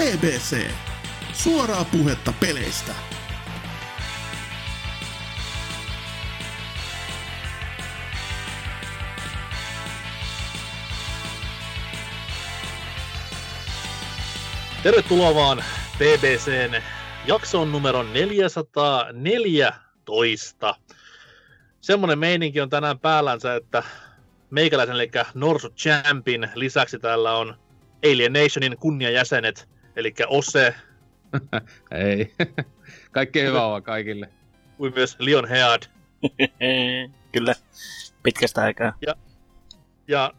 BBC. Suoraa puhetta peleistä. Tervetuloa vaan BBCn jakson numero 414. Semmonen meininki on tänään päällänsä, että meikäläisen eli Norsu Champin lisäksi täällä on Alien Nationin kunniajäsenet, eli Ose, Ei. Kaikkea hyvää vaan kaikille. kuin myös Leon Head. Kyllä, pitkästä aikaa. Ja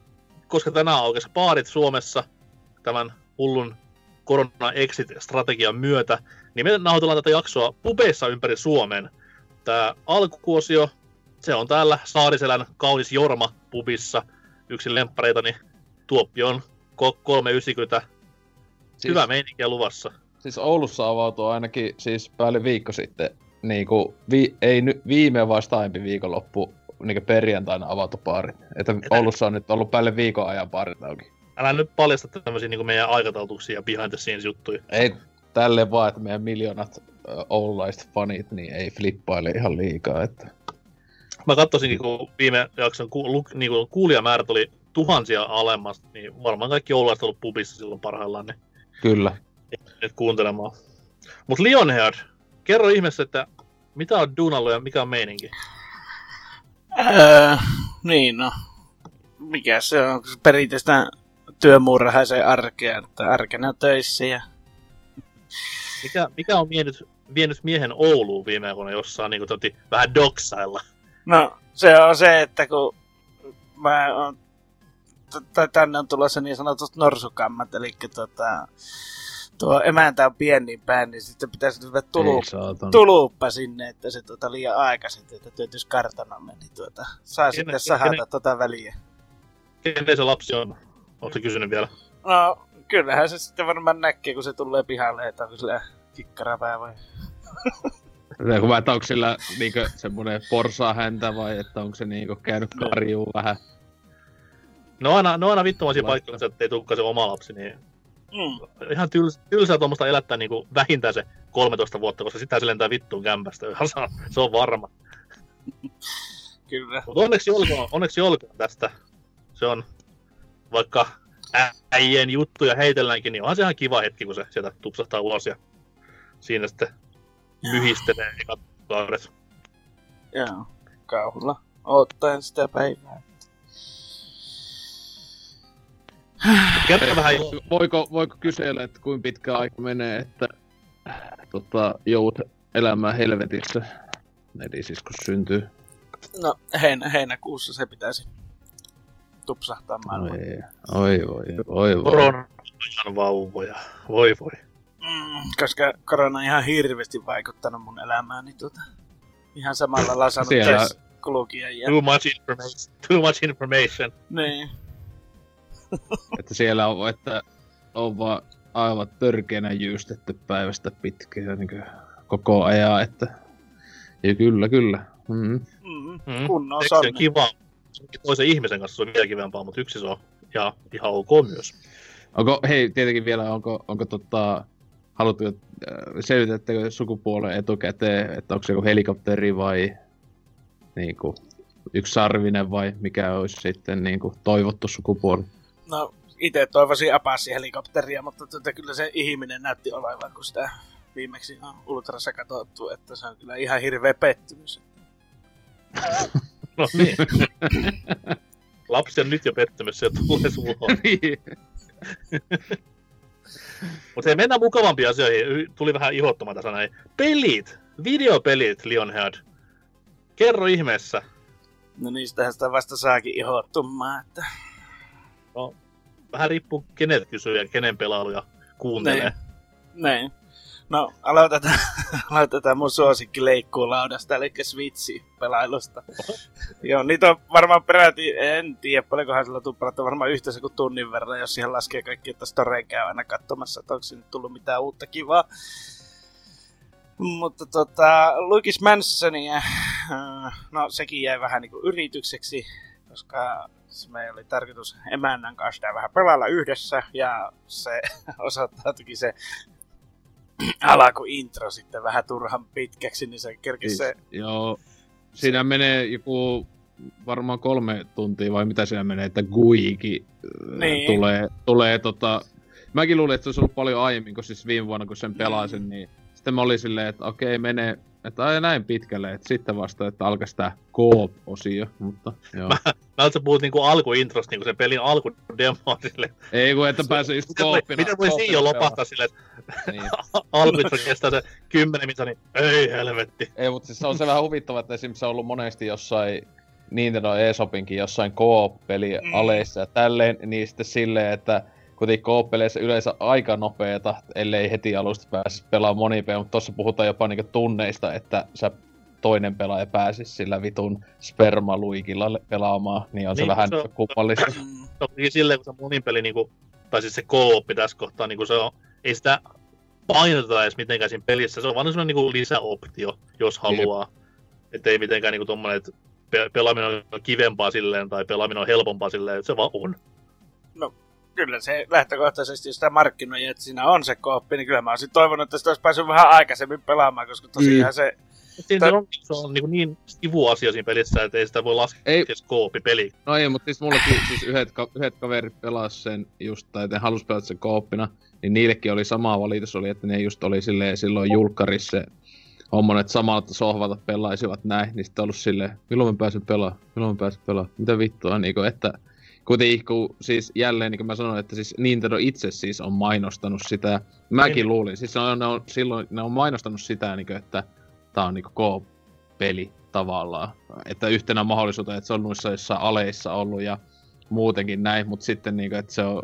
koska tänään on oikeassa baarit Suomessa tämän hullun korona-exit-strategian myötä, niin me nauhoitellaan tätä jaksoa pubeissa ympäri Suomen. Tämä alkuosio, se on täällä Saariselän kaunis Jorma pubissa, yksi lemppareitani Tuoppion Ko- 390. Siis, Hyvä meininkiä luvassa. Siis Oulussa avautui ainakin siis päälle viikko sitten, niinku, vi, ei ny, viime vasta aiempi viikonloppu, niinku perjantaina avautu baarit. Että Oulussa on nyt ollut päälle viikon ajan baarit auki. Älä nyt paljasta tämmöisiä niin meidän aikataulutuksia ja behind the scenes juttuja. Ei tälle vaan, että meidän miljoonat oululaiset fanit niin ei flippaile ihan liikaa. Että... Mä katsoisinkin, kun viime jakson ku, lu, niin kuin kuulijamäärät oli tuhansia alemmas, niin varmaan kaikki oululaiset on ollut pubissa silloin parhaillaan niin Kyllä. nyt kuuntelemaan. Mut Lionhead, kerro ihmeessä, että mitä on duunallut ja mikä on meininki? Öö, niin no, mikä se on perinteistä työmuurahaisen arkea, että arkena töissä ja Mikä, mikä on vienyt, vienyt miehen Ouluun viime aikoina jossain niin kuin, vähän doksailla? No, se on se, että kun mä oon, tänne on tulossa niin sanotut norsukammat, eli tota, tuo emäntä on pieni niin päin, niin sitten pitäisi tulu, saatana. tuluppa sinne, että se tuota liian aikaisin, että työntyisi kartanolle, niin tuota, saa Kenen- sitten sahata kenen- tota väliä. Kenen se lapsi on? Oletko kysynyt vielä? No, kyllähän se sitten varmaan näkee, kun se tulee pihalle, että onko sillä kikkarapää vai... Se, kun mä, että onko sillä niinkö semmonen porsaa häntä vai että onko se niinkö käynyt karjuu vähän. No aina, no aina vittumaisia paikkoja, että ei tulekaan se oma lapsi, niin Mm. ihan tyls, tylsää tuommoista elättää niin kuin vähintään se 13 vuotta, koska sitä se lentää vittuun kämpästä. Se on- on varma. Kyllä. Mutta onneksi olkoon, onneksi olkoon tästä. Se on, vaikka äijien juttuja heitelläänkin, niin onhan se ihan kiva hetki, kun se sieltä tupsahtaa ulos ja siinä sitten myhistelee ekat kaudet. Joo, kauhulla. Ottaen sitä päivää. Kerro vähän, Voiko, voiko kysellä, että kuinka pitkä aika menee, että tota, joudut elämään helvetissä? Eli siis kun syntyy. No, heinä, heinäkuussa se pitäisi tupsahtaa maailmaan. Oi, oi, voi, voi, voi. korona ihan vauvoja. Voi voi. Mm, koska korona on ihan hirveästi vaikuttanut mun elämään, niin tuota, ihan samalla lailla saanut Siellä-. Too much information. Too much information. Niin. Että siellä on, että on vaan aivan törkeänä jyystetty päivästä pitkään niin koko ajan, että ja kyllä, kyllä. Mm. Mm, Mm. kunnon on sonni. kiva. Toisen ihmisen kanssa se on vielä kivempaa, mutta yksi se on ja ihan ok myös. Onko, hei, tietenkin vielä, onko, onko tota, haluttu, äh, selvitettekö sukupuolen etukäteen, että onko se joku helikopteri vai niin kuin, yksi sarvinen vai mikä olisi sitten niin kuin, toivottu sukupuoli? No, itse toivoisin Apassi-helikopteria, mutta tuota, kyllä se ihminen näytti olevan, kun sitä viimeksi on ultrassa katsottu, että se on kyllä ihan hirveä pettymys. No niin. Lapsi on nyt jo pettymys, se tulee suuhun. Mutta hei, mennään mukavampiin asioihin. Tuli vähän ihottoman tässä näin. Pelit! Videopelit, Lionhead. Kerro ihmeessä. No niistähän sitä vasta saakin ihottumaan, että Vähän riippuu kenet kysyy ja kenen pelailuja kuuntelee. Niin. No, aloitetaan, aloitetaan mun suosikki leikkuulaudasta, eli Switch-pelailusta. Joo, niitä on varmaan peräti, en tiedä paljonkohan sillä tuu pelattua, varmaan yhteensä kuin tunnin verran, jos siihen laskee kaikki, että storeen käy aina katsomassa, että onko sinne tullut mitään uutta kivaa. Mutta tota, Luigi's Mansionia, äh, no sekin jäi vähän niinku yritykseksi, koska meillä oli tarkoitus emännän kanssa sitä vähän pelailla yhdessä, ja se osoittautuikin se alku intro sitten vähän turhan pitkäksi, niin se kerkisi se... Joo, siinä se... menee joku varmaan kolme tuntia vai mitä siinä menee, että Guiki niin. tulee, tulee tota... Mäkin luulin, että se olisi ollut paljon aiemmin, kun siis viime vuonna kun sen pelasin, niin sitten mä olin silleen, että okei, menee, että ai näin pitkälle, että sitten vasta, että alkaa sitä Coop-osio, mutta joo. mä, mä sä puhut niinku alkuintrosta, niinku sen pelin alkudemoa sille. Ei kun, että pääsee just Coopina. Miten voi siinä jo lopahtaa silleen, että niin. alkuintro kestää se kymmenen minuuttia, niin ei helvetti. Ei, mutta siis se on se vähän huvittava, että esimerkiksi se on ollut monesti jossain Nintendo eShopinkin jossain Coop-peli mm. aleissa ja tälleen, niin sitten silleen, että kuitenkin kooppeleissä yleensä aika nopeeta, ellei heti alusta pääse pelaamaan monipeliä, mutta tossa puhutaan jopa niinku tunneista, että sä toinen pelaaja pääsisi sillä vitun spermaluikilla pelaamaan, niin on niin, se vähän se on, kummallista. On silleen, kun se monipeli, niinku, tai siis se kooppi tässä kohtaa, niinku se on, ei sitä painoteta edes mitenkään siinä pelissä, se on vaan sellainen niinku lisäoptio, jos haluaa. Että ei mitenkään niinku tommonen, että pelaaminen on kivempaa silleen, tai pelaaminen on helpompaa silleen, että se vaan on. No, kyllä se lähtökohtaisesti sitä markkinoja, että siinä on se kooppi, niin kyllä mä olisin toivonut, että sitä olisi päässyt vähän aikaisemmin pelaamaan, koska tosiaan mm. se... Siinä se on, se on niin, niin sivuasia siinä pelissä, että ei sitä voi laskea ei. siis kooppipeli. No ei, mutta siis mullakin siis yhdet, ka- yhdet kaverit pelas sen just, tai ne halus pelata sen kooppina, niin niillekin oli sama valitus oli, että ne just oli silleen, silloin julkkarissa homman, että samalta sohvalta pelaisivat näin, niin sitten ollut silleen, milloin mä pääsen pelaamaan, milloin mä pääsen pelaamaan, mitä vittua, niin kuin, että kuitenkin kun siis jälleen, niin kuin mä sanoin, että siis Nintendo itse siis on mainostanut sitä, mäkin niin. luulin, siis on, ne on, silloin ne on mainostanut sitä, niin kuin, että tää on niin kuin peli tavallaan, että yhtenä mahdollisuutena, että se on noissa jossain aleissa ollut ja muutenkin näin, mutta sitten niin kuin, että se on,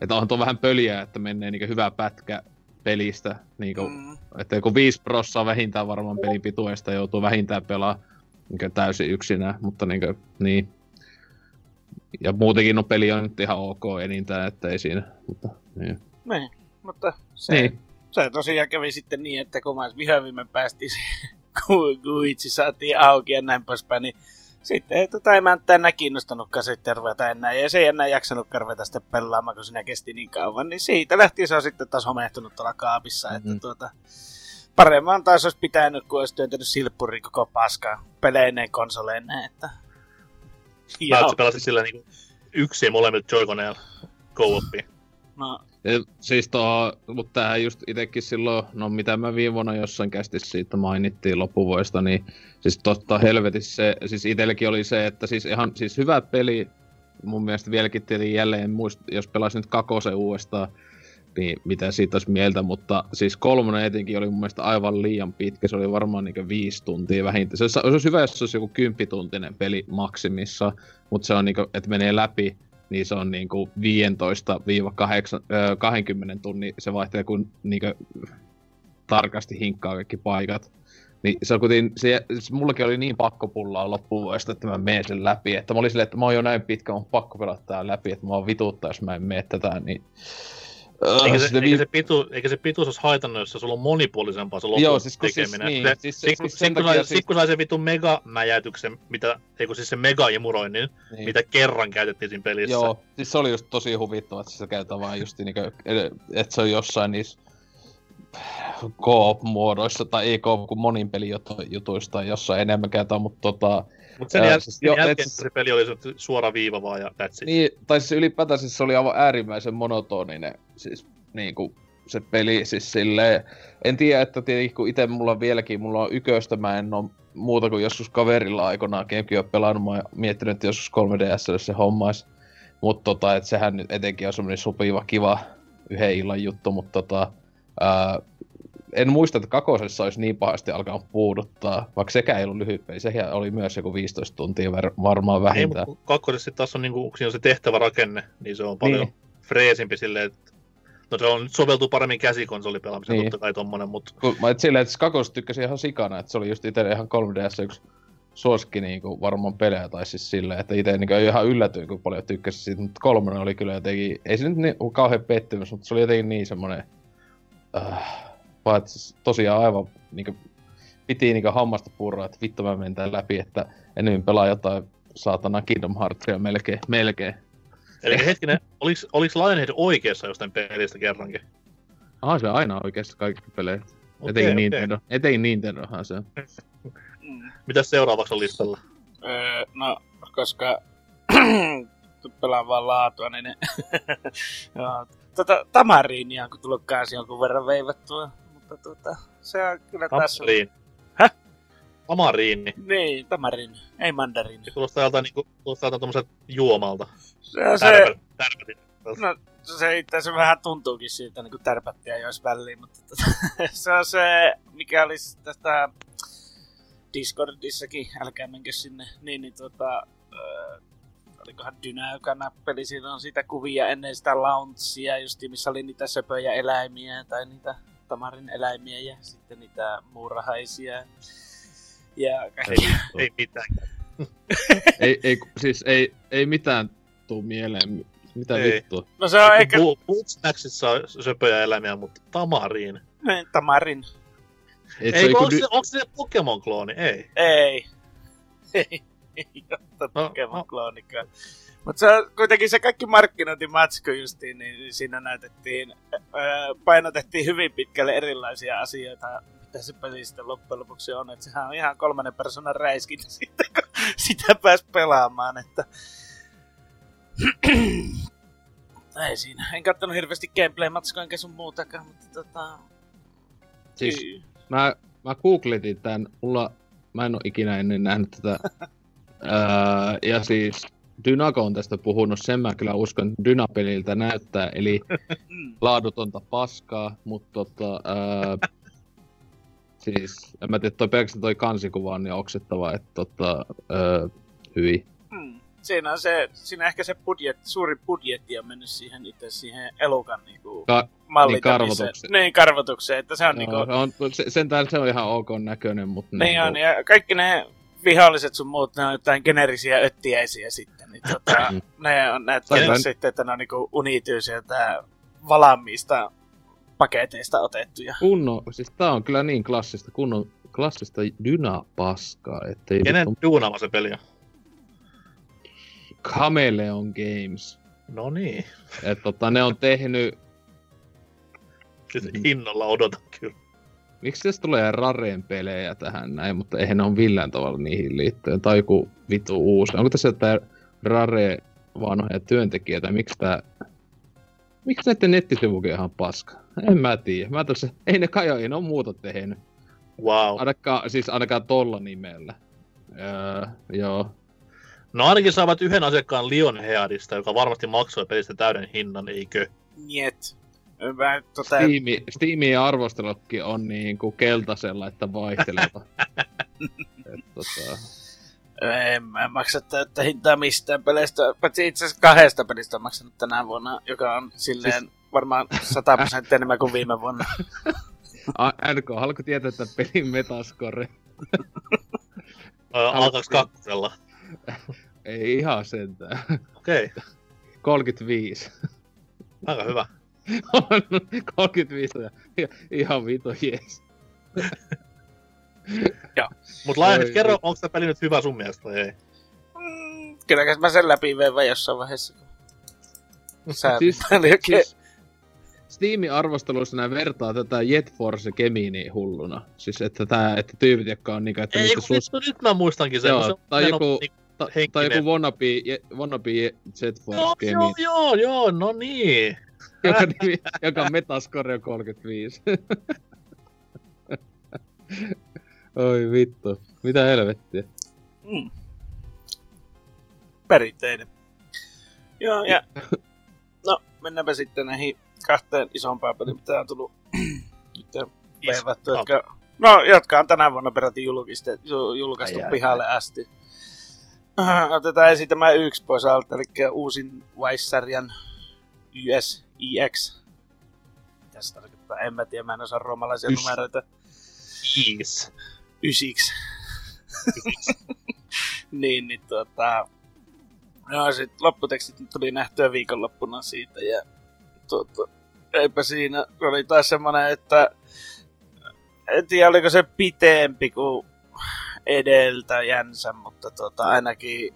että on tuo vähän pöliä, että menee niin hyvä pätkä pelistä, niin kuin, mm. että joku 5 prossaa vähintään varmaan pelin pituudesta joutuu vähintään pelaa niin täysin yksinään, mutta niin, kuin, niin ja muutenkin no peli on nyt ihan ok enintään, että ei siinä, mutta niin. Niin, mutta se, niin. se tosiaan kävi sitten niin, että kun mä vihdoin päästiin kun itse saatiin auki ja näin poispäin, niin sitten ei tota emäntä enää kiinnostanutkaan sitten ruveta enää, ja se ei enää jaksanut ruveta sitten pelaamaan, kun siinä kesti niin kauan, niin siitä lähti se on sitten taas homehtunut tuolla kaapissa, mm-hmm. että tuota, paremman taas olisi pitänyt, kun olisi työntänyt silppuri koko paskaa peleineen konsoleineen, että Mä että pelasit sillä niinku yksin molemmilta Joy-Coneilla co No. Siis tuo, mutta tämähän just itekin silloin, no mitä mä viime vuonna jossain kästi siitä mainittiin loppuvuodesta, niin siis totta helvetissä se, siis itselläkin oli se, että siis ihan siis hyvä peli, mun mielestä vieläkin tietenkin jälleen muist, jos pelasin nyt kakosen uudestaan, niin mitä siitä olisi mieltä, mutta siis kolmonen etenkin oli mun mielestä aivan liian pitkä, se oli varmaan niin viisi tuntia vähintään. Se olisi, olisi hyvä, jos se olisi joku kymppituntinen peli maksimissa, mutta se on niin kuin, että menee läpi, niin se on niin kuin 15-20 tunnin, se vaihtelee kun niin kuin, tarkasti hinkkaa kaikki paikat. Niin se on kuitenkin, se, se, mullakin oli niin pakko pullaa loppuvuodesta, että mä menen sen läpi. Että mä olin silleen, että mä oon jo näin pitkä, oon pakko pelata tää läpi, että mä oon vituttaa, jos mä en mene tätä, niin eikä se, eikä, se pitu, eikä se pituus olisi haitannut, jos se on monipuolisempaa se lopun Joo, siis, siis tekeminen. Siis, niin, siis, siis, siis, siis, kun, sai, siis... kun sai sen vitun mega-mäjätyksen, mitä, eikö siis se mega-imuroinnin, niin. mitä kerran käytettiin siinä pelissä. Joo, siis se oli just tosi huvittava, että se käytetään vaan just niin että se on jossain niissä co-op-muodoissa, tai ei co-op kuin monin pelijutuista jossain enemmän käytetään, mutta tota, mutta sen, jäl- siis, sen jo, jälkeen et... se peli oli suora viiva vaan ja that's it. Niin, tai siis ylipäätään siis se oli aivan äärimmäisen monotoninen siis niinku se peli siis silleen, en tiedä, että tietenkin kun itse mulla vieläkin, mulla on yköstä, mä en oo muuta kuin joskus kaverilla aikanaan Gamecube pelannut, mä oon miettinyt, että joskus 3DS se hommais. Mutta tota, sehän nyt etenkin on semmonen sopiva, kiva yhden illan juttu, mutta tota, ää, en muista, että kakosessa olisi niin pahasti alkanut puuduttaa, vaikka sekään ei ollut lyhyt peli. Sehän oli myös joku 15 tuntia varmaan vähintään. Ei, kakkosessa taas on, niinku, siinä on se tehtävärakenne, niin se on paljon niin. freesimpi silleen, että No se on soveltuu paremmin käsikonsolipelaamiseen, niin. totta kai tommonen, mutta... Mä et silleen, että kakosta tykkäsin ihan sikana, että se oli just itse ihan 3DS yksi suosikki niinku varmaan pelejä, tai siis silleen, että itse niinku ihan yllätyin, kun paljon tykkäsin siitä, mutta kolmonen oli kyllä jotenkin, ei se nyt niin kauhean pettymys, mutta se oli jotenkin niin semmonen, äh, vaan että siis tosiaan aivan niinku, piti niinku hammasta purraa, että vittu mä menen läpi, että enemmän pelaa jotain saatana Kingdom Heartsia melkein. melkein. Eli hetkinen, oliks, oliks Lionhead oikeassa jostain pelistä kerrankin? Ah, se on aina oikeassa kaikki peleissä. Okei, Etenkin okei. Nintendo. Etenkin Nintendohan se on. Mm. Mitäs seuraavaksi on listalla? Öö, no, koska pelaan vaan laatua, niin ne... Joo, tota, tamariinia on kun tullut kanssa jonkun verran veivattua. Mutta tota, se on kyllä tässä... Tamariini. Häh? Tamariini. Niin, tamarin, ei mandarin. Se kuulostaa joltain, niinku, kuulostaa joltain tommoset juomalta. Se on se, Tärpä, tärpätin. no, se itse asiassa vähän tuntuukin siitä niin kuin tärpättiä jos väliin, mutta tota, se on se, mikä olisi tästä Discordissakin, älkää menkö sinne, niin, niin tota, öö, olikohan Dyna, joka näppeli, siinä on sitä kuvia ennen sitä launchia, just missä oli niitä söpöjä eläimiä tai niitä tamarin eläimiä ja sitten niitä muurahaisia ja Ei, kaikki. Ei mitään. ei, ei, siis ei, ei mitään tuu mieleen. Mitä Ei. vittua? No se on ehkä Bootsnacksissa on söpöjä eläimiä, mutta tamariin. niin, tamarin. Et Ei, se, onko, dy- se, onko se Pokemon-klooni? Ei. Ei. Ei. Ei ole No, Pokemon no. Mutta se kuitenkin se kaikki markkinointimatsku justiin, niin siinä näytettiin, öö, painotettiin hyvin pitkälle erilaisia asioita, mitä se peli sitten loppujen lopuksi on. Että sehän on ihan kolmannen persoonan räiskintä sitten, kun sitä pääsi pelaamaan. Että... Ei siinä. En kattonut hirveästi gameplay-matskoa enkä sun muutakaan, mutta tota... siis mä, mä googletin tän, mulla, mä en oo ikinä ennen nähnyt tätä. öö, ja siis Dynako on tästä puhunut, sen mä kyllä uskon, että Dynapeliltä näyttää, eli laadutonta paskaa, mutta tota, öö, siis en mä tiedä, toi pelkästään toi kansikuva on niin oksettava, että tota, hyvin. Hmm. Siinä on se, siinä ehkä se budjet, suuri budjetti on mennyt siihen itse siihen elukan niinku Ka- mallitamiseen. karvotukseen. Niin, karvotukseen, että se on Joo, niinku, on, se, sentään se on ihan ok näköinen, mutta niin on, ja kaikki ne viholliset sun muut, ne on jotain generisiä öttiäisiä sitten, niin tota, Mm. ne on näyttää Aivan. sitten, että ne on niinku unityy sieltä valmiista paketeista otettuja. kunnon, siis tää on kyllä niin klassista, kunnon klassista dynapaskaa, ettei Kenen vittu duunaama se peli on? Chameleon Games. No niin. Et tota, ne on tehnyt, Siis innolla odotan kyllä. Miksi tässä tulee Rareen pelejä tähän näin, mutta eihän ne ole millään tavalla niihin liittyen. Tai joku vitu uusi. Onko tässä jotain Rare vanhoja työntekijöitä, miksi tää... Miksi näiden nettisivukin on ihan paska? En mä tiedä. Mä tässä, ei ne kai ole, ei ne ole muuta tehnyt. Wow. Ainakaan, siis ainakaan tolla nimellä. Öö, joo. No ainakin saavat yhden asiakkaan Lionheadista, joka varmasti maksoi pelistä täyden hinnan, eikö? Niet. Mä, tota, Steam, Steamin arvostelutkin on niin kuin keltaisella, että vaihteleva. Et, tota, en mä maksa täyttä hintaa mistään peleistä, paitsi itse asiassa kahdesta pelistä on maksanut tänä vuonna, joka on silleen Siis- varmaan 100 prosenttia enemmän kuin viime vuonna. A- NK, haluatko tietää, että pelin metascore? Alkaaks kakkosella? Ei ihan sentään. Okei, okay. 35. aika hyvä. On 35 ja, ja ihan vito jees. Mut Lionhead, Oi kerro, onko tämä peli nyt hyvä sun mielestä vai ei? Mm, Kylläkäs mä sen läpi vein vaan jossain vaiheessa. Sä Siis, siis Steamin arvosteluissa näin vertaa tätä Jet Force Gemini hulluna. Siis että, tää, että tyypit, jotka on niinku, että Ei, niistä kun sus... nyt, nyt mä muistankin sen. Joo, kun se on tai joku- niinku ta, tai joku wannabe, je- wannabe Jet Force Joo, Gemini, joo, joo, joo, no niin. Joka, nimi, joka metascore on 35. Oi vittu. Mitä helvettiä. Mm. Perinteinen. Joo, ja... No, mennäänpä sitten näihin kahteen isompaan peliin, mitä on tullut nyt Iso- jotka... No, jotka on tänä vuonna peräti julkiste, julkaistu Ai, ai, pihalle asti. Äh, Otetaan ensin tämä yksi pois alta, eli uusin Vice-sarjan USIX. Mitä se tarkoittaa? En mä tiedä, mä en osaa roomalaisia Ys. numeroita. Yes. Ysiksi. niin, niin tuota... No sit lopputekstit tuli nähtyä viikonloppuna siitä ja tuota, eipä siinä, oli taas semmonen, että en tiedä oliko se pitempi kuin edeltäjänsä, mutta tuota, ainakin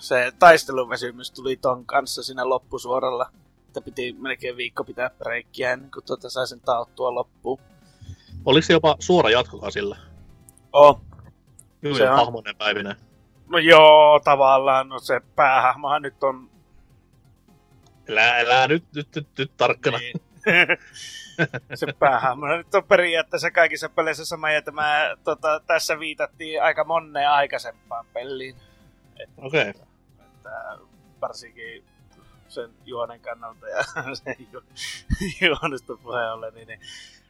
se taisteluväsymys tuli ton kanssa siinä loppusuoralla. Että piti melkein viikko pitää breikkiä ennen kuin tuota sai sen tauttua loppuun. Oliko se jopa suora jatkokaa sillä? Oh. Hyvin Se on. päivinen. No joo, tavallaan. No se päähahmohan nyt on... Älä, älä nyt, nyt, nyt, nyt tarkkana. Niin. se päähahmo nyt on periaatteessa kaikissa peleissä sama, ja tämä, tota, tässä viitattiin aika moneen aikaisempaan peliin. Okei. Okay. Että varsinkin sen juonen kannalta ja sen ju- juonesta puheen niin, niin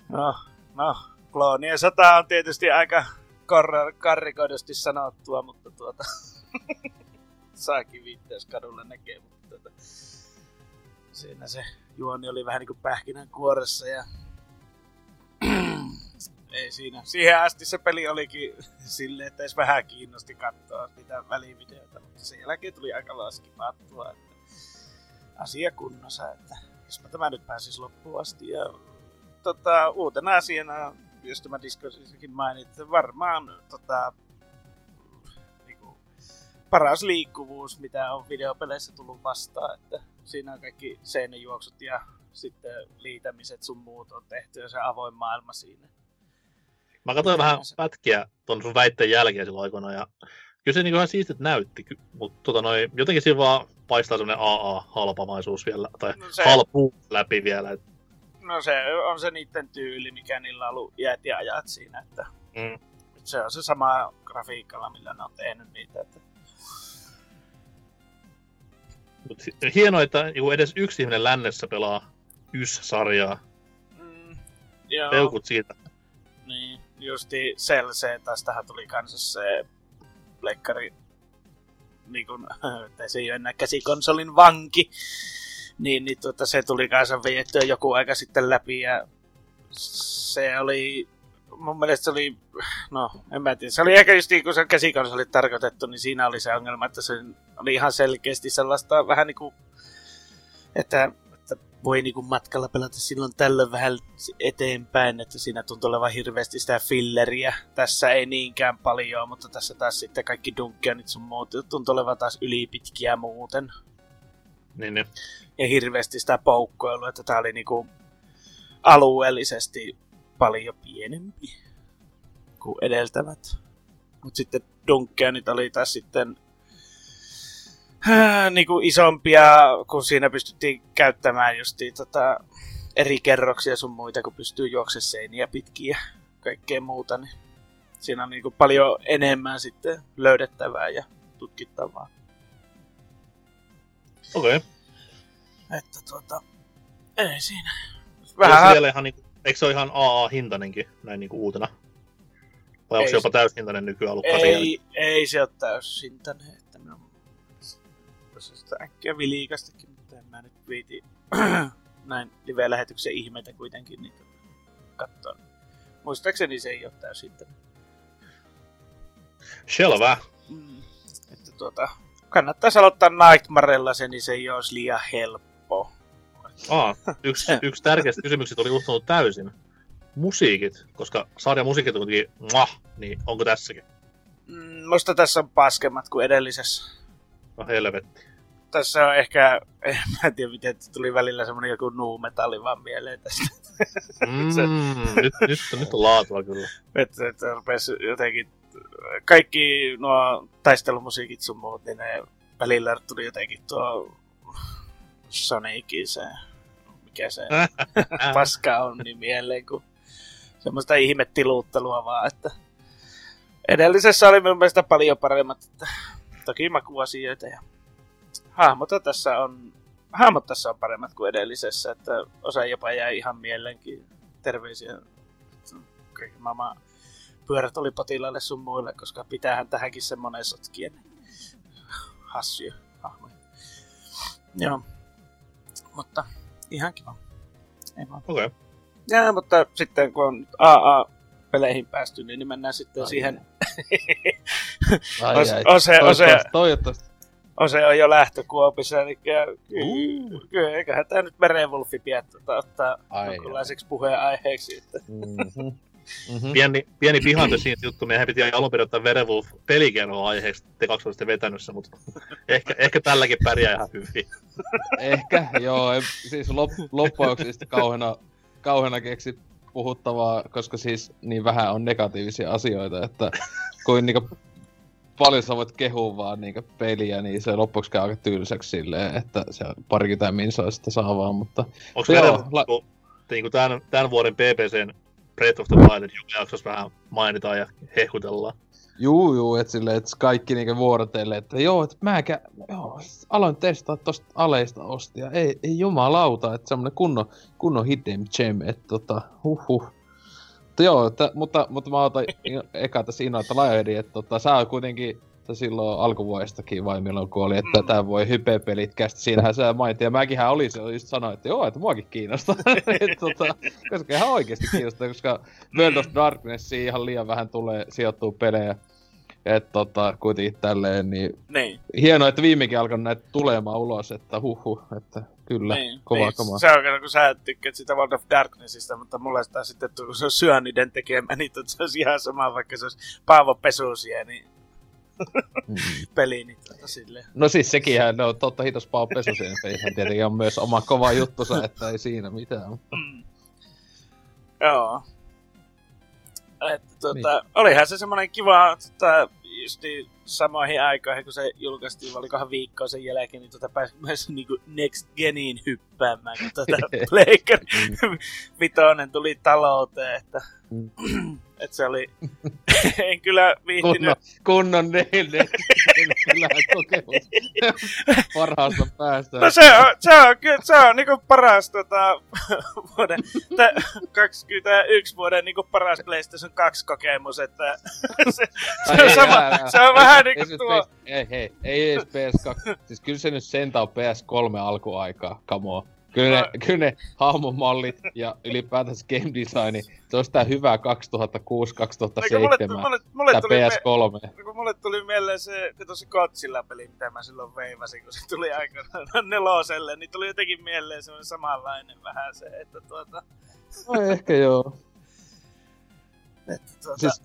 no, no, kloonien sota on tietysti aika kor- karrikoidusti sanottua, mutta tuota, saakin viitteessä kadulla näkee, mutta tuota, siinä se juoni oli vähän niin kuin pähkinän kuoressa ja ei siinä. Siihen asti se peli olikin silleen, että edes vähän kiinnosti katsoa niitä välivideoita, mutta sen jälkeen tuli aika laskipattua, että asia kunnossa, että jospa tämä nyt pääsisi loppuun asti. Ja tota, uutena asiana, jos tämä Discordissakin mainit, että varmaan tota, niinku, paras liikkuvuus, mitä on videopeleissä tullut vastaan, että siinä on kaikki seinäjuoksut ja sitten liitämiset sun muut on tehty ja se avoin maailma siinä. Mä katsoin vähän pätkiä ton sun väitteen jälkeen silloin aikoina ja kyllä se niinku ihan siistit näytti, mutta tota noi, jotenkin siinä vaan paistaa semmonen AA-halpamaisuus vielä, tai No se... halpuus läpi vielä. Et, No se on se niiden tyyli, mikä niillä on ollut iät ja ajat siinä, että mm. se on se sama grafiikalla, millä ne on tehnyt niitä. Että... Mut hienoa, että niinku edes yksi ihminen lännessä pelaa YS-sarjaa. Mm, joo, Peukut siitä. niin, justi Cell tästähän tuli kanssa se pleikkari, niin kun, että se ei ole enää käsikonsolin vanki, niin, niin tuota, se tuli kanssa viettyä joku aika sitten läpi ja se oli, mun mielestä se oli, no en mä tiedä, se oli ehkä just niin kun se käsikonsoli tarkoitettu, niin siinä oli se ongelma, että se oli ihan selkeästi sellaista vähän niin kuin, että voi niin kuin matkalla pelata silloin tällöin vähän eteenpäin, että siinä tuntuu olevan hirveästi sitä filleriä. Tässä ei niinkään paljon, mutta tässä taas sitten kaikki dunkkeonit sun muut tuntuu olevan taas ylipitkiä muuten. Niin, niin. Ja hirveästi sitä poukkoilua, että tää oli niinku alueellisesti paljon pienempi kuin edeltävät. Mutta sitten dunkkeonit oli taas sitten äh, niinku isompia, kun siinä pystyttiin käyttämään justiin tota, eri kerroksia sun muita, kun pystyy juoksemaan seiniä pitkin ja kaikkea muuta. Niin siinä on niinku paljon enemmän sitten löydettävää ja tutkittavaa. Okei. Okay. Että tuota, ei siinä. Vähän... Vielä ihan niinku, eikö se ole ihan AA-hintainenkin näin niinku uutena? Vai onko Ei se jopa täyshintainen nykyään ollut ei, ei se ole täysintäinen, minä voisin sitä äkkiä viliikastakin, mutta en mä nyt viiti näin live-lähetyksen ihmeitä kuitenkin niitä katsoa. Muistaakseni se ei ole täysintäinen. Selvä. Mm. Että tuota, kannattaisi aloittaa Nightmarella se, niin se ei olisi liian helppo. Aa, yksi, yksi tärkeistä kysymyksistä oli unohtunut täysin. Musiikit, koska sarjan musiikit on kuitenkin mwah, niin onko tässäkin? Mm, musta tässä on paskemmat kuin edellisessä. No helvetti. Tässä on ehkä, en mä tiedä miten tuli välillä semmonen joku nu-metalli vaan mieleen tästä. Mm, nyt, nyt, nyt on laatua kyllä. Että, että rupesi jotenkin, kaikki nuo taistelumusiikit sun muut, niin ne välillä tuli jotenkin tuo Sonicin se, mikä se paska on, niin mieleen, kun semmoista ihmettiluuttelua vaan, että edellisessä oli mun mielestä paljon paremmat, että toki makuasioita ja hahmot tässä on, hahmot tässä on paremmat kuin edellisessä, että osa jopa jäi ihan mieleenkin terveisiä maailman pyörät oli potilaille sun muille, koska pitäähän tähänkin semmonen sotkia. Niin hassuja hahmoja. Joo. Mutta ihan kiva. Ei vaan. Okei. Okay. Ja, mutta sitten kun on AA-peleihin päästy, niin mennään sitten Ai siihen. Ai, ai. ose- ose- Toivottavasti, toivottavasti. Ose on jo lähtökuopissa, eli ky- Uh. kyllä, eiköhän tämä nyt Merenwolfi pian tota, ottaa Ai, jonkunlaiseksi puheenaiheeksi. Että Mhm. Mm-hmm. Pieni, pieni pihante siitä juttu, meidän piti alun perin ottaa Werewolf pelikerhoa aiheeksi, te kaksi olisitte vetänyt se, mutta ehkä, ehkä tälläkin pärjää ihan hyvin. Ehkä, joo. En, siis lop, loppuauksista kauheena, kauheena keksi puhuttavaa, koska siis niin vähän on negatiivisia asioita, että kuin niinku paljon sä voit kehua vaan niinku peliä, niin se loppuksi käy aika tylsäksi silleen, että se on parikymmentä minsaa sitä saa vaan, mutta... Onko Joo, Werewolf la- la- niin tämän, tämän vuoden PPCn Breath of the Wild, joka jaksossa vähän mainitaan ja hehkutellaan. Juu, juu, et silleen, et kaikki niinku vuorotelle, että joo, et mäkä, joo, aloin testaa tosta aleista ostia, ei, ei jumalauta, että semmonen kunnon, kunnon hidden gem, että tota, huhhuh. Mutta joo, että, mutta, mutta mä otan eka tässä innoita Lionheadin, että tota, sä oot kuitenkin sä silloin alkuvuodestakin vai milloin kuoli, että Mm. tää voi hype-pelit kästä, siinähän sä mainittiin, ja mäkinhän olin se, just sanoin, että joo, että muakin kiinnostaa, et, tota, koska ihan oikeesti kiinnostaa, koska World of Darkness ihan liian vähän tulee sijoittuu pelejä, et tota, kuitenkin tälleen, niin Niin, hienoa, että viimekin alkoi näitä tulemaan ulos, että huhu, että kyllä, niin. kova, niin. kova. Se on kun sä tykkäät sitä World of Darknessista, mutta mulle sitä sitten, että kun se on syöniden tekemä, niin se olisi ihan sama, vaikka se olisi Paavo Pesusia, niin Mm. peli, niin tota silleen. No siis sekinhän, no totta hitos Pau Pesusien pelihän tietenkin on myös oma kova juttusa, että ei siinä mitään. mutta- Mm. Joo. Että tota, olihan se semmoinen kiva, tota, justi samoihin aikoihin, kun se julkaistiin, olikohan viikkoa sen jälkeen, niin tota pääsi myös niinku Next Geniin hyppäämään, kun tota Playker vitonen tuli talouteen, että, Mm. että se oli, en kyllä viihtynyt, Kunnon, kunnon neille, kyllähän kokemus parhaasta päästä. No se on, se on, kyllä, se on niinku paras tota, vuoden, tä, 21 vuoden niinku paras PlayStation 2 kokemus, että se, se on sama, se on vähän Ei niinku tuo, PS Ei, hei, ei edes PS2. Siis kyllä se nyt sentään on PS3 alkuaikaa, come on. Kyllä ne, kyllä ne hahmomallit ja ylipäätänsä game designi, se on sitä hyvää 2006-2007. Eikö mulle, mulle, mulle, Tai tuli, me, PS3. kun mulle tuli mieleen se, se Godzilla peli, mitä mä silloin veivasin, kun se tuli aikanaan neloselle, niin tuli jotenkin mieleen semmoinen samanlainen vähän se, että tuota, No ehkä joo. että tuota Siis,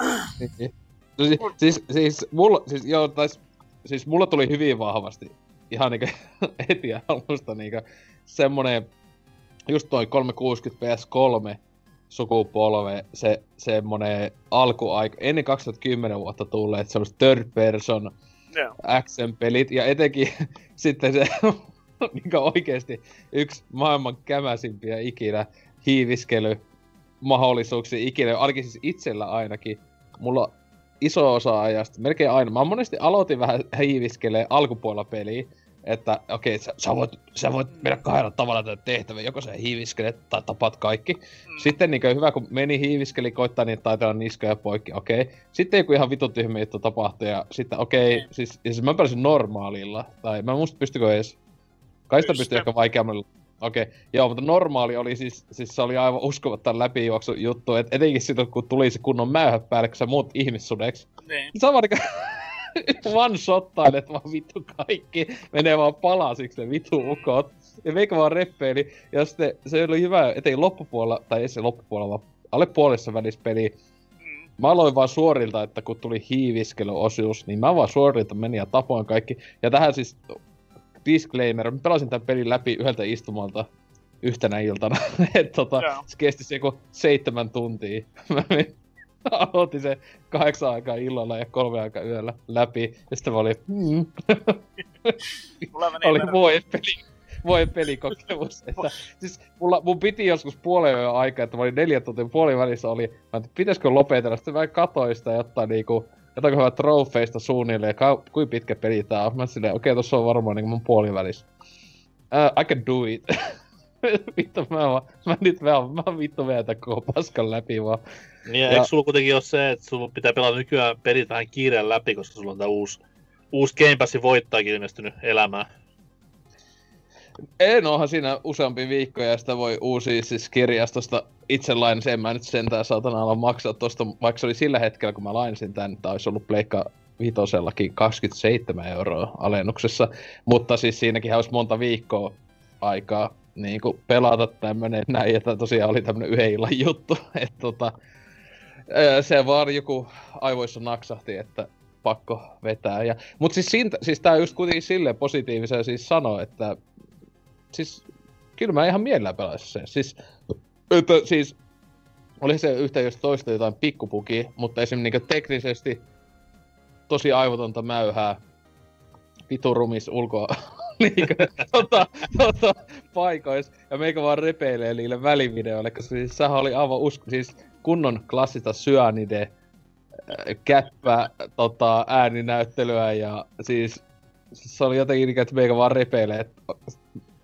niin. No, siis, siis, siis, mulla, siis, joo, tais, siis mulla tuli hyvin vahvasti ihan niinku heti alusta niinku semmonen, just toi 360 PS3 sukupolve, se semmonen alkuaika, ennen 2010 vuotta tulleet semmoset third person joo. action-pelit, ja etenkin sitten se niinku oikeesti yksi maailman kämäsimpiä ikinä hiiviskely mahdollisuuksia ikinä, ainakin siis itsellä ainakin. Mulla iso osa ajasta, melkein aina. Mä monesti aloitin vähän hiiviskelee alkupuolella peliä, että okei, sä, sä, voit, sä voit mennä kahdella tavalla tätä tehtävää, joko sä hiiviskelet tai tapat kaikki. Mm. Sitten niin hyvä, kun meni hiiviskeli, koittaa niin taitella niskoja poikki, okei. Sitten joku ihan vitun tyhmä juttu tapahtui ja sitten okei, Mm. siis, siis mä pelasin normaalilla, tai mä muista pystykö edes, kai sitä Pystyi. pystyy ehkä vaikeammalla. Okei, joo, mutta normaali oli siis, siis se oli aivan uskomatta läpijuoksu juttu, et etenkin sitten kun tuli se kunnon mäyhä päälle, kun sä muut ihmissudeksi. Niin. Sä vaan niinku one shottailet vaan vittu kaikki, menee vaan palasiksi ne vittu ukot. Ja meikä vaan reppeili, ja sitten se oli hyvä, ettei loppupuolella, tai ei se loppupuolella, vaan alle puolessa välissä peli. Mm. Mä aloin vaan suorilta, että kun tuli hiiviskelyosuus, niin mä vaan suorilta menin ja tapoin kaikki. Ja tähän siis disclaimer, mä pelasin tämän pelin läpi yhdeltä istumalta yhtenä iltana. Et tota, Joo. se kesti se joku seitsemän tuntia. Mä aloitin se kahdeksan aikaa illalla ja kolme aikaa yöllä läpi. Ja sitten mä olin, mm, oli voi peli. Voi pelikokemus. Että, siis mulla, mun piti joskus puolen yön aikaa, että mä olin neljä tuntia puolin välissä oli, mä että pitäisikö lopetella, sitten mä katsoin sitä jotain niinku, jotain hyvää trofeista suunnilleen, ka- kuinka pitkä peli tää on. Mä silleen, okei, okay, tossa on varmaan niinku mun puolivälissä. Uh, I can do it. vittu, mä, vaan, mä nyt mä, mä vittu vedän tän koko paskan läpi vaan. Niin, ja Ja- eikö sulla kuitenkin ole se, että sulla pitää pelata nykyään pelit vähän kiireen läpi, koska sulla on tää uusi, uusi Game Passin voittajakin ilmestynyt elämään. En onhan siinä useampi viikko ja sitä voi uusia siis kirjastosta itse lainasin. En mä nyt sentään saatana ala maksaa tosta, vaikka se oli sillä hetkellä kun mä lainasin tän, että olisi ollut pleikka vitosellakin 27 euroa alennuksessa. Mutta siis siinäkin olisi monta viikkoa aikaa niin kuin pelata tämmönen näin, että tosiaan oli tämmönen yhden illan juttu. Et tota, se vaan joku aivoissa naksahti, että pakko vetää. Ja, mut siis, siitä, siis tää just kuitenkin silleen positiivisen siis sanoo, että siis kyllä mä ihan mielellä pelaisin sen. Siis, että siis oli se yhtä jos toista jotain pikkupuki, mutta esimerkiksi niin teknisesti tosi aivotonta mäyhää viturumis ulkoa niinkö, tota, tota, paikois, ja meikä vaan repeilee niille välivideoille, koska siis sehän oli aivan usko, siis kunnon klassista syönide, äh, käppä, tota, ääninäyttelyä, ja siis se oli jotenkin niin, että meikä vaan repeilee, että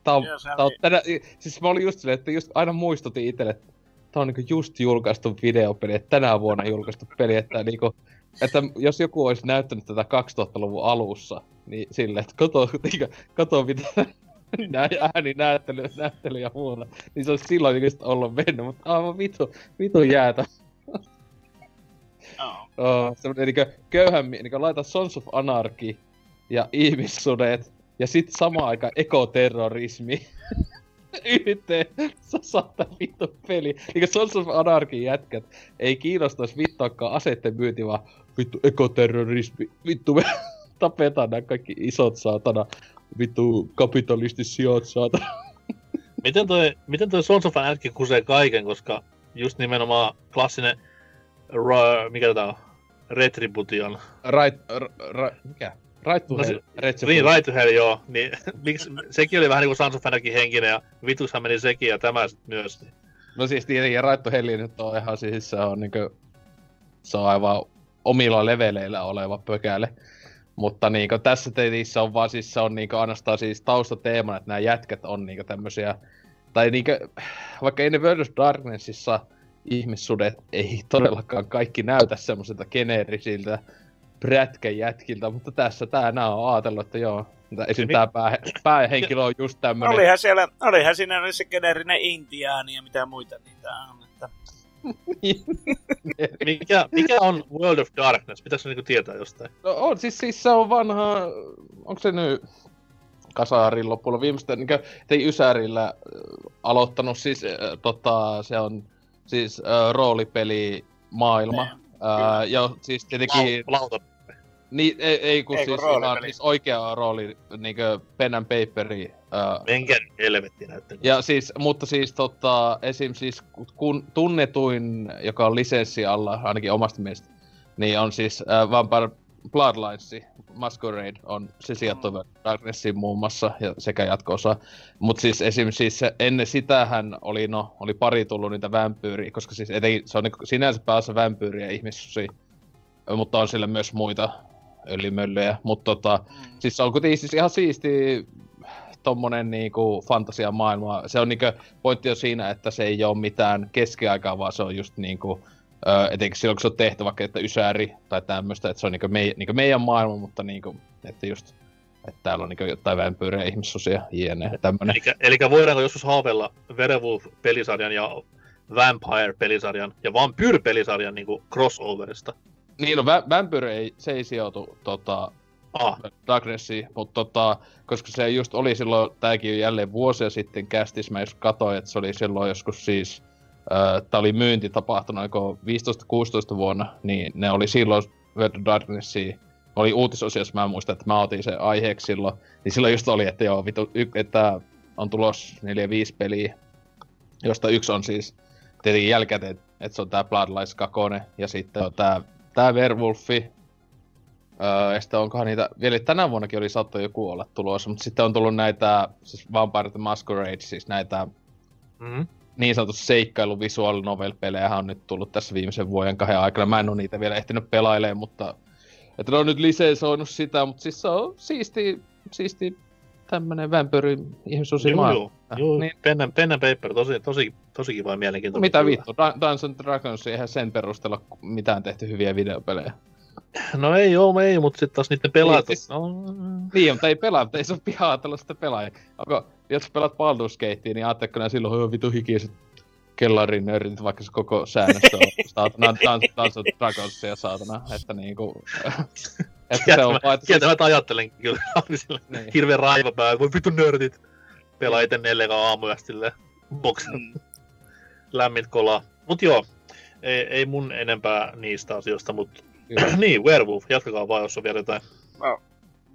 tää on, Joo, tää on oli- tänä, siis mä olin just silleen, että just aina muistutin itselle, että tää on niinku just julkaistu videopeli, että tänä vuonna julkaistu peli, että niinku, että jos joku olisi näyttänyt tätä 2000-luvun alussa, niin silleen, että kato, niinku, kato mitä nää ääni näyttely, näyttely ja muuta, niin se olisi silloin niinku sit ollut mennyt, mutta aivan vitu, vitu jäätä. Joo. Oh, semmonen niinku köyhän, niinku laita Sons of Anarchy ja ihmissudet ja sit samaan aikaan ekoterrorismi yhteen. Sä saat tän vittu peli. Niinku Sons of Anarchy jätkät ei kiinnostais vittuakaan aseitten myynti, vaan vittu ekoterrorismi. Vittu me tapetaan nää kaikki isot saatana. Vittu kapitalistisijoit saatana. Miten toi, miten toi Sons of Anarchy kusee kaiken, koska just nimenomaan klassinen, ra, mikä tää on, Retribution. Right, r, r, mikä? Right to No se- hell. Retribution. Niin, Right to Hell, joo. Niin, miksi, sekin oli vähän niinku Sons of Anarchy henkinen ja vitushan meni sekin ja tämä sit myös. Niin. No siis tietenkin Raitto Helli nyt on ihan siis se on niinku, se on aivan omilla leveleillä oleva pökäle. Mutta niinku tässä teissä on vaan siis se on niinku ainoastaan siis taustateemana, että nämä jätkät on niinku tämmösiä, tai niinku, vaikka ei ne World of Darknessissa ihmissudet ei todellakaan kaikki näytä semmoisilta geneerisiltä prätkäjätkiltä, mutta tässä tää nää on ajatellut, että joo, että esim. Mi- tää pää, päähenkilö on just tämmönen. Olihan siellä, olihan siinä se geneerinen intiaani ja mitä muita niitä on. Että... Mikä, mikä on World of Darkness? Pitäisikö niinku tietää jostain? No on, siis, siis se on vanha, onko se nyt Kasarin loppuun viimeistä, niin tei Ysärillä äh, aloittanut, siis äh, tota, se on siis äh, roolipeli maailma. Äh, ja siis tietenkin, Lau- Lauta. Niin, ei, ei kun Ei, kun siis, ihan, roolipeli. siis oikea rooli, niinkö pen and paperi. Äh, Menkää nyt helvettiin näyttely. ja siis, mutta siis tota, esim. siis kun tunnetuin, joka on lisenssi alla, ainakin omasta mielestä, niin on siis äh, Vampire Bloodlines, Masquerade on se sijoittuva Darknessin muun muassa, ja sekä jatko-osa. Mutta siis esim. Siis ennen sitähän oli, no, oli pari tullut niitä vampyyriä, koska siis etenkin, se on niinku sinänsä päässä vampyyriä ihmissusi, mutta on sillä myös muita öljymöllejä, mutta tota, Mm. Siis se on kuitenkin siis ihan siisti tommonen niinku fantasiamaailma. Se on niinku, pointti on siinä, että se ei ole mitään keskiaikaa, vaan se on just niinku, ö, etenkin silloin kun se on tehty vaikka, että Ysäri tai tämmöistä, että se on niinku, mei, niinku meidän maailma, mutta niinku, että just, että täällä on niinku jotain vampyyrejä, ihmissusia, jne. Tämmönen. Eli, eli voidaanko joskus haaveilla Werewolf-pelisarjan ja Vampire-pelisarjan ja Vampyr-pelisarjan niinku crossoverista? Niin, no vä- vampyyri ei, se ei sijoitu tota, Ah, Darknessi, mutta tota, koska se just oli silloin, tääkin jälleen vuosia sitten kästis, mä just katsoin, että se oli silloin joskus siis, äh, tää oli myynti tapahtunut oliko 15-16 vuonna, niin ne oli silloin World of oli uutisosiossa, mä muistan, että mä otin sen aiheeksi silloin, niin silloin just oli, että joo, vitu, y- että on tulos 4-5 peliä, josta yksi on siis tietenkin jälkikäteen, että se on tää Bloodlines 2, ja sitten on tää, tää Werewolfi, Öö, ja sitten onkohan niitä, vielä tänä vuonnakin oli saatto joku olla tulossa, mutta sitten on tullut näitä, siis Vampire the Masquerade, siis näitä mm. niin sanotusti seikkailu visual novel on nyt tullut tässä viimeisen vuoden kahden aikana. Mä en ole niitä vielä ehtinyt pelailemaan, mutta että ne on nyt lisensoinut sitä, mutta siis se on siisti, siisti tämmönen vampyri ihmisuusi Joo, maailma. joo. joo. Niin. Pen, and, pen and paper, tosi, tosi, tosi kiva ja mielenkiintoinen. Mitä vittu, Dun- Dungeons and Dragons eihän sen perusteella mitään tehty hyviä videopelejä. No ei joo, ei, mutta sitten taas niiden pelaajat... Niin, no, Niin, mutta ei pelaa, mutta ei se ole pihaa tällaista pelaajia. Onko, jos pelaat Baldur's Gatea, niin ajatteletko nää silloin, että vitu hikiset kellarin nörrit, vaikka se koko säännöstö on saatana of Dragonsia saatana, että niinku... että se on vaan, että Kieltämättä ajattelen kyllä. Niin. hirveä raiva päällä. Voi vittu nörtit. Pelaa ite neljä aamuja silleen. Boksen. Mm. Lämmin kolaa. Mut joo. ei, ei mun enempää niistä asioista, Kyllä. niin, Werewolf, jatkakaa vaan, jos on vielä jotain. No,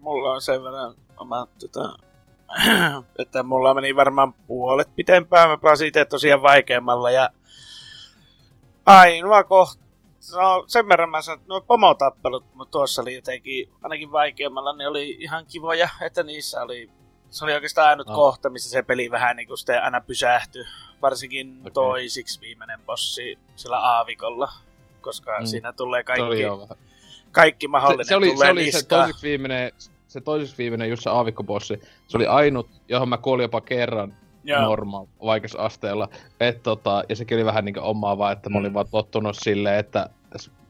mulla on sen verran oma, tota, että mulla meni varmaan puolet pitempään. Mä pelasin itse tosiaan vaikeammalla ja ainoa kohta, no sen verran mä sanon, että nuo pomotappelut mutta tuossa oli jotenkin, ainakin vaikeammalla, ne oli ihan kivoja, että niissä oli, se oli oikeastaan ainut No. kohta, missä se peli vähän niin kuin sitten aina pysähtyi. Varsinkin okay. toisiksi viimeinen bossi sillä aavikolla, koska Mm. siinä tulee Se kaikki, kaikki mahdollinen Se, se oli, se, tulee oli se toiseksi viimeinen, se toiseksi viimeinen just se aavikkobossi. Se oli ainut, johon mä kuolin jopa kerran Joo. normaal vaikeusasteella. Et, tota, ja sekin oli vähän niinku omaa vaan, että mä olin Mm. vaan tottunut silleen, että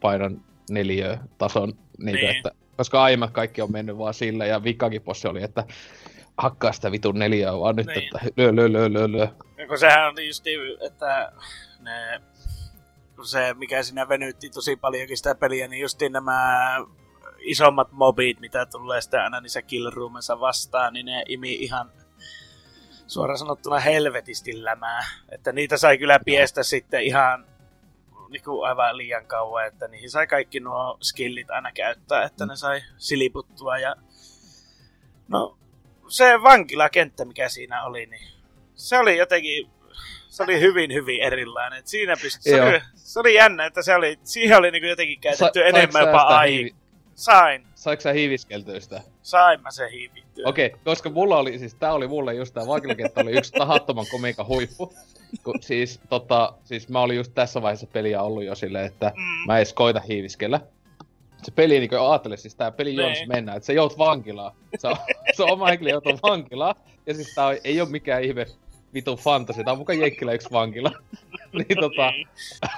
painan neliö tason, niinku, Niin. että, koska aiemmat kaikki on mennyt vaan sillä, ja vikakin bossi oli, että hakkaa sitä vitun neliöä vaan nyt, Niin. että lyö, lyö, lyö, lyö, lyö. Ja kun sehän oli just niin, että ne, se, mikä siinä venytti tosi paljonkin sitä peliä, niin justiin nämä isommat mobit, mitä tulee sitten aina niissä kill roomissa vastaan, niin ne imi ihan suoraan sanottuna helvetisti lämää. Että niitä sai kyllä piestä sitten ihan niin kuin aivan liian kauan, että niihin sai kaikki nuo skillit aina käyttää, että ne sai siliputtua ja no se vankilakenttä, mikä siinä oli, niin se oli jotenkin, se oli hyvin, hyvin erilainen. Et siinä pystyi, se, oli, se oli jännä, että se oli, siihen oli niinku jotenkin käytetty Sa- enemmän jopa aikaa. hiivi- Sain, Saiko sä hiiviskeltyä sitä? sain mä sen hiivittyä. Okei, okay, koska mulla oli, siis tää oli mulle just tää vankilakenttä oli yksi tahattoman komiikan huippu. Kun, siis, tota, siis mä olin just tässä vaiheessa peliä ollut jo silleen, että Mm. mä edes koita hiiviskellä. Se peli niin ajattele, siis tää peli juonissa Niin. mennään, että se jout vankilaan. Se, on, se on oma henkilö joutuu vankilaan. Ja siis tää ei oo mikään ihme vitun fantasia, tää on mukaan Jenkkilä yksi vankila. niin tota,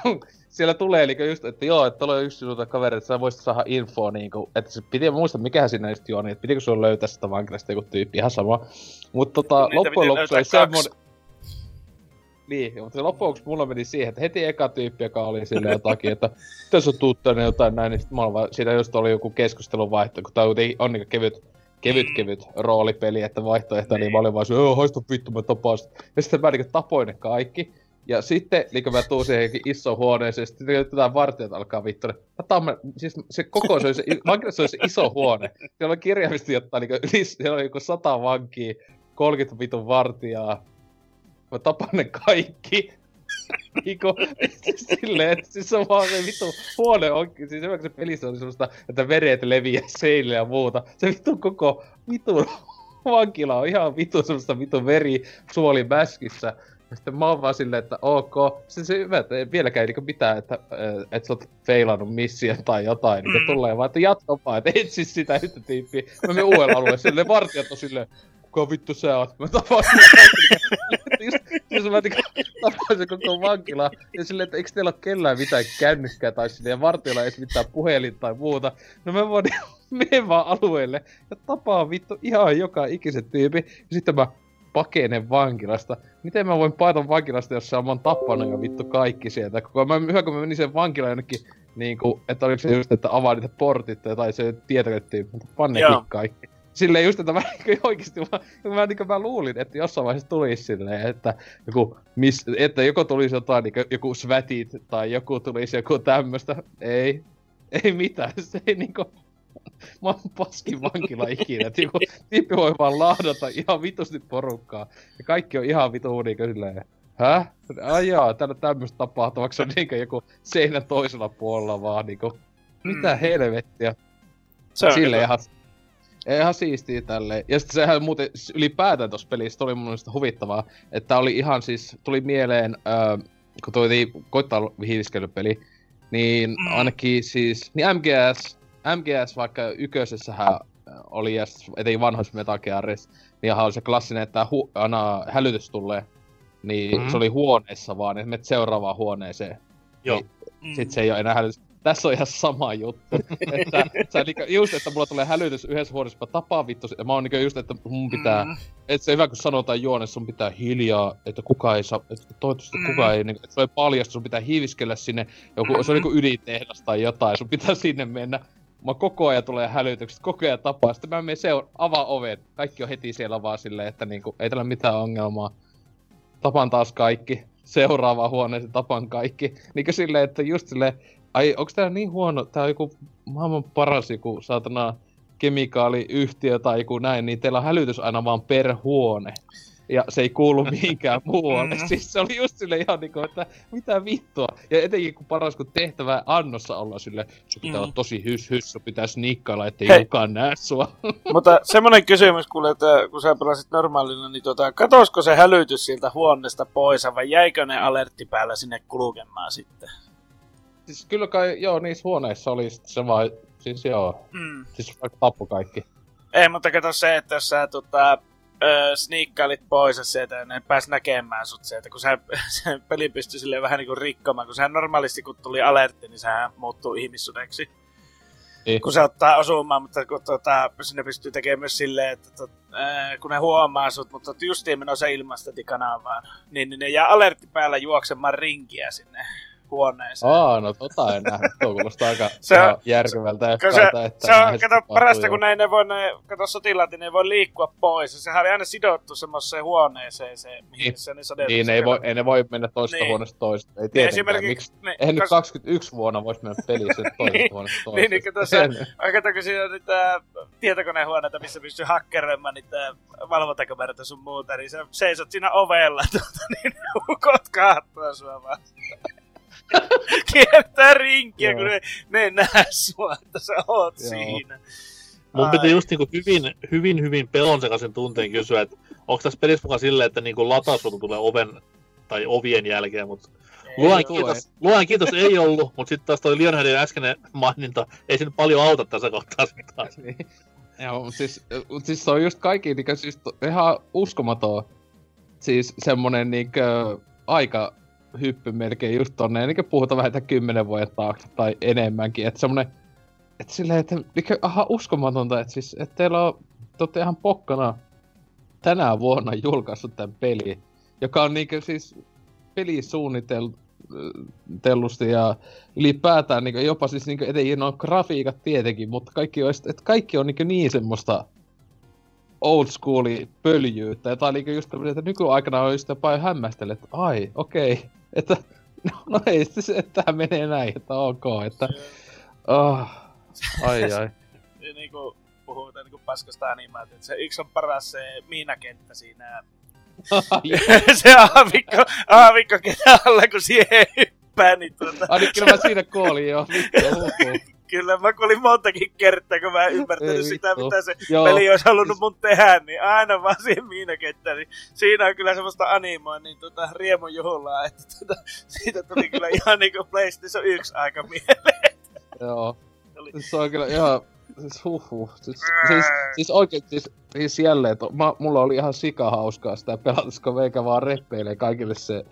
siellä tulee niinku just, että joo, että tuolla on yksi sinulta kaveri, että sä voisit saada infoa niinku, että se piti muista mikähän siinä just juoni, että pitikö sulla löytää sitä vankilasta joku tyyppi, ihan sama. Mutta tota, loppujen lopuksi oli semmonen, niin, mutta se loppujen lopuksi mulla meni siihen, että heti eka tyyppi, joka oli silleen jotakin, että tässä on tänne jotain näin, niin sit mä olin vaan, siitä just oli joku keskustelun vaihto, kun tää on niinku kevyt, kevyt, kevyt roolipeli, että vaihtoehto, niin, Niin. mä olin vaan se, joo, haista vittu, mä tapaan sit." Ja sitten mä niinku tapoin ne kaikki. Ja sitten niinku mä tuun siihen isoon huoneeseen, sitten tätä vartijat alkaa vittu. Mä tamme, siis se koko se oli se, vankilassa se iso huone. Siellä on kirjaimisesti jotain niinku yli, siellä oli joku sata vankia, 30 vitun vartijaa. Mä tapan ne kaikki. Niinku, siis silleen, että siis on vaan se vittu huone onkin, siis se, pelissä oli semmoista, että veret leviää seinille ja muuta. Se vittu koko vittu vankila on ihan vittu semmoista vittu veri suoli mäskissä. Ja sitten mä oon vaan silleen, että ok. Sitten se hyvä, että ei vieläkään niinku mitään, että, äh, että sä oot feilannut mission tai jotain. Niin Mm. tulee vaan, että jatka vaan, että etsi sitä yhtä tyyppiä. Mä menen uudelle alueelle, silleen vartijat on silleen, kuka vittu sä oot? Mä kaikki. Just, jos mä niinku tapasin koko vankila. Ja silleen, että eikö teillä ole kellään mitään kännykkää tai sinne, ja vartijalla ei edes mitään puhelin tai muuta. No mä voin menen vaan alueelle ja tapaa vittu ihan joka ikisen tyypin. Ja sitten mä pakenen vankilasta. Miten mä voin paeta vankilasta, jos mä oon tappanut jo vittu kaikki sieltä? Koko mä, hyvä, kun mä menin sen vankilaan jonnekin, niinku, että oliko se just, että avaa niitä portit tai se tietokonetyyppi, mutta pannekin kaikki. Silleen just, että mä niinku oikeesti vaan, mä, niinku, mä luulin, että jossain vaiheessa tulisi silleen, että joku, mis, että joko tulisi jotain, niinku, joku svätit tai joku tulisi joku tämmöstä. Ei, ei mitään, se ei niinku, mä oon paskin vankila ikinä, että joku tyyppi voi vaan lahdata ihan vitusti porukkaa. Ja kaikki on ihan vitu niinku silleen, häh? Ai jaa, täällä tämmöstä tapahtumaksi on niinku joku seinän toisella puolella vaan niinku, mitä Mm. helvettiä. Se on Sille ihan, ihan siistiä tälleen. Ja sitten sehän muuten ylipäätään tossa pelissä oli mun mielestä huvittavaa, että oli ihan siis, tuli mieleen, öö, kun toi koittaa hiiliskelypeli, niin Mm. ainakin siis, niin MGS, MGS vaikka yköisessähän ö, oli, ja sit etenkin vanhoissa Metal Gearissa, niin ihan oli se klassinen, että hu- aina hälytys tulee, niin Mhm. se oli huoneessa vaan, että menet seuraavaan huoneeseen. Joo. Mm. Sit se ei ole enää hälytys. Tässä on ihan sama juttu. että sä niinku, just, että mulla tulee hälytys yhdessä huoneessa, mä tapaan vittu. Ja mä oon niinku just, että mun pitää, Mm. että se hyvä kun sanotaan juonessa, sun pitää hiljaa, että kuka ei saa, että toivottavasti Mm. kuka ei, niinku, että se ei paljasta, sun pitää hiiviskellä sinne, joku, se on niinku ydintehdas tai jotain, sun pitää sinne mennä. Mä koko ajan tulee hälytykset, koko ajan tapaa. Sitten mä menen seur- avaa ovet. Kaikki on heti siellä vaan silleen, että niinku, ei tällä mitään ongelmaa. Tapan taas kaikki. seuraavaan huoneeseen tapan kaikki. Niinkö silleen, että just silleen, ai onks tää niin huono, tää on joku maailman paras joku saatana kemikaaliyhtiö tai joku näin, niin teillä on hälytys aina vaan per huone. Ja se ei kuulu mihinkään muualle. Mm. siis se oli just sille ihan niinku, että mitä vittua. Ja etenkin kun paras, kun tehtävä annossa olla sille, sun pitää Mm. olla tosi hys hys, sun pitää sniikkailla, ettei Hei. kukaan näe sua. Mutta semmonen kysymys kuule, että kun sä pelasit normaalina, niin tota, katosko se hälytys siltä huoneesta pois vai jäikö ne alertti päällä sinne kulkemaan sitten? siis kyllä kai, joo, niissä huoneissa oli se vaan, siis joo, Mm. siis vaikka tappu kaikki. Ei, mutta kato se, että jos sä tota, ö, sniikkailit pois ja sieltä, ne pääs näkemään sut sieltä, kun sä, se peli pystyi silleen vähän niinku rikkomaan, kun sehän normaalisti kun tuli alertti, niin sehän muuttuu ihmissudeksi. Niin. Kun se ottaa osumaan, mutta kun tota, sinne pystyy tekemään myös silleen, että tot, ää, kun ne huomaa sut, mutta justiin menossa ilmastotikanavaan, niin, niin ne jää alertti päällä juoksemaan rinkiä sinne huoneeseen. Aa, no tota en nähnyt. Tuo kuulostaa aika Se on- järkevältä se, hyvältä, että se on, kato, parasta, kun ne, ne voi, ne, kato sotilaat, niin ne voi liikkua pois. Ja sehän oli aina sidottu semmoiseen huoneeseen, se, mihin Niin. se ne sotilaat. Niin, ei, voi, ei ne voi mennä toisesta Niin. huoneesta toista. Ei Niin tietenkään. Miksi? ne, Eihän nyt kas- 21 vuonna voisi mennä pelissä toisesta Niin. huoneesta toisesta. Niin, niin, kato, se- kun siinä on niitä tietokonehuoneita, missä pystyy hakkeroimaan niitä valvontakameroita sun muuta, niin sä seisot siinä ovella, tuota, niin ne ukot kahtoo sua vaan. Kiertää rinkiä, kun ne, ne ei näe sua, että sä oot Joo. siinä. Mun Ai. piti just niinku hyvin, hyvin, hyvin pelonsekaisin tunteen kysyä, että onko tässä pelissä mukaan silleen, että niinku latausruutu tulee oven tai ovien jälkeen, mutta luojan oo. kiitos, luojan kiitos ei ollut, mutta sitten taas toi Lionheadin äskeinen maininta, ei se nyt paljon auta tässä kohtaa sit taas. Niin. Joo, mutta siis, mut siis se on just kaikki niinkö, siis to, ihan uskomaton. Siis semmonen niinkö aika hyppy melkein just tonne, niinkö puhutaan vähintään kymmenen vuoden taakse tai enemmänkin, että semmonen, että silleen, että niinkö aha uskomatonta, että siis, että teillä on, te ootte ihan pokkana tänä vuonna julkaissut tämän peli, joka on niinkö siis pelisuunnitellusti ja ylipäätään niin jopa siis niin etenkin nuo grafiikat tietenkin, mutta kaikki on, että kaikki on niin, niin semmoista old schoolia pöljyyttä. Tai niin just tämmöinen, että nykyaikana on just jopa hämmästellä, että ai, okei, okay. Että no, no ei se, että tämä menee näin, että ok, että oh, ai ai. Niinku puhutaan niinku paskasta animaatiota. Se yksi on paras se miinakenttä siinä. se aavikko, aavikko alla, kun siihen hyppää, niin tuota, Ai niin kyllä mä siinä kuolin jo, vittu. kyllä mä kuulin montakin kertaa, kun mä en Ei ymmärtänyt sitä, vittu. mitä se Joo, peli olisi halunnut mun tehdä, niin aina vaan siihen miinakenttään. Niin siinä on kyllä semmoista animoinnin tota, riemun juhlaa, että tota, siitä tuli kyllä ihan niinku PlayStation 1 aika mieleen. joo. Oli- se on kyllä ihan, siis huhhuh. Siis, siis, siis oikein, siis, siis jälleen, että mä, mulla oli ihan sika hauskaa sitä pelatasko veikä vaan reppeilee kaikille se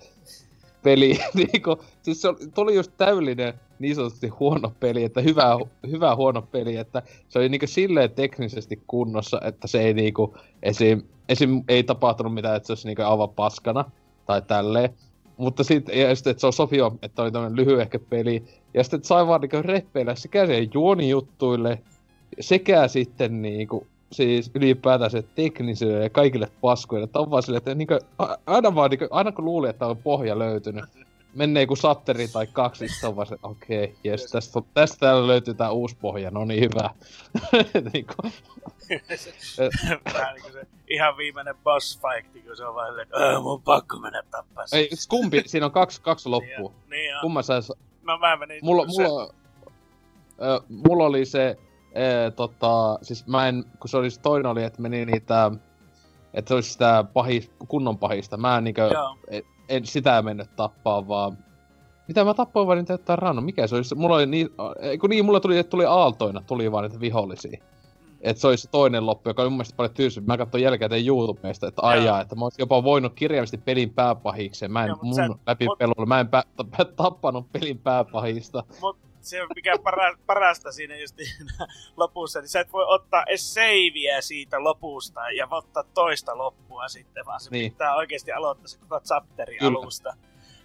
peli. niinku, siis se oli, tuli just täydellinen niin sanotusti huono peli, että hyvä, hyvä huono peli, että se oli niinku silleen teknisesti kunnossa, että se ei niinku, esim, esim ei tapahtunut mitään, että se olisi niinku aivan paskana tai tälleen. Mutta sitten, ja sitten, että se on sopiva, että oli tämmönen lyhyehkö peli, ja sitten että sai vaan niinku reppeillä sekä se juonijuttuille, sekä sitten niinku, siis ylipäätään se teknisille ja kaikille paskoille, että on vaan silleen, että niinku, aina vaan niinku, aina kun luuli, että on pohja löytynyt, menee joku satteri tai kaksi, sitten on vaan se, okei, okay, jes, tästä, tästä täällä löytyy tää uusi pohja, no niin hyvä. niinku, Vähän niinku se ihan viimeinen boss fight, kun se on vaan silleen, että mun on pakko mennä tappaa ei, kumpi, siinä on kaksi, kaksi loppua. Niin on. Kumman sais, No mä menin... mulla, se, mulla, ö, mulla oli se, e, tota, siis mä en, kun se oli se toinen oli, että meni niitä, että se olisi sitä pahis, kunnon pahista. Mä en niinkö, Joo. En sitä mennyt tappaa, vaan mitä mä tappoin vaan niitä jotain rannon, mikä se olisi, mulla oli niin, ei, kun niin, mulla tuli, että tuli aaltoina, tuli vaan niitä vihollisia. Että se olisi se toinen loppu, joka on mun mielestä paljon tylsempi. Mä katsoin jälkikäteen YouTubesta, että ajaa, että mä olisin jopa voinut kirjaimellisesti pelin pääpahikseen. Mä en Joo, mut mun sä- läpipelulla, mä en pä, tappanut pelin pääpahista. Mut se mikä para, parasta siinä just lopussa, niin sä et voi ottaa edes seiviä siitä lopusta ja ottaa toista loppua sitten, vaan se Niin. pitää oikeasti aloittaa se koko chapteri alusta.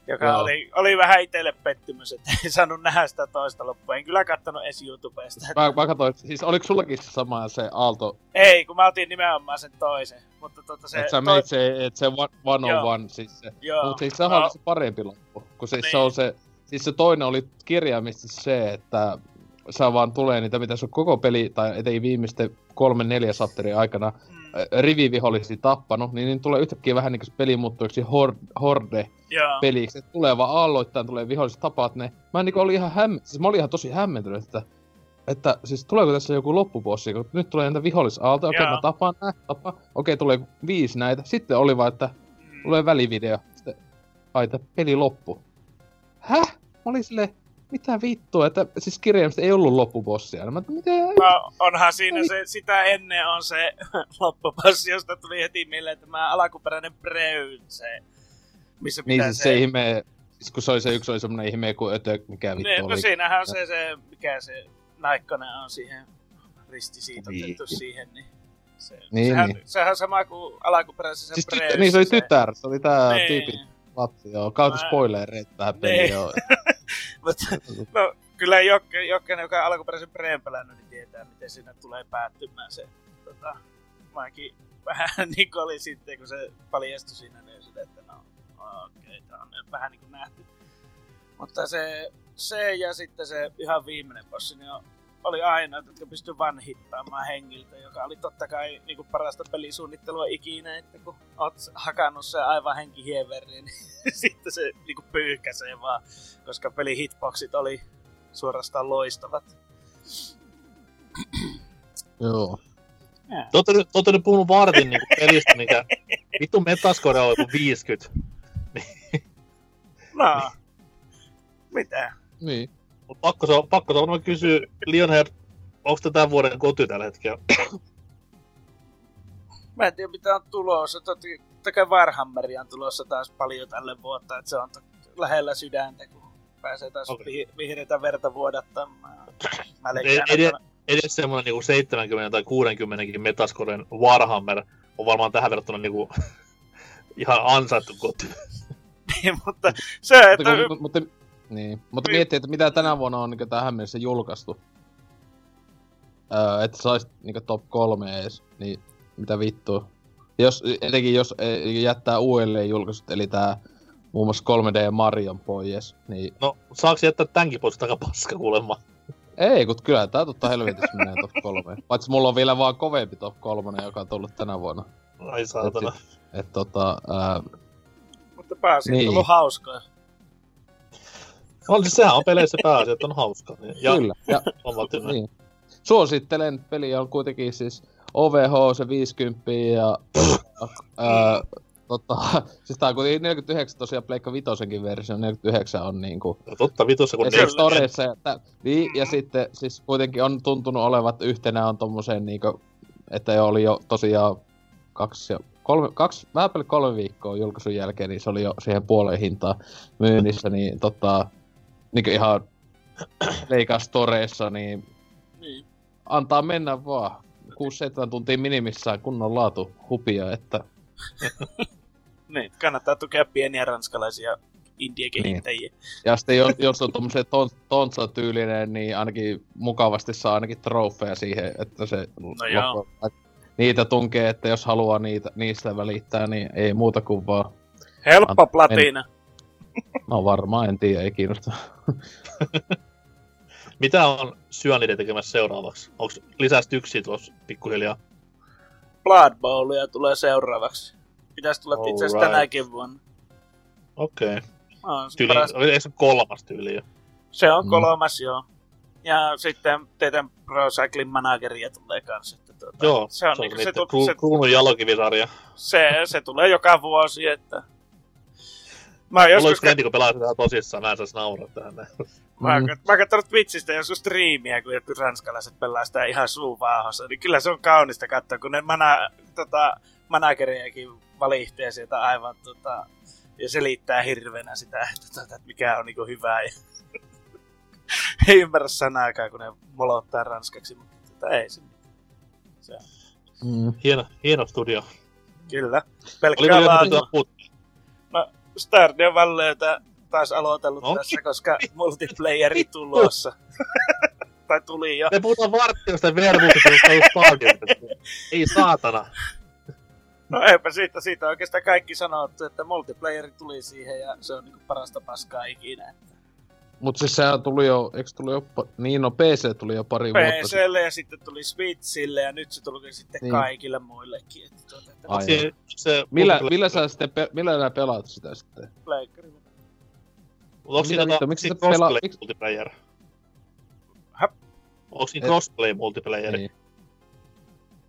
joka Joo. oli, oli vähän itselle pettymys, että ei saanut nähdä sitä toista loppua. En kyllä kattonut edes YouTubesta. Mä, mä katsoin, siis oliko sullakin se sama se Aalto, Ei, kun mä otin nimenomaan sen toisen. Mutta tota se... että sä toi- meit se, että se one, one Joo. on one, siis se. Joo. Mutta siis sehän oli se parempi loppu, kun siis se Niin. on se, siis se toinen oli kirjaimisesti se, että sä vaan tulee niitä, mitä se koko peli, tai ettei viimeisten kolme neljä sapterin aikana Mm, ä, rivivihollisia tappanut, niin, niin tulee yhtäkkiä vähän niin kuin se peli muuttuu yksi horde, peliksi, että tulee vaan aalloittain, tulee viholliset, tapaat ne. Mä niin olin ihan hämm... siis mä olin ihan tosi hämmentynyt, että, että siis tuleeko tässä joku loppupossi, kun nyt tulee näitä vihollisaaltoja, okei Joo. mä tapaan nää, tapaan, okei tulee viisi näitä, sitten oli vaan, että Mm. tulee välivideo, sitten ai peli loppu. Häh? Mä olin silleen, mitä vittua, että siis kirjaimisesti ei ollut loppubossia. Mä, että mitä? No, onhan siinä se, sitä ennen on se loppupassi, josta tuli heti mieleen tämä alkuperäinen Preyn, se, missä Niin pitää siis se ihme, siis kun se oli se yksi oli semmonen ihme kuin ötö, mikä vittu Ne, oli. no siinähän on se, se, mikä se naikkonen on siihen risti siitä Niin. siihen, niin se, Niin, sehän, niin. sehän on sama kuin alkuperäisessä Siis tyttö, niin se oli tytär, se oli tää Niin. tyyppi lapsi, joo. Kautta Mä- spoilereita tähän peliin, Niin. joo. Mutta, no, kyllä Jokke, Jokkanen, joka on alkuperäisen Preyn pelannut, niin tietää, miten siinä tulee päättymään se. Tota, mäkin vähän niin kuin oli sitten, kun se paljastui siinä, niin sille, että no, okei, okay, tämä on vähän niin kuin nähty. Mutta se, se ja sitten se ihan viimeinen bossi, niin on, oli aina, jotka pystyi vanhittaamaan hengiltä, joka oli totta kai niin kuin parasta pelisuunnittelua ikinä, että kun oot hakannut se aivan henkihieveriin, niin sitten se niin kuin pyyhkäsee vaan, koska pelin hitboxit oli suorastaan loistavat. Joo. Te ootte nyt, te ootte nyt puhunut vartin niinku pelistä, mikä vittu metascore on joku 50. No, mitä? Niin. Mut pakko se on, pakko se on kysyä, Lionhead, onko tämän vuoden koti tällä hetkellä? Mä en tiedä mitä on tulossa. Totti, totta kai Warhammeria on tulossa taas paljon tälle vuotta, että se on lähellä sydäntä, kun pääsee taas okay. vihreitä verta vuodattamaan. Mä Ed- ed- edes semmoinen niinku 70 tai 60 metascoren Warhammer on varmaan tähän verrattuna niinku ihan ansaittu koti. niin, mutta se, että... Mutta, mutta, mutta, niin. mutta Niin. miettii, että mitä tänä vuonna on niin tähän mennessä julkaistu. Öö, että saisit niin top kolme edes, niin mitä vittua. Jos, etenkin jos eh, jättää uudelleen julkaisut, eli tää muun muassa 3D Marion pois, niin No, saaks jättää tämänkin pois takapaska kuulemma? ei, kun kyllä tää totta helvetissä menee top kolme. Paitsi mulla on vielä vaan kovempi top kolmonen, joka on tullut tänä vuonna. Ai saatana. Et tota, ää, mutta pääsi Niin. tullut hauskaa. Siis sehän on peleissä pääasia, että on hauska. Niin- Ja kyllä. Ja on. Niin. Suosittelen, peli on kuitenkin siis OVH se 50 ja ää, tota, siis tää on kuitenkin 49 tosiaan Pleikka Vitosenkin versio, 49 on niinku No, totta vitussa, kun ja Storessa, ja, tä, niin, ja sitten siis kuitenkin on tuntunut olevat yhtenä on tommoseen niinku, että oli jo tosiaan kaksi ja kolme, kaksi, vähän kolme viikkoa julkaisun jälkeen, niin se oli jo siihen puoleen hintaan myynnissä, niin tota, niinku ihan Pleikka Storeessa, niin Niin. antaa mennä vaan. 6-7 tuntia minimissään kunnon laatu hupia, että niin. Kannattaa tukea pieniä ranskalaisia indie-kehittäjiä. ja sitten jos, jos on tommosen ton, tontsa-tyylinen, niin ainakin mukavasti saa ainakin trofeja siihen, että se No joo. niitä tunkee, että jos haluaa niitä, niistä välittää, niin ei muuta kuin vaan, Helppo platina. No varmaan en tiedä, ei kiinnosta. Mitä on Syönide tekemässä seuraavaksi? Onko lisästyksiä tuossa pikkuhiljaa? Blood Bowlia tulee seuraavaksi. Pitäisi tulla itse asiassa Alright. tänäkin vuonna. Okei. Okay. Tyyli, paras, eikö se kolmas tyyli jo? se on Mm. kolmas, joo. Ja sitten teidän Pro Cycling Manageria tulee kanssa. Että tuota, Joo, se on, se on niinku, se, tu- kru- se, kruunun se, se, tulee joka vuosi, että... Mä Mulla joskus olisi klientti, kun pelaa sitä tosissaan, mä en saisi nauraa tähän. näin. Mä, Mm. mm. mä katsonut Twitchistä joskus striimiä, kun jotkut ranskalaiset pelaa sitä ihan suuvaahossa. Niin kyllä se on kaunista katsoa, kun ne mana, tota, manageriakin valihtee sieltä aivan tota, ja selittää hirveänä sitä, että, tota, että mikä on niinku hyvää. Ja ei ymmärrä sanaakaan, kun ne molottaa ranskaksi, mutta tota, ei se se on. Mm. Hieno, hieno studio. Kyllä, pelkkää put- Stardew Valleytä taas aloitellut No. tässä, koska multiplayeri tulossa. tai tuli jo. Me puhutaan josta on Stargate. Ei saatana. No eipä siitä, siitä oikeastaan kaikki sanottu, että multiplayeri tuli siihen ja se on niinku parasta paskaa ikinä. Mut siis sehän tuli jo, eikö tuli jo, niin no PC tuli jo pari vuotta sitten. PClle ja sitten tuli Switchille ja nyt se tuli sitten Niin. kaikille muillekin. Että tuota, että Se, se, Millä, multiplayer- millä sä sitten, pe- millä nää pelaat sitä sitten? pleikkari. Mutta onko siinä vittua, miksi crossplay miksi- multiplayer? Häp? Onko siinä crossplay multiplayer? Niin.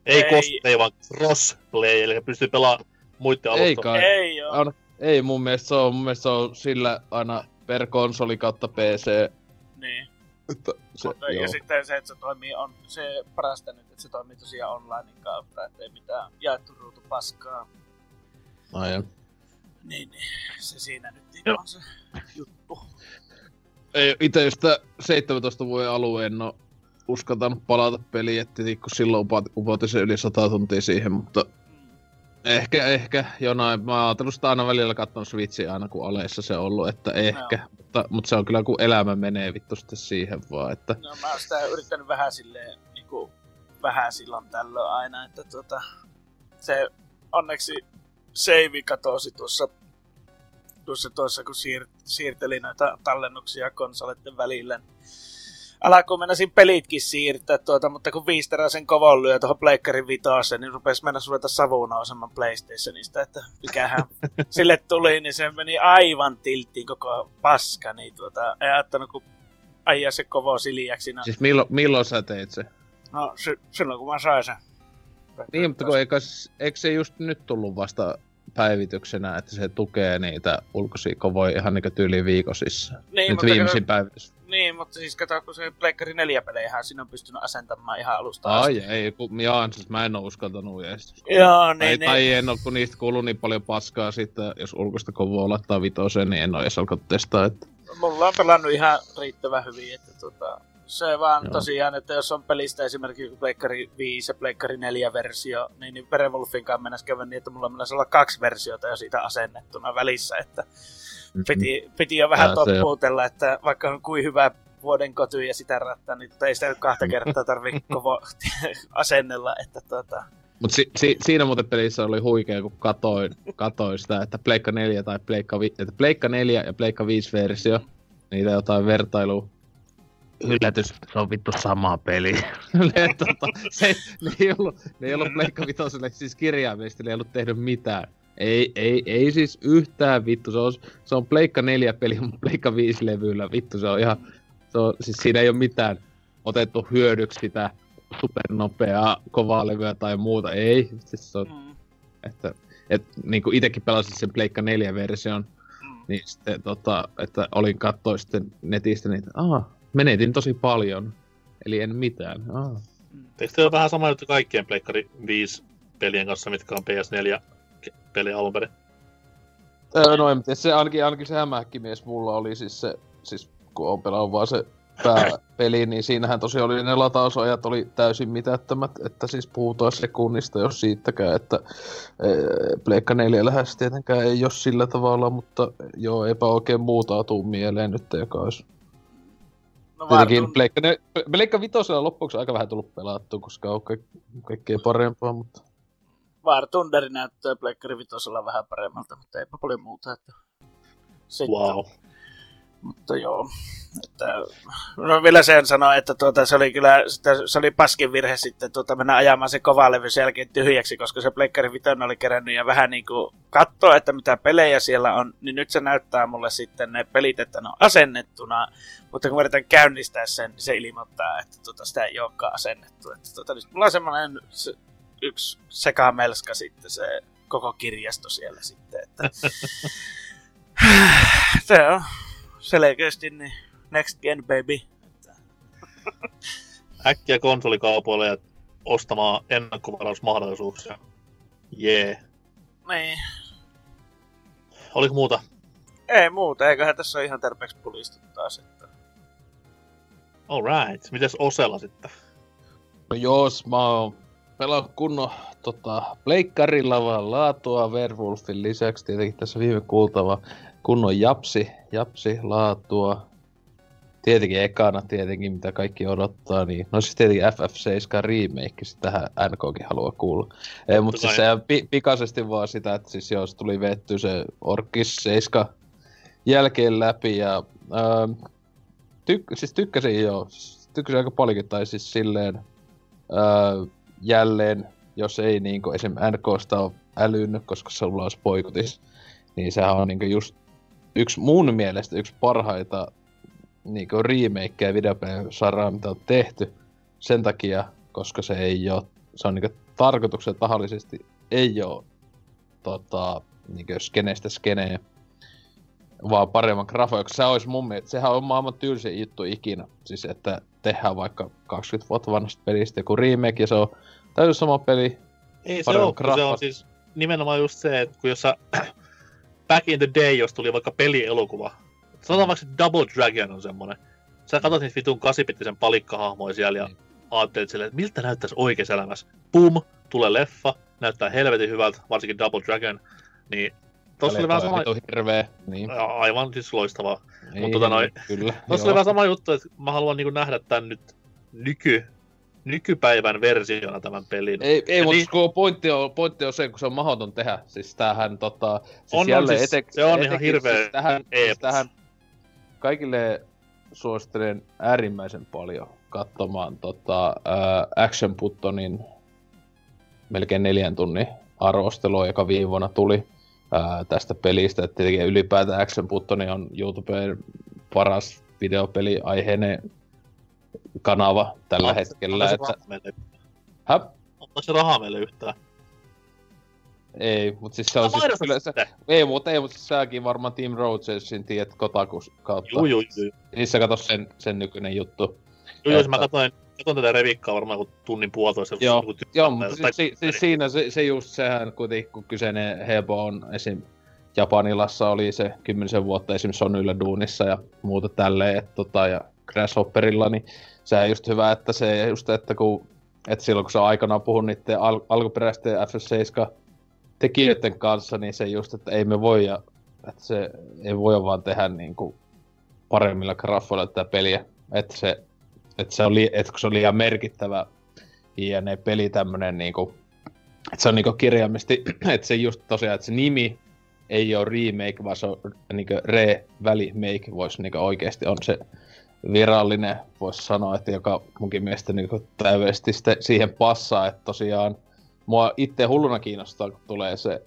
Ei, Ei. cosplay, vaan crossplay, eli pystyy pelaamaan muiden Ei alusta. kai. Ei oo. On, ei mun mielestä se on, mun mielestä se on sillä aina per konsoli kautta PC. Niin. Että se, Mutta, joo. ja sitten se, että se toimii, on se parasta nyt, että se toimii tosiaan onlinein kautta, että ei mitään jaettu ruutu paskaa. Aivan. Niin, niin. Se siinä nyt niin Joo. on se juttu. Ei, ite sitä 17 vuoden alueen en oo uskaltanut palata peliin, että kun silloin upotin se yli 100 tuntia siihen, mutta. Ehkä, ehkä. Jonain, mä oon ajatellut sitä aina välillä katson Switchiä aina kun aleissa se on ollut, että ehkä, mutta, mutta, se on kyllä kun elämä menee vittu sitten siihen vaan, että No mä oon sitä yrittänyt vähän silleen, niinku, vähän silloin tällöin aina, että tota, se onneksi save katosi tuossa, tuossa, tuossa kun siir, siirteli näitä tallennuksia konsoleiden välillä. Alkoi mennä siinä pelitkin siirtää, tuota, mutta kun viisteräisen kovon lyö tuohon Pleikkarin vitoseen, niin rupesi mennä ruveta savu nousemaan PlayStationista, että mikähän sille tuli, niin se meni aivan tilttiin koko paska, niin tuota, ei ajattanut kun ajaa se kovo siliäksi. No, siis milloin, milloin sä teit se? no sy- silloin kun mä sain sen. Niin, mutta kun eikö, eikö se just nyt tullut vasta päivityksenä, että se tukee niitä ulkoisia kovoja ihan niinku tyyliin viikosissa. Niin, Nyt viimeisin päivitys. Niin, mutta siis kato, kun se Pleikkari 4 pelejähän siinä on pystynyt asentamaan ihan alusta Ai ei, kun jaan, siis mä en oo uskaltanut edes. Joo, Tai, niin, tai niin. en oo, kun niistä kuuluu niin paljon paskaa sitten, jos ulkoista kovoa laittaa vitoseen, niin en oo edes alkanut testaa, että Mulla on pelannut ihan riittävän hyvin, että tota, se vaan Joo. tosiaan, että jos on pelistä esimerkiksi Pleikkari 5 ja Pleikkari 4 versio, niin, niin Werewolfin kanssa mennäs käydä niin, että mulla mennäisi olla kaksi versiota jo siitä asennettuna välissä, että piti, piti jo vähän toppuutella, että vaikka on kuin hyvä vuoden koty ja sitä rattaa, niin tota ei sitä kahta kertaa tarvitse kovo asennella, että tota, Mut si- si- siinä muuten pelissä oli huikea, kun katoin, katoin sitä, että Pleikka 4 tai Pleikka, vi- että Pleikka 4 ja Pleikka 5 versio, niitä jotain vertailu Yllätys, se on vittu sama peli. Ne, tota, se, ne, ei ollut, ne ei ollut Pleikka Vitoselle siis kirjaimellisesti, ne ei ollut tehnyt mitään. Ei, ei, ei siis yhtään vittu, se on, se on Pleikka 4 peli, mutta Pleikka 5 levyllä, vittu se on ihan, se on, siis siinä ei ole mitään otettu hyödyksi sitä supernopeaa kovaa levyä tai muuta, ei, siis se on, mm, että, et, niin kuin itekin pelasin sen Pleikka 4 version, mm. niin sitten tota, että olin kattoi sitten netistä, niin aha, menetin tosi paljon, eli en mitään, aha. Eikö teillä ole vähän sama juttu kaikkien Pleikkari 5 pelien kanssa, mitkä on PS4-peli alun perin? Öö, no en tiedä, se ainakin, ainakin se hämähäkkimies mulla oli siis se, siis kun on pelannut vaan se pääpeli, niin siinähän tosiaan oli ne latausajat oli täysin mitättömät, että siis puhutaan sekunnista, jos siitäkään, että Pleikka 4 lähes tietenkään ei ole sillä tavalla, mutta joo, eipä oikein muuta tuu mieleen nyt, joka olisi No Tietenkin Pleikka, ne, Pleikka vitosella loppuksi aika vähän tullut pelattua, koska on kaik, kaikkea parempaa, mutta... War Thunderi näyttää Pleikkari Vitosella vähän paremmalta, mutta eipä paljon muuta. Että... Sitten, Wow. Mutta joo. Että, no vielä sen sanoa, että tuota, se oli kyllä sitä- se oli paskin virhe sitten tuota, mennä ajamaan se kova levy sen jälkeen tyhjäksi, koska se Pleikkari Vitoinen oli kerännyt ja vähän niin kuin katsoa, että mitä pelejä siellä on, niin nyt se näyttää mulle sitten ne pelit, että ne on asennettuna, mutta kun yritän käynnistää sen, niin se ilmoittaa, että tuota, sitä ei olekaan asennettu. Että tuota, nyt mulla on semmoinen se, yksi sekamelska sitten se koko kirjasto siellä sitten, että se on selkeästi niin next gen baby. Äkkiä konsolikaupoille ja ostamaan ennakkovarausmahdollisuuksia. Jee. Yeah. niin. Oliko muuta? Ei muuta, eiköhän tässä ole ihan tarpeeksi pulistu taas. Että... Alright. Mites Osella sitten? No jos mä oon pelannut kunnon tota, pleikkarilla vaan laatua Werewolfin lisäksi, tietenkin tässä viime kuultava kunnon japsi, japsi laatua. Tietenkin ekana tietenkin, mitä kaikki odottaa, niin no siis tietenkin FF7 remake, tähän NKkin haluaa kuulla. Ei, mutta siis se pi- pikaisesti vaan sitä, että siis jos tuli vetty se Orkis 7 jälkeen läpi ja ää, tyk- siis tykkäsin jo, tykkäsin aika paljonkin, tai siis silleen ää, jälleen, jos ei niinku esim. NKsta ole älynyt, koska se on poikutis, niin sehän on niinku just yksi mun mielestä yksi parhaita niinku remakeja videopelisaraa, mitä on tehty. Sen takia, koska se ei ole, se on niinku tarkoituksen tahallisesti ei ole tota, niinku skeneistä skeneen, vaan paremman grafoiksi. Se olisi mun mielestä, sehän on maailman tylsin juttu ikinä. Siis että tehdään vaikka 20 vuotta vanhasta pelistä joku remake ja se on täysin sama peli. Ei se ole, se on siis nimenomaan just se, että kun jos sä back in the day, jos tuli vaikka pelielokuva, sanotaan vaikka Double Dragon on semmonen, sä katsot niitä vitun kasipittisen palikkahahmoja siellä ja ajattelet silleen, että miltä näyttäisi oikeassa elämässä. Pum, tulee leffa, näyttää helvetin hyvältä, varsinkin Double Dragon, niin Tossa oli vähän sama... Hirveä, niin. Aivan siis loistavaa. Niin, Mutta tota noin, kyllä. Tossa oli vähän sama juttu, että mä haluan niinku nähdä tän nyt nyky, nykypäivän versiona tämän pelin. Ei, ei mutta niin... pointti, on, pointti on se, kun se on mahdoton tehdä. Siis tämähän tota... Siis on, jälleen on, siis, etek, se on etek, ihan hirveä siis tähän, siis tähän kaikille suosittelen äärimmäisen paljon katsomaan tota, äh, Action Buttonin melkein neljän tunnin arvostelua, joka viime vuonna tuli ää, tästä pelistä. Et tietenkin ylipäätään Action Buttoni on YouTubeen paras videopeli aiheinen kanava tällä Onko hetkellä. Se että... Hä? Onko se rahaa meille yhtään? Ei, mutta siis se on siis kyllä se, ei, mutta ei, mutta siis säkin varmaan Team Rogersin tiedät Kotakus kautta. Juu, juu, juu. Niin sä kato sen, sen nykyinen juttu. Joo, jos mä katsoin, katsoin tätä revikkaa varmaan kuin tunnin puolitoista. Joo, niin joo mutta siis, si, si, siinä se, se just sehän, kuitenkin kun kyseinen Hebo on esim. Japanilassa oli se kymmenisen vuotta esim. Sonylla duunissa ja muuta tälleen, että tota, ja Grasshopperilla, niin se on just hyvä, että se just, että kun, että silloin kun se on aikanaan puhunut niiden al- alkuperäisten FF7 tekijöiden kanssa, niin se just, että ei me voi, ja, että se ei voi vaan tehdä niin kuin paremmilla graffoilla tätä peliä. Että se että se, oli, että kun se oli liian merkittävä JNE-peli tämmönen niinku, että se on niinku kirjaimesti, että se just tosiaan, että se nimi ei ole remake, vaan se on niinku re-välimake, voisi niinku oikeasti on se virallinen, voisi sanoa, että joka munkin mielestä niinku täydellisesti siihen passaa, että tosiaan mua itse hulluna kiinnostaa, kun tulee se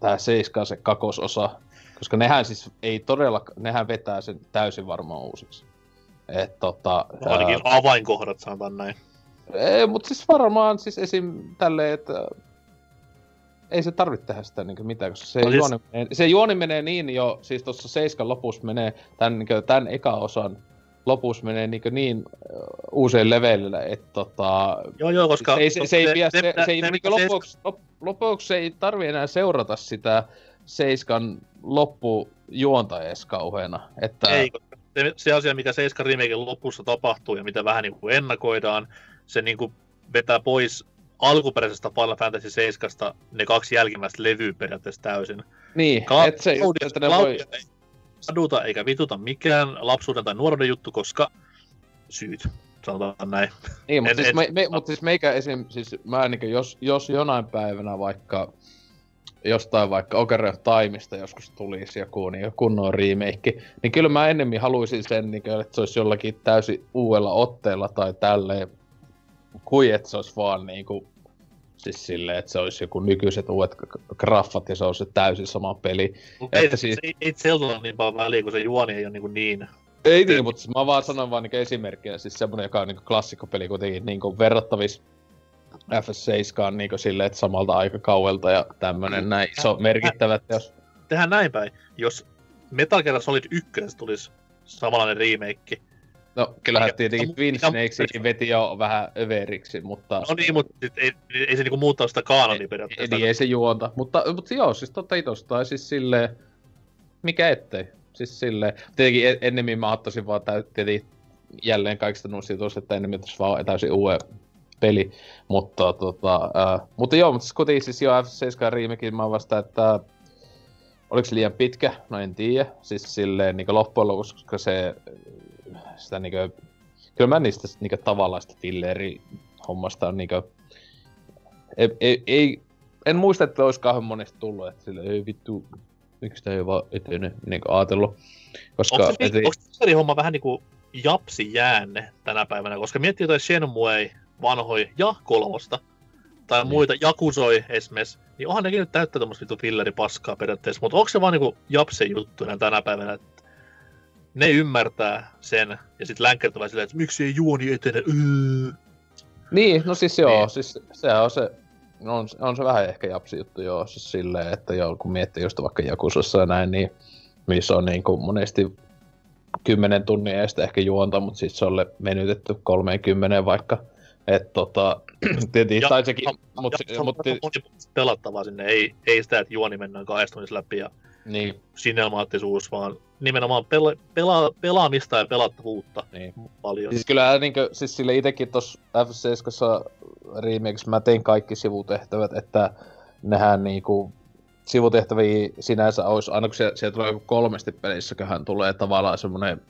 tää seiskaa se kakososa, koska nehän siis ei todella, nehän vetää sen täysin varmaan uusiksi. Et, tota, no, ainakin ää... avainkohdat sanotaan näin. Ei, mutta siis varmaan siis esim. tälleen, että ei se tarvitse tehdä sitä niin mitään, koska se, no, siis... juoni menee, se juoni menee niin jo, siis tuossa seiskan lopussa menee, tämän, niin kuin, tämän eka osan lopussa menee niin, niin uuseen levelille, että tota... Joo, joo, koska... Se, se, se, ei, vie, se, se, ei, niin lopuksi, lopuksi ei tarvi enää seurata sitä seiskan loppujuonta edes kauheena. Että... Ei, se, se asia, mikä Seiska Remaken lopussa tapahtuu ja mitä vähän niin kuin ennakoidaan, se niin kuin vetää pois alkuperäisestä Final Fantasy 7 ne kaksi jälkimmäistä levyä periaatteessa täysin. Niin, Ka- et se just, että ne voi... Ei saduta eikä vituta mikään lapsuuden tai nuoruuden juttu, koska syyt, sanotaan näin. Niin, mutta siis, me, me, mut siis meikä esim, siis mä niin jos, jos jonain päivänä vaikka jostain vaikka Ocarina of Timeista joskus tulisi joku niin kunnon remake, niin kyllä mä ennemmin haluaisin sen, niin kuin, että se olisi jollakin täysin uudella otteella tai tälleen, kuin että se olisi vaan niin kuin, siis silleen, että se olisi joku nykyiset uudet graffat ja se olisi täysin sama peli. Mutta ei, siis... ei, ei Zelda niin paljon väliä, kun se juoni ei ole niin, niin. Ei niin, mutta mä vaan sanon vaan niin esimerkkiä, siis semmonen, joka on niin klassikkopeli kuitenkin niin verrattavissa FS7 on niinku silleen, että samalta aikakauelta ja tämmönen näin iso merkittävä teos. Tehdään näin päin. Jos Metal Gear Solid 1 tulisi samanlainen remake, No, kyllähän mikä, tietenkin Twin Snakesin veti jo vähän överiksi, mutta... No niin, mutta ei, ei se niinku muuttaa sitä kaanonia periaatteessa. Niin, ei se juonta. Mutta, mutta joo, siis totta itosta, siis silleen... Mikä ettei? Siis silleen... Tietenkin ennemmin mä ottaisin vaan tietenkin jälleen kaikista noista jutuista, että ennemmin vaan täysin uuden peli. Mutta, tota, äh, mutta joo, mutta siis kuitenkin siis jo F7 remake, mä vasta, että oliko se liian pitkä? No en tiedä. Siis silleen niin loppujen lopuksi, koska se, sitä niin kuin, kyllä mä niistä niin kuin, tavallaan sitä filleri hommasta on niin kuin, ei, ei, ei, en muista, että olisi kauhean monesti tullut, että sille ei vittu, miksi tämä ei vaan etene niin ajatellut. Koska, onko se, et, onko se homma vähän niinku japsi jäänne tänä päivänä, koska miettii jotain Shenmue vanhoja ja kolmosta, tai niin. muita, Jakusoi esimerkiksi, niin onhan nekin nyt täyttää tämmöistä vittu filleripaskaa periaatteessa, mutta onko se vaan niinku japse juttu tänä päivänä, että ne ymmärtää sen, ja sitten länkertävät silleen, että miksi ei juoni etene, öö. Niin, no siis joo, niin. siis sehän on se, on, on se vähän ehkä japsi juttu joo, siis silleen, että joo, kun miettii just vaikka Jakusassa ja näin, niin missä on niin kuin monesti kymmenen tunnin edestä ehkä juonta, mutta sitten se on menytetty 30 vaikka. Et tota, tietysti, tai sekin, mutta... Mut, mut, pelattavaa sinne, ei, ei sitä, että juoni mennään kahdesta tunnissa läpi ja niin. sinemaattisuus, vaan nimenomaan pela, pela, pelaamista ja pelattavuutta niin. paljon. Siis kyllä niin kuin, siis sille itsekin tuossa F7 remakes mä tein kaikki sivutehtävät, että nehän niinku sivutehtäviä sinänsä olisi, aina kun siellä, siellä tulee kolmesti pelissäköhän tulee tavallaan semmoinen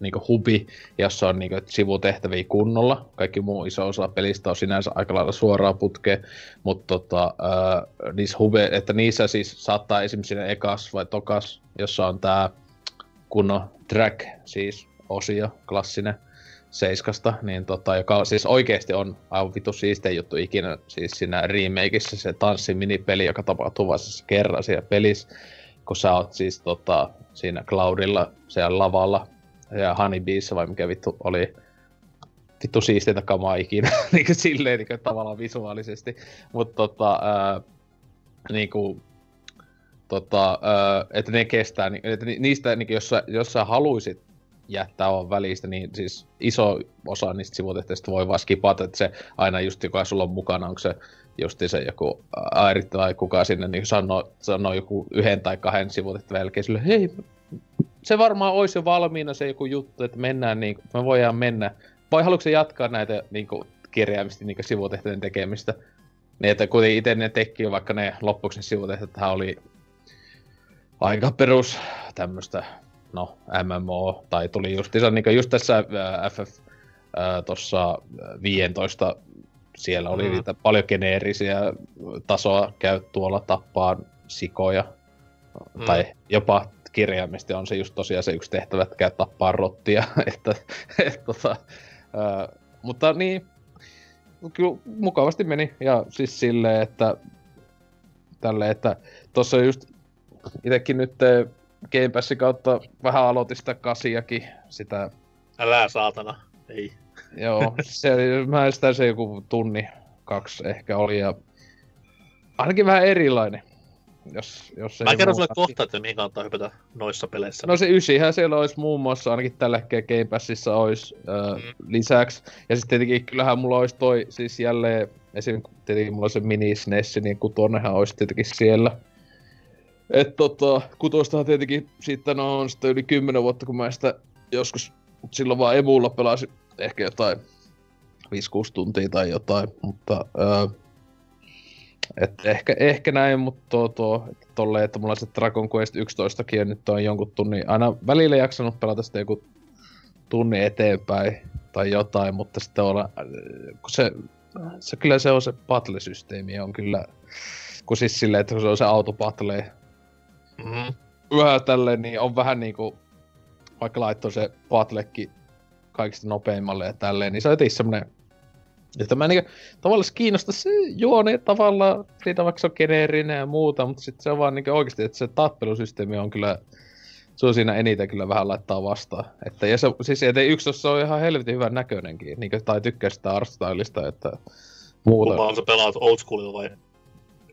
niinku hubi, jossa on niinku sivutehtäviä kunnolla. Kaikki muu iso osa pelistä on sinänsä aika lailla suoraa putkea, mutta tota, äh, niissä hube, että niissä siis saattaa esimerkiksi siinä ekas vai tokas, jossa on tää kunnon track, siis osio, klassinen, Seiskasta, niin tota, joka siis oikeasti on aivan vitu siistein juttu ikinä, siis siinä remakeissa se tanssiminipeli, joka tapahtuu vasta siis kerran siellä pelissä, kun sä oot siis tota, siinä Cloudilla, siellä lavalla, ja Honeybeessa vai mikä vittu oli, vittu siisteintä kamaa ikinä, niin silleen niin tavallaan visuaalisesti, mutta tota, ää, niin kuin, tota, ää, että ne kestää, että niistä, niin jos, sä, jos sä haluisit jättää on välistä, niin siis iso osa niistä sivutehtävistä voi vaan skipata, että se aina just joka sulla on mukana, onko se justi se joku Airi tai kuka sinne, niin sanoo, sanoo joku yhden tai kahden sivutehtävän jälkeen sille, hei, se varmaan olisi jo valmiina se joku juttu, että mennään niin me voidaan mennä. Vai haluatko se jatkaa näitä niin kuin, kirjaimisesti niin sivutehtävien tekemistä? Niin, että kuten itse ne teki, vaikka ne lopuksi sivutehtävät oli aika perus tämmöistä no, MMO, tai tuli justiinsa niin just tässä äh, FF äh, tuossa 15 siellä oli mm. niitä paljon geneerisiä tasoa, käy tuolla tappaa sikoja, mm. tai jopa kirjaimesti on se just tosiaan se yksi tehtävä, että käy tappaa rottia, että, et, tota, äh, mutta niin, kyllä mukavasti meni, ja siis silleen, että tälle, että tuossa just itsekin nyt Game Passin kautta vähän aloitin sitä kasiakin, sitä... Älä saatana, ei. Joo, se, mä sitä se joku tunni, kaksi ehkä oli, ja ainakin vähän erilainen. Jos, jos mä kerron sulle kohta, että mihin kannattaa hypätä noissa peleissä. No se ysihän siellä olisi muun muassa, ainakin tällä hetkellä Game Passissa olisi äh, mm. lisäksi. Ja sitten tietenkin kyllähän mulla olisi toi, siis jälleen, esim. tietenkin mulla on se mini SNES, niin kutonenhan olisi tietenkin siellä. Et tota, kutostahan tietenkin sitten no, on sitten yli 10 vuotta, kun mä sitä joskus silloin vaan emulla pelasin ehkä jotain 5-6 tuntia tai jotain, mutta öö, et ehkä, ehkä näin, mutta tuo, tuo, tolleen, että mulla se Dragon Quest 11 ja nyt on jonkun tunnin, aina välillä jaksanut pelata sitä joku tunnin eteenpäin tai jotain, mutta sitten olla, kun se, se kyllä se on se battle-systeemi on kyllä, kun siis silleen, että kun se on se autobattle, Mm-hmm. Vähän tälleen, niin on vähän niinku, vaikka laittoi se Batlekki kaikista nopeimmalle ja tälleen, niin se on jotenkin semmonen, että mä niinku tavallaan kiinnosta se juoni tavallaan, siitä vaikka se on geneerinen ja muuta, mutta sitten se on vaan niinku oikeasti, että se tappelusysteemi on kyllä, se on siinä eniten kyllä vähän laittaa vastaan. Että, ja se, siis et yksi se on ihan helvetin hyvän näköinenkin, niin, tai tykkää sitä artstylista, että muuta. Kumpa on se pelaat old schoolilla vai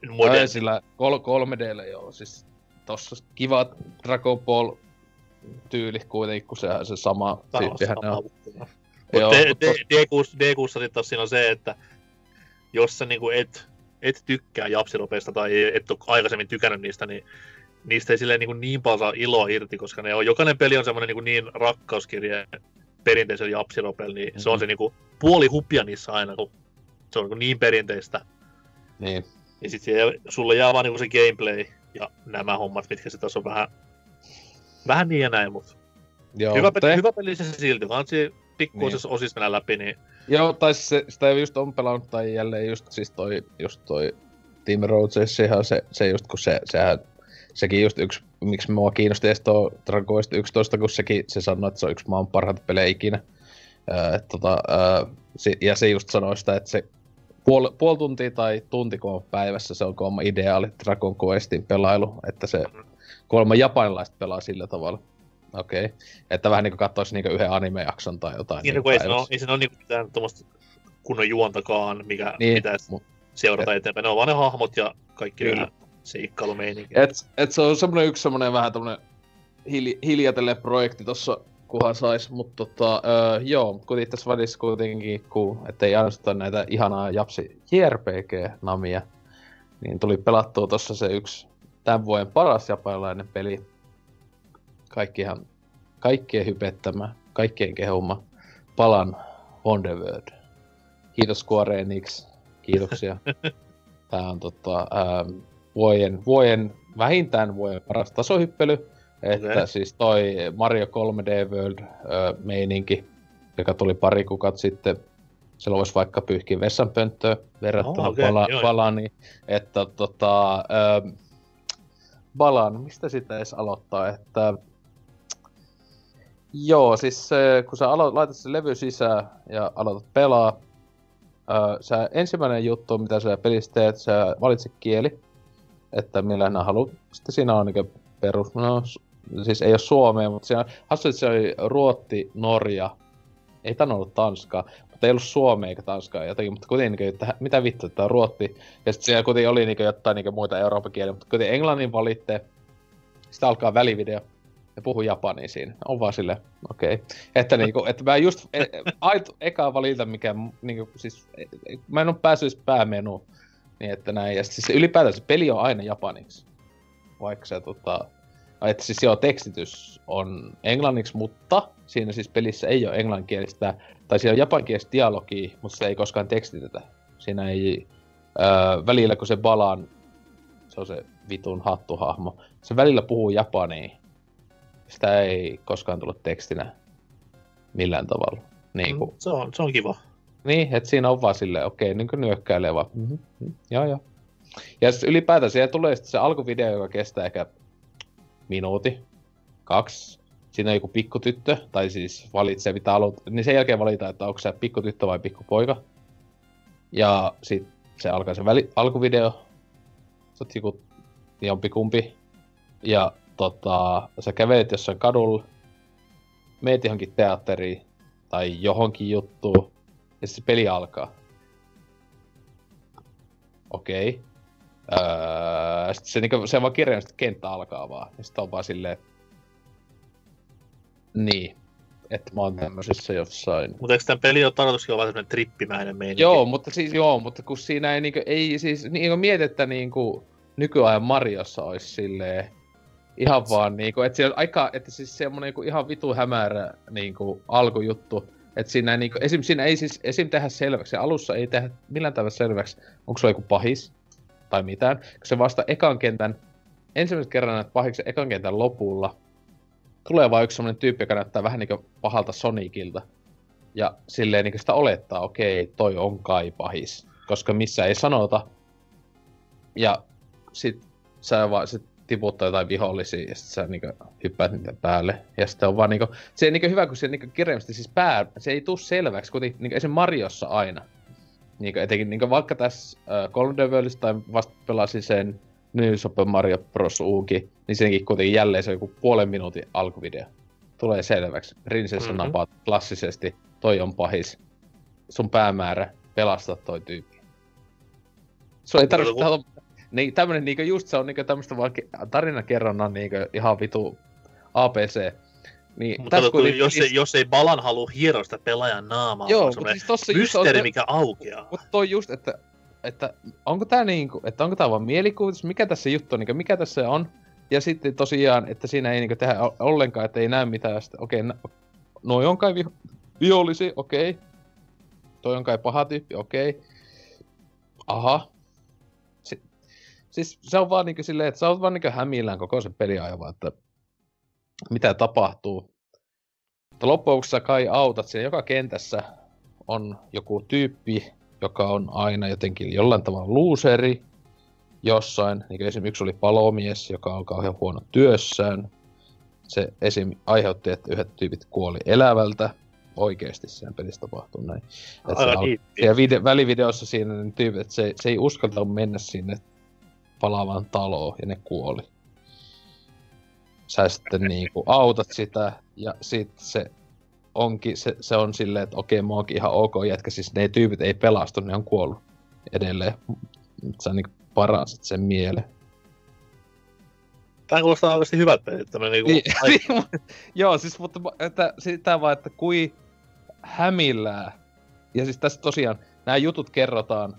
modern? sillä 3Dllä joo, siis tossa kiva Dragon Ball tyyli kuitenkin, kun sehän se sama tyyppihän on. Mutta D6, D6 sitten siinä on se, että jos sä niinku et, et tykkää japsiropeista tai et ole aikaisemmin tykännyt niistä, niin niistä ei silleen niin, niin paljon saa iloa irti, koska ne on, jokainen peli on semmoinen niin, niin rakkauskirje perinteisellä japsiropella, niin mm-hmm. se on se niin kuin, puoli hupia niissä aina, kun se on niin, niin perinteistä. Niin. Ja sitten sulle jää vaan niin se gameplay ja nämä hommat, mitkä se tässä on vähän, vähän niin ja näin, mutta Joo, hyvä, te... hyvä peli se silti, vaan se pikkuisessa niin. osissa mennä läpi, niin Joo, tai siis se, sitä just on pelannut, tai jälleen just siis toi, just toi Team Roaches, sehän se, se just kun se, sehän, sekin just yksi, miksi mua kiinnosti edes tuo Dragon Quest 11, kun sekin, se sanoi, että se on yksi maan parhaita pelejä ikinä. Ää, et, tota, ää, ja se just sanoi sitä, että se puol, puoli tuntia tai tunti kun on päivässä, se on kolma ideaali Dragon Questin pelailu, että se kolme japanilaista pelaa sillä tavalla. Okei. Okay. Että vähän niinku katsoisi niinku yhden anime-jakson tai jotain. niin, niinku ei, se ole, ei se ole niinku mitään tuommoista kunnon juontakaan, mikä Niin, pitäisi mut- seurata eteenpäin. Ne on vaan ne hahmot ja kaikki Kyllä. nämä seikkailumeininki. Et, et se on semmonen yksi semmonen vähän tämmönen hili, hiljatellen projekti tossa, kunhan sais, mutta tota, öö, joo, kuitenkin tässä välissä kuitenkin, kun ettei ainoastaan näitä ihanaa Japsi JRPG-namia, niin tuli pelattua tossa se yksi tämän vuoden paras japanilainen peli. Kaikkihan, kaikkien hypettämä, kaikkien kehuma, Palan Wonderworld. Kiitos Square Enix, kiitoksia. Tää on tota, ähm, vuoden, vuoden, vähintään vuoden paras tasohyppely. Että Okei. siis toi Mario 3D World ö, meininki, joka tuli pari kuukautta sitten, silloin voisi vaikka pyyhkiä vessanpönttöä verrattuna Oh, okei, pala, joo. Balani. Että tota, ö, Balan, mistä sitä edes aloittaa, että Joo, siis se, kun sä alo- laitat sen levy sisään ja aloitat pelaa, Öö, sä ensimmäinen juttu, mitä sä pelissä teet, sä valitset kieli, että millä nää haluat. Sitten siinä on niinku perus, no siis ei ole suomea, mutta siinä hassu, että se oli Ruotti, Norja, ei tän ollut Tanskaa, mutta ei ollut suomea eikä Tanskaa jotenkin, mutta kuitenkin, niinku, että mitä vittu, että on Ruotti. Ja sitten siellä kuitenkin oli niinku jotain niinku muita Euroopan kieliä, mutta kuitenkin englannin valitte, sitten alkaa välivideo, ja puhuu japania siinä. On vaan silleen, okei. Okay. Että niinku, että mä just, e, ait, eka valita mikä, niinku, siis, e, mä en oo päässyt päämenuun. Niin että näin, ja siis ylipäätään se peli on aina japaniksi. Vaikka se tota, että siis joo, tekstitys on englanniksi, mutta siinä siis pelissä ei ole englanninkielistä, tai siellä on japankielistä dialogia, mutta se ei koskaan tekstitetä. Siinä ei, öö, välillä kun se balaan, se on se vitun hattuhahmo, se välillä puhuu japania, sitä ei koskaan tullut tekstinä millään tavalla. Niin, kuin, Mm, se, on, se on kiva. niin että siinä on vaan silleen, okei, niin kuin nyökkäilee vaan, mm-hmm, joo joo. Ja sitten ylipäätään siellä tulee sitten se alkuvideo, joka kestää ehkä minuutti, kaksi. Siinä on joku pikkutyttö, tai siis valitsee mitä haluat, niin sen jälkeen valitaan, että onko se pikkutyttö vai pikkupoika. Ja sitten se alkaa se väli, alkuvideo, sä oot joku jompikumpi, ja tota, sä kävelet jossain kadulla, meet johonkin teatteriin, tai johonkin juttuun, ja sitten se peli alkaa. Okei. Öö, sitten se, niinku, se vaan kirjaimesti kenttä alkaa vaan. Ja sitten on vaan silleen... Niin. Että mä oon tämmöisessä jossain. Mutta eikö tämän peli ole tarkoituskin olla semmoinen trippimäinen meininki? Joo, mutta siis joo, mutta kun siinä ei niinku, ei siis niinku mieti, että niinku nykyajan Mariossa olisi silleen ihan vaan niinku, että siellä aika, että siis semmonen niinku ihan vitu hämärä niinku alkujuttu, että siinä niinku, esim. siinä ei siis, esim. tehdä selväksi, se alussa ei tehdä millään tavalla selväksi, onko se joku pahis tai mitään, kun se vasta ekan kentän, ensimmäisen kerran näet pahiksen ekan kentän lopulla, tulee vaan yksi semmonen tyyppi, joka näyttää vähän niinku pahalta Sonicilta. Ja silleen niinku sitä olettaa, okei, toi on kai pahis. Koska missä ei sanota. Ja sit sä vaan sit tiputtaa jotain vihollisia ja sit sä niinku hyppäät niiden päälle. Ja sitten on vaan niinku, se on niinku hyvä, kun se niinku kirjaimesti siis pää, se ei tuu selväksi, kuten niinku esim. Mariossa aina. Niinku etenkin niinku vaikka tässä äh, 3D Worldissa tai vasta pelasin sen New Super Mario Bros. Uuki, niin senkin kuitenkin jälleen se on joku puolen minuutin alkuvideo. Tulee selväksi. Prinsessa Mhm. mm-hmm. napaat klassisesti, toi on pahis. Sun päämäärä, pelastaa toi tyyppi. Se ei tarvitse. Niin, tämmönen niinku just se on niinku tämmöstä vaan ke- tarinakerronnan niinku ihan vitu APC. Niin, Mutta tässä kun jos, ei, jos ei Balan halua hieroa sitä pelaajan naamaa, Joo, mutta semmoinen siis tossa just on mysteeri, se- mikä aukeaa. Mutta toi just, että, että onko tää niinku, että onko tää vaan mielikuvitus, mikä tässä juttu on, niinku, mikä tässä on. Ja sitten tosiaan, että siinä ei niinku tehdä ollenkaan, että ei näe mitään. Sitten, okei, okay, noi on kai viho- vihollisia, okei. Okay. Toi on kai paha tyyppi, okei. Okay. Aha. Siis se on vaan niinku silleen, että sä oot vaan niinku hämillään koko sen peliajan vaan, että mitä tapahtuu. Mutta loppujen sä kai autat siellä joka kentässä on joku tyyppi, joka on aina jotenkin jollain tavalla luuseri jossain. Niin kuin esimerkiksi yksi oli palomies, joka on kauhean huono työssään. Se esim. aiheutti, että yhdet tyypit kuoli elävältä. Oikeesti sen pelissä tapahtuu näin. Aivan al- niin. ja vide- välivideossa siinä ne tyypit, että se, se ei uskalta mennä sinne palavaan taloon ja ne kuoli. Sä sitten niinku autat sitä ja sit se onkin, se, se on silleen, että okei, mä oonkin ihan ok jätkä, siis ne tyypit ei pelastu, ne on kuollut edelleen. Sä niinku paransit sen mieleen. Tää kuulostaa oikeasti. Tämmönen niinku, Niin, niin, joo, siis mutta että, sitä vaan, että kui hämillää. Ja siis tässä tosiaan nämä jutut kerrotaan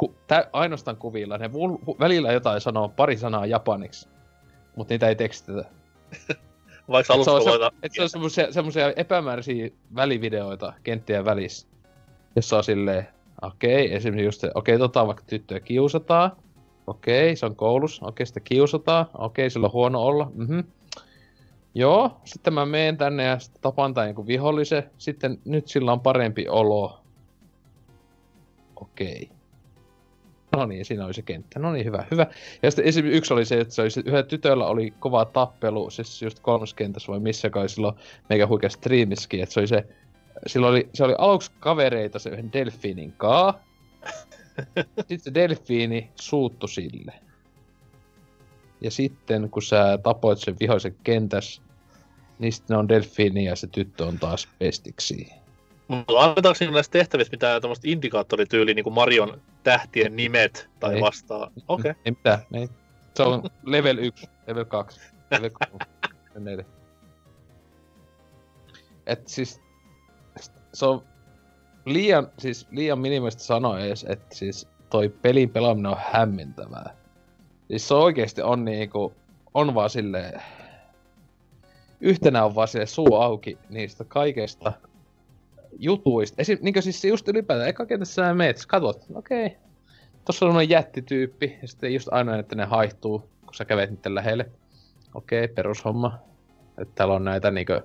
ku, tä, ainoastaan kuvilla. Ne vul, välillä jotain sanoo pari sanaa japaniksi, mutta niitä ei tekstitä. vaikka se alusta on, se, voita... et se on semmosia, semmosia epämääräisiä välivideoita kenttien välissä, jossa on silleen, okei, okay, esimerkiksi just se, okei, okay, tota vaikka tyttöä kiusataan, okei, okay, se on koulussa, okei, okay, sitä kiusataan, okei, okay, sillä on huono olla, mhm. Joo, sitten mä menen tänne ja sitten tapaan tämän joku vihollisen, sitten nyt sillä on parempi olo. Okei. Okay. No niin, siinä oli se kenttä. No niin, hyvä, hyvä. Ja sitten yksi oli se, että se oli se, yhdellä tytöllä oli kova tappelu, siis just kolmas kentässä vai missä kai silloin meikä huikea striimiskin, että se oli se, silloin oli, se oli aluksi kavereita se yhden delfiinin kaa. Sitten se delfiini suuttu sille. Ja sitten kun sä tapoit sen vihoisen kentäs, niin sitten on delfiini ja se tyttö on taas pestiksi. Mutta annetaanko siinä näissä tehtävissä mitään tämmöistä indikaattorityyliä, niin kuin Marion tähtien nimet tai Ei. vastaa? Okei. Okay. Ei mitään, ei. Se on level 1, level 2, level 3, 4. Et siis, se on liian, siis liian minimistä sanoa edes, että siis toi pelin pelaaminen on hämmentävää. Siis se oikeesti on niinku, on vaan silleen, yhtenä on vaan silleen suu auki niistä kaikesta jutuista. Esim, niinkö siis just ylipäätään, eka kentässä sä meet, katot, okei, okay. tossa on jättityyppi, ja sitten just aina, että ne haihtuu, kun sä kävet niiden lähelle. Okei, okay, perushomma. Että täällä on näitä niinkö,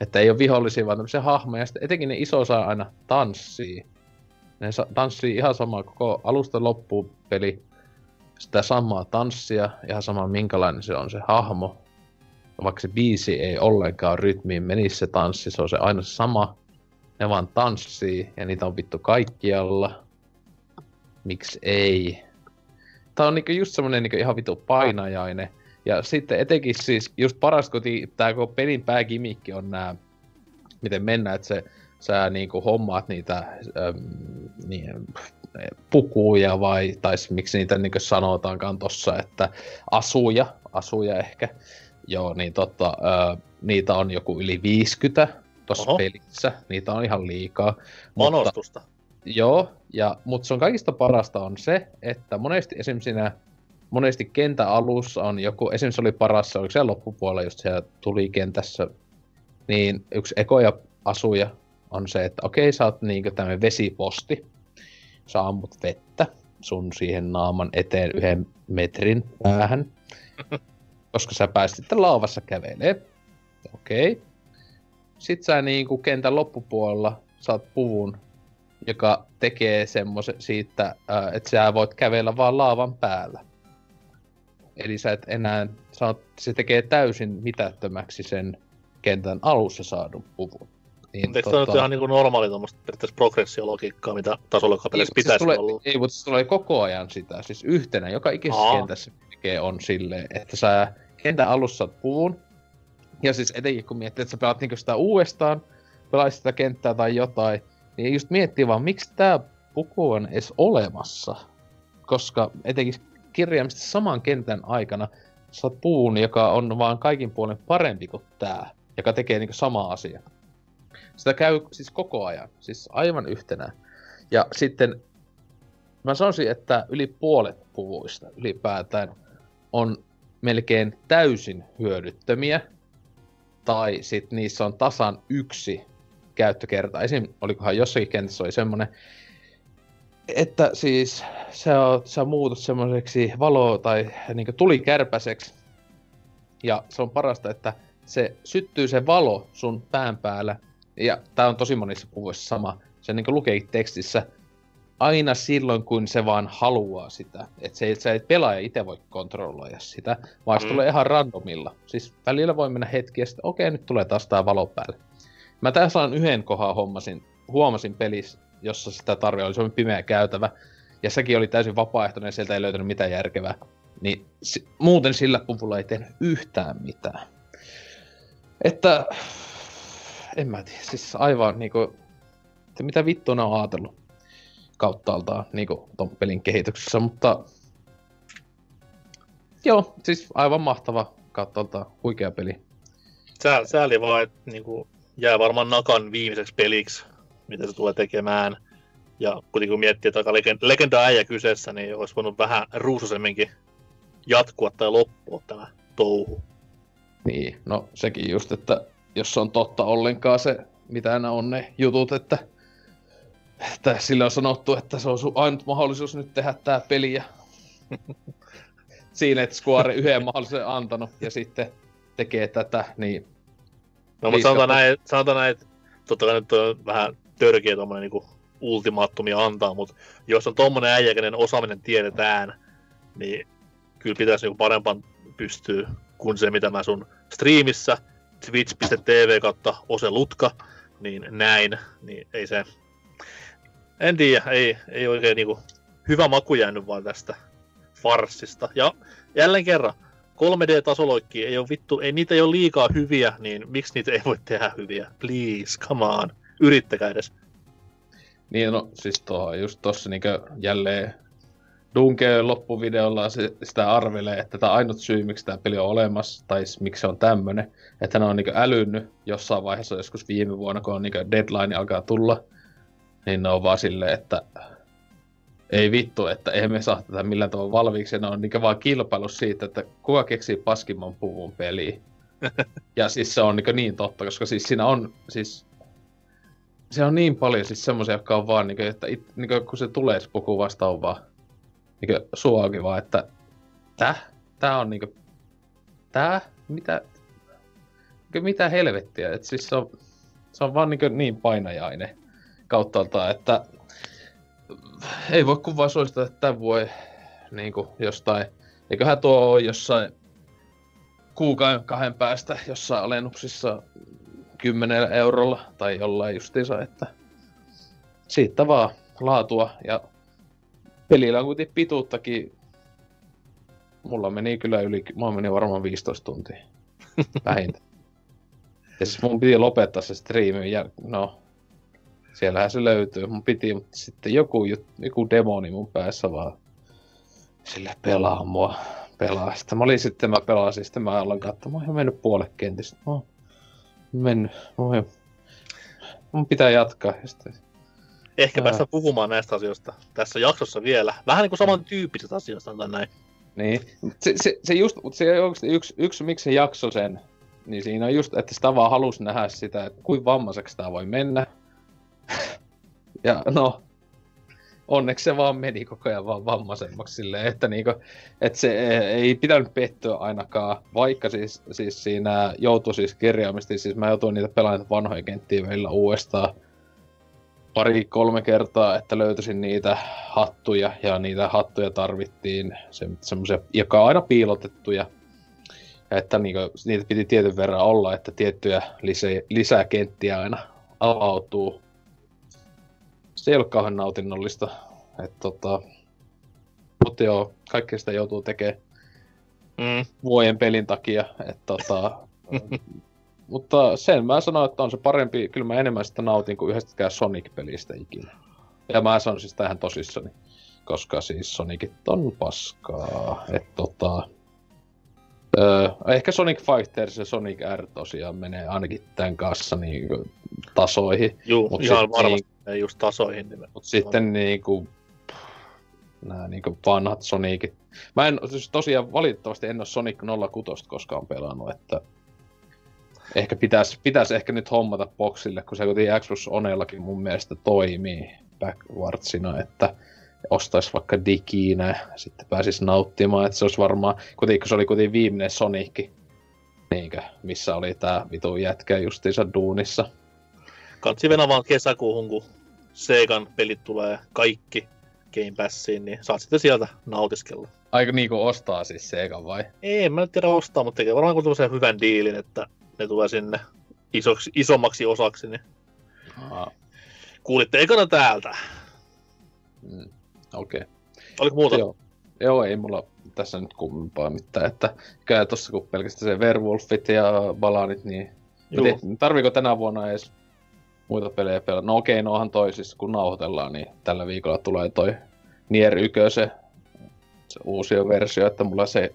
että ei ole vihollisia, vaan tämmöisiä hahmoja, ja sitten etenkin ne iso saa aina tanssii. Ne sa- tanssii ihan samaa koko alusta loppuun peli, sitä samaa tanssia, ihan sama minkälainen se on se hahmo. Vaikka se biisi ei ollenkaan rytmiin menisi se tanssi, se on se aina sama. Ne vaan tanssii, ja niitä on vittu kaikkialla. Miksi ei? Tää on niinku just semmonen niinku ihan vittu painajainen. Ja sitten etenkin siis just paras koti, tää koko pelin pääkimikki on nää, miten mennään, että se, sä niinku hommaat niitä äm, niin, pukuja vai, tai miksi niitä niinku sanotaankaan tossa, että asuja, asuja ehkä. Joo, niin tota, ö, niitä on joku yli 50 tossa Oho. pelissä. Niitä on ihan liikaa. Mutta, Panostusta. joo, ja, mutta se on kaikista parasta on se, että monesti esimerkiksi siinä monesti kentän alussa on joku, esimerkiksi oli parassa, oliko se loppupuolella, just siellä tuli kentässä, niin yksi ekoja asuja on se, että okei, sä oot niinkö tämmönen vesiposti, sä ammut vettä sun siihen naaman eteen yhden metrin päähän, koska sä pääsit sitten laavassa kävelee. Okei. Sitten sä niinku kentän loppupuolella saat puvun, joka tekee semmoisen siitä, ää, että sä voit kävellä vaan laavan päällä. Eli sä et enää, sä oot, se tekee täysin mitättömäksi sen kentän alussa saadun puvun. Niin, Mutta eikö toi nyt ihan niinku normaali tuommoista periaatteessa progressiologiikkaa, mitä tasolla pelissä siis pitäisi tulee, olla? Ei, mutta se tulee koko ajan sitä. Siis yhtenä, joka ikisessä Aa. kentässä tekee on silleen, että sä kentän alussa saat puvun. Ja siis etenkin kun miettii, että sä pelaat niinku sitä uudestaan, pelaat sitä kenttää tai jotain, niin just miettii vaan, miksi tää puku on edes olemassa. Koska etenkin kirjaimisesti saman kentän aikana saat puvun, joka on vaan kaikin puolen parempi kuin tää, joka tekee niinku sama asia. Sitä käy siis koko ajan, siis aivan yhtenä. Ja sitten mä sanoisin, että yli puolet puvuista ylipäätään on melkein täysin hyödyttömiä tai sitten niissä on tasan yksi käyttökerta. Esim. olikohan jossakin kentässä oli semmoinen, että siis sä, oot, sä muutut semmoiseksi valo- tai niin tulikärpäseksi. Ja se on parasta, että se syttyy se valo sun pään päällä. Ja tämä on tosi monissa kuvoissa sama. Se niin lukee tekstissä, aina silloin, kun se vaan haluaa sitä. Että se, sä et pelaaja itse voi kontrolloida sitä, vaan se mm. tulee ihan randomilla. Siis välillä voi mennä hetki ja sitten okei, nyt tulee taas tää valo päälle. Mä tässä on yhden kohan hommasin, huomasin pelissä, jossa sitä tarvii, oli semmoinen pimeä käytävä. Ja sekin oli täysin vapaaehtoinen sieltä ei löytänyt mitään järkevää. Niin si- muuten sillä puvulla ei tehnyt yhtään mitään. Että en mä tiedä, siis aivan niinku, että mitä vittua ne on ajatellut kauttaaltaan niinku ton pelin kehityksessä, mutta joo, siis aivan mahtava kauttaaltaan, huikea peli. Sää, sääli vaan, että niinku, jää varmaan Nakan viimeiseksi peliksi, mitä se tulee tekemään. Ja kuitenkin kun miettii, että aika legenda äijä kyseessä, niin olisi voinut vähän ruususemminkin jatkua tai loppua tämä touhu. Niin, no sekin just, että jos on totta ollenkaan se, mitä nämä on ne jutut, että, että sillä on sanottu, että se on sun ainut mahdollisuus nyt tehdä tämä peli ja siinä, että Square yhden mahdollisuuden antanut ja sitten tekee tätä, niin... No, mutta sanotaan näin, sanotaan näin, että totta kai nyt on vähän törkeä tuommoinen niin ultimaattumia antaa, mutta jos on tuommoinen äijä, kenen osaaminen tiedetään, niin kyllä pitäisi niin parempaan pystyä kuin se, mitä mä sun striimissä twitch.tv kautta Ose Lutka, niin näin, niin ei se... En tiedä, ei, ei oikein niinku hyvä maku jäänyt vaan tästä farssista. Ja jälleen kerran, 3D-tasoloikki ei ole vittu, ei niitä ei ole liikaa hyviä, niin miksi niitä ei voi tehdä hyviä? Please, come on. Yrittäkää edes. Niin, no siis tuohon just tossa niin jälleen Dunke loppuvideolla se, sitä arvelee, että tämä ainut syy, miksi tämä peli on olemassa, tai miksi se on tämmöinen, että ne on niin älynnyt jossain vaiheessa joskus viime vuonna, kun on niin deadline alkaa tulla, niin ne on vaan silleen, että ei vittu, että eihän me saa tätä millään tavalla valmiiksi, ne on niin vaan kilpailu siitä, että kuka keksii paskimman puvun peliin. ja siis se on niin, niin totta, koska siis siinä on siis se on niin paljon siis semmoisia, jotka on vaan, niin kuin, että it, niin kuin, kun se tulee se puku vasta on vaan niin suokin vaan, että tää, tää on niinku, tää, mitä, niin mitä helvettiä, että siis se on, se on vaan niin, niin painajainen kauttaaltaan, että ei voi kuvaa suosittaa, että tämän voi niin kuin jostain, eiköhän tuo ole jossain kuukauden kahden päästä jossain alennuksissa 10 eurolla tai jollain justiinsa, että siitä vaan laatua ja pelillä on kuitenkin pituuttakin. Mulla meni kyllä yli, mulla meni varmaan 15 tuntia. Vähintä. ja siis mun piti lopettaa se striimi ja no, siellähän se löytyy. Mun piti, mutta sitten joku, joku demoni mun päässä vaan sille pelaa mua. Pelaa. Sitten mä olin sitten, mä pelasin, sitten mä aloin katsomaan, mä oon mennyt puolet kentistä. Mä oon mennyt, mä oon, mun pitää jatkaa. Ja sitten Ehkä päästä puhumaan näistä asioista tässä jaksossa vielä. Vähän niin kuin samantyyppiset asioista tai näin. Niin. Se, se, se just, se on yksi, yksi, miksi se jakso sen, niin siinä on just, että sitä vaan halusi nähdä sitä, että kuin vammaiseksi tämä voi mennä. Ja no, onneksi se vaan meni koko ajan vaan vammaisemmaksi silleen, että, niinku, että se ei pitänyt pettyä ainakaan, vaikka siis, siis siinä joutui siis kirjaimisesti, siis mä joutuin niitä pelaamaan vanhoja kenttiä välillä uudestaan, pari-kolme kertaa, että löytäisin niitä hattuja, ja niitä hattuja tarvittiin se, semmoisia, joka on aina piilotettuja, että niinku, niitä piti tietyn verran olla, että tiettyjä lisä, lisäkenttiä aina avautuu. Se ei ole kauhean nautinnollista. että tota, mutta joo, kaikkea sitä joutuu tekemään mm. vuoden pelin takia. että tota, Mutta sen mä sanon, että on se parempi, kyllä mä enemmän sitä nautin kuin yhdestäkään Sonic-pelistä ikinä. Ja mä sanon siis tähän tosissani, koska siis Sonicit on paskaa. Että tota, öö, ehkä Sonic Fighters ja Sonic R tosiaan menee ainakin tämän kanssa niin tasoihin. Joo, Mut ihan varmasti niin, just tasoihin. Mutta sitten niinku, nämä niinku vanhat Sonicit. Mä en, siis tosiaan valitettavasti en ole Sonic 06 koskaan pelannut, että ehkä pitäisi pitäis ehkä nyt hommata boksille, kun se kuitenkin Xbox Onellakin mun mielestä toimii backwardsina, että ostaisi vaikka digiinä, sitten pääsisi nauttimaan, että se olisi varmaan, kuitenkin se oli kuitenkin viimeinen Sonic, niinkö, missä oli tää vitu jätkä justiinsa duunissa. Kansi venä vaan kesäkuuhun, kun Segan pelit tulee kaikki Game Passiin, niin saat sitten sieltä nautiskella. Aika niinku ostaa siis Sega vai? Ei, mä en tiedä ostaa, mutta tekee varmaan kuin hyvän diilin, että ne tulee sinne isoksi, isommaksi osaksi, niin Aa, kuulitte ekana täältä. mm, okei. Okay. Oliko muuta? Joo. Joo, ei mulla tässä nyt kummempaa mitään, että kyllä tossa kun pelkästään se Werewolfit ja Balanit, niin. Juu. tarviiko tänä vuonna edes muita pelejä pelata? No okei, nohan toi siis kun nauhoitellaan, niin tällä viikolla tulee toi Nier 1, se, se uusi versio, että mulla se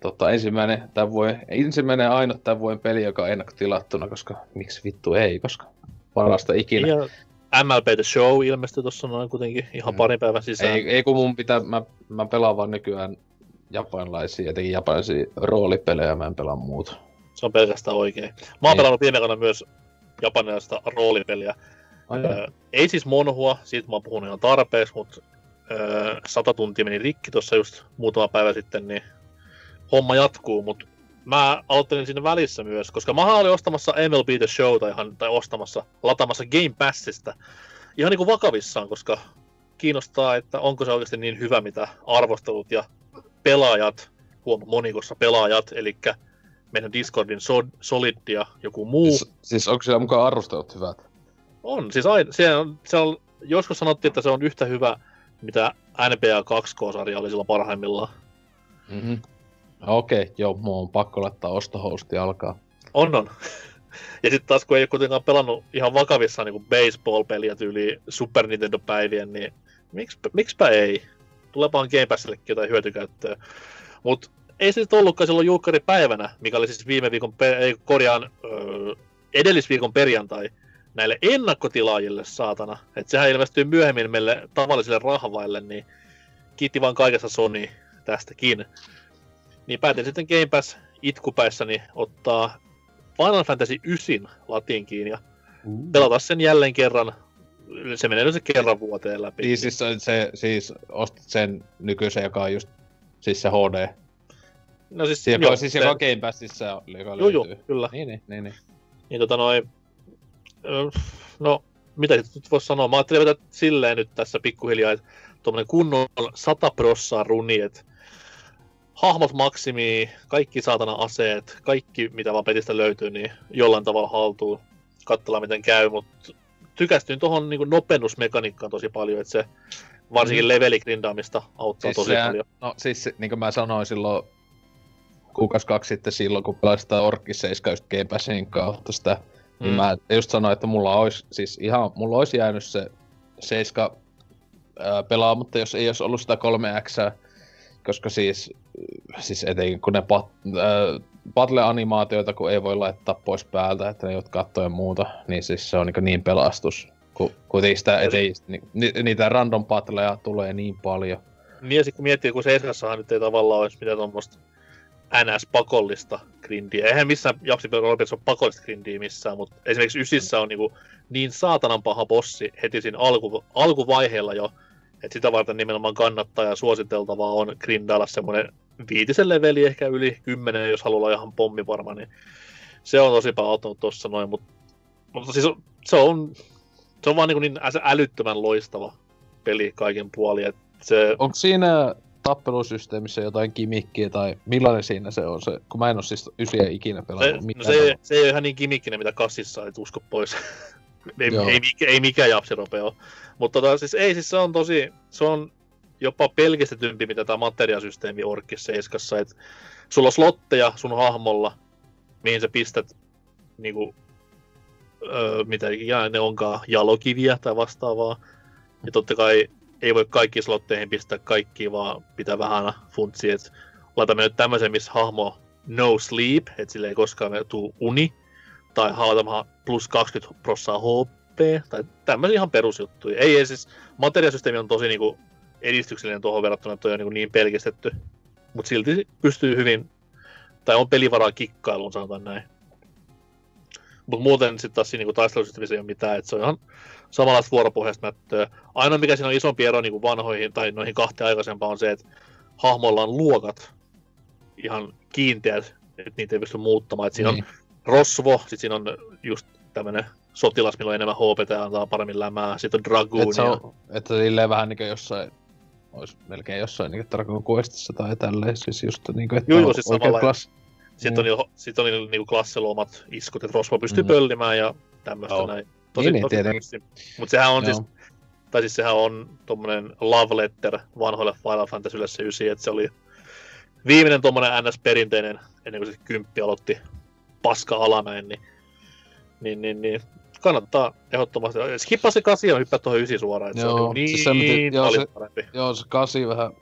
tota, ensimmäinen, tämän vuoden, ensimmäinen ainut tämän vuoden peli, joka on ennakkotilattuna, koska miksi vittu ei, koska parasta ikinä. Ja MLB The Show ilmestyi tuossa noin kuitenkin ihan Mm. parin päivän sisään. Ei, ei kun mun pitää, mä, mä pelaan vaan nykyään japanilaisia, etenkin japanilaisia roolipelejä, mä en pelaa muuta. Se on pelkästään oikein. Mä oon Niin. pelannut viime vuonna myös japanilaista roolipeliä. Ai, Öö, ei siis monhua, siitä mä oon puhunut ihan tarpeeksi, mutta öö, sata tuntia meni rikki tuossa just muutama päivä sitten, niin homma jatkuu, mutta mä aloittelin siinä välissä myös, koska mä olin ostamassa MLB The Showta ihan, tai ostamassa, lataamassa Game Passista ihan niin kuin vakavissaan, koska kiinnostaa, että onko se oikeasti niin hyvä, mitä arvostelut ja pelaajat, huom, monikossa pelaajat, eli meidän Discordin so- Solid ja joku muu. Siis, siis onko siellä mukaan arvostelut hyvät? On, siis aina, se on, se on, joskus sanottiin, että se on yhtä hyvä, mitä NBA 2K-sarja oli silloin parhaimmillaan. Mm-hmm. Okei, okay, joo, mun on pakko laittaa ostohosti alkaa. On, on. Ja sitten taas kun ei ole kuitenkaan pelannut ihan vakavissaan niin baseball-peliä tyyli Super Nintendo-päivien, niin miksi, miksipä ei? Tulepahan Game Passillekin jotain hyötykäyttöä. Mutta ei se sitten ollutkaan silloin julkkaripäivänä, mikä oli siis viime viikon, pe- ei korjaan, öö, edellisviikon perjantai, näille ennakkotilaajille, saatana. Että sehän ilmestyy myöhemmin meille tavallisille rahvaille, niin kiitti vaan kaikesta Sony tästäkin. Niin päätin sitten Game Pass itkupäissäni ottaa Final Fantasy 9 latinkiin ja pelata sen jälleen kerran. Se menee yleensä kerran vuoteen läpi. Niin siis se, se, siis ostit sen nykyisen, joka on just, siis se HD. no siis, Se, joka, joo, siis se- joka Game Passissa, joka Joo, löytyy. joo, kyllä. Niin, niin, niin, niin. Niin tota noin, no mitä nyt voisi sanoa, mä ajattelin vetää silleen nyt tässä pikkuhiljaa, että tuommoinen kunnon 100 prossaa runi, että hahmot maksimi, kaikki saatana aseet, kaikki mitä vaan petistä löytyy, niin jollain tavalla haltuun. Katsellaan miten käy, mutta tykästyin tuohon niin nopennusmekaniikkaan tosi paljon, että se varsinkin Mm. leveligrindaamista auttaa Siis tosi sehän- paljon. No siis niin kuin mä sanoin silloin kuukausi kaksi sitten silloin, kun pelasin sitä Orkki 7 just Game Passin kautta sitä, mm. niin Mm. mä just sanoin, että mulla olisi, siis ihan, mulla olisi jäänyt se 7 ää, pelaamatta, jos ei olisi ollut sitä 3X, koska siis, siis etenkin kun ne pat, ää, battle-animaatioita, kun ei voi laittaa pois päältä, että ne jotka katsoo ja muuta, niin siis se on niin, niin pelastus. Ku, kuitenkin sitä, ettei, ni, ni, niitä random battleja tulee niin paljon. Niin ja sit kun miettii, kun Seiskassahan nyt ei tavallaan olisi mitään tuommoista NS-pakollista grindiä. Eihän missään japsipelissä ole pakollista grindiä missään, mutta esimerkiksi Ysissä on niinku niin saatanan paha bossi heti siinä alku, alkuvaiheella jo, että sitä varten nimenomaan kannattaa ja suositeltavaa on grindailla semmoinen viitisen leveli, ehkä yli kymmenen, jos haluaa olla ihan pommivarma, niin se on tosi auttanut tuossa noin, mutta, mutta siis se on, se on vaan niin, niin ä- älyttömän loistava peli kaiken puolin, se, Onko siinä tappelusysteemissä jotain kimikkiä tai millainen siinä se on se, kun mä en oo siis ysiä ikinä Se, pelannut no mitään. se, se ei ole ihan niin kimikkinen, mitä kassissa, et usko pois. ei, Joo. ei, mikä, ei mikään japsirope ole. Mutta tota, siis ei, siis se on tosi, se on jopa pelkistetympi, mitä tämä materiasysteemi Orkis 7, että sulla on slotteja sun hahmolla, mihin sä pistät niinku, öö, mitä ikinä ne onkaan, jalokiviä tai vastaavaa. Ja totta kai ei voi kaikki slotteihin pistää kaikki, vaan pitää vähän funtsia, että laitamme nyt tämmöisen, missä hahmo no sleep, että sille ei koskaan tuu uni, tai haalataan plus 20 prossaa HP, tai tämmöisiä ihan perusjuttuja. Ei, ei siis, materiaalisysteemi on tosi niinku edistyksellinen tuohon verrattuna, että toi on niinku niin pelkistetty, mutta silti pystyy hyvin, tai on pelivaraa kikkailuun, sanotaan näin. Mutta muuten sitten taas siinä niinku taistelusysteemissä ei ole mitään, että se on ihan samanlaista vuoropohjaista näyttöä. Ainoa mikä siinä on isompi ero niinku vanhoihin tai noihin kahteen aikaisempaan on se, että hahmoilla on luokat ihan kiinteät, että niitä ei pysty muuttamaan. Et siinä Niin. on rosvo, sitten siinä on just tämmöinen sotilas, millä on enemmän HPT ja antaa paremmin lämää. Sitten on Dragoon. Et se on, että silleen vähän niinku jossain, olisi melkein jossain niinku Dragon Questissa tai tälleen, siis just niinku, että Joo, joo, on siis oikein samalla- klass... Sitten on, niillä- sit on niillä niinku klassilla omat iskut, että Rosvo pystyy Mm. mm. pöllimään ja tämmöistä Joo. näin. Niin, niin, tietenkin. Mutta sehän on Joo. siis, tai siis sehän on tommonen love letter vanhoille Final Fantasylle se 9, että se oli viimeinen tommonen NS-perinteinen, ennen kuin se kymppi aloitti paska alamäen, niin, niin, niin, niin kannattaa ehdottomasti. Skippaa se 8 ja hyppää tuohon 9 suoraan, että Joo, se on niin se miten- joo, se- parempi. Joo, se kasi vähän,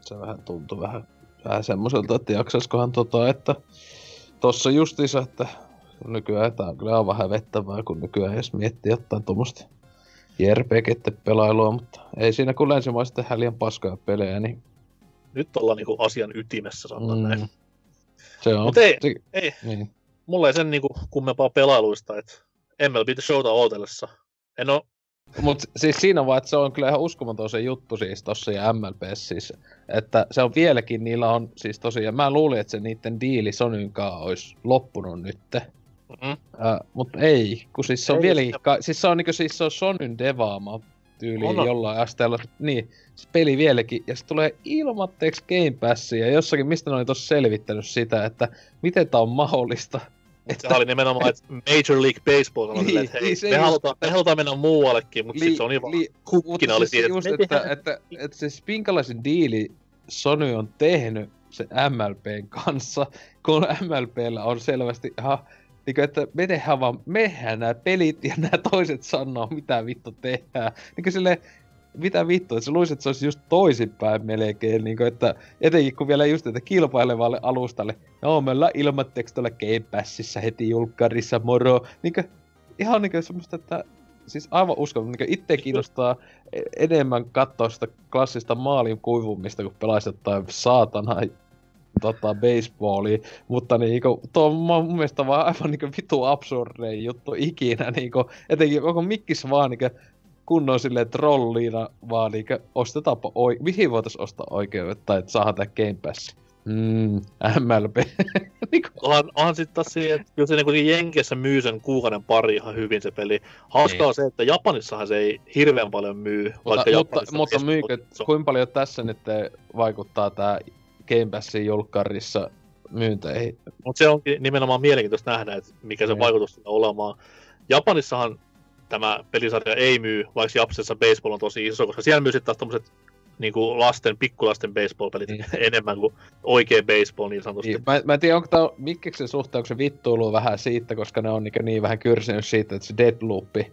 se vähän tuntui vähän, vähän semmoiselta, että jaksaisikohan tota, että tossa justiinsa, että nykyään tää on kyllä aivan hävettävää, kun nykyään edes miettii jotain tuommoista JRPG-pelailua, mutta ei siinä kun länsimaiset tehdään liian paskoja pelejä, niin Nyt ollaan niinku asian ytimessä, sanotaan näin. Se on. Mut ei- se, Ei, niin. mulla ei sen niinku kummempaa pelailuista, että MLB The Showta ootellessa. En oo, Mut siis siinä vaan, että se on kyllä ihan uskomaton se juttu siis tossa ja MLPs siis, että se on vieläkin, niillä on siis tosiaan, mä luulin, että se niiden diili Sonyn kanssa olisi loppunut nytte. mm, Äh, mutta ei, kun siis se on Ei, vieläkin, ka- siis se on niinku siis se on Sonyn devaama tyyli On, on. jollain asteella, niin, se peli vieläkin, ja se tulee ilmatteeksi Game Passiin, ja jossakin, mistä ne oli tossa selvittänyt sitä, että miten tää on mahdollista, että sehän oli nimenomaan, että Major League Baseball sanoi Niin, että hei, niin se me, halutaan, me halutaan mennä muuallekin, mutta sitten se on niin vaan mutta hukkina oli siis just, että että, että, että, siis minkälaisen diili Sony on tehnyt sen MLPn kanssa, kun MLPllä on selvästi ihan niin kuin, että me tehdään vaan, mehän nämä pelit ja nämä toiset sanoo, mitä vittu tehdään. Niin kuin silleen, mitä vittu, että se luisi, että se olisi just toisinpäin melkein, niin kuin, että etenkin kun vielä just, että kilpailevalle alustalle, no me ollaan ilmatteeksi tuolla Game Passissa heti julkkarissa, moro, niin kuin, ihan niin kuin semmoista, että siis aivan uskomaton, niin itse kiinnostaa e- enemmän katsoa sitä klassista maalin kuivumista, kun pelaisi jotain saatana tota, baseballia, mutta niinku, tuo on mun mielestä vaan aivan niinku vitu absurdein juttu ikinä, niinku, etenkin onko mikkis vaan niinku kunnon silleen trolliina vaan niinku, ostetaanpa oi... mihin voitais ostaa oikeudet, tai että saadaan tää Game Pass. Mm, MLB. niinku, onhan, onhan sitten taas siihen, että kyllä se niinku Jenkeissä myy sen kuukauden pari ihan hyvin se peli. Hauskaa Niin. on se, että Japanissahan se ei hirveän paljon myy, mutta, vaikka mutta, mutta myykö, kuinka paljon tässä nyt vaikuttaa tää Game Passin julkkarissa myynteihin? Mutta se onkin nimenomaan mielenkiintoista nähdä, että mikä se Niin. vaikutus tulee olemaan. Japanissahan tämä pelisarja ei myy, vaikka Japsissa baseball on tosi iso, koska siellä myy sitten taas tommoset niinku lasten, pikkulasten baseball-pelit Niin. enemmän kuin oikea baseball niin sanotusti. Niin, mä, mä en tiedä, onko tää Mikkiksen suhteen, onko se vittuilu vähän siitä, koska ne on niin, niin vähän kyrsinyt siitä, että se Deadloopi,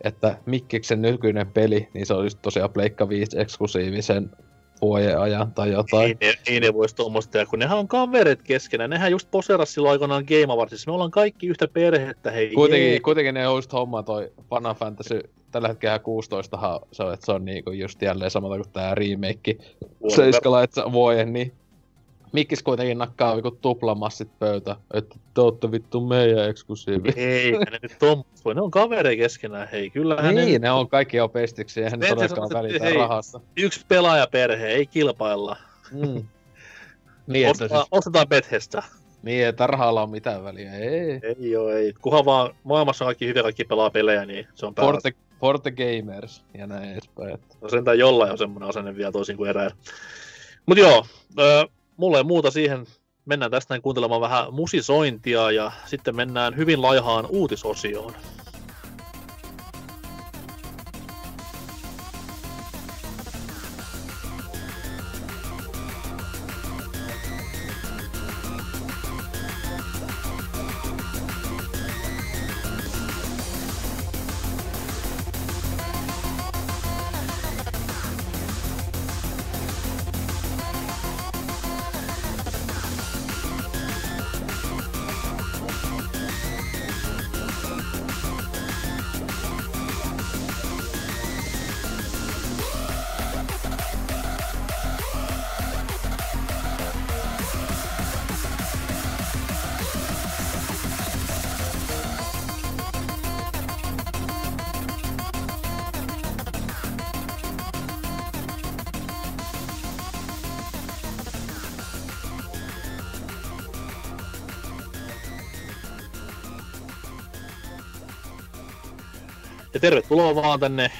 että Mikkiksen nykyinen peli, niin se on just tosiaan Pleikka 5 eksklusiivisen vuoden ajan tai jotain. Niin, ne, niin ne vois tuommoista tehdä, kun nehän on kaverit keskenään. Nehän just poseras silloin aikanaan Game Awardsissa. Me ollaan kaikki yhtä perhettä, hei Kuitenkin, jee. kuitenkin ne on just homma toi Final Fantasy, tällä hetkellä 16 se on, että se on niinku just jälleen samalla kuin tää remake Seiskala, että se vuoden, niin Mikkis kuitenkin nakkaa joku tuplamassit pöytä, että te ootte vittu meidän eksklusiivi. Ei, ne nyt voi. Ne on kavereja keskenään, hei. Kyllähän Niin, ne, ne on kaikki on pestiksi, eihän ne todellakaan välitä hei, rahasta. yksi pelaajaperhe, ei kilpailla. Mm. niin, Ostetaan, siis, ostetaan Bethesda. niin, että rahalla on mitään väliä. Ei. Ei oo, ei. Kunhan vaan maailmassa on kaikki hyviä, kaikki pelaa pelejä, niin se on päällä. Forte, Forte Gamers ja näin edespäin. Että. No sentään jollain on semmoinen asenne vielä toisin kuin eräillä. Mut joo, ö, mulla ei muuta siihen. Mennään tästä näin kuuntelemaan vähän musisointia ja sitten mennään hyvin laihaan uutisosioon. Tervetuloa vaan tänne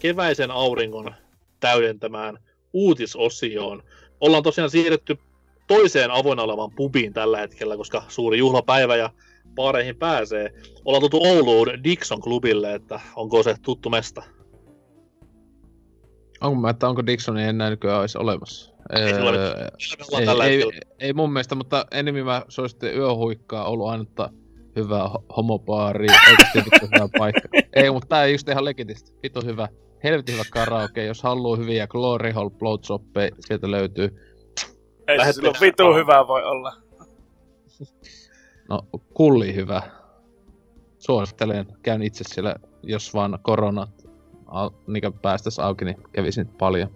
keväisen auringon täydentämään uutisosioon. Ollaan tosiaan siirretty toiseen avoinna olevan pubiin tällä hetkellä, koska suuri juhlapäivä ja baareihin pääsee. Ollaan tultu Ouluun Dixon klubille, että onko se tuttu mesta? Onko mä, että onko Dixoni enää nykyään olisi olemassa? Ei, Öö, ei, ei, ei, ei, mun mielestä, mutta enemmän mä suosittelen yöhuikkaa ollut ainutta hyvää ho- homobaari, oikeasti vittu hyvä paikka. Ei, mutta tää ei just ihan legitisti. Vittu hyvä. Helvetin hyvä karaoke, jos haluaa hyviä Glory Hall blowjobbeja, sieltä löytyy. Ei se silloin vitu vaan. hyvä voi olla. No, kulli hyvä. Suosittelen, käyn itse siellä, jos vaan korona au, niin päästäis auki, niin kävisin paljon.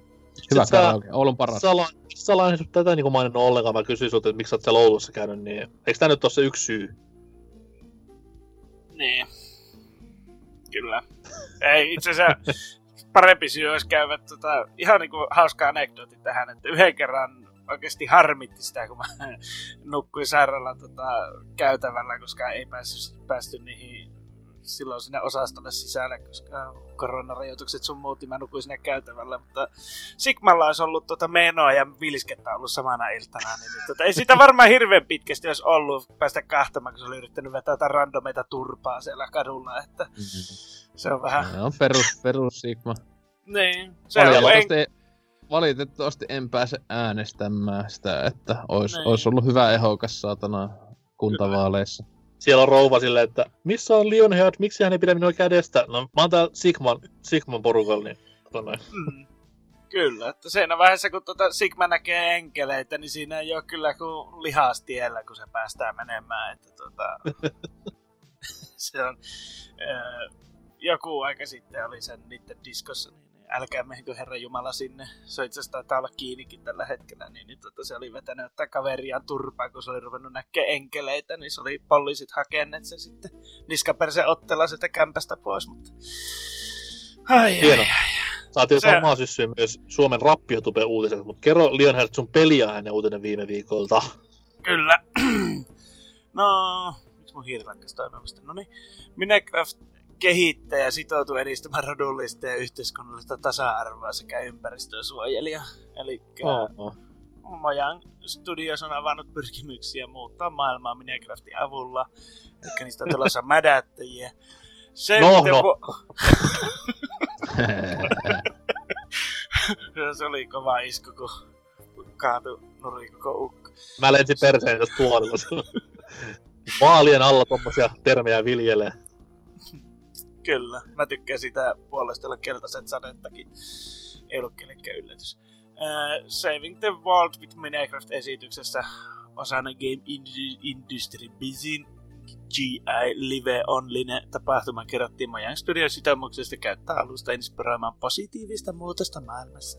Hyvä Sit sä- karaoke, Oulun paras. Sala, sala tätä niin maininnut ollenkaan, mä kysyin sulta, että miksi sä oot siellä Oulussa käynyt, niin eikö tää nyt ole se yksi syy? Niin. Kyllä. Ei, itse asiassa parempi syy olisi käydä tota, ihan niinku hauska anekdootti tähän, että yhden kerran oikeasti harmitti sitä, kun mä nukkuin sairaalan tota, käytävällä, koska ei päässyt, päästy niihin silloin sinne osastolle sisälle, koska koronarajoitukset sun muut, niin mä nukuin sinne käytävällä, mutta Sigmalla olisi ollut tota menoa ja vilskettä ollut samana iltana, niin, niin tota, ei sitä varmaan hirveän pitkästi olisi ollut päästä kahtamaan, kun se oli yrittänyt vetää randomeita turpaa siellä kadulla, että Mhm. se on vähän... Se on perus, perus Sigma. Niin, se on, en, Valitettavasti, valitettavasti en pääse äänestämään sitä, että ois, Niin. ois ollut hyvä ehokas saatana kuntavaaleissa. Siellä on rouva silleen, että missä on Lionheart, miksi hän ei pidä minua kädestä? No mä oon täällä Sigman, Sigman porukalla, niin noin. Mm. Kyllä, että siinä vaiheessa kun tuota Sigma näkee enkeleitä, niin siinä ei ole kyllä kuin lihastiellä, kun se päästään menemään. Että tuota, se on, joku aika sitten oli sen niiden diskossa, niin älkää menkö Herran Jumala sinne. Se itse asiassa taitaa olla kiinnikin tällä hetkellä, niin, niin tuota, se oli vetänyt jotain kaveriaan turpaa, kun se oli ruvennut näkemään enkeleitä, niin se oli poliisit hakeneet se sitten niskaperse ottella sitä kämpästä pois, mutta... Ai, ai, Hieno. Saatiin Se- samaa syssyä myös Suomen rappiotupe uutiset, mutta kerro Lionheart sun peliäänen uutinen viime viikolta. Kyllä. no, mun hiiri lakkasi toimimasta? No niin, Minecraft kehittäjä sitoutuu edistämään rodullista ja yhteiskunnallista tasa-arvoa sekä ympäristöä suojelia. Eli. Mojang Studios on avannut pyrkimyksiä muuttaa maailmaa Minecraftin avulla. Eli niistä on tulossa mädättäjiä. Se, No, no. vo- se oli kova isku, kun kaatu nuri koko ukko. Mä lensin perseen tuolilla. Vaalien alla tommosia termejä viljelee. Kyllä, mä tykkään sitä puolestella keltaiset sadettakin. Ei ollut kenenkään yllätys. Uh, Saving the World with Minecraft-esityksessä osana Game Ind- Industry Bizin GI Live Online tapahtuma kerrottiin Mojang Studios sitoumuksesta käyttää alusta inspiroimaan positiivista muutosta maailmassa.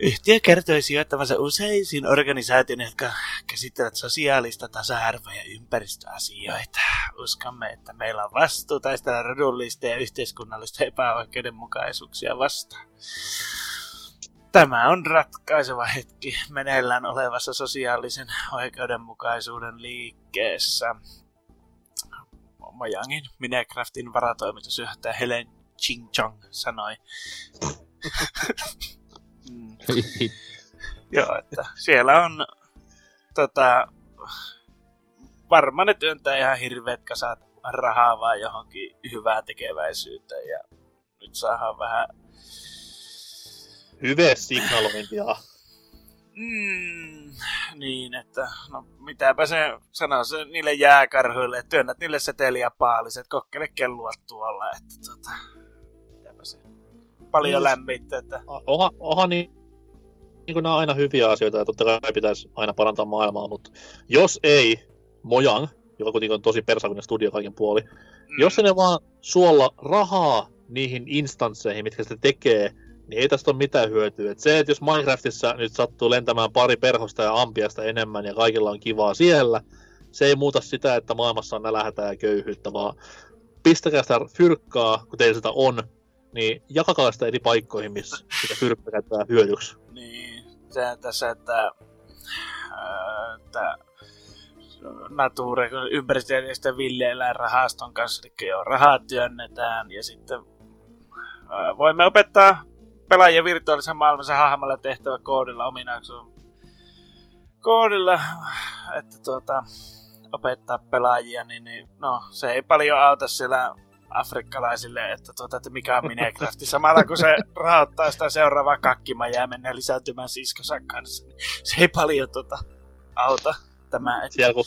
Yhtiö kertoi sijoittavansa useisiin organisaatioihin, jotka käsittelevät sosiaalista tasa-arvoa ja ympäristöasioita. Uskomme, että meillä on vastuu taistella rodullista ja yhteiskunnallista epäoikeudenmukaisuuksia vastaan. Tämä on ratkaiseva hetki meneillään olevassa sosiaalisen oikeudenmukaisuuden liikkeessä. Mojangin Minecraftin varatoimitusjohtaja Helen Ching Chong sanoi. Mm. Joo, että siellä on tota, varmaan ne työntää ihan hirveät kasat rahaa vaan johonkin hyvää tekeväisyyteen ja nyt saadaan vähän Hyve signalointia. Mm, niin, että no mitäpä se sanoo se niille jääkarhuille, että työnnät niille seteliä paaliset, kokkele kellua tuolla, että tota, mitäpä se paljon Niin. lämmittää, että Oha, oha niin, niin kuin nämä on aina hyviä asioita ja totta kai pitäisi aina parantaa maailmaa, mutta jos ei Mojang, joka kuitenkin on tosi persakuinen studio kaiken puoli, mm, jos ne vaan suolla rahaa niihin instansseihin, mitkä sitä tekee, niin ei tästä ole mitään hyötyä. Et se, että jos Minecraftissa nyt sattuu lentämään pari perhosta ja ampiasta enemmän ja kaikilla on kivaa siellä, se ei muuta sitä, että maailmassa on nälähätä ja köyhyyttä, vaan pistäkää sitä fyrkkaa, kun teillä sitä on, niin jakakaa sitä eri paikkoihin, missä sitä fyrkkaa käytetään hyödyksi. Niin, se tässä, että, ää, että Nature, ympäristöjärjestön rahaston kanssa, eli jo rahaa työnnetään ja sitten voimme opettaa pelaajia virtuaalisen maailmassa hahmolla tehtävä koodilla ominaisuus koodilla, että tuota, opettaa pelaajia, niin, niin no, se ei paljon auta siellä afrikkalaisille, että, tuota, että mikä on Minecraft. Samalla kun se rahoittaa sitä seuraavaa kakkimajaa ja menee lisääntymään siskosaan kanssa, niin se ei paljon tuota, auta tämä. Että... Siellä kun,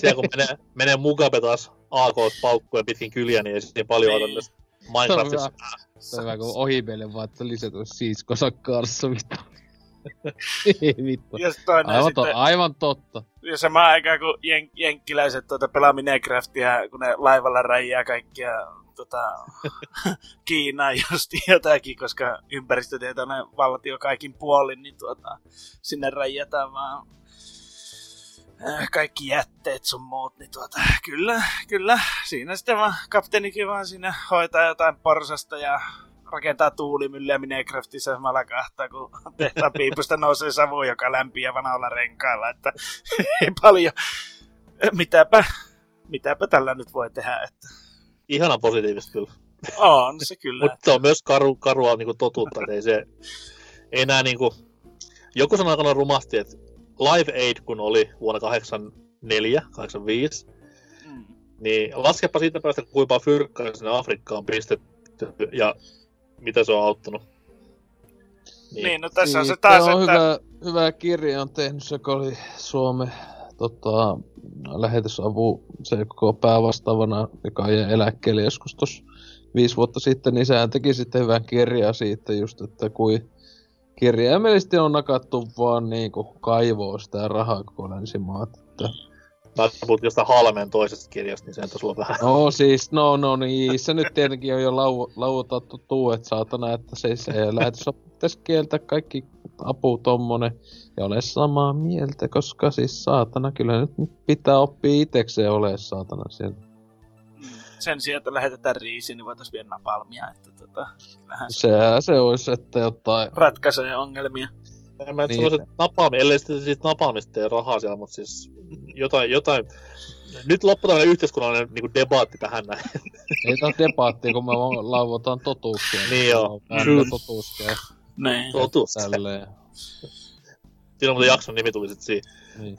siellä kun menee, menee Mugabe taas AK paukkuja pitkin kyliä, niin ei paljon niin. auta myös Minecraftissa. Se on hyvä, kun ohimeille vaan, että lisätään siskosa kanssa, vittu. Ei vittu. Ja aivan, sitten, to, aivan totta. Ja sama aikaan kun jen, jenkkiläiset tuota, pelaa Minecraftia, kun ne laivalla räijää kaikkia tota, Kiinaa josti jotakin, koska ympäristötietoinen valtio kaikin puolin, niin tuota, sinne räjätään vaan äh, kaikki jätteet sun muut, niin tuota, kyllä, kyllä, siinä sitten vaan kapteenikin vaan siinä hoitaa jotain porsasta ja rakentaa tuulimyllyä Minecraftissa samalla kahtaa, kun tehtaan piipusta nousee savu, joka lämpiää vanhalla renkailla, että ei paljon. Mitäpä, mitäpä tällä nyt voi tehdä, että... Ihana positiivista kyllä. On se kyllä. Mutta on myös karu, karua niin kuin totuutta, ei se enää niin kuin, joku sanoi aikana rumasti, että Live Aid kun oli vuonna 84, 85, mm. niin laskepa siitä päästä, kuinka fyrkkaa sinne Afrikkaan pistetty, ja mitä se on auttanut. Niin, niin no tässä on se taas, on että... hyvä, hyvä kirja on tehnyt, se oli Suomen tota, lähetysavu, se koko päävastaavana, joka jäi eläkkeelle joskus tuossa viisi vuotta sitten, niin sehän teki sitten hyvän kirjaa siitä just, että kui kirjaimellisesti on nakattu vaan niinku kaivoa sitä rahaa koko länsimaat. Että Mä puhut jostain Halmeen toisesta kirjasta, niin sen tuossa on vähän... No siis, no no niin, se nyt tietenkin on jo lau, lauotattu tuu, että saatana, että se, se lähetys pitäisi kieltää kaikki apu tommonen. Ja ole samaa mieltä, koska siis saatana, kyllä nyt pitää oppia itekseen ole saatana siellä. Sen sijaan, että lähetetään riisiin, niin voitaisiin viedä napalmia, että tota, vähän se... se olisi, että jotain... Ratkaisee ongelmia. En mä niin. napaami, ellei sitten siis napaamista tee rahaa siellä, mutta siis jotain, jotain... Nyt loppu tämmönen yhteiskunnallinen niin debaatti tähän näin. Ei taas debaatti, kun me lauvotaan totuuksia. Niin joo. True. Totuuksia. Niin. Totuus. Tälleen. Siinä on muuten jakson nimi tuli sitten siihen. Niin.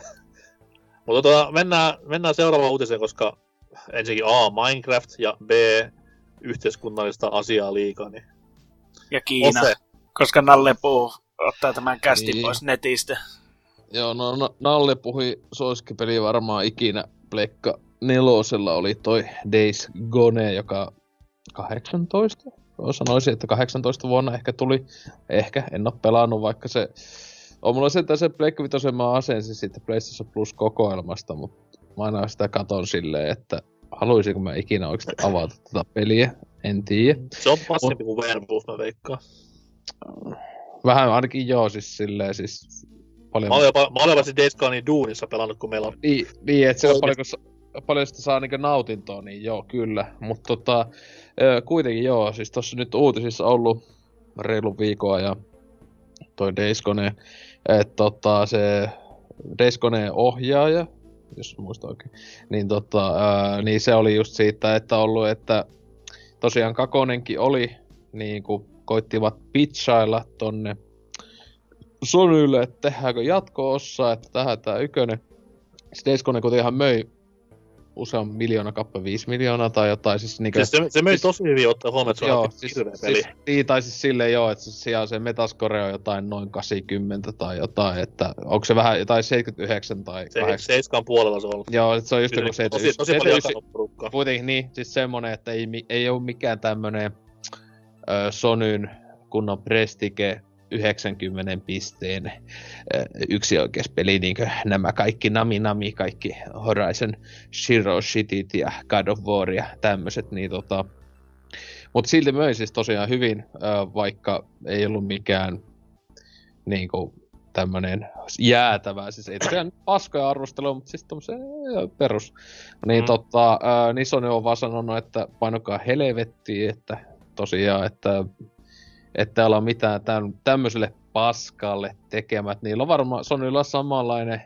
Mutta tota, mennään, mennään seuraavaan uutiseen, koska ensinnäkin A, Minecraft ja B, yhteiskunnallista asiaa liikaa. Niin... Ja Kiina, Ose. koska Nalle puhuu ottaa tämän kästin niin. pois netistä. Joo, no, no Nalle puhui suosikkipeli varmaan ikinä Plekka nelosella oli toi Days Gone, joka 18? Sanoisin, että 18 vuonna ehkä tuli. Ehkä, en ole pelannut, vaikka se... On mulla se, että se Pleikka Vitosen mä asensin sitten PlayStation Plus kokoelmasta, mutta mä aina sitä katon silleen, että haluaisinko mä ikinä oikeasti avata tätä peliä, en tiedä. Se on passempi kuin Werewolf, mä veikkaan. Vähän ainakin joo, siis silleen siis paljon... Mä olen jopa, mä olen jopa siis Days Gone Duunissa pelannut, kun meillä on... Niin, niin että on paljon, paljon sitä saa niinku nautintoa, niin joo, kyllä. Mutta tota, kuitenkin joo, siis tossa nyt uutisissa ollut reilu viikoa ja toi Days Gone, että tota, se Days Gone ohjaaja, jos muista oikein, niin, tota, ää, niin se oli just siitä, että ollut, että tosiaan Kakonenkin oli, niin kuin koittivat pitchailla tonne Sonylle, että tehdäänkö jatko-ossa, että tähän tää ykönen. Sitten Days Gone kuitenkin möi usean miljoona kappale, viisi miljoonaa tai jotain. Siis, niin siis se, se möi siis, tosi hyvin ottaa huomioon, että se on siis, hirveä peli. Siis, niin, tai siis silleen joo, että siis siellä se Metascore on jotain noin 80 tai jotain, että onko se vähän jotain 79 tai se, 80. 7 puolella se on ollut. Joo, se on just joku 79. Tosi, tosi paljon jakanut porukkaa. Kuitenkin niin, siis semmonen, että ei, ei ole mikään tämmönen Sonyn kunnon Prestige 90 pisteen yksi oikeas peli, niin nämä kaikki Nami Nami, kaikki Horizon Zero Cityt ja God of War ja tämmöiset, niin tota, mutta silti möi siis tosiaan hyvin, vaikka ei ollut mikään niin kuin, tämmönen jäätävä, siis ei tosiaan paskoja arvostelua, mutta siis tommosen perus. Niin mm. tota, niin Sony on vaan sanonut, että painokaa helvettiin, että tosiaan, että että olla mitään täm, tämmöiselle paskalle tekemät. Niillä on varmaan, Sonylla on samanlainen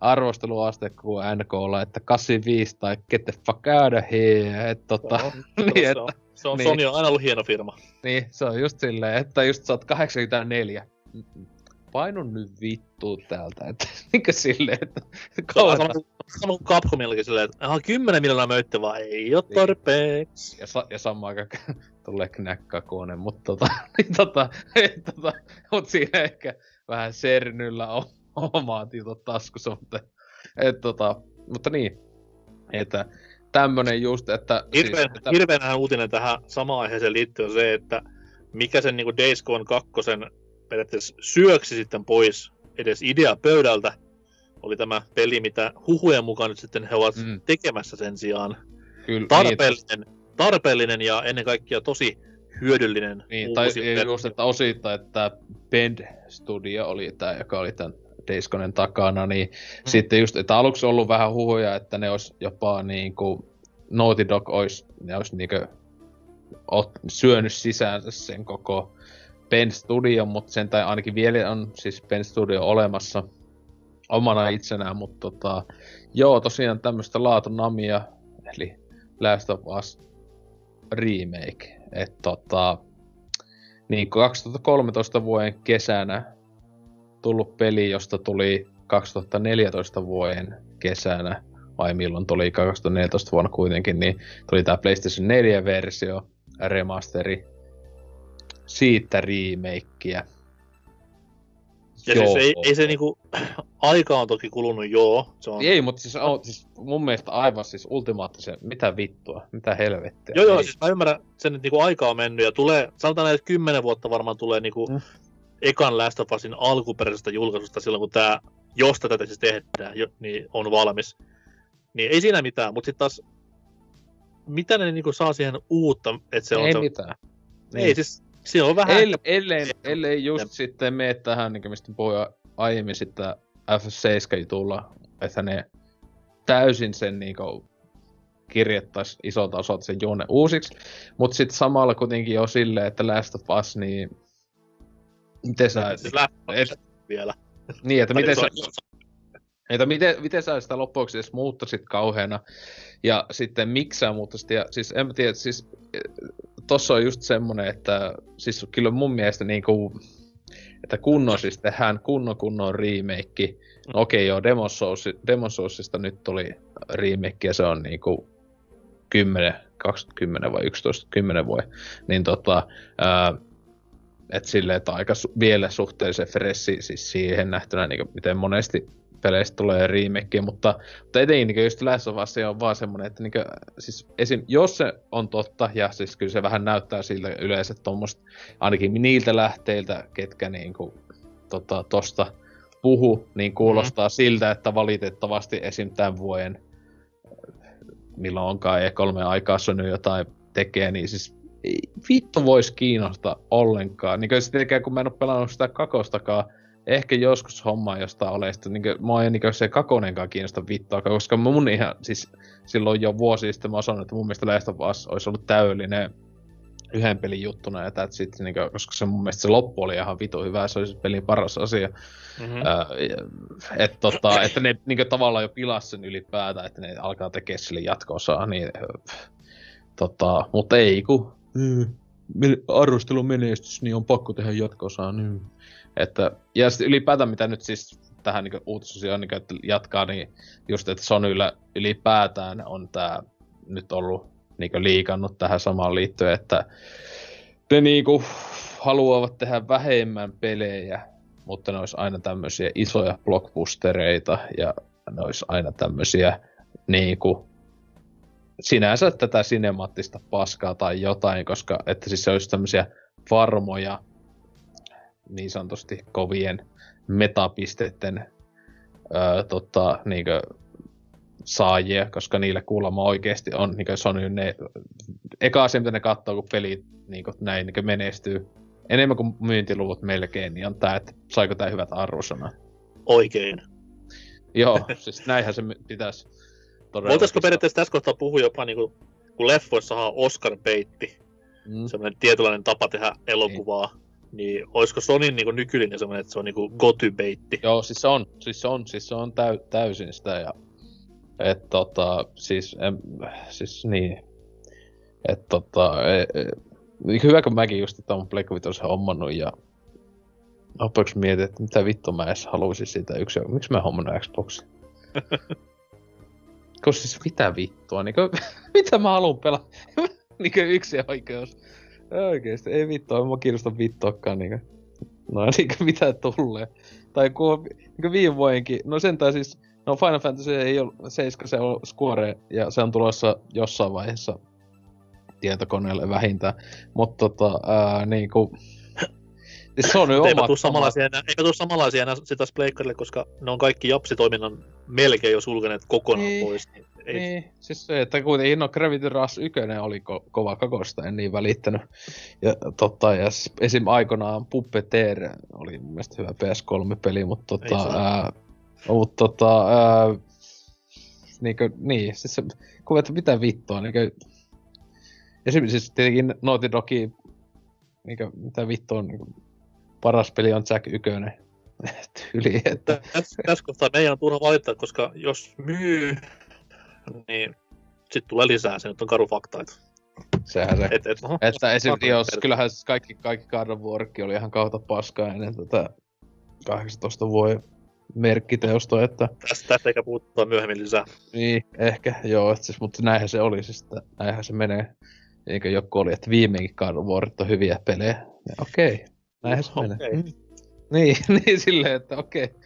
arvosteluaste kuin NKlla, että 85 tai get the fuck out of here. Et, tota, On, niin, se on, että, se on niin. Sony on aina ollut hieno firma. niin, se on just silleen, että just sä oot 84. Painun nyt vittu täältä, että niinkö silleen, että kauan sama, sama kuin Capcomillakin silleen, että aha, 10 miljoonaa möyttä vaan ei oo Niin. tarpeeksi. ja, sa- ja samaan aikaan tulee knäkkakuone, mutta tota, niin tota, et, tota, mut siinä ehkä vähän sernyllä on omaa titot taskussa, mutta, et, tota, mutta niin, että tämmönen just, että... Hirveän, että, hirveänhän uutinen tähän samaan aiheeseen liittyy on se, että mikä sen niin Days Gone 2 periaatteessa syöksi sitten pois edes idea pöydältä, oli tämä peli, mitä huhujen mukaan nyt sitten he ovat Mm. tekemässä sen sijaan. kyllä, Tarpeellinen, tarpeellinen ja ennen kaikkia tosi hyödyllinen Niin, tai uusi versio. just, että osittain, että Bend Studio oli tämä, joka oli tämän Days Gonen takana, niin mm. sitten just, että aluksi ollut vähän huhuja, että ne olisi jopa niinku, Naughty Dog olisi, ne olisi niinku ot, syönyt sisäänsä sen koko Bend Studio, mutta sen tai ainakin vielä on siis Bend Studio olemassa omana itsenään, mutta tota, joo, tosiaan tämmöistä laatunamia, eli Last of Us remake, että tota, niin 2013 vuoden kesänä tullut peli, josta tuli 2014 vuoden kesänä, vai milloin tuli 2014 vuonna kuitenkin, niin tuli tämä PlayStation 4-versio, remasteri, siitä remakeä. Ja siis ei, ei se niinku, aika on toki kulunut, joo. Se on, Ei, mutta siis, on, siis mun mielestä aivan siis ultimaattisen, mitä vittua, mitä helvettiä. Joo, joo, Ei. siis mä ymmärrän sen, että niinku aika on mennyt ja tulee, sanotaan näin, että kymmenen vuotta varmaan tulee niinku Mm. ekan Last of Usin alkuperäisestä julkaisusta silloin, kun tämä, jos tätä siis tehdään, jo, niin on valmis. Niin ei siinä mitään, mutta sitten taas, mitä ne niinku saa siihen uutta, että se on ei se, mitään. ei siis, siinä on vähän, El, ellei, ellei just sitten mene tähän, niin mistä puhuin aiemmin sitten F7-jutulla, että ne täysin sen niin kirjoittaisi isolta osalta sen juone uusiksi, mutta sitten samalla kuitenkin jo silleen, että Last of Us, niin miten sä, Us et- vielä. niin, että miten Se sä, on- että miten, miten sä sitä loppujen edes muuttaisit kauheana, ja sitten miksi sä muuttaisit, ja siis en mä tiedä, siis tossa on just semmonen, että siis kyllä mun mielestä niinku, että kunnon siis tehdään kunnon kunnon remake. No okei joo, Demon, Souls, Demon Soulsista nyt tuli remake ja se on niinku 10, 20 vai 11, 10 vuoden. Niin tota, ää, et silleen, että aika su- vielä suhteellisen fressi siis siihen nähtynä, niin miten monesti peleistä tulee remake, mutta, mutta etenkin niin just Last of Us on vaan semmonen, että niin kuin, siis esim, jos se on totta, ja siis kyllä se vähän näyttää siltä yleensä tuommoista, ainakin niiltä lähteiltä, ketkä niin kuin, tota, tosta puhu, niin kuulostaa mm. siltä, että valitettavasti esim. tämän vuoden, milloin onkaan E3 aikaa Sony jotain tekee, niin siis ei vittu vois kiinnostaa ollenkaan. Niin sitten kun mä en oo pelannut sitä kakostakaan, ehkä joskus hommaa jostain ole, sitten niin mua ei niin se kakonenkaan kiinnosta vittua, koska mun ihan, siis silloin jo vuosi sitten mä sanoin, että mun mielestä Last of Us olisi ollut täydellinen yhden pelin juttuna ja that's it, niin kuin, koska se mun mielestä se loppu oli ihan vitu hyvä, se oli se pelin paras asia. Mhm. Ää, et, tota, että ne niin tavallaan jo pilas sen ylipäätään, että ne alkaa tekemään sille jatko-osaa, niin, äh, tota, mutta ei kun mm, arvostelun menestys, niin on pakko tehdä jatko-osaa. Niin. Että, ja sitten ylipäätään mitä nyt siis tähän niin uutisosioon niin, jatkaa, niin just, että Sonyllä ylipäätään on tämä nyt ollut niin liikannut tähän samaan liittyen, että ne niin kuin, haluavat tehdä vähemmän pelejä, mutta ne olisi aina tämmöisiä isoja blockbustereita ja ne olisi aina tämmöisiä niin kuin, sinänsä tätä sinemaattista paskaa tai jotain, koska että siis se olisi tämmöisiä varmoja niin sanotusti kovien metapisteiden öö, tota, niinkö, saajia, koska niillä kuulemma oikeasti on niinkö Sony ne eka asia, mitä ne katsoo, kun peli niinkö, näin niinkö menestyy enemmän kuin myyntiluvut melkein, niin on tää, että saiko tää hyvät arvosanat. Oikein. Joo, siis näinhän se pitäisi todella. Voitaisiko periaatteessa tässä kohtaa puhua jopa niinku, kun leffoissa on Oscar peitti, Mm. semmoinen tietynlainen tapa tehdä elokuvaa, niin, niin olisiko Sonin niin nykyinen semmoinen, että se on niin gotybeitti? Joo, siis se on, siis se on, siis se on täy, täysin sitä ja et tota, siis, en, siis niin, että tota, e, e, hyvä kun mäkin just että on Black hommannut ja lopuksi mietin, että mitä vittu mä edes haluaisin siitä yksi, miksi mä hommannut Xboxin? Koska siis mitä vittua, niin kuin, mitä mä haluan pelata? niin kuin yksi oikeus. Oikeesti, ei vittua, ei mua kiinnosta vittuakaan niin kuin. No niin kuin mitä tulee. Tai kun, niin kuin viime vuodenkin, no sentään siis, no Final Fantasy ei ole 7, se on Square, ja se on tulossa jossain vaiheessa tietokoneelle vähintään. Mutta tota, ää, niinku, Siis se on nyt eipä tuu samanlaisia enää, eipä tuu samanlaisia enää sitä Pleikkarille, koska ne on kaikki japsitoiminnan melkein jo sulkeneet kokonaan niin, pois. Niin, ei... niin, siis se, että kuitenkin no Gravity Rush 1 oli ko- kova kakosta, en niin välittänyt. Ja, totta, ja esim. aikoinaan Puppeteer oli mun mielestä hyvä PS3-peli, mutta tota, ää, mutta tota, ää, niinkö, niin, siis se, kun että mitä vittua, niinkö, esimerkiksi siis tietenkin Naughty Dogi, niinkö, mitä vittua on, niinkö, paras peli on Jack 1. Tyyli, että... Tässä, tässä kohtaa meidän on turha valittaa, koska jos myy, niin sitten tulee lisää, se nyt on karu fakta. Että... Sehän se. Et, et, oho, että esimerkiksi jos, kyllähän kaikki, kaikki God of oli ihan kautta paskaa ennen tätä 18 vuoden merkkiteosta, että... Tästä, tästä eikä puuttua myöhemmin lisää. Niin, ehkä, joo, että siis, mutta näinhän se oli, siis, että näinhän se menee. Eikä joku oli, että viimeinkin God of on hyviä pelejä. Ja okei, okay. Näinhän se okay. menee. Mm. Niin, niin silleen, että okei. Okay.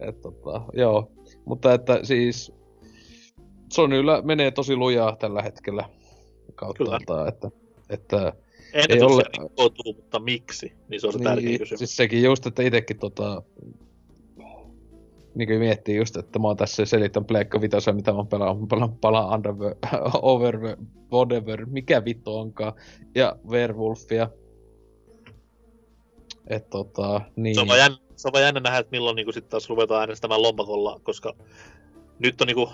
Että tota, joo. Mutta että siis Sonylla menee tosi lujaa tällä hetkellä kautta Kyllä. Antaa, että, että en ei ole... Kotuu, mutta miksi? Niin se on se niin, tärkeä kysymys. Siis sekin just, että itekin tota, niin kuin miettii just, että mä oon tässä selitän Pleikka Vitosen, mitä mä oon pelannut. Mä pelaan Pala Under Over Whatever, mikä vittu onkaan. Ja Werewolfia. Et tota, niin. Se on vaan jännä, se on vaan jännä nähdä, että milloin niin sitten taas ruvetaan äänestämään lompakolla, koska nyt on niinku,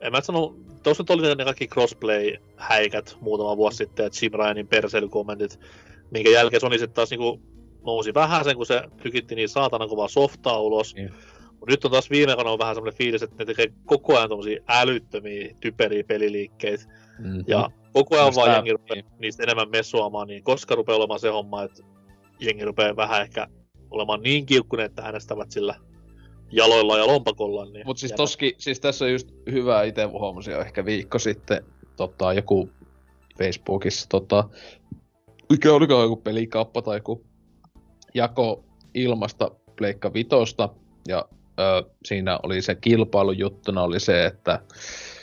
en mä sano, tuossa nyt oli ne kaikki crossplay-häikät muutama vuosi sitten, että Jim Ryanin perseilykommentit, minkä jälkeen Sony sitten taas niinku nousi vähän sen, kun se tykitti niin saatana kovaa softaa ulos. Mm. Mut nyt on taas viime on vähän semmoinen fiilis, että ne tekee koko ajan tommosia älyttömiä, typeriä peliliikkeitä. Mm-hmm. Ja koko ajan vaan jengi rupeaa niistä enemmän mesuamaan, niin koska rupeaa olemaan se homma, että jengi rupeaa vähän ehkä olemaan niin kiukkuneet, että äänestävät sillä jaloilla ja lompakolla. Niin Mutta siis toski, siis tässä on just hyvä itse huomasin ehkä viikko sitten tota, joku Facebookissa, tota, mikä oliko joku pelikauppa tai joku jako ilmasta Pleikka Vitosta, ja ö, siinä oli se kilpailujuttuna oli se, että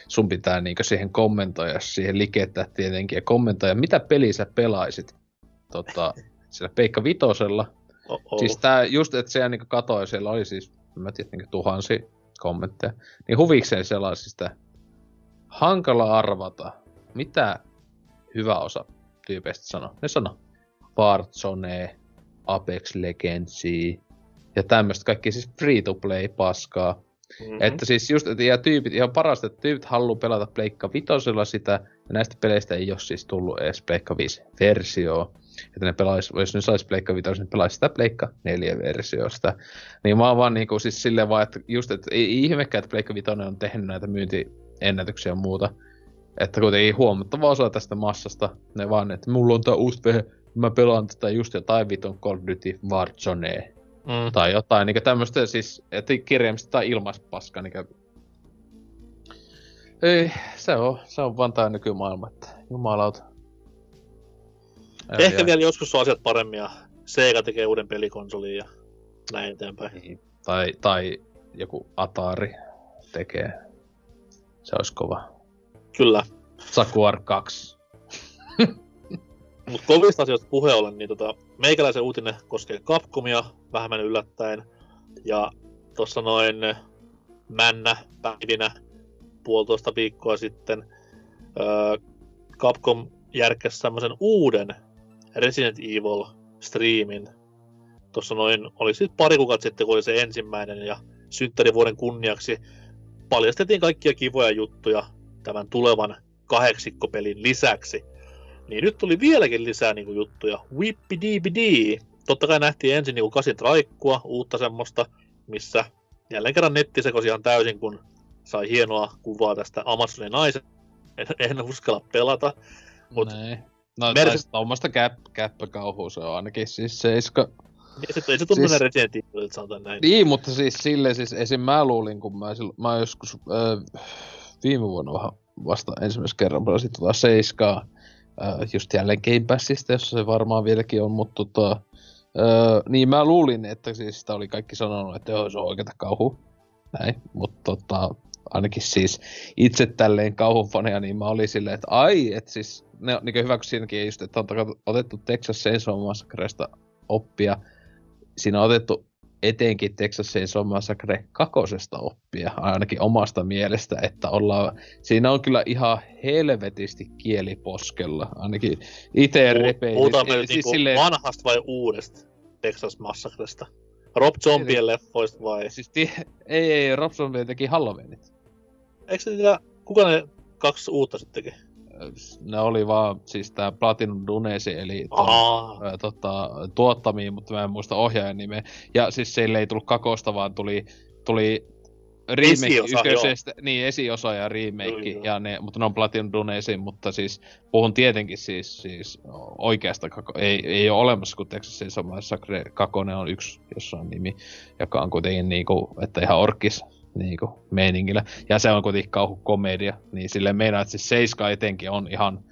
sun pitää niinku siihen kommentoida, siihen likettää tietenkin ja kommentoida, mitä peli sä pelaisit tota, sillä Peikka Vitosella. Oh-oh. Siis tää just, että se niinku katoi, siellä oli siis, mä tiedän, niinku tuhansi kommentteja. Niin huvikseen sellaisista hankala arvata, mitä hyvä osa tyypeistä sanoo. Ne sanoo Warzone, Apex Legends ja tämmöistä kaikki siis free-to-play paskaa. Mm-hmm. Että siis just, että ja tyypit, ihan parasta, että tyypit haluaa pelata Pleikka Vitosella sitä, ja näistä peleistä ei ole siis tullut edes Pleikka 5 versio että ne pelais, jos ne sais Pleikka 5, niin pelaisi sitä Pleikka 4 versiosta. Niin mä oon vaan niinku siis silleen vaan, että just, että ei ihmekään, että Pleikka 5 on tehnyt näitä myyntiennätyksiä ja muuta. Että kuitenkin huomattava osa tästä massasta, ne vaan, että mulla on tää uusi vehe, mä pelaan tätä just jotain viton Call of Duty Warzone. Mm. Tai jotain niinku tämmöstä siis, että kirjaimista tai ilmaispaska, niinku ei, se on, se on vaan tää nykymaailma, että jumalauta. Ja, Ehkä ja... vielä joskus on asiat paremmin ja Sega tekee uuden pelikonsolin ja näin eteenpäin. Niin. Tai, tai joku Atari tekee. Se olisi kova. Kyllä. Sakuar 2. Mutta kovista asioista puhe ollen, niin tota, meikäläisen uutinen koskee Capcomia vähemmän yllättäen. Ja tuossa noin männä päivinä puolitoista viikkoa sitten öö, Capcom semmoisen uuden Resident Evil striimin. Tuossa noin, oli sitten pari kuukautta sitten, kun oli se ensimmäinen, ja synttärivuoden kunniaksi paljastettiin kaikkia kivoja juttuja tämän tulevan kahdeksikkopelin lisäksi. Niin nyt tuli vieläkin lisää niin kuin, juttuja. Whippy DBD. totta kai nähtiin ensin niin kasin traikkua, uutta semmoista, missä jälleen kerran netti sekosi ihan täysin, kun sai hienoa kuvaa tästä Amazonin naisen. En, en uskalla pelata. Mut Näin. No, Merce- Merce... tuommoista käp, käppäkauhua se on ainakin siis seiska. ei se, ei se tunnu Siis-. Resident Evil, sanotaan näin. Niin, mutta siis silleen siis esim. mä luulin, kun mä, silloin, mä joskus äh, viime vuonna vähän vasta ensimmäisen kerran pelasin tota seiskaa. Äh, just jälleen Game Passista, jossa se varmaan vieläkin on, mutta tota, äh, niin mä luulin, että siis sitä oli kaikki sanonut, että joo, se on oikeata kauhu. Näin, mutta tota, ainakin siis itse tälleen kauhun faneja, niin mä olin silleen, että ai, että siis ne, niin hyvä kun siinäkin just, että on otettu Texas Chainsaw Massacresta oppia. Siinä on otettu etenkin Texas Chainsaw Massacre kakosesta oppia, ainakin omasta mielestä, että ollaan, siinä on kyllä ihan helvetisti kieliposkella, ainakin itse repeilin. Puhutaan me Eli nyt siis niinku silleen- vanhasta vai uudesta Texas Massacresta? Rob Zombien leffoista vai? Siis ei, ei, Rob Zombie teki Halloweenit. Eikö se tiedä, kuka ne kaksi uutta sitten teki? Ne oli vaan siis tää Platinum Dunesi, eli ton, ää, tota, tuottamia, mutta mä en muista ohjaajan nimeä. Ja siis sille ei tullut kakosta, vaan tuli, tuli remake Esiosa, ykkösestä, niin esiosa ja remake, ja ne, mutta ne on Platinum Dunesi, mutta siis puhun tietenkin siis, siis oikeasta kako, ei, ei ole olemassa, kun Texas Chainsaw Massacre kakonen on yksi jossain nimi, joka on kuitenkin niinku, että ihan orkis niinku meiningillä. Ja se on kuitenkin kauhukomedia, niin sille meinaa, että siis Seiska etenkin on ihan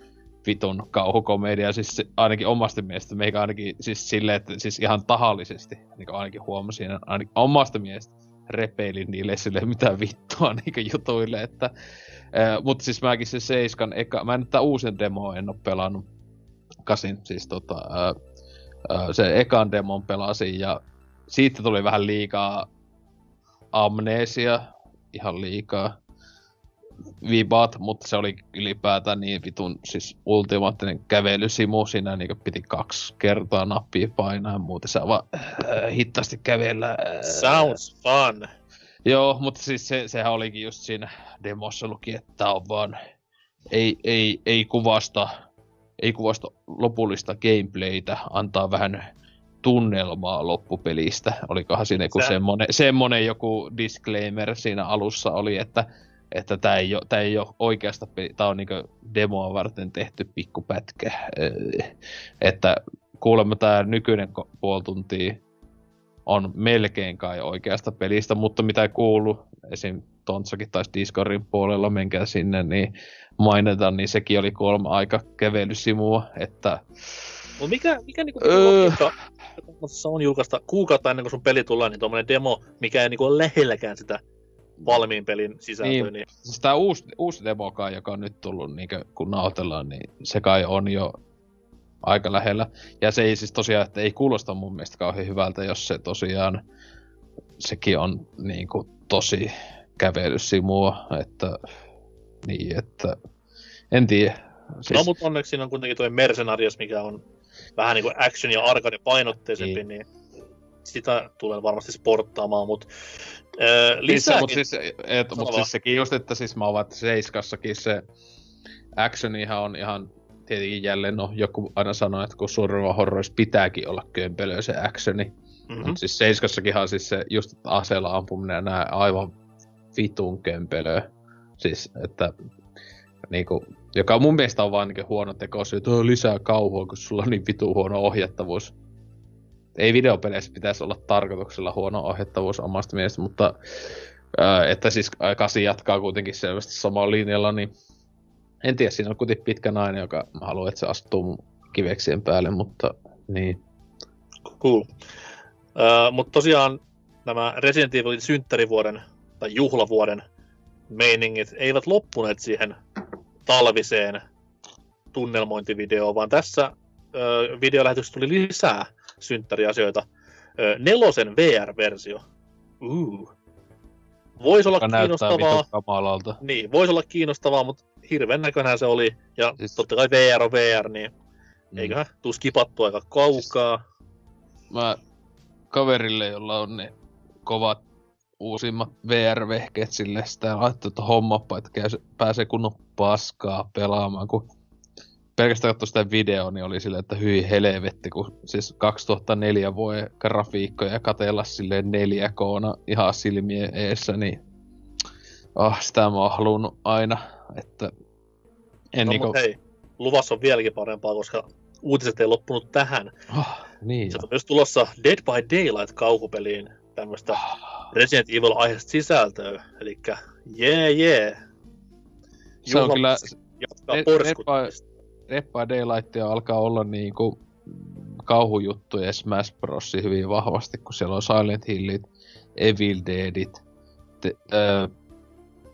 vitun kauhukomedia, siis ainakin omasta mielestä, meikä ainakin siis silleen, että siis ihan tahallisesti, niin kuin ainakin huomasin, ainakin omasta mielestä repeilin niille sille mitä vittua niin jutuille, että ää, mutta siis mäkin se Seiskan eka, mä en nyt tää uusin demo en oo pelannut, kasin siis tota, ää, ää, se ekan demon pelasin ja siitä tuli vähän liikaa amnesia, ihan liikaa vibat, mutta se oli ylipäätään niin vitun siis ultimaattinen kävelysimu. Siinä niin piti kaksi kertaa nappia painaa ja muuten saa vaan äh, hittaasti kävellä. Äh. sounds fun. Joo, mutta siis se, sehän olikin just siinä demossa luki, että on vaan ei, ei, ei kuvasta ei kuvasta lopullista gameplaytä, antaa vähän tunnelmaa loppupelistä. Olikohan siinä joku Sä- semmonen, semmonen joku disclaimer siinä alussa oli, että että tämä ei, ole, tää ei ole oikeasta peli, tää on niinku demoa varten tehty pikkupätkä. Että kuulemma tämä nykyinen puoli tuntia on melkein kai oikeasta pelistä, mutta mitä kuuluu, esim. Tontsakin taisi Discordin puolella, menkää sinne, niin mainitaan, niin sekin oli kuulemma aika kävelysimua, että Mut mikä, mikä niinku Öö. on julkaista kuukautta ennen kuin sun peli tulee, niin tuommoinen demo, mikä ei niinku ole lähelläkään sitä valmiin pelin sisältöä, Niin. niin, siis tämä uusi, uusi demo kai, joka on nyt tullut, niin kun nautellaan, niin se kai on jo aika lähellä. Ja se ei siis tosiaan, että ei kuulosta mun mielestä kauhean hyvältä, jos se tosiaan, sekin on niin kuin, tosi kävelysimua, että niin, että en tiedä. Siis... No, mutta onneksi siinä on kuitenkin tuo Mercenarios, mikä on vähän niin kuin action- ja arcade painotteisempi, niin. niin sitä tulee varmasti sporttaamaan, mutta äh, Lisää, lisääkin... mutta siis, et, mut siis sekin just, että siis mä ovat seiskassakin se actionihan on ihan tietenkin jälleen, no joku aina sanoo, että kun survival horrorissa pitääkin olla kömpelöä se actioni, mm-hmm. mm-hmm. siis seiskassakinhan siis se just aseella ampuminen ja nää aivan vitun kömpelöä. Siis, että niinku, joka mun mielestä on vaan niinku huono teko se, "Oi, lisää kauhua, kun sulla on niin vitu huono ohjattavuus. Ei videopeleissä pitäisi olla tarkoituksella huono ohjattavuus omasta mielestä, mutta ää, että siis ää, kasi jatkaa kuitenkin selvästi samalla linjalla, niin en tiedä, siinä on kuitenkin pitkä nainen, joka mä haluan, että se astuu kiveksien päälle, mutta niin. Cool. Uh, mutta tosiaan nämä Resident Evilin synttärivuoden tai juhlavuoden meiningit eivät loppuneet siihen talviseen tunnelmointivideoon, vaan tässä uh, videolähetyksessä tuli lisää synttäriasioita. Uh, nelosen VR-versio. Uh. Voisi olla Joka kiinnostavaa. Niin, voisi olla kiinnostavaa, mutta hirveän näköinään se oli. Ja Siis- siis... totta kai VR on VR, niin Mm. eiköhän tuu skipattu aika kaukaa. Mä kaverille, jolla on ne kovat uusimmat VR-vehkeet sille, sitä laittoi, että hommappa, että käy, pääsee kunnon paskaa pelaamaan, kun pelkästään katsoa sitä videoa, niin oli silleen, että hyi helvetti, kun siis 2004 vuoden grafiikkoja ja katella silleen 4 k ihan silmien eessä, niin oh, sitä mä oon halunnut aina, että en no, niinku... hei, luvassa on vieläkin parempaa, koska uutiset ei loppunut tähän. Oh, niin Se on myös tulossa Dead by Daylight-kauhupeliin tämmöistä oh. Resident Evil-aiheista sisältöä, eli jee jee. Se on kyllä... Jatkaa porskuttamista. Dead by Daylight alkaa olla niinku kauhujuttuja Smash Bros. hyvin vahvasti, kun siellä on Silent Hillit, Evil Deadit, te, äh,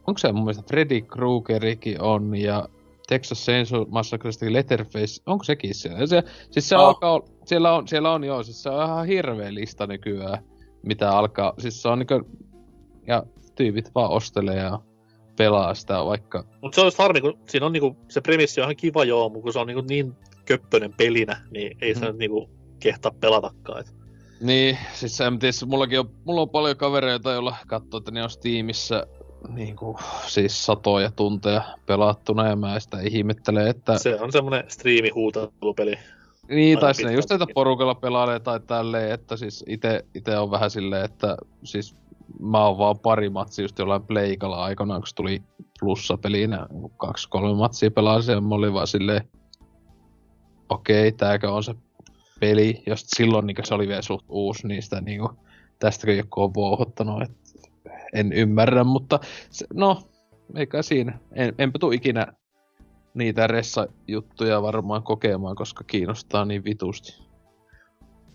onko se mun mielestä Freddy Kruegerikin on ja Texas Chainsaw Massacre Letterface, onko sekin siellä? Se, siis se oh. alkaa, siellä on, siellä on joo, siis se on ihan hirveä lista nykyään, mitä alkaa, siis se on niinku, ja tyypit vaan ostelee ja pelaa sitä vaikka... Mutta se on just harmi, kun siinä on niinku, se premissi on ihan kiva joo, mutta kun se on niinku niin köppönen pelinä, niin ei se nyt niinku kehtaa pelatakaan. Et. Niin, siis en tiedä, mullakin on, mulla on paljon kavereita, joilla katsoo, että ne on Steamissa niin kuin, siis satoja tunteja pelattuna ja mä sitä ihmettelen, että... Se on semmonen striimihuutelupeli. Niin, tai sinne just näitä porukalla pelailee tai tälleen, että siis ite, ite on vähän silleen, että siis mä oon vaan pari matsia just jollain pleikalla aikanaan, kun tuli plussa-pelinä, kaksi, kolme matsia pelasin ja mä olin vaan silleen, okei, okay, tääkö on se peli, jos silloin niin se oli vielä suht uusi, niin sitä niin kuin, tästäkö joku on vuohottanut, että en ymmärrä, mutta se, no, eikä siinä. En, enpä tuu ikinä niitä ressa-juttuja varmaan kokemaan, koska kiinnostaa niin vitusti.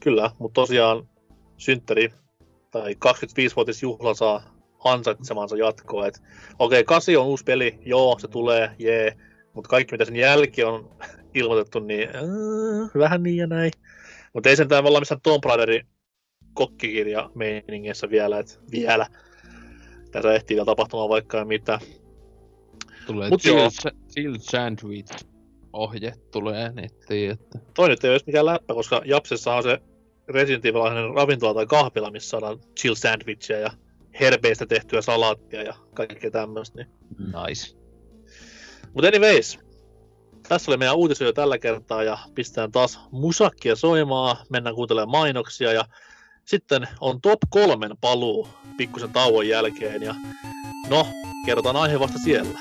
Kyllä, mutta tosiaan synttäri tai 25-vuotisjuhla saa ansaitsemansa jatkoa. okei, okay, 8 on uusi peli, joo, se tulee, jee, mutta kaikki mitä sen jälkeen on ilmoitettu, niin äh, vähän niin ja näin. Mutta ei sentään olla missään Tomb Raiderin kokkikirja meiningeissä vielä, että vielä. Tässä ehtii vielä tapahtumaan vaikka mitä. Tulee Mut chill, chill sandwich ohje tulee nettiin, että... Toi nyt ei ole mikään läppä, koska Japsessa on se Resident Evil ravintola tai kahvila, missä saadaan chill sandwichia ja herbeistä tehtyä salaattia ja kaikkea tämmöistä. Niin. Nice. Mutta anyways, tässä oli meidän uutisoja tällä kertaa ja pistetään taas musakkia soimaa, mennään kuuntelemaan mainoksia ja sitten on top kolmen paluu pikkusen tauon jälkeen ja no, kerrotaan aihe vasta siellä.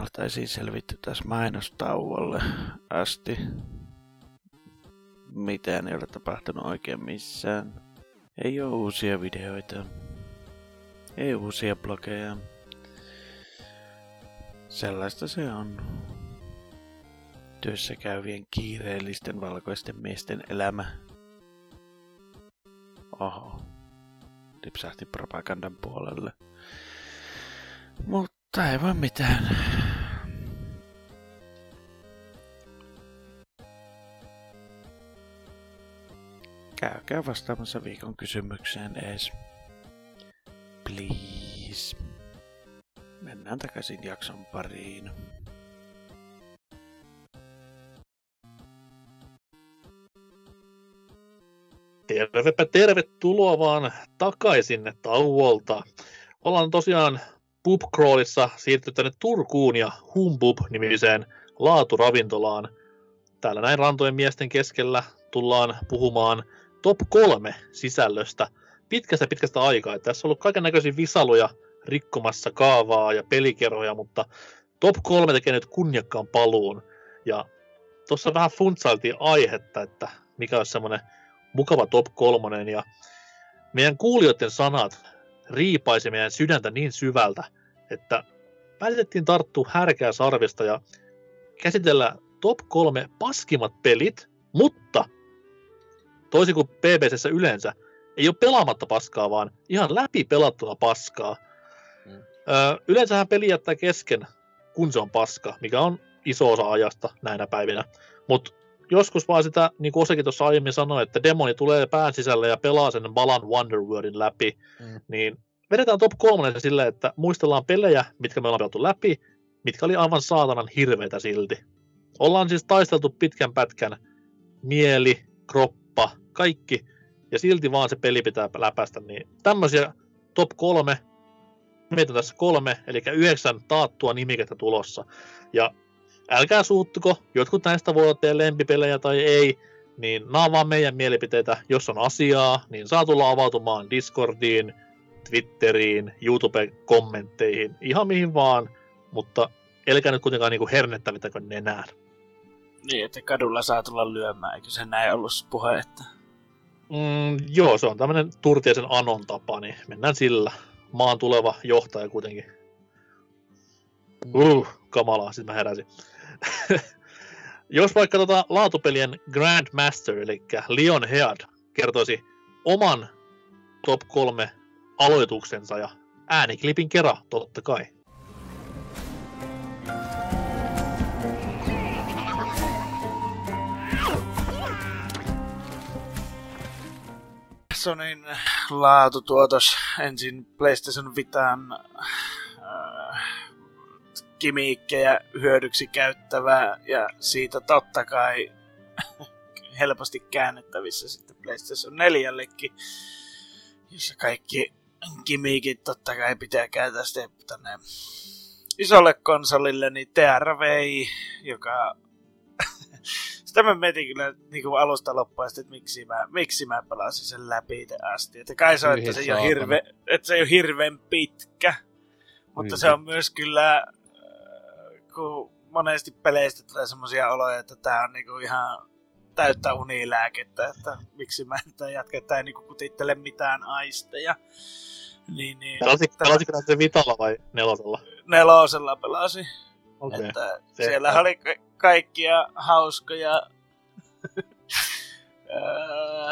Oltaisiin selvitty tässä mainostauolle asti. Mitään ei ole tapahtunut oikein missään. Ei ole uusia videoita. Ei uusia blogeja. Sellaista se on. Työssä käyvien kiireellisten valkoisten miesten elämä. Oho. Lipsahti propagandan puolelle. Mutta ei voi mitään. käykää vastaamassa viikon kysymykseen ees. Please. Mennään takaisin jakson pariin. Tervepä tervetuloa vaan takaisin tauolta. Ollaan tosiaan pubcrawlissa siirtynyt tänne Turkuun ja Humbub-nimiseen laaturavintolaan. Täällä näin rantojen miesten keskellä tullaan puhumaan top kolme sisällöstä pitkästä pitkästä aikaa. Että tässä on ollut kaiken näköisiä visaluja rikkomassa kaavaa ja pelikerhoja, mutta top 3 tekee nyt kunniakkaan paluun. Ja tuossa vähän funtsailtiin aihetta, että mikä olisi semmoinen mukava top kolmonen. Ja meidän kuulijoiden sanat riipaisi meidän sydäntä niin syvältä, että päätettiin tarttua härkää sarvista ja käsitellä top kolme paskimmat pelit, mutta toisin kuin BBCssä yleensä, ei ole pelaamatta paskaa, vaan ihan läpi pelattuna paskaa. Mm. Öö, yleensähän peli jättää kesken, kun se on paska, mikä on iso osa ajasta näinä päivinä. Mutta joskus vaan sitä, niin kuin Osekin tuossa aiemmin sanoi, että demoni tulee pään sisälle ja pelaa sen Balan Wonderworldin läpi, mm. niin vedetään top 3 silleen, että muistellaan pelejä, mitkä me ollaan pelattu läpi, mitkä oli aivan saatanan hirveitä silti. Ollaan siis taisteltu pitkän pätkän mieli, kroppa, kaikki, ja silti vaan se peli pitää läpäistä, niin tämmöisiä top kolme, meitä on tässä kolme, eli yhdeksän taattua nimikettä tulossa. Ja älkää suuttuko, jotkut näistä voi olla teidän lempipelejä tai ei, niin nämä on vaan meidän mielipiteitä. Jos on asiaa, niin saa tulla avautumaan Discordiin, Twitteriin, YouTube-kommentteihin, ihan mihin vaan, mutta älkää nyt kuitenkaan niinku hernettävitäkö nenään. Niin, että kadulla saa tulla lyömään, eikö se näin ollut puhe, että... Mm, joo, se on tämmöinen Turtiaisen Anon tapa, niin mennään sillä. Maan tuleva johtaja kuitenkin. Uh, kamalaa, sitten mä heräsin. Jos vaikka tota laatupelien Grandmaster, eli Leon Head, kertoisi oman top 3 aloituksensa ja ääniklipin kerran, totta kai. Sonyn laatutuotos ensin PlayStation Vitan äh, kimiikkejä hyödyksi käyttävää ja siitä totta kai helposti käännettävissä sitten PlayStation 4 jossa kaikki gimmickit totta kai pitää käyttää sitten tänne isolle konsolille, niin TRV, joka sitä mä mietin kyllä niin kuin alusta loppuun, että miksi mä, miksi mä pelasin sen läpi asti. Että kai se on, että se, ei ole hirve, että se ei ole hirveän pitkä, mutta se on myös kyllä, kun monesti peleistä tulee semmoisia oloja, että tää on niinku ihan täyttä unilääkettä, että miksi mä en jatka, että ei niinku kutittele mitään aisteja. Niin, niin, Pelasitko, pelasitko se vitalla vai nelosella? Nelosella pelasi. Okay. Että se, siellä että... oli kaikkia hauskoja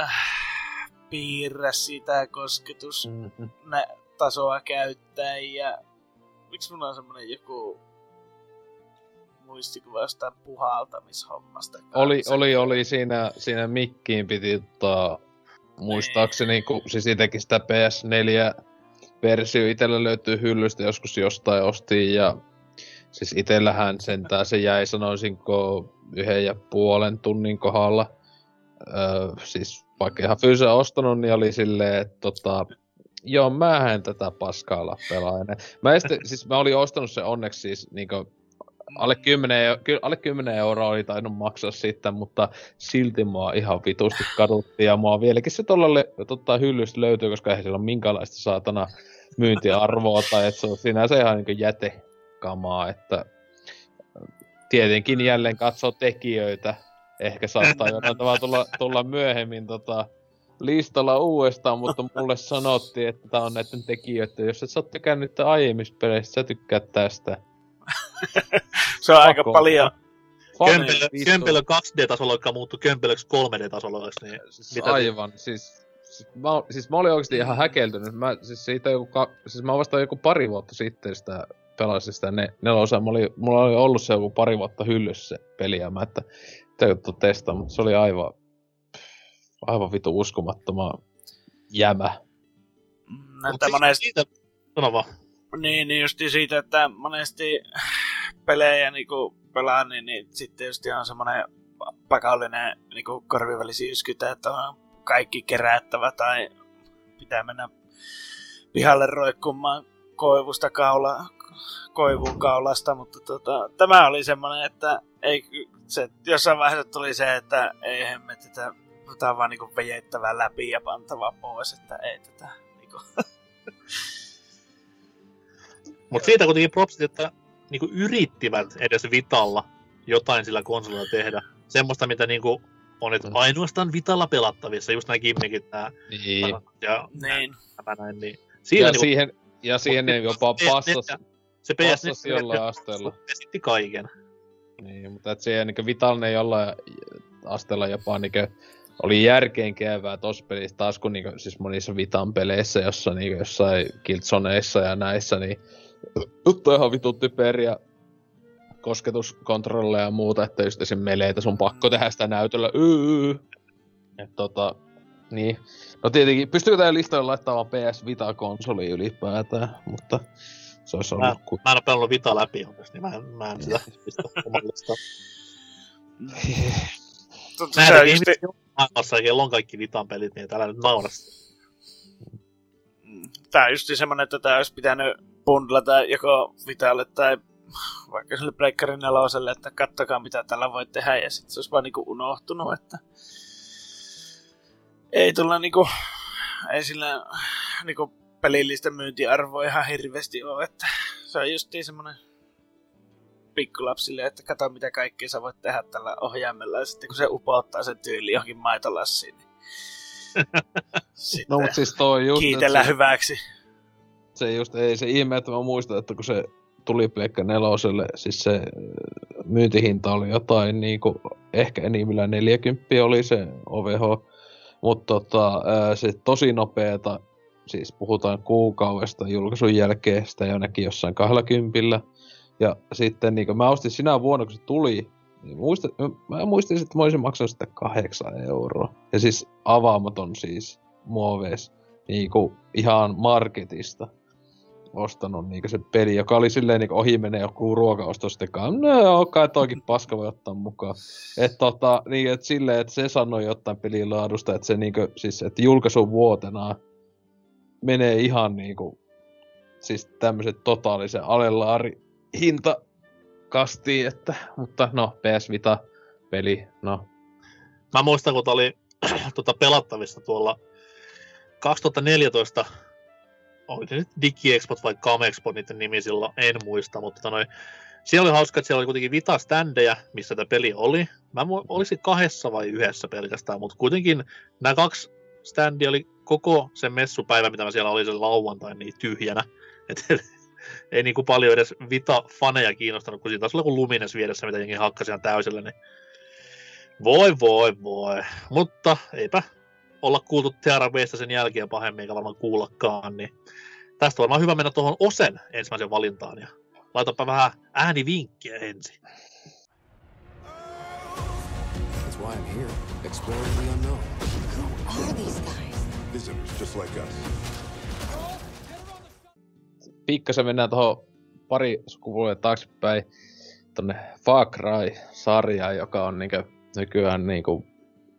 äh, piirrä sitä kosketus mm-hmm. tasoa käyttää ja miksi mulla on semmonen joku muistikuva jostain puhaltamishommasta. Oli, oli, oli siinä, siinä mikkiin piti ottaa muistaakseni, niin. kun siis itsekin sitä PS4 versio itsellä löytyy hyllystä joskus jostain ostiin ja siis itsellähän sentään se jäi sanoisinko yhden ja puolen tunnin kohdalla. Öö, siis vaikka ihan fyysä ostanut, niin oli silleen, että tota, joo, mä en tätä paskaa pelaa enää. Mä, este, siis mä olin ostanut se onneksi siis niinku alle 10, alle 10 euroa oli tainnut maksaa sitten, mutta silti mua ihan vitusti kaduttiin ja mua vieläkin se tuolla totta hyllystä löytyy, koska eihän siellä ole minkälaista saatana myyntiarvoa tai että se on sinänsä ihan niin jätekamaa, että tietenkin jälleen katsoo tekijöitä. Ehkä saattaa jotain tavalla tulla, tulla myöhemmin tota, listalla uudestaan, mutta mulle sanottiin, että tää on näiden tekijöiden. Jos et sä oot tykännyt aiemmista peleistä, sä tykkäät tästä. se on Pako. aika paljon. Kömpelö 2D-tasolla, joka muuttui Kömpelöksi 3D-tasolla. Niin siis mitä aivan, te... siis, siis, mä, siis mä olin oikeesti ihan häkeltynyt. Mä, siis siitä joku, ka, siis mä vasta joku pari vuotta sitten sitä pelasin sitä ne, nelosa. Mulla oli, mulla oli ollut se joku pari vuotta hyllyssä se peli, ja mä että täytyy testaa, mutta se oli aivan, aivan vitu uskomattoman jämä. Näyttää monesti... Siitä... Sano vaan. Niin, niin just siitä, että monesti pelejä niin pelaa, niin, niin sitten just on semmoinen pakollinen niin korvivälisi yskytä, että on kaikki kerättävä tai pitää mennä pihalle roikkumaan koivusta kaula, koivun kaulasta, mutta tota, tämä oli semmoinen, että ei, se, jossain vaiheessa tuli se, että ei hemmet, että tää on vaan niinku vejettävä läpi ja pantava pois, että ei tätä niinku... Mutta siitä kuitenkin propsit, että niinku yrittivät edes Vitalla jotain sillä konsolilla tehdä. Semmoista, mitä niinku on, että ainoastaan Vitalla pelattavissa, just nämä gimmikit nää. Niin. Ja Niin. tämä näin, niin. Siinä Ja niinku, siihen, ja siihen ne jopa PS4 passas, se passas PS4 jollain asteella. esitti kaiken. Niin, mutta et siihen niinku Vitalne jollain asteella jopa niinku oli järkeen käyvää tossa pelissä taas kun niinku, siis monissa Vitan peleissä, jossa niinku jossain Killzoneissa ja näissä, niin juttu ihan vitun typeriä kosketuskontrolleja ja muuta, että just esim. meleitä sun pakko tehdä sitä näytöllä. Yy. Et tota, niin. No tietenkin, pystyykö tää listalle laittamaan PS Vita-konsoli ylipäätään, mutta se olisi Mä, ollut ku... mä en ole pelannut Vita läpi onneksi, niin mä en, mä en sitä pistä on en just, maailmassa, kello on kaikki Vitan pelit, niin täällä nyt naura tää on just semmonen, että tää olisi pitänyt bundlata joko Vitalle tai vaikka sille Breakerin neloselle, että kattokaa mitä tällä voi tehdä, ja sitten se olisi vaan niinku unohtunut, että ei tulla niinku, ei sillä niinku pelillistä myyntiarvoa ihan hirveästi ole, että se on justiin semmonen pikkulapsille, että kato mitä kaikkea sä voit tehdä tällä ohjaimella, ja sitten kun se upouttaa sen tyyli johonkin maitolassiin, niin sitten No mut siis toi just, kiitellä se, hyväksi. Se just ei se ihme, että mä muistan, että kun se tuli Pleikka neloselle, siis se äh, myyntihinta oli jotain niinku, ehkä enimmillään 40 oli se OVH, mutta tota, ää, se tosi nopeeta, siis puhutaan kuukaudesta julkaisun jälkeen, sitä jo näki jossain 20. Ja sitten niin mä ostin sinä vuonna, kun se tuli, niin muistin, mä muistin, että mä olisin maksanut sitä kahdeksan euroa. Ja siis avaamaton siis muovees, niinku ihan marketista ostanut niinku se peli, joka oli silleen niinku ohi menee joku ruokaostos, sitten no joo, kai toikin paska voi ottaa mukaan. Et tota, niin et silleen, että se sanoi jotain pelin laadusta, että se niinku, siis, että julkaisun vuotena menee ihan niinku, siis tämmöset totaalisen alelaari hinta kastiin, että, mutta no, PS Vita peli, no, Mä muistan, kun oli tota, pelattavissa tuolla 2014, oli se nyt DigiExpot vai Camexpot niiden nimi silloin, en muista, mutta tota noin, siellä oli hauska, että siellä oli kuitenkin Vita-ständejä, missä tämä peli oli. Mä olisin kahdessa vai yhdessä pelkästään, mutta kuitenkin nämä kaksi ständiä oli koko sen messupäivä, mitä mä siellä oli sen lauantai, niin tyhjänä. Et, ei niinku paljon edes Vita-faneja kiinnostanut, kun siinä taas oli joku Lumines vieressä, mitä jengi hakkasi ihan täysillä, niin voi voi voi. Mutta eipä olla kuultu Waysta sen jälkeen pahemmin, eikä varmaan kuullakaan, niin tästä on varmaan hyvä mennä tuohon Osen ensimmäisen valintaan ja laitapa vähän äänivinkkiä ensin. That's why I'm here, exploring the unknown. Who are these guys? Visitors just like us. pikkasen mennään tuohon pari sukupolvea taaksepäin tonne Far Cry-sarjaan, joka on niinkö nykyään niinku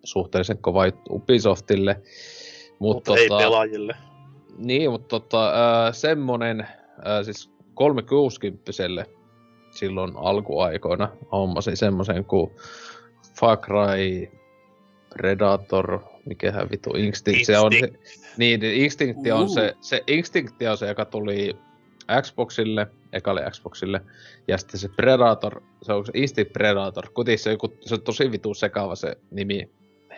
suhteellisen kova Ubisoftille. Mut Mutta ei tota, pelaajille. Niin, mutta tota, ää, semmonen, ää, siis 360 silloin alkuaikoina hommasin semmosen kuin Far Cry, Predator, mikähän vitu, Instinct, se on se, niin, niin Instinct on Uh. se, se Instinct on se, joka tuli Xboxille, ekalle Xboxille, ja sitten se Predator, se on se Instinct Predator, kuitenkin se, joku, se on tosi vitu sekava se nimi,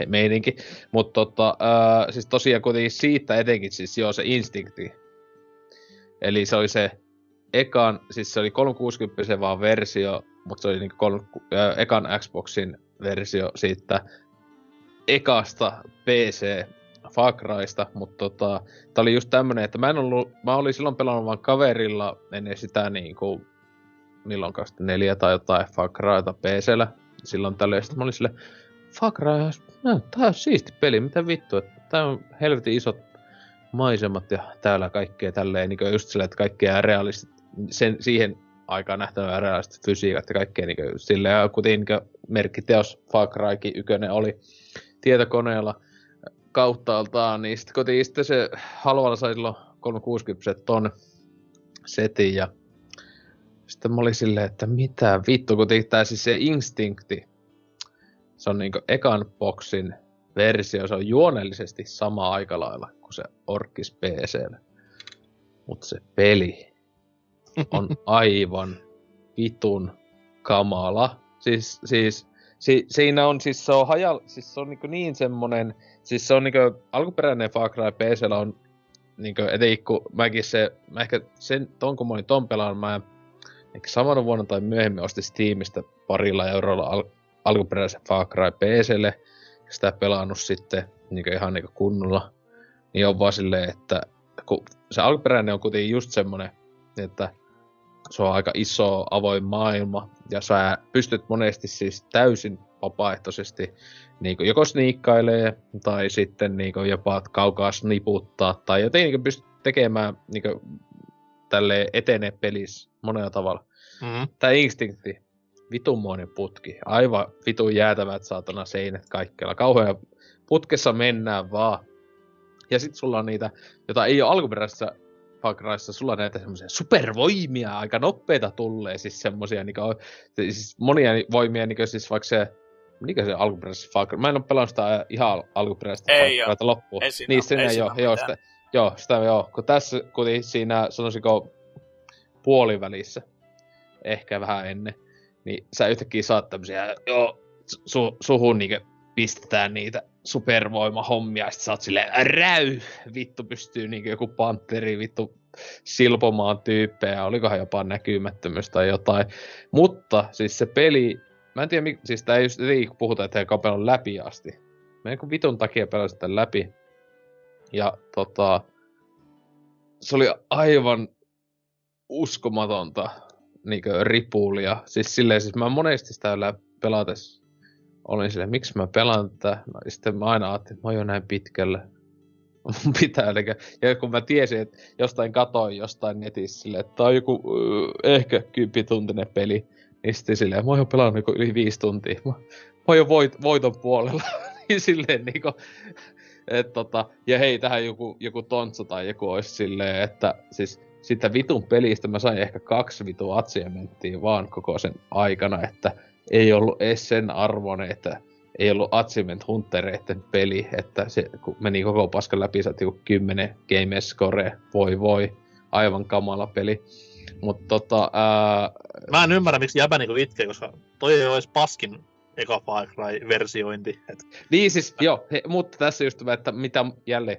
meininki, mutta tota, ää, siis tosiaan kuitenkin siitä etenkin, siis joo se Instincti, eli se oli se ekan, siis se oli 360 vaan versio, mutta se oli niinku kolme, ää, ekan Xboxin versio siitä ekasta PC Far Crysta, mutta tota, tää oli just tämmönen, että mä en ollut, mä olin silloin pelannut vaan kaverilla ennen sitä niinku, milloin 24 tai jotain Far Cryta PCllä, silloin tällöin, sitten mä olin sille, Far Cry, no, tää on siisti peli, mitä vittu, että tää on helvetin isot maisemat ja täällä kaikkea tälleen, niin just silleen, että kaikkea realistit, sen, siihen aikaan nähtävää realistiset fysiikat ja kaikkea niin silleen, ja kuten niin merkkiteos Far ykönen oli tietokoneella kauttaaltaan, niin sitten kotiin sitten se halvalla sai silloin 360 ton setin ja sitten mä olin silleen, että mitä vittu, kun tää siis se Instincti, se on niinku ekan boxin versio, se on juonellisesti sama aika lailla kuin se Orkis PCllä. Mutta se peli on aivan vitun kamala. Siis, siis si, siinä on siis se on hajal, siis se on niin, niin semmonen, siis se on niin alkuperäinen Far Cry PCllä on niin etenkin kun mäkin se, mä ehkä sen, ton kun mä olin ton pelaan, mä ehkä samana vuonna tai myöhemmin ostin Steamista parilla eurolla al, alkuperäisen Far Cry PClle, sitä pelannut sitten niin ihan niin kunnolla, niin on vaan silleen, että kun se alkuperäinen on kuitenkin just semmonen, että se on aika iso avoin maailma, ja sä pystyt monesti siis täysin vapaaehtoisesti niin joko sniikkailee, tai sitten niin jopa kaukaa sniputtaa, tai jotenkin niin pystyt tekemään niin tälle etene pelissä monella tavalla. Mm-hmm. Tämä instinkti, vitunmoinen putki, aivan vitun jäätävät saatana seinät kaikkialla, kauhean putkessa mennään vaan. Ja sit sulla on niitä, jota ei ole alkuperäisessä Far Cryssa, sulla on näitä semmoisia supervoimia, aika nopeita tulee, siis semmosia, niinku, siis monia voimia, niinku siis vaikka se, mikä se alkuperäisessä Far Cry, mä en ole pelannut sitä ihan alkuperäistä ei Far Cryta loppuun. Ei siinä, niin, siinä ei joo, joo, sitä, joo, sitä joo, kun tässä kun siinä, sanoisiko, puolivälissä, ehkä vähän ennen, niin sä yhtäkkiä saat tämmösiä, joo, su, suhun niinku pistetään niitä supervoimahommia, ja sit sä oot silleen, räy, vittu pystyy niinku joku panteri vittu silpomaan tyyppejä, olikohan jopa näkymättömyys tai jotain. Mutta siis se peli, mä en tiedä, mik, siis tää ei just ei puhuta, että he on läpi asti. Mä en vitun takia pelasin sitä läpi. Ja tota, se oli aivan uskomatonta niin ripulia. Siis silleen, siis mä monesti sitä pelates olin silleen, miksi mä pelaan tätä. No, sitten mä aina ajattelin, että mä oon näin pitkällä. Mun pitää, eli, ja kun mä tiesin, että jostain katoin jostain netissä silleen, että tää on joku ehkä kymppituntinen peli, niin sitten silleen, mä oon jo pelannut joku yli viisi tuntia. Mä, mä oon jo voit, voiton puolella. niin silleen niinku, et, tota, ja hei, tähän joku, joku tontsa tai joku olisi silleen, että siis sitä vitun pelistä mä sain ehkä kaksi vitun achievementtia vaan koko sen aikana, että ei ollut edes sen arvoinen, että ei ollut Achievement Huntereiden peli, että se kun meni koko paskan läpi, saatiin joku 10 game score, voi voi, aivan kamala peli. Mutta tota, ää... Mä en ymmärrä, miksi jäbä niinku itkee, koska toi ei olisi paskin eka Far Cry-versiointi. Et... Niin siis, joo, he, mutta tässä just että mitä jälleen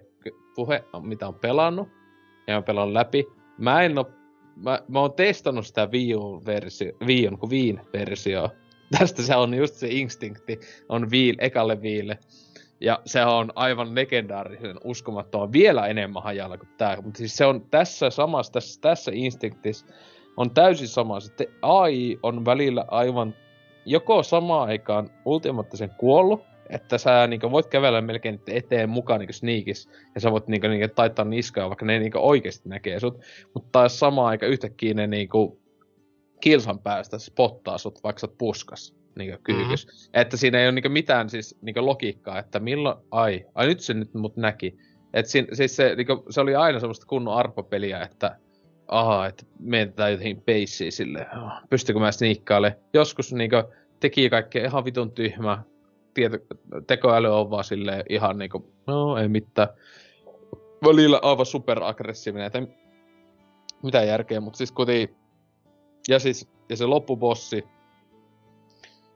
puhe, mitä on pelannut, ja on pelannut läpi. Mä en oo, mä, mä oon testannut sitä Wii U-versio, Wii U, Wii versio tästä se on just se instinkti, on viil, ekalle viille. Ja se on aivan legendaarisen uskomattoman vielä enemmän hajalla kuin tää. Mutta siis se on tässä samassa, tässä, tässä instinktissä on täysin sama. Sitten AI on välillä aivan joko samaan aikaan ultimaattisen kuollut, että sä niin voit kävellä melkein eteen mukaan niin sneakis, ja sä voit niin, niin taittaa niskaa, vaikka ne niin oikeasti näkee sut, mutta taas samaan aikaan yhtäkkiä ne niin kilsan päästä spottaa sut, vaikka sä oot puskas niin kyykys. Mm-hmm. Että siinä ei ole niin mitään siis niin logiikkaa, että milloin, ai, ai nyt se nyt mut näki. Et siinä, siis se, niin kuin, se oli aina semmoista kunnon arpapeliä, että aha, että mietitään jotenkin peissiä sille, pystykö mä sniikkailemaan. Joskus niin kuin, teki kaikkea ihan vitun tyhmää. Tieto, tekoäly on vaan silleen ihan niinku, no ei mitään. Välillä aivan superaggressiivinen, että mitä järkeä, mutta siis kuitenkin ja siis, ja se loppubossi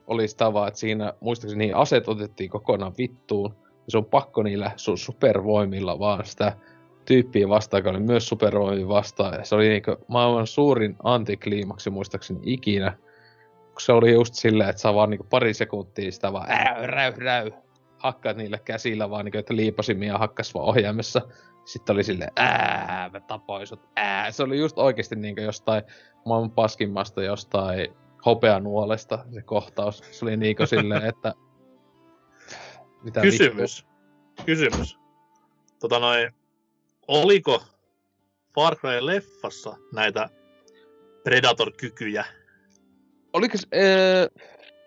oli sitä vaan, että siinä muistaakseni niin aset otettiin kokonaan vittuun. Ja se on pakko niillä sun supervoimilla vaan sitä tyyppiä vastaan, joka oli myös supervoimia vastaan. Ja se oli niinku maailman suurin antikliimaksi muistaakseni ikinä. Kun se oli just silleen, että saa vaan niinku pari sekuntia sitä vaan ää, räy, räy, hakkaat niillä käsillä vaan niinku, että liipasimia hakkas vaan ohjaimessa. Sitten oli silleen, ää, mä tapoin sut, ää. Se oli just oikeesti niinku jostain maailman paskimmasta jostain hopeanuolesta se kohtaus. Se oli niinku silleen, että... Mitä Kysymys. Vittu? Kysymys. Tota noin, oliko Far Cry-leffassa näitä Predator-kykyjä? Oliko se, ee,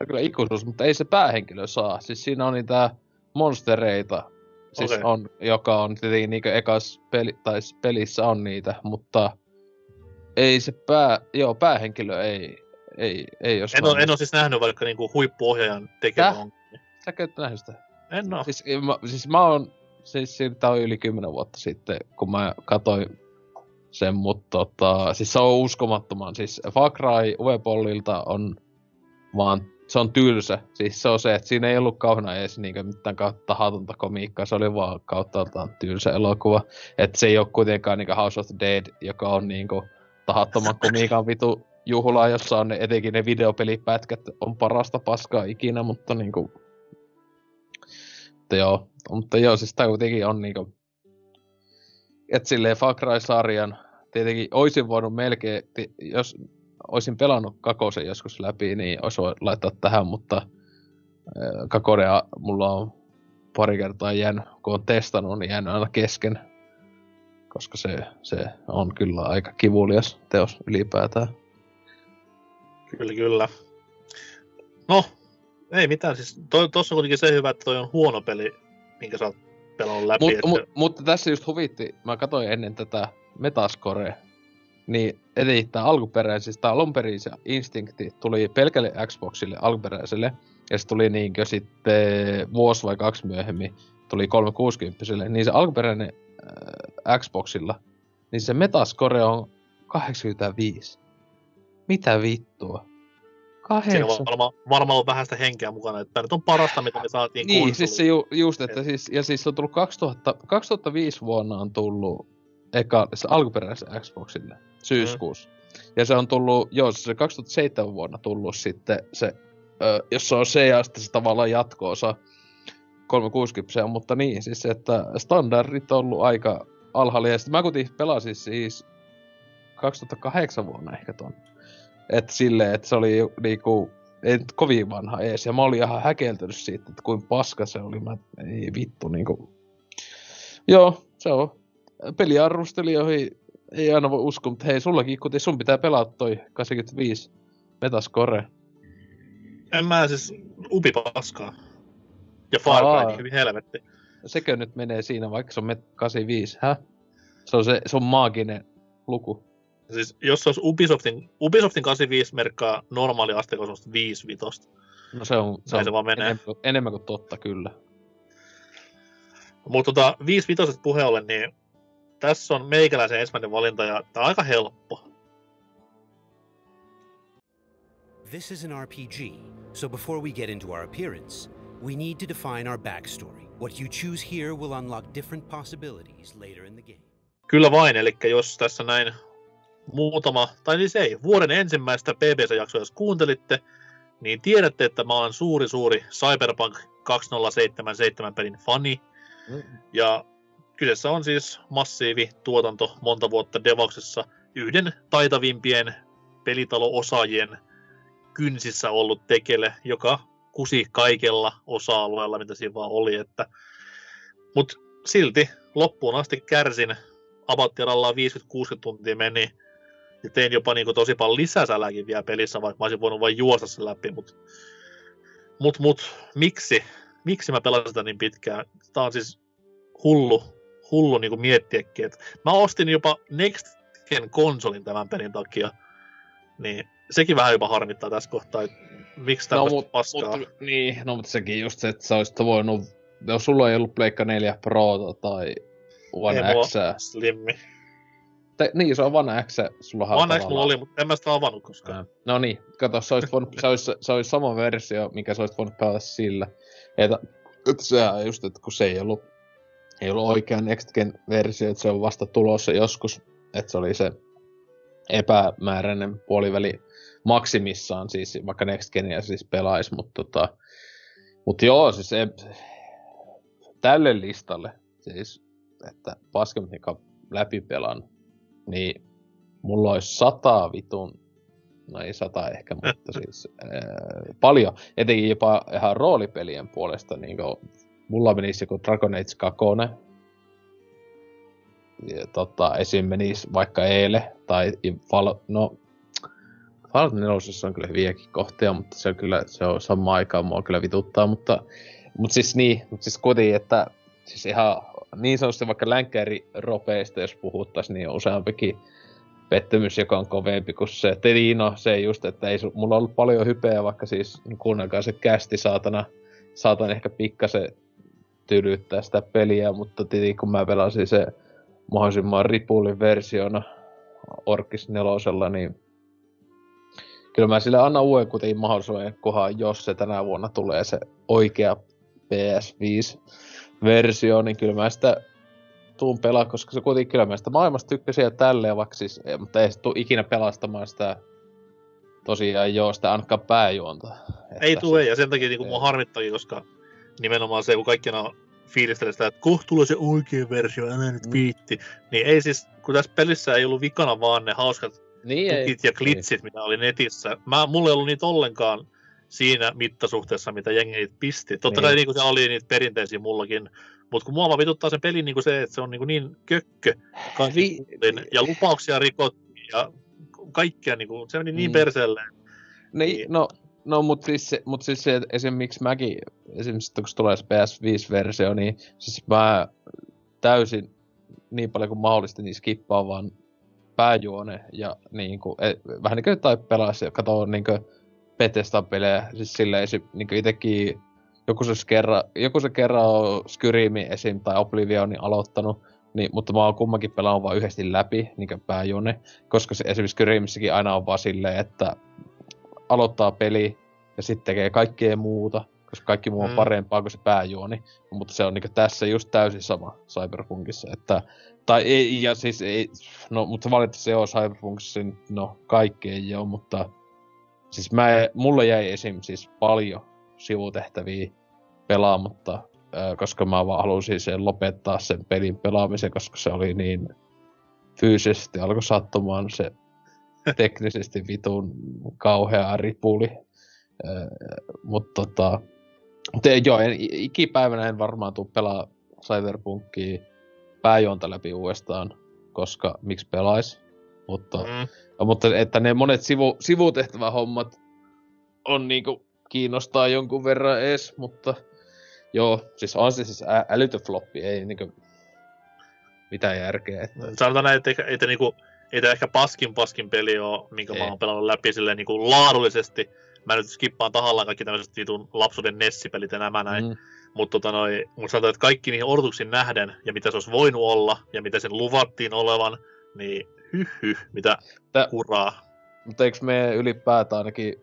kyllä ikuisuus, mutta ei se päähenkilö saa. Siis siinä on niitä monstereita, siis okay. on, joka on tietenkin niinku ekas peli, tai pelissä on niitä, mutta ei se pää, joo, päähenkilö ei, ei, ei jos en, ole, en ole siis nähnyt, vaikka niinku huippuohjaajan tekevä on. Sä et nähnyt sitä? En oo. Siis mä, siis mä oon, siis siitä on yli 10 vuotta sitten, kun mä katsoin sen, mutta tota, siis se on uskomattoman. Siis Far Cry Uepollilta on vaan, se on tylsä. Siis se on se, että siinä ei ollut kauheena edes niinkö mitään kautta tahatonta komiikkaa, se oli vaan kauttaaltaan tylsä elokuva. Että se ei ole kuitenkaan niinkö House of the Dead, joka on niinku tahattoman komiikan vitu juhlaa, jossa on ne, etenkin ne videopelipätkät on parasta paskaa ikinä, mutta niinku... Mutta joo, mutta joo, siis tää kuitenkin on niinku... Et silleen Far Cry-sarjan, tietenkin oisin voinut melkein, jos olisin pelannut Kakosen joskus läpi, niin olisi laittaa tähän, mutta äh, Kakodea mulla on pari kertaa jäänyt, kun on testannut, niin jäänyt aina kesken. Koska se, se on kyllä aika kivulias teos ylipäätään. Kyllä, kyllä. No, ei mitään. Siis toi, tossa on kuitenkin se hyvä, että toi on huono peli, minkä sä oot pelannut läpi. Mut, että... mu, mutta tässä just huvitti, mä katsoin ennen tätä Metascore, niin eli tää alkuperäinen, siis perin se Instincti tuli pelkälle Xboxille alkuperäiselle, ja se tuli niinkö sitten vuosi vai kaksi myöhemmin, tuli 360 niin se alkuperäinen äh, Xboxilla, niin se Metascore on 85. Mitä vittua? Siinä Kahdeksan. on varmaan varma ollut vähän sitä henkeä mukana, että tämä nyt on parasta, mitä me saatiin Niin, konsoliin. siis se ju, just, että siis, ja siis se on tullut 2000, 2005 vuonna on tullut eka, se alkuperäisen Xboxille, syyskuussa. Ja se on tullut, joo, se 2007 vuonna tullut sitten se, ö, jos se on se ja sitten se tavallaan jatko-osa 360, mutta niin, siis että standardit on ollut aika alhaalla. Ja sitten mä kuitenkin pelasin siis 2008 vuonna ehkä ton. Että silleen, että se oli niinku, ei nyt kovin vanha ees. Ja mä olin ihan häkeltynyt siitä, että kuin paska se oli. Mä, ei vittu niinku. Joo, se on. Peliarvostelijoihin ei aina voi uskoa, mutta hei, sullakin, kuten sun pitää pelata toi 85 Metascore. En mä siis upi paskaa. Ja Far. Cry, hyvin helvetti. Sekö nyt menee siinä, vaikka se on Met 85, hä? Se on se, se on maaginen luku. Siis jos se olisi Ubisoftin, Ubisoftin 85 merkkaa normaali asteikko semmoista 5 vitosta. No se on, se Näin on se vaan menee. enemmän, kuin- enemmän kuin totta, kyllä. Mutta tota, 5 vitosesta puheen ollen, niin tässä on meikäläisen ensimmäinen valinta ja tää on aika helppo. This is an RPG, so before we get into our appearance, we need to define our backstory. What you choose here will unlock different possibilities later in the game. Kyllä vain, eli jos tässä näin muutama, tai siis ei, vuoden ensimmäistä BBC-jaksoa jos kuuntelitte, niin tiedätte, että mä oon suuri suuri Cyberpunk 2077 pelin fani. Ja kyseessä on siis massiivi tuotanto monta vuotta devauksessa yhden taitavimpien pelitalo-osaajien kynsissä ollut tekele, joka kusi kaikella osa-alueella, mitä siinä vaan oli. Että... Mutta silti loppuun asti kärsin. Abattiarallaan 50-60 tuntia meni. Ja tein jopa niinku tosi paljon lisäsäläkin vielä pelissä, vaikka mä olisin voinut vain juosta sen läpi. Mutta mut, mut, miksi? Miksi mä pelasin sitä niin pitkään? Tää on siis hullu, hullu niinku miettiäkin. Et mä ostin jopa Next Gen konsolin tämän pelin takia. Niin sekin vähän jopa harmittaa tässä kohtaa, että miksi No, tämmöistä mut, paskaa. mut, niin, no mutta sekin just se, että sä olisit voinut, jos sulla ei ollut Pleikka 4 Pro tai One X, Slimmi. Te, niin se on One X, sulla One X mulla oli, mutta en mä sitä avannut koskaan. No niin, kato, se olisi, voinut, se, olisi, se olisi sama versio, mikä sä olisit voinut pelata sillä. Että, että sehän on just, että kun se ei ollut, ei ollut oikea Next Gen versio, että se on vasta tulossa joskus, että se oli se epämääräinen puoliväli maksimissaan, siis vaikka Next Genia siis pelaisi, mutta tota, mut joo, siis se, tälle listalle, siis, että paskemmat läpi pelan, niin mulla olisi sata vitun no ei sata ehkä, mutta siis ää, paljon, etenkin jopa ihan roolipelien puolesta, niin kuin, mulla menisi joku Dragon Age 2, ja, tota, esim. menisi vaikka Eele, tai Val, no, Fallout 4 on kyllä hyviäkin kohtia, mutta se on kyllä, se on samaan aikaan mua kyllä vituttaa, mutta, mutta siis niin, mutta siis kuitenkin, että siis ihan niin sanotusti vaikka länkkäri-ropeista, jos puhuttaisiin, niin on useampikin pettymys, joka on kovempi kuin se. Tedino, se just, että ei mulla on ollut paljon hypeä, vaikka siis kuunnelkaa se kästi saatana, saatan ehkä pikkasen tylyttää sitä peliä, mutta tietenkin kun mä pelasin se mahdollisimman ripullin versiona Orkis nelosella, niin kyllä mä sille annan uuden kuitenkin mahdollisuuden, kohan jos se tänä vuonna tulee se oikea PS5-versio, niin kyllä mä sitä tuun pelaa, koska se kuitenkin kyllä mä sitä maailmasta tykkäsin ja tälleen, vaikka siis, mutta ei se tuu ikinä pelastamaan sitä tosiaan joo, sitä ainakaan pääjuonta. Ei tule, se- ja sen takia niin ei. mua harmittakin, koska nimenomaan se, kun kaikki aina fiilistelee sitä, että kohta tulee se oikea versio, älä nyt Mm. viitti. Niin ei siis, kun tässä pelissä ei ollut vikana vaan ne hauskat Niin ei. tukit ja klitsit, mitä oli netissä. Mä, mulla ei ollut niitä ollenkaan siinä mittasuhteessa, mitä jengi pisti. Totta Niin. kai niin se oli niitä perinteisiä mullakin, mutta kun mua vaan vituttaa sen pelin niin se, että se on niin, niin kökkö Vi- ja lupauksia rikottiin ja kaikkea, niin kuin, se meni niin Mm. perseelle. Niin, no, no mutta siis, se, mut siis se, että esim. miksi mäkin, esimerkiksi kun tulee se PS5-versio, niin siis mä täysin niin paljon kuin mahdollista niin skippaan vaan pääjuone ja niin kuin, et, vähän niin kuin jotain pelaisi ja katoo niin kuin Bethesdan pelejä, siis silleen esim, niin itekin joku se kerran, joku se kerran on Skyrimin esim. tai Oblivionin aloittanut, niin, mutta mä oon kummankin pelannut vaan yhdesti läpi, niin kuin koska se esimerkiksi Skyrimissäkin aina on vaan silleen, että aloittaa peli ja sitten tekee kaikkea muuta, koska kaikki muu on Mm. parempaa kuin se pääjuoni. Mutta se on niinku tässä just täysin sama Cyberpunkissa, että tai ei, ja siis ei, no, mutta valitettavasti se on Cyberpunkissa, niin no, kaikki ei ole, mutta siis mä, mulle jäi esim. siis paljon sivutehtäviä pelaamatta, koska mä vaan halusin sen lopettaa sen pelin pelaamisen, koska se oli niin fyysisesti alkoi sattumaan se teknisesti vitun kauhea ripuli. Mutta tota, te, joo, en, ikipäivänä en varmaan tuu pelaa Cyberpunkia pääjuonta läpi uudestaan, koska miksi pelais. Mutta, mm. Mm. mutta että ne monet sivu, sivutehtävähommat on niinku kiinnostaa jonkun verran ees, mutta joo, siis on se siis ä- älytön floppi, ei niinku mitään järkeä. Että, Sanotaan näin, että, että niinku, ei tämä ehkä paskin paskin peli ole, minkä mä Ei. oon pelannut läpi silleen niinku laadullisesti. Mä nyt skippaan tahallaan kaikki tämmöiset vitun lapsuuden Nessipelit ja nämä näin. Mm. Mutta tota noi, mut sanotaan, että kaikki niihin odotuksiin nähden, ja mitä se olisi voinut olla, ja mitä sen luvattiin olevan, niin hyh hyh, mitä Tää- kuraa. Mutta eikö me ylipäätään ainakin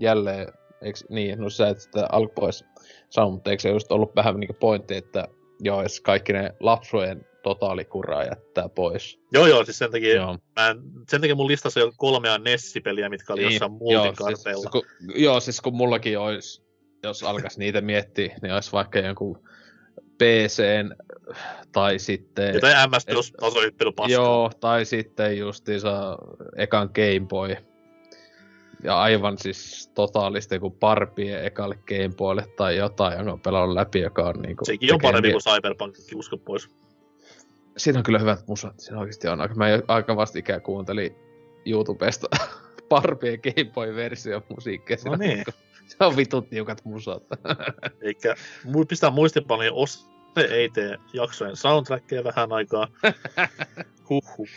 jälleen, eikö niin, no sä et sitä alkupois sano, mutta eikö se just ollut vähän niinku pointti, että joo, jos kaikki ne lapsujen totaalikuraa jättää pois. Joo joo, siis sen takia, Joo, mä en, sen takia mun listassa on kolmea Nessipeliä, mitkä oli jossain Niin, joo, multin siis, karteilla. siis, kun, joo, siis kun mullakin olisi, jos alkaisi niitä miettiä, niin olisi vaikka jonkun PCn tai sitten... Jotain MS plus tasohyppely. Joo, tai sitten justiinsa ekan Game Boy. Ja aivan siis totaalisesti joku Barbie ekalle Game Boylle tai jotain, jonka on pelannut läpi, joka on niinku... Sekin on parempi mie- kuin Cyberpunk, usko pois. Siinä on kyllä hyvät musat, siinä oikeasti on. aika- Mä aika vastikään kuuntelin YouTubesta Barbie ja Game Boy-versio musiikkia. No niin. Se on vitut tiukat musat. Eikä pistää muistipanoja, os se ei tee jaksojen soundtrackia vähän aikaa. Huhhuh.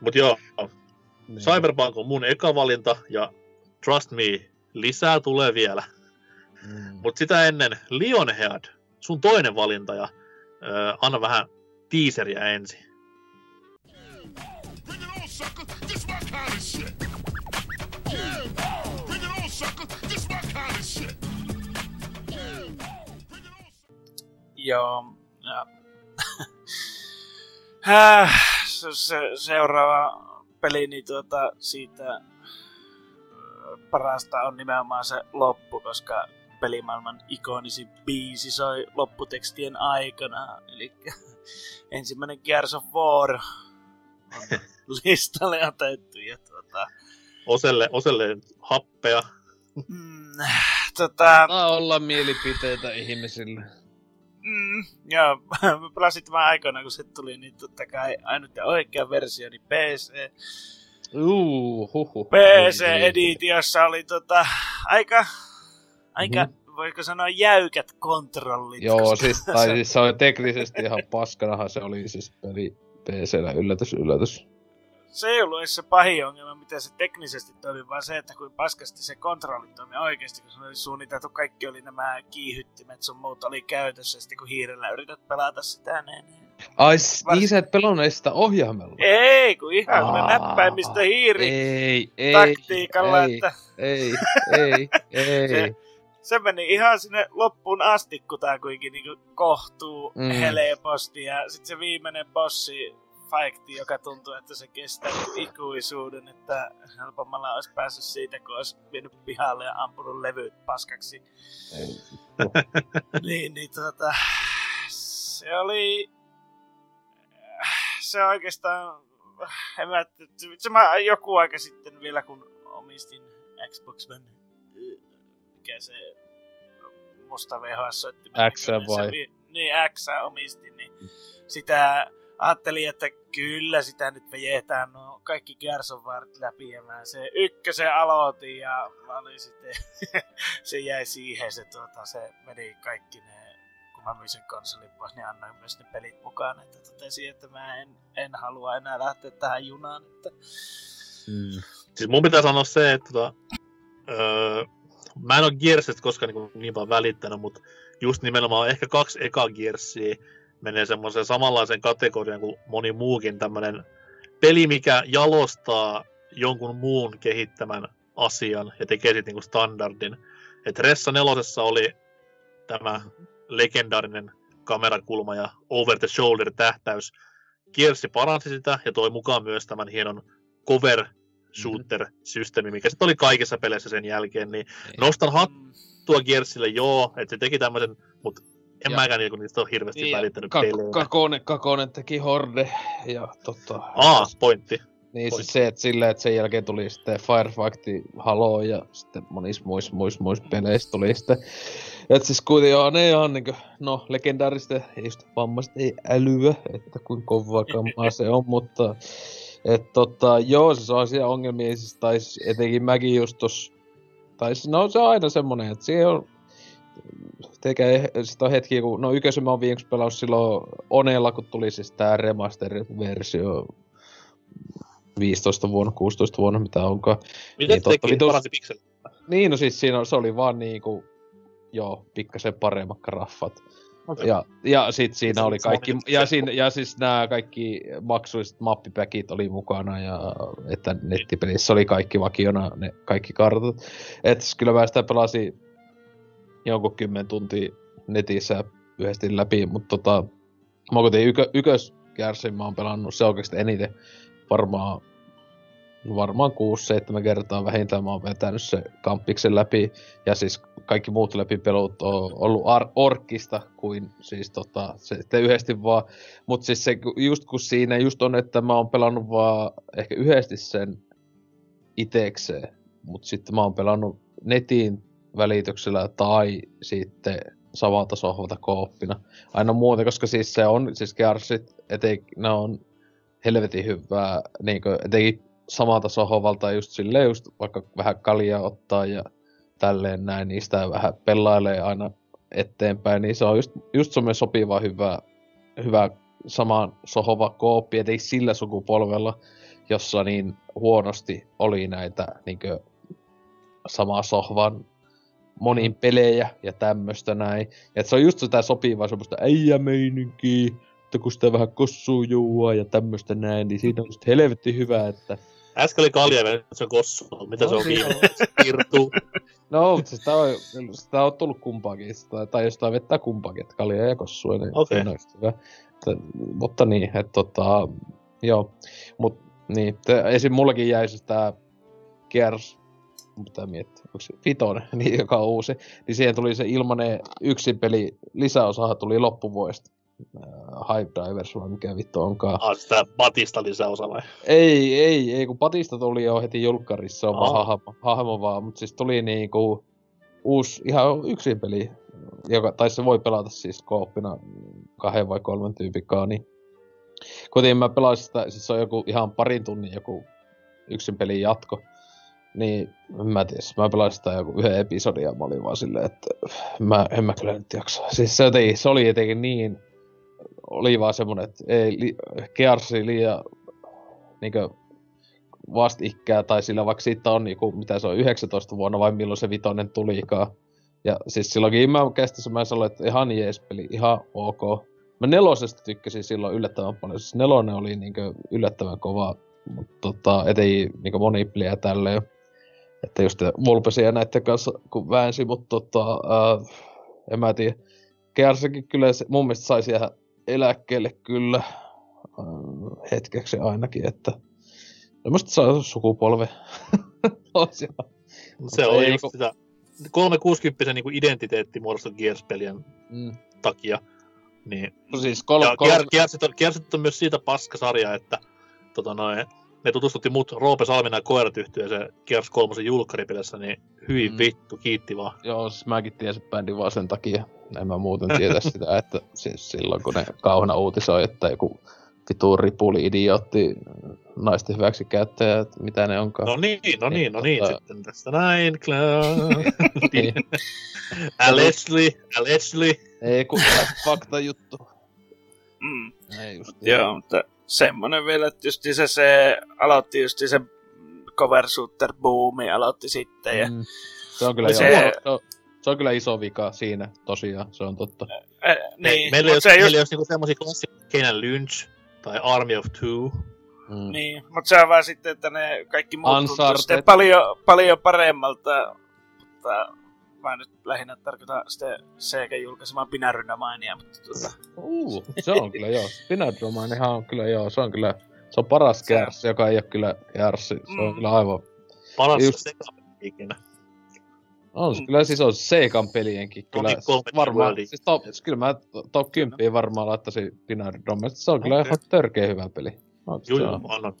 Mut joo, Niin. Cyberpunk on mun eka valinta ja trust me, lisää tulee vielä. Mm. Mut sitä ennen Lionhead, sun toinen valinta ja öö, anna vähän teaseria ensin. Bring it on, sucker. This my kind of shit. Yeah. Joo. Ja. Häh, se, se, seuraava peli, niin tuota, siitä parasta on nimenomaan se loppu, koska pelimaailman ikonisin biisi soi lopputekstien aikana. Eli ensimmäinen Gears of War on listalle otettu. Ja tuota, Oselle, oselle happea. mm, tota, Saa olla mielipiteitä ihmisille. Mm, joo, mä pelasin tämän aikana, kun se tuli, niin totta kai ainut ja oikea versio, niin PC. Huhu. PC-editiossa oli tota, aika, aika, Mhm. mm-hmm. voiko sanoa jäykät kontrollit. Joo, siis, tai siis se on teknisesti ihan paskanahan se oli siis peli PCllä yllätys, yllätys. Se ei ollut edes se pahin ongelma, miten se teknisesti toimi, vaan se, että kuin paskasti se kontrolli toimi oikeasti, kun se oli suunniteltu, kaikki oli nämä kiihyttimet sun muut oli käytössä, ja sitten kun hiirellä yrität pelata sitä, niin... niin. Ai, s- niin sä et pelannut edes sitä ohjaimella? Ei, kun ihan Aa, näppäimistä hiiri Ei, ei, taktiikalla, ei, että ei, ei, ei. Se- se meni ihan sinne loppuun asti, kun tää kuitenkin niinku kohtuu Mm. mm. helposti. Ja sitten se viimeinen bossi fighti, joka tuntuu, että se kestää ikuisuuden, että helpommalla olisi päässyt siitä, kun olisi vienyt pihalle ja ampunut levyt paskaksi. niin, niin tota, se oli, se oikeastaan, en mä, se mä joku aika sitten vielä, kun omistin Xbox One, mikä se musta VHS soitti. X vai? Niin, X omistin, niin sitä ajattelin, että kyllä sitä nyt vejetään. No kaikki War läpi ja mä se ykkösen aloitin ja mä olin sitten, se jäi siihen, se, tuota, se meni kaikki ne, kun mä myin sen konsolin pois, niin annoin myös ne pelit mukaan, että totesin, että mä en, en halua enää lähteä tähän junaan, että Mm. Siis mun pitää sanoa se, että tota, öö, mä en ole Gearsista koskaan niin, niin paljon välittänyt, mutta just nimenomaan ehkä kaksi eka Gearsia menee semmoiseen samanlaiseen kategoriaan kuin moni muukin tämmönen peli, mikä jalostaa jonkun muun kehittämän asian ja tekee siitä niinku standardin. Et Ressa nelosessa oli tämä legendaarinen kamerakulma ja over the shoulder tähtäys. Gearsi paransi sitä ja toi mukaan myös tämän hienon cover shooter-systeemi, mikä sitten oli kaikissa peleissä sen jälkeen, niin nostan hattua Gearsille, joo, että se teki tämmöisen, mutta en Ja- mäkään niinku niistä ole hirveästi Niin, välittänyt Kak- pelejä. Kakonen, Kakonen teki Horde ja tota... Aa, pointti. Niin Pointti. siis se, että silleen, että sen jälkeen tuli sitten Firefight, Halo ja sitten monissa muissa muissa muissa peleissä tuli sitten. Et siis kuitenkin joo, ne ihan niinkö, no legendaarista just vammaiset ei älyä, että kuinka kovaa kammaa se on, mutta et tota, joo, se saa siellä ongelmia, siis tais etenkin mäkin just tos, tai no se on aina semmonen, että siihen on tekee, sit on hetki, kun, no ykkösen mä oon viimeksi pelannut silloin Onella, kun tuli siis tää remaster-versio 15 vuonna, 16 vuonna, mitä onkaan. Miten Niin, teki? vitus- Paransi pikseli. Niin, no siis siinä on, se oli vaan niinku, joo, pikkasen paremmat graffat. Okei. Ja, ja sit siinä oli kaikki, ja, siinä, ja siis nämä kaikki maksulliset mappipäkit oli mukana, ja että nettipelissä oli kaikki vakiona, ne kaikki kartat. Et kyllä mä sitä pelasin jonkun kymmen tuntia netissä yhdesti läpi, mutta tota, mä oon ykö, ykköskärsin mä oon pelannut se oikeasti eniten varmaan varmaan 6-7 kertaa vähintään mä oon vetänyt se kampiksen läpi. Ja siis kaikki muut läpipelut on ollut ar- orkkista kuin siis tota, se yhdesti vaan. Mut siis se, just kun siinä just on, että mä oon pelannut vaan ehkä yhdesti sen itekseen. Mut sitten mä oon pelannut netin välityksellä tai sitten samalta sohvalta kooppina. Aina muuta, koska siis se on, siis Gearsit, etenkin ne on helvetin hyvää, niinkö, etenkin samalta sohvalta just silleen just vaikka vähän kaljaa ottaa ja tälleen näin, niin sitä vähän pelailee aina eteenpäin, niin se on just, just semmoinen sopiva hyvä, hyvä samaan sohova kooppi, etenkin sillä sukupolvella, jossa niin huonosti oli näitä niinkö samaa sohvan moniin pelejä ja tämmöstä näin. Ja se on just sitä sopivaa semmoista äijämeininkiä, että kun sitä vähän kossuu juua ja tämmöstä näin, niin siinä on just helvetti hyvä, että Äsken oli kalja ja se on kossu. Mitä No, se on viime? Irtuu. No, mutta sitä on, sitä on tullut kumpaakin, sitä, tai jostain vettää kumpaakin, että kaljaa ja kossua, niin just hyvä. Että, mutta niin, että tota, joo, mut niin, te, esim. mullakin jäi siis tää Gears, mitä miettiä, onko se Vitoinen, niin, joka on uusi, niin siihen tuli se ilmanen yksin peli, lisäosahan tuli loppuvuodesta. Äh, Hype Divers vai mikä vittu onkaan. Ah, sitä Batista lisäosa vai? Ei, ei, ei, kun Patista tuli jo heti julkkarissa, se on vaan Aa. hahmo, hahmo vaan, mutta siis tuli niinku uusi ihan yksin peli, joka, tai se voi pelata siis kooppina kahden vai kolmen tyypikaa, niin kuitenkin mä pelasin sitä, siis se on joku ihan parin tunnin joku yksin pelin jatko, niin mä tiedä, mä pelasin sitä joku yhden episodin ja mä olin vaan silleen, että mä, en mä kyllä nyt jaksa. Siis se, jotenkin, se oli jotenkin niin, oli vaan semmonen, että ei, li, Gearsi liian niinkö vastikää, tai sillä vaikka siitä on niinku, mitä se on, 19 vuonna vai milloin se vitonen tulikaan. Ja siis silloinkin mä kästissä mä sanoin, että ihan jees peli, ihan ok. Mä nelosesta tykkäsin silloin yllättävän paljon. Siis nelonen oli niinku yllättävän kova, mutta tota, etei niinku monipeliä tälleen. Että just Vulpesia näiden kanssa kun väänsi, mutta tota, äh, en mä tiedä. Kärsäkin kyllä se, mun mielestä saisi jäädä eläkkeelle kyllä äh, hetkeksi ainakin, että Tämmöistä saa sukupolve. Se Mutta on just niinku- sitä 360 niin identiteetti muodostui Gears-pelien mm. takia. Niin No siis kol- ja kol- Gearsit, on, Gearsit on myös siitä paskasarja, että tota noin, ne tutustutti mut Roope Salminen ja koirat yhtyeeseen Gears 3 julkkaripelissä, niin hyvin Mm. vittu, kiitti vaan. Joo, siis mäkin tiesin bändin vaan sen takia. En mä muuten tiedä sitä, että siis silloin kun ne kauhana uutisoi, että joku vitu ripuli idiootti naisten hyväksi käyttäjä, että mitä ne onkaan. No niin, no niin, no niin, tota- sitten tästä näin, Niin. Allegedly, allegedly. Ei kun fakta juttu. Mm. Ei just. Joo, mutta semmonen vielä, että just se, se aloitti just se cover shooter boomi aloitti sitten ja Mm. Se on kyllä Se- se... joo, se, on, se on kyllä iso vika siinä, tosiaan, se on totta. eh, Me, niin, meillä ole, se meillä just, ole niinku semmosia klassikoita Kenan Lynch tai Army of Two. Mm. niin, mutta se on vaan sitten, että ne kaikki muut tuntuu paljon, paljon paremmalta, mutta mä nyt lähinnä tarkoitan sitten Sega julkaisemaan Binärynämainia, mutta tuota, Uh, se on kyllä joo. Spinadromainenhan on kyllä joo, se on kyllä, se on paras Se on. kärssi, joka ei ole kyllä kärssi. Se on Mm. kyllä aivan, Paras Just- sekapeli ikinä. on se Mm. kyllä siis on Seikan pelienkin kyllä. Varmaan, siis top, kyllä mä to- top 10 varmaan laittaisin Spinadrome, se on kyllä Okei. ihan törkeä hyvä peli. Se juu, on. annan.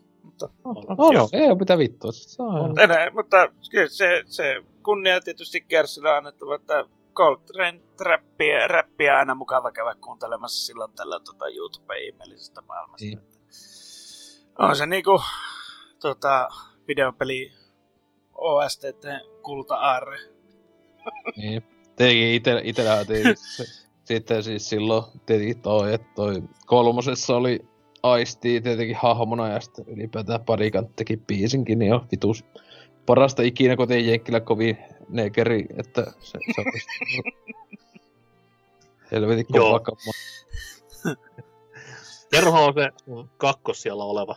Mutta, No, no, no, ei oo mitä vittua. Se on, enää, mutta kyllä se, se kunnia tietysti Kersille on annettava, että Coltrane räppiä, räppiä aina mukava käydä kuuntelemassa silloin tällä tota, YouTube-ihmeellisestä maailmasta. Niin. On se niinku tota, videopeli OSTT kulta-aarre. Niin. Tietenkin ite, itellähän tietenkin se, sitten siis silloin tietenkin toi, että toi kolmosessa oli Aisti tietenkin hahmona ja sitten ylipäätään parikan teki biisinkin, niin on vitus parasta ikinä, kun ei Jenkkilä kovin nekeri, että se, se olisi helvetin kova kamma. Kerrohan on se kakkos siellä oleva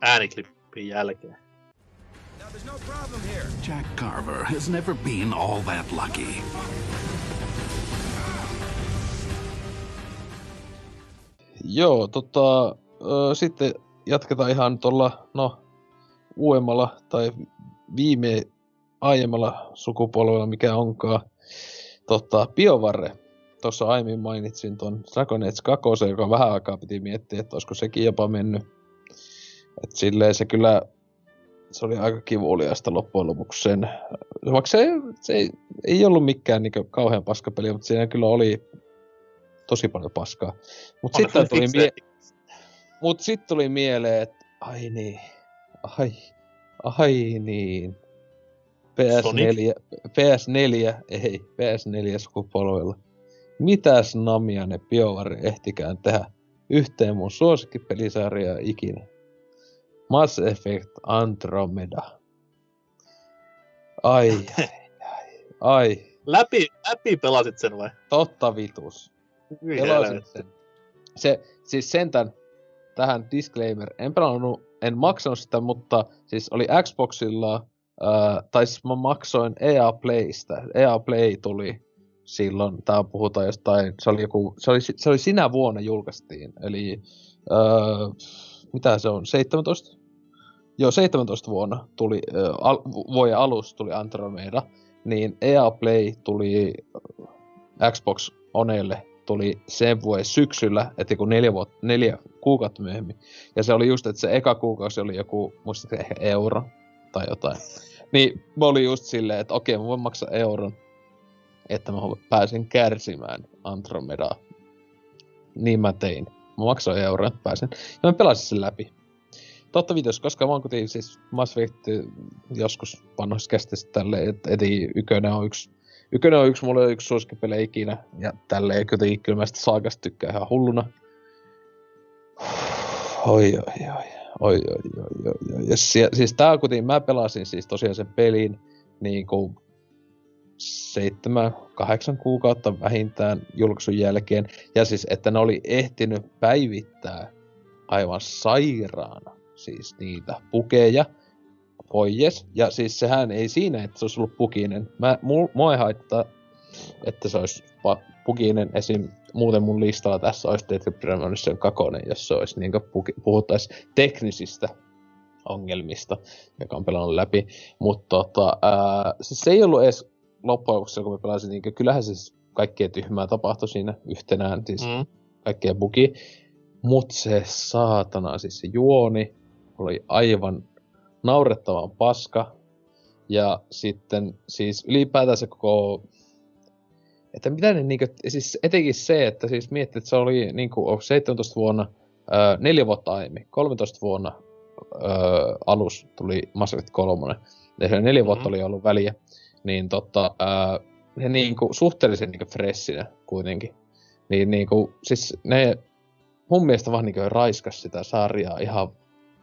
ääniklippin jälkeen. Jack Carver has never been all that lucky. Joo, tota, sitten jatketaan ihan tuolla, no, uudemmalla tai viime aiemmalla sukupolvella, mikä onkaan. Tota, BioVare. Tuossa aiemmin mainitsin ton Dragon Age 2, joka vähän aikaa piti miettiä, että olisiko sekin jopa mennyt. Et silleen se kyllä, se oli aika kivuliasta loppujen lopuksi sen. Vaikka se, se ei, ei ollut mikään niin kauhean paskapeli, mutta siinä kyllä oli tosi paljon paskaa. Mutta sitten tuli, mie- mut sit tuli mieleen, että ai niin, ai, ai niin. PS4, PS4, ei, PS4 sukupolvella. Mitäs namia ne BioWare ehtikään tehdä yhteen mun suosikkipelisarjaa ikinä? Mass Effect Andromeda. Ai, ai, ai, ai, Läpi, läpi pelasit sen vai? totta vitus. Pelasin sen. Se, siis sentään tähän disclaimer, en pelannut, en maksanut sitä, mutta siis oli Xboxilla, ää, tai siis mä maksoin EA Playstä. EA Play tuli silloin, tää puhutaan jostain, se oli joku, se oli, se oli sinä vuonna julkaistiin, eli ää, mitä se on, 17? Joo, 17 vuonna tuli, ää, al, vuoden alussa tuli Andromeda, niin EA Play tuli Xbox Oneille tuli sen vuoden syksyllä, että joku neljä, vuotta, neljä kuukautta myöhemmin. Ja se oli just, että se eka kuukausi oli joku, muistatko ehkä euro tai jotain. Niin mä olin just silleen, että okei, mä voin maksaa euron, että mä pääsin kärsimään Andromedaa. Niin mä tein. Mä maksoin euron, että pääsin. Ja mä pelasin sen läpi. Totta vitos, koska mä oon kuitenkin siis Mass Effect joskus vanhoissa kästissä tälleen, että eti ykönen on yksi Ykkönen on yksi, mulla on yksi suosikkipelejä ikinä. Ja tälleen kuitenkin kyllä mä sitä saakasta tykkään ihan hulluna. Oi, oi, oi. Oi, oi, oi, oi, oi. Ja sie, siis tää kuitenkin, mä pelasin siis tosiaan sen pelin niinku seitsemän, kahdeksan kuukautta vähintään julkaisun jälkeen. Ja siis, että ne oli ehtinyt päivittää aivan sairaana siis niitä pukeja pois. Ja siis sehän ei siinä, että se olisi ollut pukinen. Mä, mul, mua ei haittaa, että se olisi pukinen esim. Muuten mun listalla tässä olisi Deadly Premonition 2, jos se olisi niin puhuttaisiin teknisistä ongelmista, joka on pelannut läpi. Mutta tota, ää, siis se ei ollut edes loppujen lopuksi, kun mä pelasin, niin kyllähän siis kaikkea tyhmää tapahtui siinä yhtenään, siis mm. kaikkea bugi. Mut se saatana, siis se juoni oli aivan naurettavan paska. Ja sitten siis ylipäätään se koko... Että mitä ne niinku, siis etenkin se, että siis miettii, että se oli niinku 17 vuonna, öö, neljä vuotta aiemmin, 13 vuonna öö, alus tuli Mass Effect 3. Ja se neljä vuotta mm-hmm. oli ollut väliä. Niin tota, öö, ne niinku suhteellisen niinku freshinä kuitenkin. Niin niinku, siis ne mun mielestä vaan niinku raiskas sitä sarjaa ihan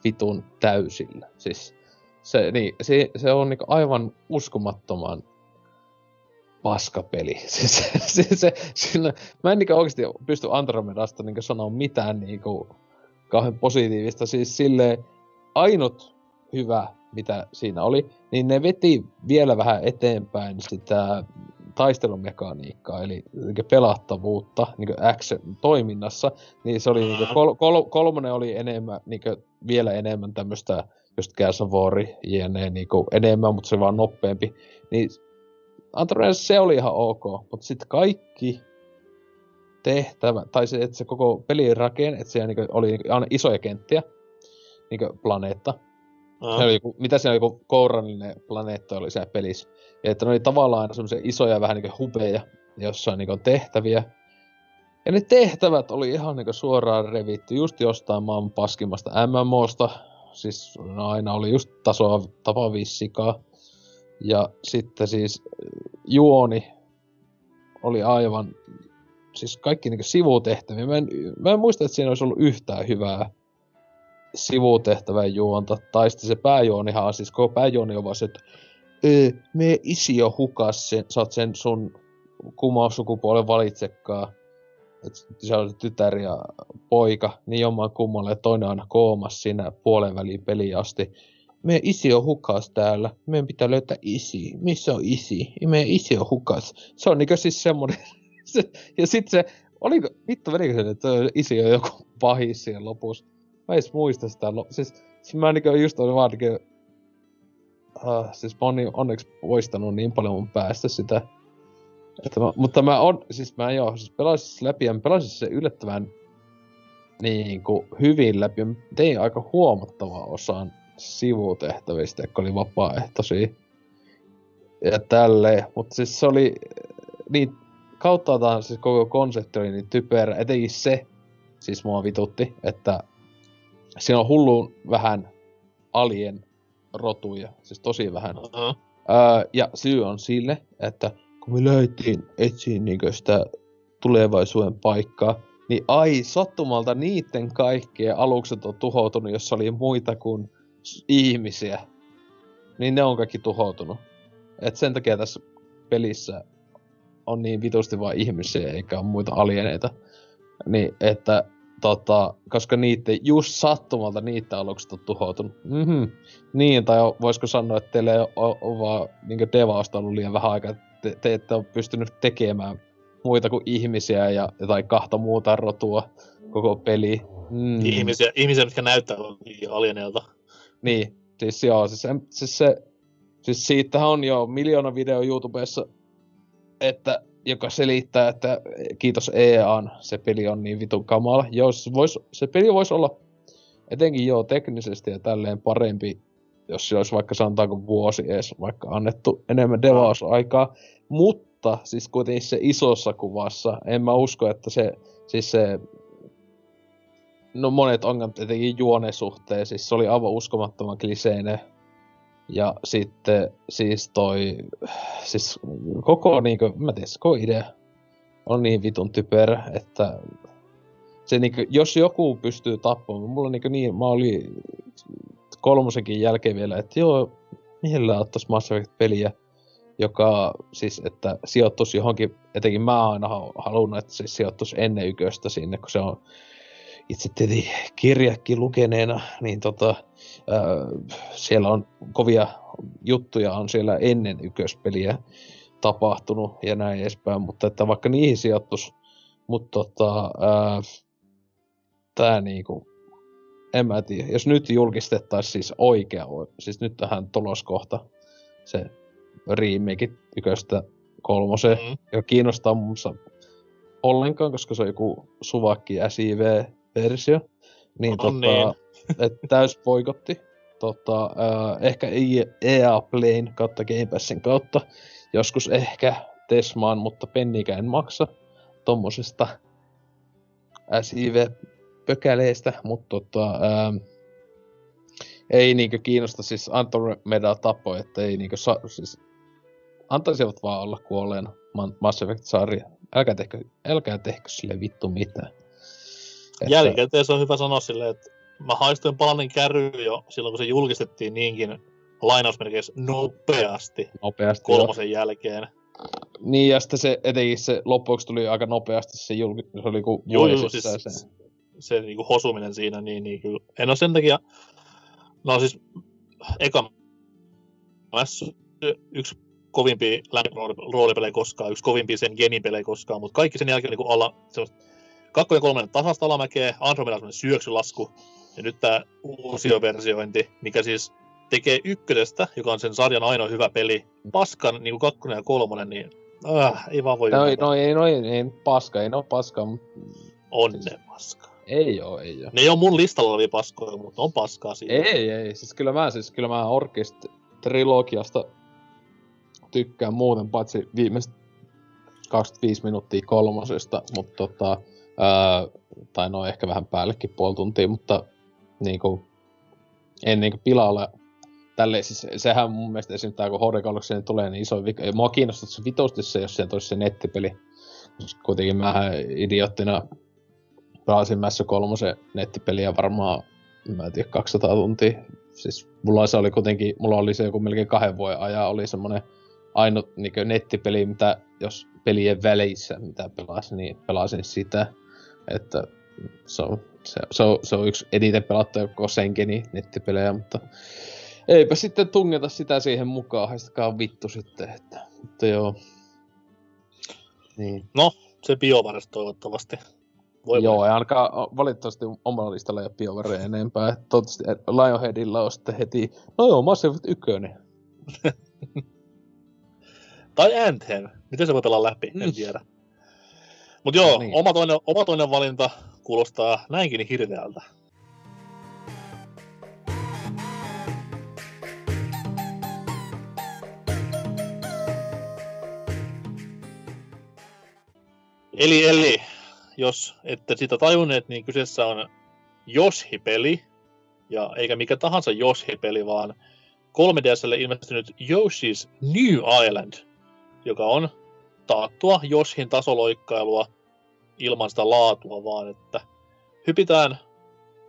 vitun täysillä. Siis se, niin, se, se on niinku aivan uskomattoman paskapeli. Siis, se, se, siinä, mä en niinku oikeasti pysty Andromedasta niinku sanoa mitään niinku kauhean positiivista. Siis sille ainut hyvä, mitä siinä oli, niin ne veti vielä vähän eteenpäin sitä taistelumekaniikkaa, eli, pelattavuutta niin action toiminnassa, niin se oli niin kol, kol, kolmonen oli enemmän, niin vielä enemmän tämmöistä just Gas of War, jne, niin enemmän, mutta se oli vaan nopeampi. Niin Antonionis se oli ihan ok, mutta sitten kaikki tehtävä, tai se, että se koko pelin rakenne, että siellä niin oli niin aina isoja kenttiä, niin planeetta. Se oli joku, mitä se oli, joku kourallinen planeetta oli siellä pelissä. Ja että ne oli tavallaan semmoisia isoja vähän niin hubeja, jossa on niin tehtäviä. Ja ne tehtävät oli ihan niin suoraan revitty just jostain maan paskimmasta MMOsta. Siis no aina oli just tasoa tapa vissikaa. Ja sitten siis juoni oli aivan, siis kaikki niin sivutehtäviä. Mä en, mä en muista, että siinä olisi ollut yhtään hyvää sivutehtävän juonta. Tai sitten se pääjuonihan, siis koko pääjuoni on vaan se, että öö, me isi on hukas, sen, saat sen sun kumaussukupuolen valitsekaa. että se on tytär ja poika, niin jomman kummalle, toinen on koomas siinä puolen väliin peliin asti. Me isi on hukas täällä, meidän pitää löytää isi. Missä on isi? Meidän isi on hukas. Se on niinkö siis semmonen... se, ja sit se, oliko, vittu venikö se, että isi on joku pahis siinä lopussa. Mä en muista sitä, siis, siis mä niinkö just olin vaan niinkö uh, siis mä oon niin onneksi poistanut niin paljon mun päästä sitä. Että mä, mutta mä on, siis mä joo, siis pelasin läpi ja mä pelasin se yllättävän niin kuin hyvin läpi. Mä tein aika huomattavaa osan sivutehtävistä, jotka oli vapaaehtoisia. Ja tälleen, mutta siis se oli niin kauttaaltaan siis koko konsepti oli niin typerä, etenkin se, siis mua vitutti, että siinä on hulluun vähän alien rotuja, siis tosi vähän. Uh-huh. Öö, ja syy on sille, että kun me lähdettiin etsiin niin sitä tulevaisuuden paikkaa, niin ai sattumalta niiden kaikkien alukset on tuhoutunut, jos oli muita kuin ihmisiä. Niin ne on kaikki tuhoutunut. Et sen takia tässä pelissä on niin vitusti vain ihmisiä eikä ole muita alieneita. Niin, että tota, koska niitä, just sattumalta niitä alukset on tuhoutunut. Mm-hmm. Niin, tai voisiko sanoa, että teille on, vaan niin devausta ollut liian vähän aikaa, te, te ette ole pystynyt tekemään muita kuin ihmisiä ja jotain kahta muuta rotua koko peli. Mm. Ihmisiä, ihmisiä, mitkä näyttää alieneilta. Niin, siis joo, siis, siis se, siis siitähän on jo miljoona video YouTubessa, että joka selittää, että kiitos EAN, se peli on niin vitun kamala. Joo, se, vois, se peli voisi olla etenkin joo teknisesti ja tälleen parempi, jos se olisi vaikka sanotaanko vuosi edes vaikka annettu enemmän devausaikaa. Mutta siis kuitenkin se isossa kuvassa, en mä usko, että se, siis se no monet ongelmat etenkin juonen suhteen, siis se oli aivan uskomattoman kliseinen ja sitten siis toi, siis koko niinku, mä tiedän, koko idea on niin vitun typerä, että se niinku, jos joku pystyy tappamaan, mulla niinku niin, mä olin kolmosenkin jälkeen vielä, että joo, mielellään ottais Mass Effect-peliä, joka siis, että sijoittuisi johonkin, etenkin mä aina ha- halunnut, että se sijoittuisi ennen yköstä sinne, kun se on itse tietenkin kirjakki lukeneena, niin tota, siellä on kovia juttuja on siellä ennen ykköspeliä tapahtunut ja näin edespäin, mutta että vaikka niihin sijoittuisi, mutta tota, tää niinku, en mä tiedä, jos nyt julkistettaisiin siis oikea, siis nyt tähän tuloskohta, se remake yköstä kolmoseen, Mm. ja kiinnostaa mun mielestä ollenkaan, koska se on joku suvakki SIV-versio, niin On tota, niin. Et täys poikotti. Tota, äh, ehkä EA Playn kautta Game Passin kautta. Joskus ehkä Tesmaan, mutta pennikä en maksa tommosesta SIV-pökäleistä, mutta tota, ähm, ei niinkö kiinnosta, siis Andromeda tappoi, että ei niinkö sa, siis antaisivat vaan olla kuolleena Ma- Mass Effect-sarja. Älkää tehkö, älkää tehkö sille vittu mitään. Että- Jälkikäteen se on hyvä sanoa silleen, että mä haistoin palanen kärry jo silloin, kun se julkistettiin niinkin lainausmerkeissä nopeasti nopeasti. joo. kolmosen jälkeen. Niin, ja sitten se etenkin se loppuksi tuli aika nopeasti se julki, se oli kuin Joo, joo, vuosissa siis se. se niinku hosuminen siinä, niin, niin kyllä. En ole sen takia, no siis eka Mass yksi kovimpia roolipelejä koskaan, yksi kovimpia sen genipelejä koskaan, mutta kaikki sen jälkeen niin alla semmoista kakko ja kolmannen tasasta alamäkeä, Andromeda on semmoinen syöksylasku, ja nyt tämä uusioversiointi, mikä siis tekee ykkösestä, joka on sen sarjan ainoa hyvä peli, paskan niin kuin kakkonen ja kolmonen, niin äh, ei vaan voi No, ymmärtää. no, ei, no, ei, ei, paska, ei ne oo paska, mutta On ne paska. ei oo, ei oo. Ne ei ole mun listalla olevia paskoja, mutta on paskaa siinä. Ei, ei, siis kyllä mä, siis kyllä mä Orkist trilogiasta tykkään muuten, paitsi viimeiset 25 minuuttia kolmosesta, mutta tota, ää, tai no ehkä vähän päällekin puoli tuntia, mutta niinku, en niinku pilalla tälleen, siis sehän mun mielestä esim. tää kun HD tulee niin iso vika, mua kiinnostaa se vitosti se, jos sieltä olisi se nettipeli, koska kuitenkin mähän idioottina pelasin Mässä kolmosen nettipeliä varmaan, mä en tiedä, 200 tuntia. Siis mulla se oli kuitenkin, mulla oli se joku melkein kahden vuoden ajan, oli semmonen ainut niin nettipeli, mitä jos pelien väleissä, mitä pelasin, niin pelasin sitä. Että se on, se, se on, se on yksi eniten pelattuja koko Senkeni nettipelejä, mutta eipä sitten tungeta sitä siihen mukaan, haistakaa vittu sitten, että, mutta joo. Niin. No, se BioWares toivottavasti. Voi Joo, ei ainakaan valitettavasti omalla listalla ole BioWare enempää. Toivottavasti Lionheadilla on sitten heti, no joo, Mass Effect 1. Tai Anthem. Miten se voi pelaa läpi? En tiedä. Mut joo, No niin. oma, toinen, oma toinen valinta kuulostaa näinkin hirveältä. Eli, eli, jos ette sitä tajunneet, niin kyseessä on Yoshi-peli, ja eikä mikä tahansa Yoshi-peli, vaan 3DSlle ilmestynyt Yoshi's New Island, joka on taattua Joshin tasoloikkailua ilman sitä laatua vaan, että hypitään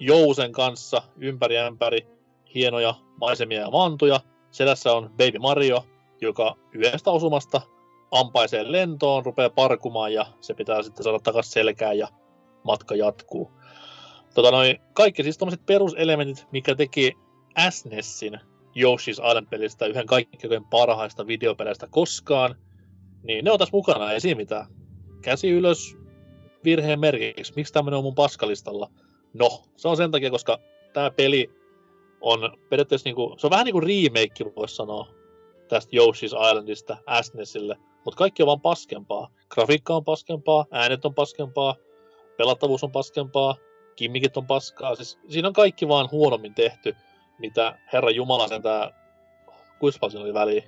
Jousen kanssa ympäri ämpäri hienoja maisemia ja mantuja. Selässä on Baby Mario, joka yhdestä osumasta ampaisee lentoon, rupeaa parkumaan ja se pitää sitten saada takaisin selkään ja matka jatkuu. Tota noin, kaikki siis tommoset peruselementit, mikä teki SNESin Yoshi's Island-pelistä yhden kaikkein parhaista videopeleistä koskaan, niin ne on tässä mukana, ei mitään. Käsi ylös virheen merkiksi. Miksi tämmönen on mun paskalistalla? No, se on sen takia, koska tämä peli on periaatteessa niinku, se on vähän niinku remake, voisi sanoa, tästä Yoshi's Islandista SNESille, mutta kaikki on vaan paskempaa. Grafiikka on paskempaa, äänet on paskempaa, pelattavuus on paskempaa, kimmikit on paskaa. Siis siinä on kaikki vaan huonommin tehty, mitä Herra Jumala sen tää, kuinka oli väliä?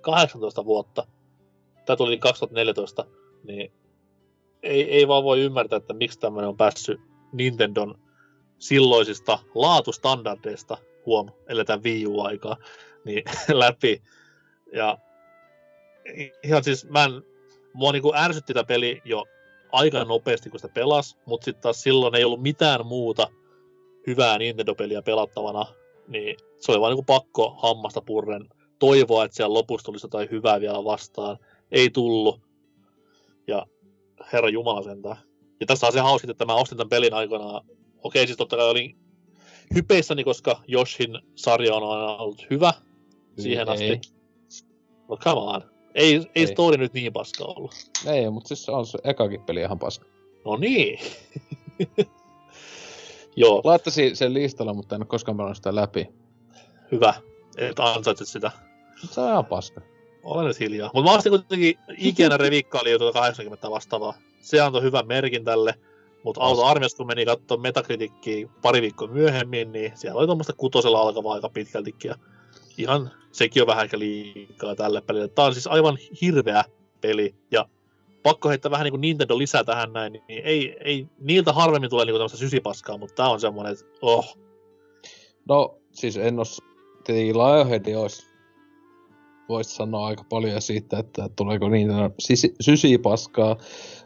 18 vuotta. Tää tuli 2014, niin ei, ei vaan voi ymmärtää, että miksi tämmöinen on päässyt Nintendon silloisista laatustandardeista, huom, eletään Wii U-aikaa, niin läpi. Ja ihan siis mä en, mua niinku ärsytti tämä peli jo aika nopeasti, kun sitä pelasi, mutta sitten taas silloin ei ollut mitään muuta hyvää Nintendo-peliä pelattavana, niin se oli vaan niin pakko hammasta purren toivoa, että siellä lopussa tulisi jotain hyvää vielä vastaan. Ei tullut. Ja herra Jumala sentään. Ja tässä on se hauska, että mä ostin tämän pelin aikoinaan. Okei, siis totta kai olin hypeissäni, koska Joshin sarja on aina ollut hyvä siihen Ei. asti. Mutta come on. Ei, ei, Ei. story nyt niin paska ollut. Ei, mutta siis se on se ekakin peli ihan paska. No niin. Joo, Laittaisin sen listalla, mutta en ole koskaan pelannut sitä läpi. hyvä. Et ansaitset sitä. Se on ihan paska. Olen nyt hiljaa. Mutta mä ostin kuitenkin ikinä revikka oli jo tuota 80 vastaavaa. Se antoi hyvän merkin tälle. Mutta auto armiasta, kun meni katsoa Metacritickiä pari viikkoa myöhemmin, niin siellä oli tuommoista kutosella alkavaa aika pitkältikin. Ja ihan sekin on vähän ehkä liikaa tälle pelille. Tämä on siis aivan hirveä peli. Ja pakko heittää vähän niin kuin Nintendo lisää tähän näin, niin ei, ei niiltä harvemmin tulee niin tämmöistä sysipaskaa, mutta tämä on semmoinen, että oh, No, siis en os... Tietenkin Lionhead olisi... Voisi sanoa aika paljon siitä, että tuleeko niitä sisi- sysipaskaa.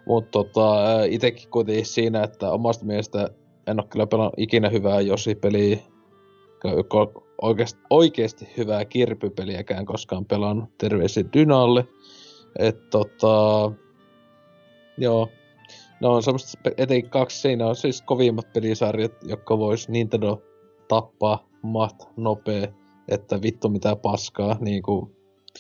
Mutta tota, ää, itekin kuitenkin siinä, että omasta mielestä en ole kyllä pelannut ikinä hyvää Yoshi-peliä. Oikeasti, oikeasti hyvää kirpypeliäkään koskaan pelannut. Terveisiä Dynalle. Et tota... Joo. Ne on semmoista, etenkin kaksi siinä on siis kovimmat pelisarjat, jotka vois Nintendo tappaa mat nopee, että vittu mitä paskaa, niinku,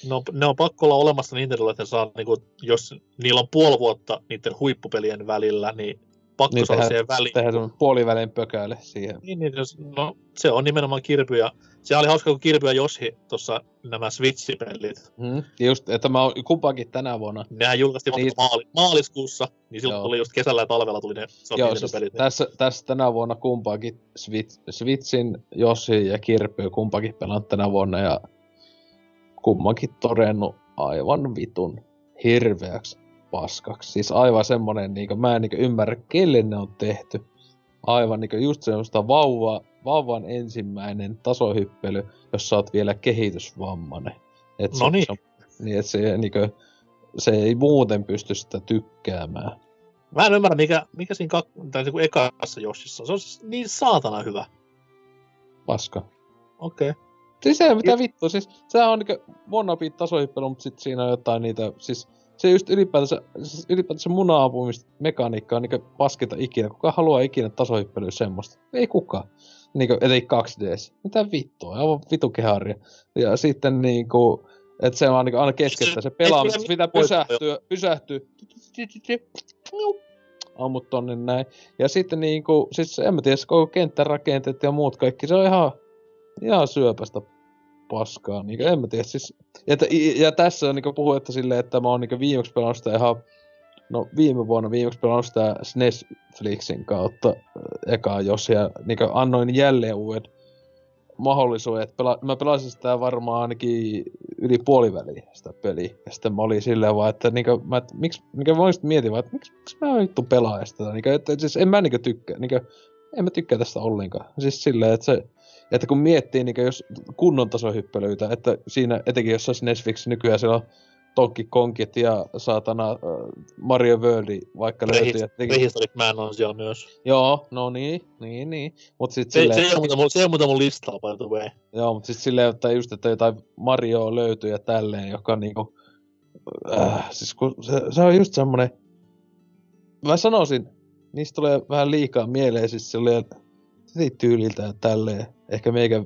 No, ne on pakko olla olemassa Nintendolla, että ne saa, niin kuin, jos niillä on puoli vuotta niiden huippupelien välillä, niin pakko niin saada tehdään, siihen väliin. tehdään semmonen puolivälin pökäle siihen. Niin, niin, jos- no, se on nimenomaan Kirby ja se oli hauska, kun Kirby ja Joshi tuossa nämä Switch-pelit. Mm. Ja just, että mä oon kumpaankin tänä vuonna. Nehän julkaistiin Niin. vasta maali, maaliskuussa, niin silloin Joo. tuli just kesällä ja talvella tuli ne on Joo, siis pelit. tässä, tässä tänä vuonna kumpaakin Switch, Switchin, Yoshi ja Kirpy kumpakin pelannut tänä vuonna ja kummankin todennut aivan vitun hirveäksi paskaksi. Siis aivan semmonen, niinku, mä en niinku ymmärrä, kelle ne on tehty. Aivan niinku just semmoista vauva, vauvan ensimmäinen tasohyppely, jos sä oot vielä kehitysvammainen. Et se, No niin. Se, niin, et se, niinku, se ei muuten pysty sitä tykkäämään. Mä en ymmärrä, mikä, mikä siinä kak- tai niin ekassa Joshissa. Se on siis niin saatana hyvä. Paska. Okei. Okay. Siis se mitä vittu, siis sehän on niinku wannabe tasohyppely, mutta sit siinä on jotain niitä, siis se just ylipäätänsä, siis ylipäätänsä muna-ampumista mekaniikkaa on niinku paskinta ikinä. Kuka haluaa ikinä tasohyppelyä semmoista? Ei kukaan. Niinku, etenkin 2Ds. Mitä vittua, aivan vitu keharia. Ja sitten niinku, että se on niinku aina keskeyttää se pelaamista, se pitää pysähtyä, pysähtyä. Ammut tonne näin. Ja sitten niinku, siis en mä tiedä, koko kenttärakenteet ja muut kaikki, se on ihan, ihan syöpästä paskaa. Niin en mä tiedä, siis... Ja, t- ja tässä on niinku puhuu, että silleen, että mä oon niinku viimeksi pelannut sitä ihan... No viime vuonna viimeksi pelannut sitä Netflixin kautta äh, ekaa jos ja niinku annoin jälleen uuden mahdollisuuden, että pela- mä pelasin sitä varmaan ainakin yli puoliväliin sitä peliä. Ja sitten mä olin silleen vaan, että niinku, mä, et, miksi, niinku mä olisin mietin vaan, että miksi, miksi mä vittu pelaa sitä. Niinku, että, siis en mä niinku tykkää, niinku, en mä tykkää tästä ollenkaan. Siis silleen, että se, että kun miettii niin jos kunnon tasohyppelyitä, että siinä etenkin jos olisi Netflix nykyään siellä on Donkey Kongit ja saatana äh, Mario World vaikka löytyy. ja teki- Prehistoric Man on siellä myös. Joo, no niin, niin, niin. Mut sit Se, silleen, se, ei ole muuta mun, se ei ole muuta mun listalla, by the way. joo, mut sit silleen, että just, että jotain Mario löytyy ja tälleen, joka niinku, äh, siis kun se, se on just semmonen, mä sanoisin, niistä tulee vähän liikaa mieleen, siis silleen tyyliltä ja tälleen, ehkä meikä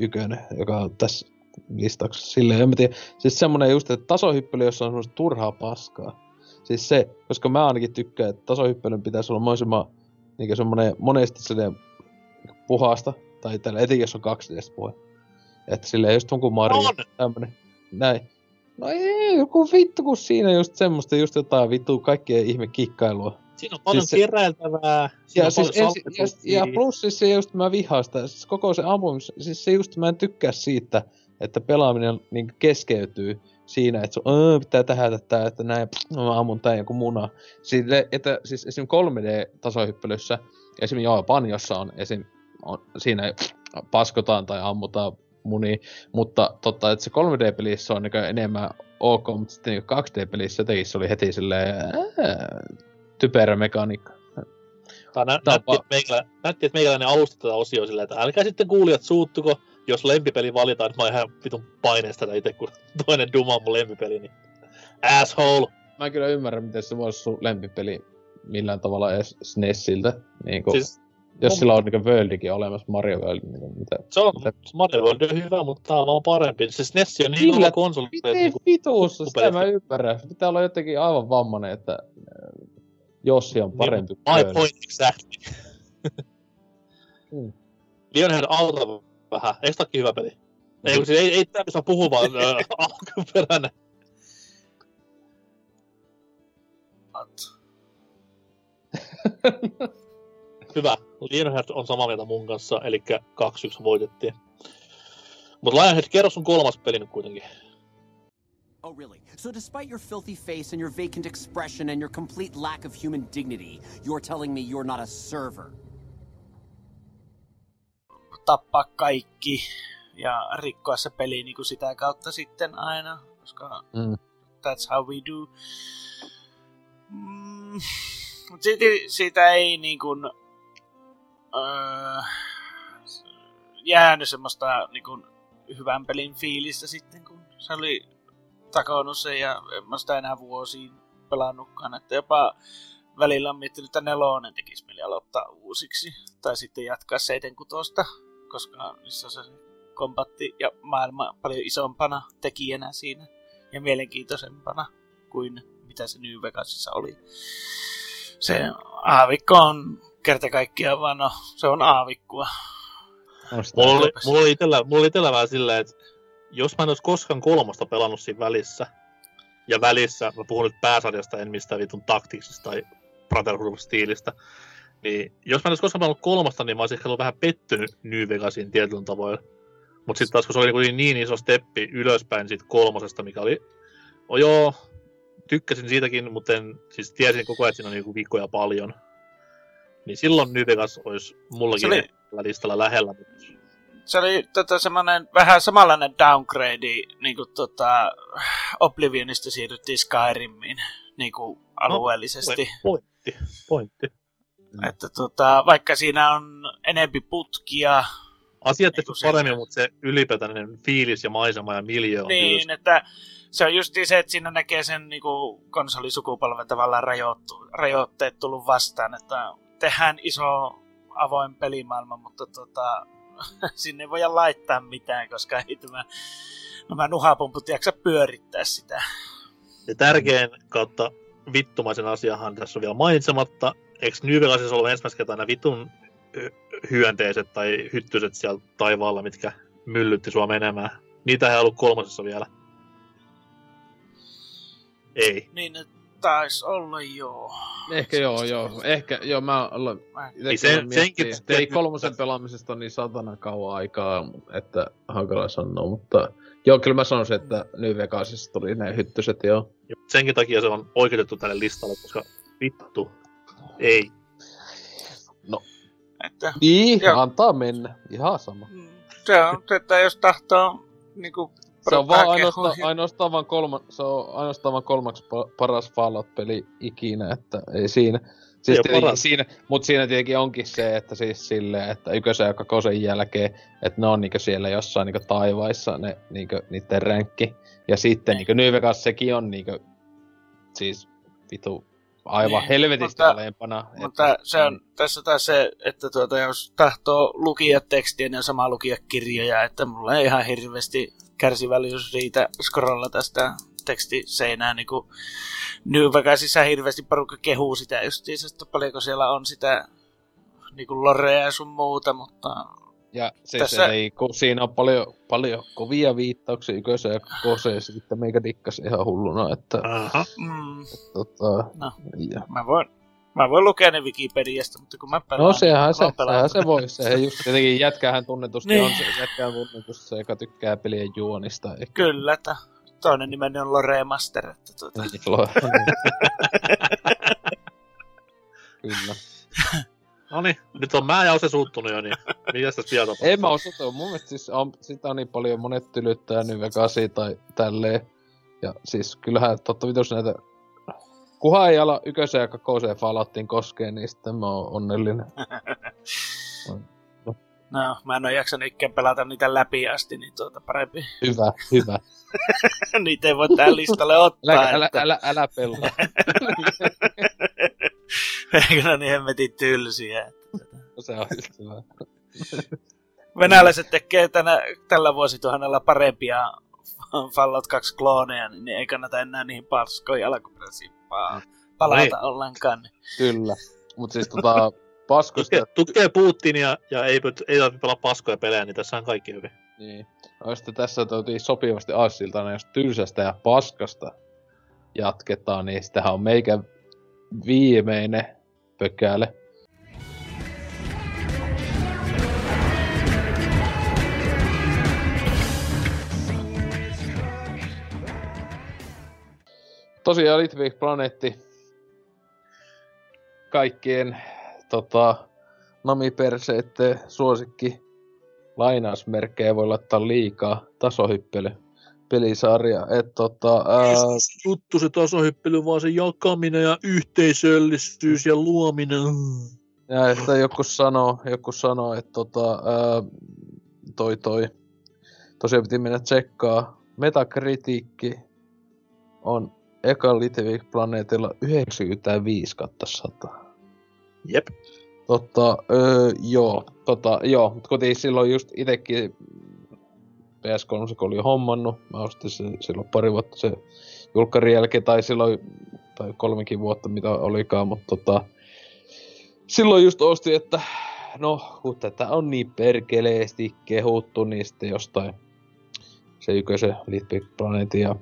ykönen, joka on tässä listauksessa silleen, en mä tiedä, siis semmonen just, että tasohyppely, jossa on semmoista turhaa paskaa. Siis se, koska mä ainakin tykkään, että tasohyppelyn pitäisi olla mahdollisimman niin semmonen monesti silleen puhasta, tai tällä etenkin jos on 2 d puhe. Että silleen just jonkun Mario, On! tämmönen, näin. No ei, joku vittu, kun siinä just semmoista, just jotain vittu kaikkea ihme kikkailua. Siinä on paljon Siis se- siis keräiltävää. Ja, siis ensi, ja, ja plus siis se just mä vihaan sitä, siis koko se ampumis, siis se just mä en tykkää siitä, että pelaaminen niin keskeytyy siinä, että se on, pitää tehdä tätä, että näin, pff, mä ammun tän joku muna. Sille, että siis esim. 3D-tasohyppelyssä, esim. joo, Panjossa on esim. On, siinä pff, paskotaan tai ammutaan muni, mutta totta, että se 3D-pelissä on niin enemmän ok, mutta sitten niin 2D-pelissä jotenkin se oli heti silleen, ää, typerä mekaniikka. Tää nä- näytti, että meikälä, näytti, että meikäläinen alusti tätä osioa silleen, että älkää sitten kuulijat suuttuko, jos lempipeli valitaan, että mä oon ihan vitun paineesta tätä itse, kun toinen Duma on mun lempipeli, niin asshole! Mä en kyllä ymmärrä, miten se voisi sun lempipeli millään tavalla edes SNESiltä. Niin kun, siis, jos mun- sillä on niinku Worldikin olemassa, Mario World, niin mitä? se on, mitä Mario World on hyvä, mutta tää on vaan parempi. Siis NES on niin hyvä konsoli, että Miten niinku, vituussa, sitä mä ymmärrän. Se pitää olla jotenkin aivan vammainen, että äh, Jossi on parempi My World. point exactly. Mm. Lionhead auta vähän. Eikö tääkin hyvä peli? Ei, kun siis ei, ei tää saa puhua, vaan ö, alkuperäinen. Hyvä. Lionhead on samaa mieltä mun kanssa, eli 2-1 voitettiin. Mutta Lionhead, kerro sun kolmas peli nyt kuitenkin. Oh, really? So, despite your filthy face and your vacant expression and your complete lack of human dignity, you're telling me you're not a server? tappaa kaikki ja rikkoa se peli niin kuin sitä kautta sitten aina, koska Mm. that's how we do. Mm, mut siitä, siitä ei niin kuin, öö, jäänyt semmoista niin kuin, hyvän pelin fiilistä sitten, kun se oli takonut sen ja en mä sitä enää vuosiin pelannutkaan, että jopa välillä on miettinyt, että nelonen tekisi mieli aloittaa uusiksi, tai sitten jatkaa 76, koska niissä on se kombatti ja maailma paljon isompana tekijänä siinä, ja mielenkiintoisempana kuin mitä se New Vegasissa oli. Se aavikko on kerta kaikkiaan vaan, no, se on sitä- Mulla oli, mulla oli, itellä, mulla oli itellä vähän silleen, että jos mä en olisi koskaan kolmosta pelannut siinä välissä, ja välissä, mä puhun nyt pääsarjasta, en mistään vitun taktiksista tai Brotherhood-stiilistä, niin jos mä en olisi koskaan pelannut kolmosta, niin mä olisin ehkä ollut vähän pettynyt New Vegasiin tietyllä tavoin. Mutta sitten taas, kun se oli niin, niin iso steppi ylöspäin siitä kolmosesta, mikä oli, no joo, tykkäsin siitäkin, mutta en, siis tiesin koko ajan, että siinä on niinku viikkoja paljon. Niin silloin New Vegas olisi mullakin oli- listalla lähellä. mutta Se oli tota, semmoinen vähän samanlainen downgrade, niin kuin tota, Oblivionista siirryttiin Skyrimiin niin kuin alueellisesti. Pointti, pointti. Että tota, vaikka siinä on enempi putkia, Asiat tehty Niinku se- paremmin, mutta se ylipäätäinen fiilis ja maisema ja miljö on niin, kyllä... että se on just se, että siinä näkee sen niin kuin konsolisukupolven tavallaan rajoittu, rajoitteet tullut vastaan, että tehdään iso avoin pelimaailma, mutta tota, sinne ei voida laittaa mitään, koska ei tämä, nämä nuhapumput jaksa pyörittää sitä. Ja tärkein kautta vittumaisen asiahan tässä on vielä mainitsematta. Eikö New Vegasissa ollut ensimmäistä kertaa nämä vitun hyönteiset tai hyttyset siellä taivaalla, mitkä myllytti sua menemään? Niitä ei ollut kolmosessa vielä. Ei. Niin ne taisi olla joo. Ehkä joo, joo. Ehkä, joo, mä olen Niin sen- senkin- ei kolmosen pelaamisesta on niin satana kauan aikaa, että hankala sanoa, mutta joo, kyllä mä sanoisin, että New Vegasissa tuli ne hyttyset, joo. Senkin takia se on oikeutettu tälle listalle, koska vittu. Ei. Että Niin, antaa mennä. Ihan sama. se on, että jos tahtoo niin kuin, Se on vaan ainoastaan, ainoastaan, vaan kolma, se on ainoastaan vaan kolmaksi pa- paras Fallout-peli ikinä, että ei siinä. Siis paras. siinä, mutta siinä tietenkin onkin se, että siis silleen, että ykkösen ja kakosen jälkeen, että ne on niinku siellä jossain niinku taivaissa ne niinku niitten ränkki. Ja sitten niinku New Vegas sekin on niinku, siis vitu aivan Niin, helvetistä mutta- alempana. Mutta se on tässä taas se, että tuota, jos tahtoo lukia tekstiä, niin on sama lukia kirjoja, että mulla ei ihan hirveästi kärsivällisyys riitä scrolla tästä tekstiseinää, niin kuin New Vegasissa hirveästi porukka kehuu sitä justiinsa, että paljonko siellä on sitä niin kuin lorea ja sun muuta, mutta Ja siis Tässä- ei, kun siinä on paljon, paljon kovia viittauksia ykösen ja kakoseen, ja sitten meikä dikkas ihan hulluna, että Aha. mm, tota, No. ja. mä, voin, mä voin lukea ne Wikipediasta, mutta kun mä pelaan... No sehän se, sehän se voi, se just tietenkin jätkähän tunnetusti Niin. on se, jätkähän tunnetusti se, joka tykkää pelien juonista, eikä Kyllä, että toinen nimeni on Lore Master, että tuota, Niin, lo- Kyllä. No niin, nyt on mä ja Ose suuttunut jo, niin mitäs tässä vielä tapahtuu? En mä osaa, mun mielestä siis on, sitä on niin paljon monet tylyttää New Vegasi tai tälleen. Ja siis kyllähän totta vitus näitä Kunhan ei ala ykköseen ja kakoseen Falloutin koskee, niin sitten mä oon onnellinen. No, mä en oo jaksanut ikään pelata niitä läpi asti, niin tuota parempi. Hyvä, hyvä. niitä ei voi tähän listalle ottaa. Älä, älä, että... älä, älä pelaa. Eikö ne niin hemmetin tylsiä? Se on just hyvä. Venäläiset tekee tänä, tällä vuosituhannella parempia Fallout 2 klooneja, niin ei kannata enää niihin paskoihin alkuperäisiin pa- palata Ei. ollenkaan. Kyllä. Mut siis tota, paskoista... Tutkee Putinia ja ei, ei tarvitse pelaa paskoja pelejä, niin tässä on kaikki hyvin. Niin. No sitten tässä tuotiin sopivasti Assilta, jos tylsästä ja paskasta jatketaan, niin sitähän on meikä viimeinen pökäle. Tosiaan Little Big Planetti kaikkien tota, namiperseitten suosikki lainausmerkkejä voi laittaa liikaa tasohyppely pelisarja. Et tota, ää, Juttu se tasohyppely, vaan se jakaminen ja yhteisöllisyys ja luominen. ja että joku sanoo, joku sanoo, että tota, ää, toi toi, tosiaan piti mennä tsekkaa. Metakritiikki on eka Little Big Planetilla 95 kautta 100. Jep. Totta, öö, joo, tota, joo, mutta kotiin silloin just itekin PS3 kun oli hommannut, mä ostin se silloin pari vuotta se julkkarin jälkeen, tai silloin, tai kolmekin vuotta mitä olikaan, mutta tota, silloin just ostin, että no, kun tätä on niin perkeleesti kehuttu, niin sitten jostain se ykösen Little Planetin ja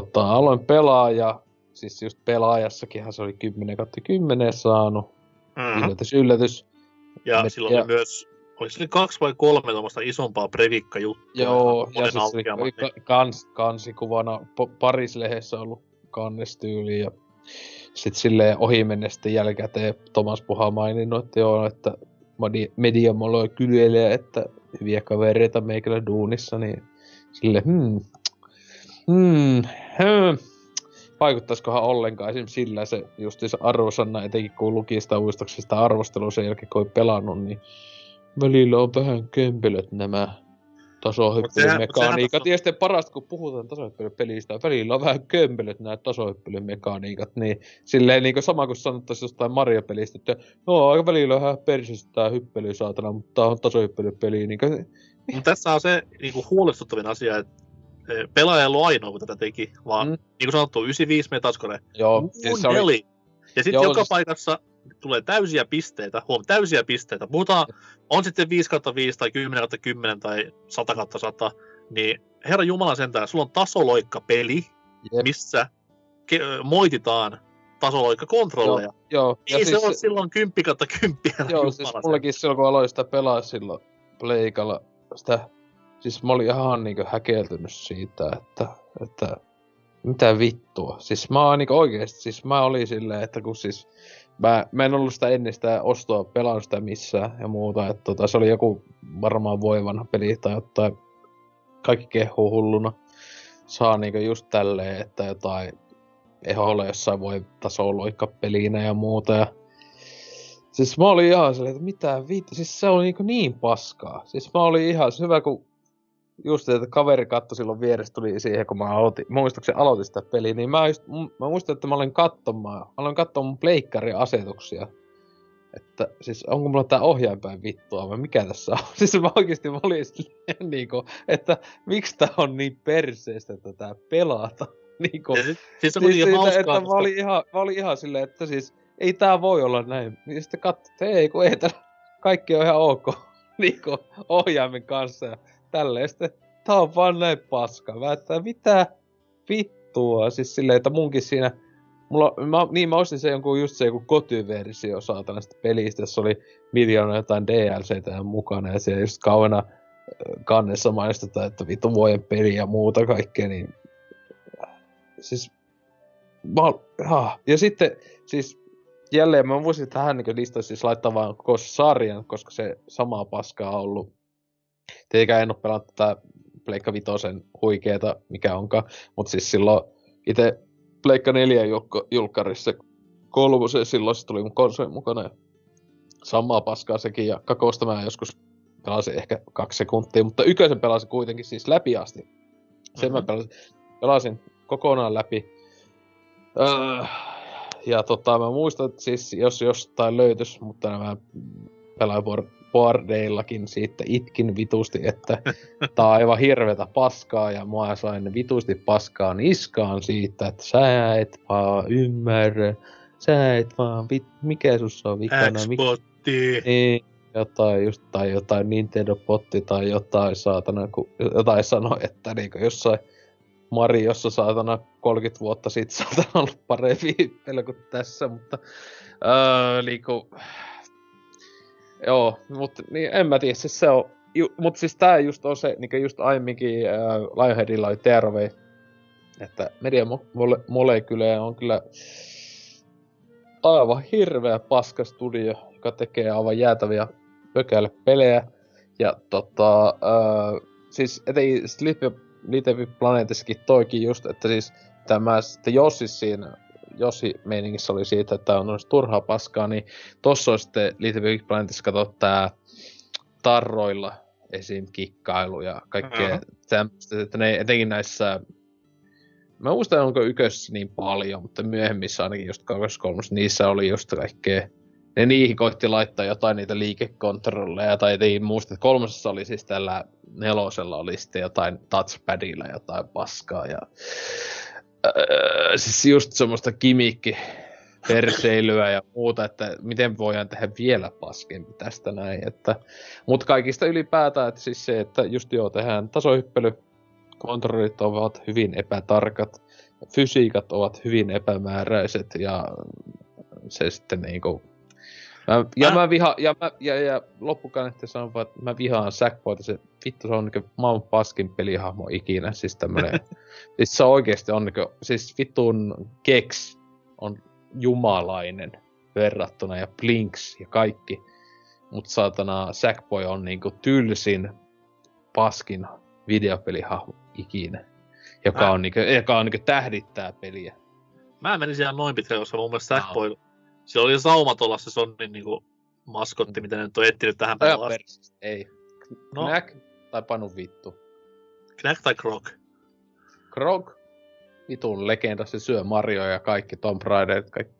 tota, aloin pelaa ja siis just pelaajassakinhan se oli 10 kautta 10 saanut. Mm. Yllätys, yllätys. Ja Me- silloin ja- oli myös, oliko se kaksi vai kolme tuommoista isompaa previkka-juttua. Joo, ja monen siis oli, aukeamat, oli niin- ka- kans, kansikuvana po- Paris-lehdessä ollut kannestyyli ja sit silleen ohi mennä sitten jälkikäteen Thomas Puha maininnut, että joo, että media mulla kyljelee, että hyviä kavereita meikällä duunissa, niin sille hmm, hmm, hmm. Vaikuttaisikohan ollenkaan esimerkiksi sillä se justiinsa arvosanna, etenkin kun luki sitä uistoksista arvostelua sen jälkeen, kun oli pelannut, niin välillä on vähän kömpelöt nämä tasohyppelymekaniikat. Ja sitten parasta, kun puhutaan tasohyppelypelistä, välillä on vähän kömpelöt nämä tasohyppelymekaniikat, niin silleen niin sama kuin sanottaisiin jostain Mario-pelistä, että joo, aika välillä on vähän persistä tää hyppely saatana, mutta tää on tasohyppelypeli, niin kuin, tässä on se niinku, huolestuttavin asia, että pelaaja ei ollut ainoa, kun tätä teki, vaan Mm. niin kuin sanottu, 95 Metascore. joo, siis se oli. Ja sitten Joo, joka siis- paikassa tulee täysiä pisteitä, huom, täysiä pisteitä. Puhutaan, on sitten 5 kautta 5 tai 10 kautta 10 tai 100 kautta 100, niin herra Jumala sentään, sulla on tasoloikka-peli, Jep. missä ke- moititaan tasoloikka-kontrolleja. joo, Ei se ole silloin 10 kautta 10. Joo, siis mullakin silloin kun aloin sitä pelaa silloin Pleikalla, sitä, siis mä olin ihan niinku häkeltynyt siitä, että, että mitä vittua. Siis mä oon niinku oikeesti, siis mä olin silleen, että kun siis mä, mä en ollut sitä ennen sitä ostoa pelannut sitä missään ja muuta, että tota, se oli joku varmaan voivanha peli tai jotain, kaikki kehuu hulluna. Saa niinku just tälleen, että jotain eholle jossain voi tasoloikka pelinä ja muuta ja Siis mä olin ihan silleen, että mitä vittu, siis se oli niinku niin paskaa. Siis mä olin ihan, se hyvä kun just että kaveri katto silloin vieressä tuli siihen, kun mä aloitin, mä se aloitin sitä peliä, niin mä, just, mä muistan, että mä olin katsomaan, mä aloin katsoa mun pleikkarin asetuksia. Että siis onko mulla tää ohjainpäin vittua vai mikä tässä on? Siis mä oikeesti mä olin silleen niinku, että miksi tää on niin perseestä, että tää pelata. Niinku, Ja sit, siis se on siis siitä, hauskaa, että mä koska- olin, ihan, mä olin ihan silleen, että siis ei tää voi olla näin. Ja sitten katsoin, että ei kun ei tää, kaikki on ihan ok niinku ohjaimen kanssa ja tälleen. Sitten tää on vaan näin paska. Mä että mitä vittua. Siis silleen, että munkin siinä Mulla, mä, niin mä ostin se jonkun just se joku kotiversio saatana sitä pelistä, jossa oli miljoona jotain DLCtä mukana ja siellä just kauena ö, kannessa mainostetaan, että vittu vuoden peli ja muuta kaikkea, niin siis mä, ol- ah. ja sitten siis jälleen mä voisin tähän niin listaisi siis laittaa vaan koko sarjan, koska se samaa paskaa on ollut. Tietenkään en ole pelannut tätä Pleikka Vitosen huikeeta, mikä onkaan, mutta siis silloin itse Pleikka 4 julkka, julkkarissa kolmosen, silloin se tuli mun konsoli mukana. Ja samaa paskaa sekin, ja kakosta mä joskus pelasin ehkä kaksi sekuntia, mutta yköisen pelasin kuitenkin siis läpi asti. Sen mä Mhm. pelasin, pelasin kokonaan läpi. Öö, ja tota, mä muistan, että siis jos jostain löytys, mutta mä pelaan board, boardeillakin siitä itkin vitusti, että tää on aivan hirvetä paskaa ja mua sain vitusti paskaa niskaan siitä, että sä et vaan ymmärrä, sä et vaan, vit, mikä sussa on vikana, Xbotti. niin, jotain just, tai jotain Nintendo-potti tai jotain saatana, kun jotain sanoi, että niinku jossain Mariossa saatana 30 vuotta sitten saatana ollut parempi peli kuin tässä, mutta öö, niinku, joo, mutta niin, en mä tiedä, siis se on, ju, siis tää just on se, niinku just aiemminkin äh, Lionheadilla oli Terve, että Media Mo- Mole- Molecule on kyllä aivan hirveä paska studio, joka tekee aivan jäätäviä pökälle pelejä. Ja tota, öö, siis etenkin Sleepy Little Planetissakin toikin just, että siis tämä sitten Jossi siinä, Jossi meiningissä oli siitä, että on olisi turhaa paskaa, niin tossa on sitten Little Big Planetissa kato tää tarroilla esim. kikkailu ja kaikkea Aha. tämmöistä, että ne etenkin näissä Mä muistan, onko ykössä niin paljon, mutta myöhemmissä ainakin just kakkos kolmos, niissä oli just kaikkea. Ne niihin koitti laittaa jotain niitä liikekontrolleja, tai ei muista, että kolmosessa oli siis tällä nelosella oli sitten jotain touchpadilla jotain paskaa, ja öö, siis just semmoista kimikki perseilyä ja muuta, että miten voidaan tehdä vielä paskempi tästä näin, että mutta kaikista ylipäätään, että siis se, että just joo, tehdään tasohyppely, kontrollit ovat hyvin epätarkat, fysiikat ovat hyvin epämääräiset ja se sitten niinku... Mä, ja, Mä- mä viha, ja, mä, ja, ja loppukaneetti sanon vaan, että mä vihaan Sackboyta, se vittu se on niinku maailman paskin pelihahmo ikinä, siis tämmönen, siis se oikeesti on niinku, siis vittun Gex on jumalainen verrattuna ja Blinks ja kaikki, mut saatana Sackboy on niinku tylsin paskin videopelihahmo ikinä, joka Mä- on, niinku, joka on niinku tähdittää peliä. Mä menin siellä noin pitkälle, koska mun mielestä. Sackboy, siellä oli saumat olla se Sonnin niinku maskotti, mitä ne nyt on etsinyt tähän päivään. ei. No. Knack tai panu vittu. Knack tai Croc? Krog, vitun legenda, se syö Mario ja kaikki Tomb Raider, kaikki.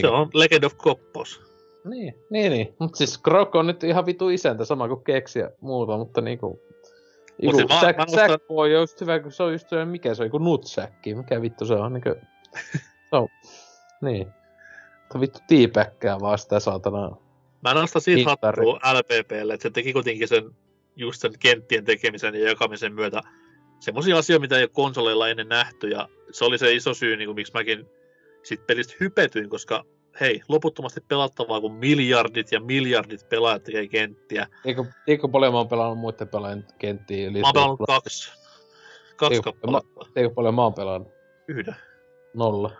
Se on Legend of Koppos. Niin, niin, niin. Mut siis Krog on nyt ihan vitu isäntä, sama kuin Keksi ja muuta, mutta niinku... Niinku, siis mä- Sack, mä nostan- Sackboy on just hyvä, kun se on just se, mikä se on, joku nutsäkki, mikä vittu se on, niinku... se on, niin. Vittu tiipäkkää vaan sitä saatana. Mä nostan siitä hattua LPPlle, että se teki kuitenkin sen, just sen kenttien tekemisen ja jakamisen myötä semmoisia asioita, mitä ei ole konsoleilla ennen nähty, ja se oli se iso syy, niin kuin, miksi mäkin sit pelistä hypetyin, koska hei, loputtomasti pelattavaa, kun miljardit ja miljardit pelaajat tekee kenttiä. Eikö, eikö paljon mä oon pelannut muiden pelaajien kenttiä? Eli Mä oon pelannut kaksi. Kaksi Eikö- kappaletta. Eikö paljon mä oon pelannut? Yhden. Nolla.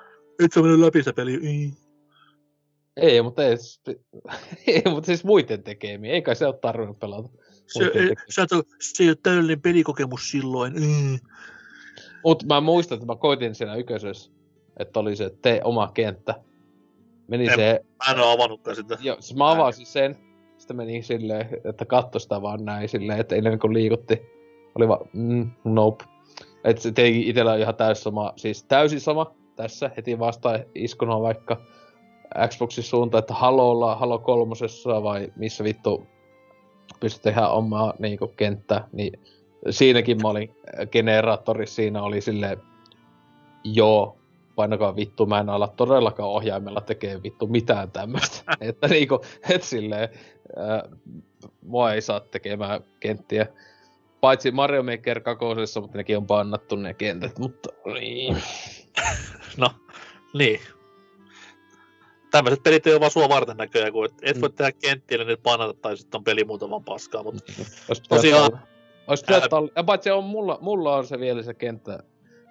Et sä mennyt läpi peliä. Ei. Ei, mutta ei, s- ei, mutta siis muiden tekemiä. Eikä se ole tarvinnut pelata. Se, ei, sä et, se ei ole täydellinen pelikokemus silloin. Mm. Mut mä muistan, että mä koitin siinä yköisessä, että oli se tee oma kenttä. Meni En- se, Mä en oo avannutkaan sitä. jo, siis mä avasin sen, sitten meni silleen, että katso sitä vaan näin silleen, että ennen kuin liikutti, oli vaan, mm, nope. Et se teki itellä on ihan täys sama, siis täysin sama tässä, heti vastaan iskuna vaikka Xboxin suuntaan, että Halolla, Halo kolmosessa vai missä vittu pystyt tehdä omaa niinku kenttää, niin siinäkin mä olin äh, generaattori, siinä oli silleen, joo, painakaa vittu, mä en ala todellakaan ohjaimella tekee vittu mitään tämmöstä. että niinku, et silleen, ää, mua ei saa tekemään kenttiä. Paitsi Mario Maker kakosessa, mutta nekin on bannattu ne kentät, mutta niin. No, niin. Tämmöiset pelit ei ole vaan sua varten näköjään, kun et, et voi tehdä kenttiä, niin panata, tai sitten on peli muuta vaan paskaa, mutta Ois Tosiaan- Ois olla, ja paitsi on mulla, mulla on se vielä se kenttä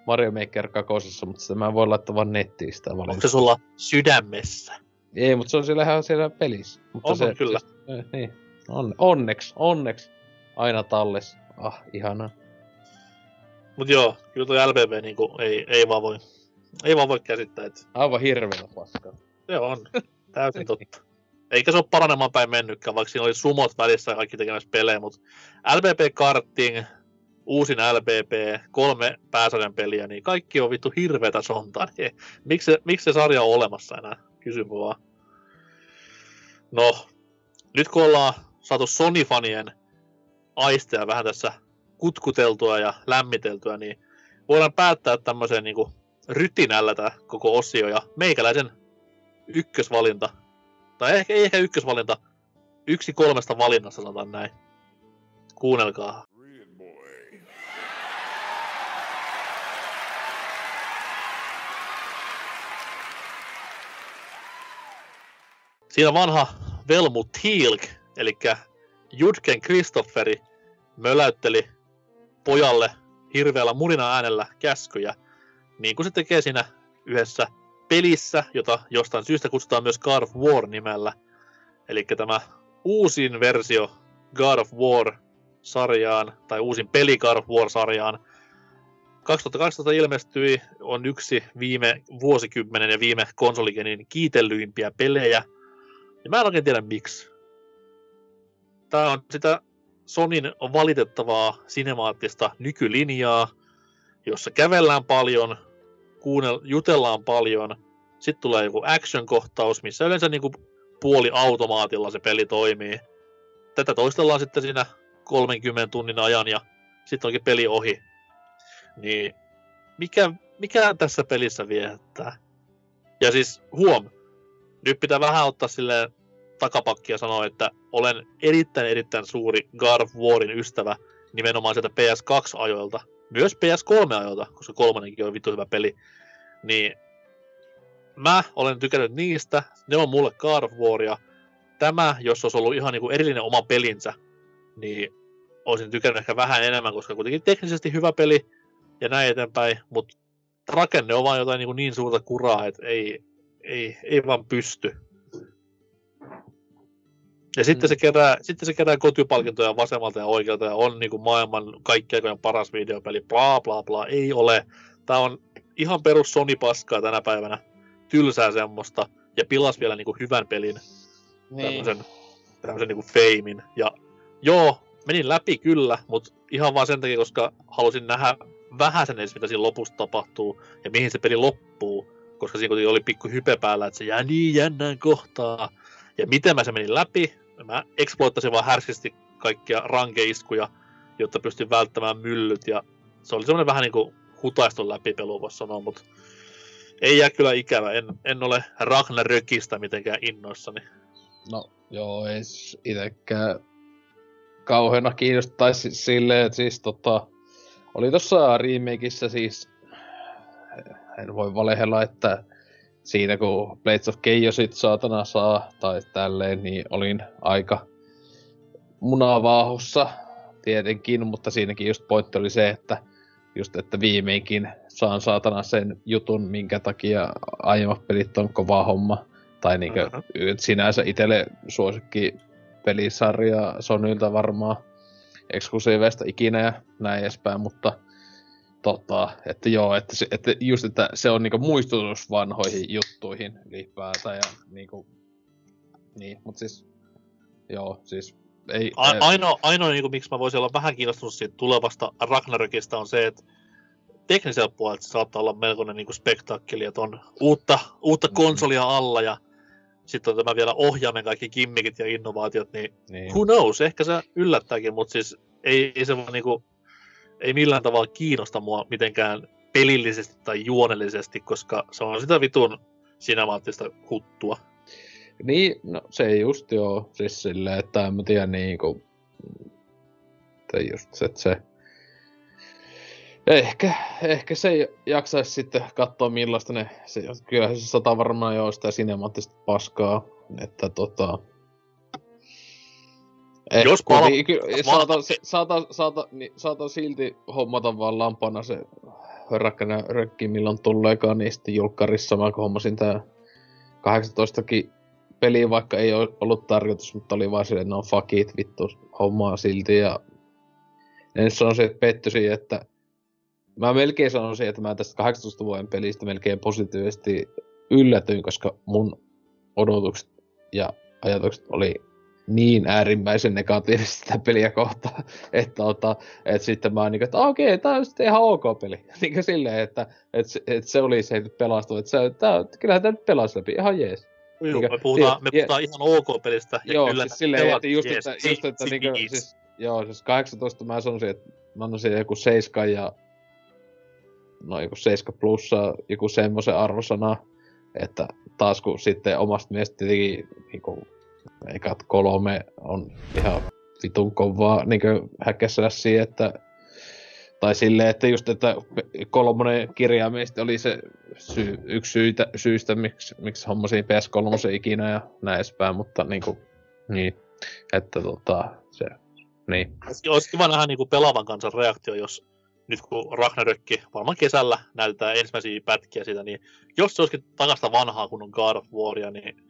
Mario Maker kakosessa, mutta sitä mä voin laittaa vaan nettiin sitä onko valmiiksi. se sulla sydämessä? Ei, mutta se on siellä ihan siellä pelissä. Mutta On, se, on kyllä. Se, eh, niin. On, onneksi, onneksi. Aina talles. Ah, ihanaa. Mut joo, kyllä toi LBB niinku ei, ei vaan voi, Ei vaan voi käsittää, että Aivan hirveä paskaa. Se on täysin totta. Eikä se ole paranemaan päin mennytkään, vaikka siinä oli sumot välissä kaikki tekemässä pelejä, mutta LBP Karting, uusin LBP, kolme pääsarjan peliä, niin kaikki on vittu hirveätä sontaa. Niin miksi, miksi se sarja on olemassa enää? Kysyn vaan. No, nyt kun ollaan saatu Sony-fanien aisteja vähän tässä kutkuteltua ja lämmiteltyä, niin voidaan päättää tämmöisen niin rytinällä tämä koko osio ja meikäläisen ykkösvalinta, tai ehkä, ei ehkä ykkösvalinta, yksi kolmesta valinnasta sanotaan näin. Kuunnelkaa. Siinä vanha Velmu Tilk, eli Judken Kristofferi, möläytteli pojalle hirveällä murina äänellä käskyjä, niin kuin se tekee siinä yhdessä pelissä, jota jostain syystä kutsutaan myös God of War nimellä. Eli tämä uusin versio God of War-sarjaan, tai uusin peli God of War-sarjaan, 2012 ilmestyi, on yksi viime vuosikymmenen ja viime konsoligenin kiitellyimpiä pelejä. Ja mä en oikein tiedä miksi. Tää on sitä Sonin valitettavaa sinemaattista nykylinjaa, jossa kävellään paljon, kuunnel, jutellaan paljon, sitten tulee joku action-kohtaus, missä yleensä niin kuin puoli automaatilla se peli toimii. Tätä toistellaan sitten siinä 30 tunnin ajan ja sitten onkin peli ohi. Niin mikä, mikä tässä pelissä viehättää? Ja siis huom, nyt pitää vähän ottaa silleen takapakkia ja sanoa, että olen erittäin erittäin suuri of Warin ystävä nimenomaan sieltä PS2-ajoilta. Myös PS3-ajoilta, koska kolmonenkin on vittu hyvä peli. Niin mä olen tykännyt niistä, ne on mulle God of Waria. Tämä, jos olisi ollut ihan niinku erillinen oma pelinsä, niin olisin tykännyt ehkä vähän enemmän, koska kuitenkin teknisesti hyvä peli ja näin eteenpäin, mutta rakenne on vaan jotain niin, niin suurta kuraa, että ei, ei, ei vaan pysty. Ja sitten, Mm. se kerää, sitten se kerää kotipalkintoja vasemmalta ja oikealta ja on niin kuin maailman kaikkien aikojen paras videopeli, bla bla bla, ei ole. Tämä on ihan perus Sony-paskaa tänä päivänä, tylsää semmoista, ja pilas vielä niin kuin hyvän pelin, tämmöisen, tämmöisen niin kuin feimin. Ja joo, menin läpi kyllä, mutta ihan vaan sen takia, koska halusin nähdä vähän sen edes, mitä siinä lopussa tapahtuu, ja mihin se peli loppuu, koska siinä kuitenkin oli pikku hype päällä, että se jää niin jännään kohtaa. Ja miten mä se menin läpi, mä exploittasin vaan härskisti kaikkia rankeiskuja, jotta pystyn välttämään myllyt, ja se oli semmoinen vähän niinku hutaiston läpipelu, voisi sanoa, mutta ei jää kyllä ikävä. En, en ole Ragnarökistä mitenkään innoissani. No, joo, ei itekään kauheena kiinnostaisi silleen, että siis tota, oli tossa remakeissa siis, en voi valehella, että siinä kun Blades of Chaosit saatana saa, tai tälleen, niin olin aika munavaahussa tietenkin, mutta siinäkin just pointti oli se, että just, että viimeinkin saan saatana sen jutun, minkä takia aiemmat pelit on kova homma. Tai niinkö mm-hmm. sinänsä itelle suosikki pelisarja Sonylta varmaan eksklusiiveista ikinä ja näin edespäin, mutta tota, että joo, että, se, että just, että se on niinku muistutus vanhoihin juttuihin ylipäätään ja niinku, niin, mutta siis, joo, siis ei, A- ainoa, ainoa niin kuin, miksi mä voisin olla vähän kiinnostunut siitä tulevasta Ragnarökistä on se, että teknisellä puolella se saattaa olla melkoinen niin kuin spektaakkeli, että on uutta, uutta Mm. konsolia alla ja sitten on tämä vielä ohjaimen kaikki kimmikit ja innovaatiot, niin niin. who knows, ehkä se yllättääkin, mutta siis ei, ei se vaan niinku, ei millään tavalla kiinnosta mua mitenkään pelillisesti tai juonellisesti, koska se on sitä vitun sinemaattista huttua. Niin, no se just joo, siis silleen, että en mä tiedä niinku, että just se, että se, ehkä, ehkä se jaksaisi sitten katsoa millaista ne, se, kyllä se sata varmaan joo sitä sinemaattista paskaa, että tota, Eh, Jos pala- kuitenkin ky- saatan, se, saatan, saatan, niin, saatan silti hommata vaan lampana se höräkkänä rökki, milloin tuleekaan, niin sitten julkkarissa mä hommasin tää 18kin peli, vaikka ei ollut tarkoitus, mutta oli vaan silleen, no fuck it, vittu, hommaa silti. Ja en sanoisi, että pettyi siihen, että mä melkein sanoisin, että mä tästä 18 vuoden pelistä melkein positiivisesti yllätyin, koska mun odotukset ja ajatukset oli niin äärimmäisen negatiivisesti sitä peliä kohtaan, että, ota, että sitten mä oon niin, että okei, okay, tää on sitten ihan ok peli. niin kuin silleen, että, että, se, että se oli se pelastunut, että se, tää, kyllähän tämä nyt pelasi läpi, ihan jees. Joo, Niinkö- me puhutaan, me puhutaan ihan ok-pelistä. Ja Joo, kyllä siis silleen, että just, jees, että, just, että niinku, si- siis, joo, siis 18 mä sanoisin, että mä annoisin joku 7 ja no joku 7 plussa, joku semmoisen arvosana, että taas kun sitten omasta mielestä tietenkin niinku, ekat kolme on ihan vitun kovaa niinku häkkäsellä siihen, että tai silleen, että just, että kolmonen kirjaimellisesti oli se syy, yksi syytä, syystä, miksi, miksi hommasin PS3 ikinä ja näin edespäin, mutta niinku, niin, että tota, se, niin. Olisi- kiva nähdä niin kuin pelaavan kansan reaktio, jos nyt kun Ragnarökki varmaan kesällä näytetään ensimmäisiä pätkiä siitä, niin jos se olisikin takasta vanhaa kunnon God of Waria, niin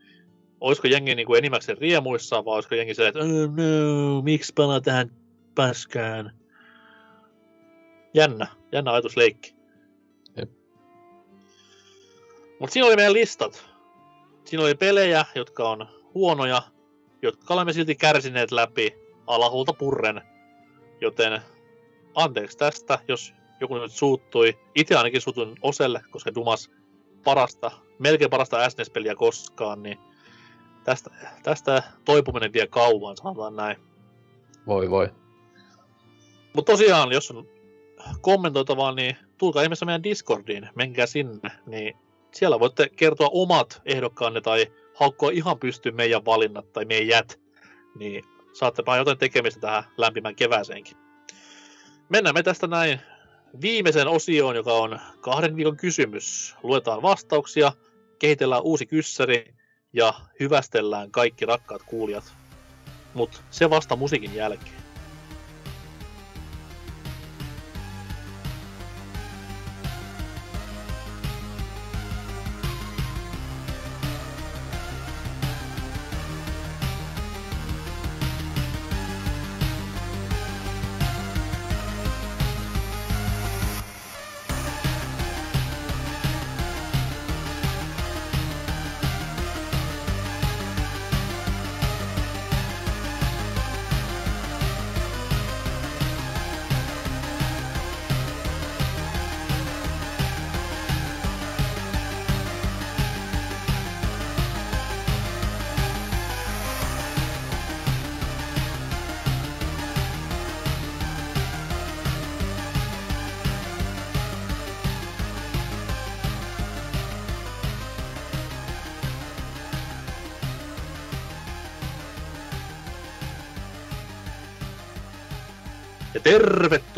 olisiko jengi niin kuin enimmäkseen riemuissaan, vai olisiko jengi silleen, että oh no, miksi palaa tähän paskään? Jännä, jännä ajatusleikki. Mutta siinä oli meidän listat. Siinä oli pelejä, jotka on huonoja, jotka olemme silti kärsineet läpi alahulta purren. Joten anteeksi tästä, jos joku nyt suuttui. Itse ainakin suutuin Oselle, koska Dumas parasta, melkein parasta SNES-peliä koskaan, niin tästä, tästä toipuminen vie kauan, sanotaan näin. Voi voi. Mutta tosiaan, jos on kommentoitavaa, niin tulkaa ihmeessä meidän Discordiin, menkää sinne, niin siellä voitte kertoa omat ehdokkaanne tai haukkoa ihan pystyyn meidän valinnat tai meidät, niin saattepa jotain tekemistä tähän lämpimään kevääseenkin. Mennään me tästä näin viimeiseen osioon, joka on kahden viikon kysymys. Luetaan vastauksia, kehitellään uusi kyssäri ja hyvästellään kaikki rakkaat kuulijat. Mutta se vasta musiikin jälkeen.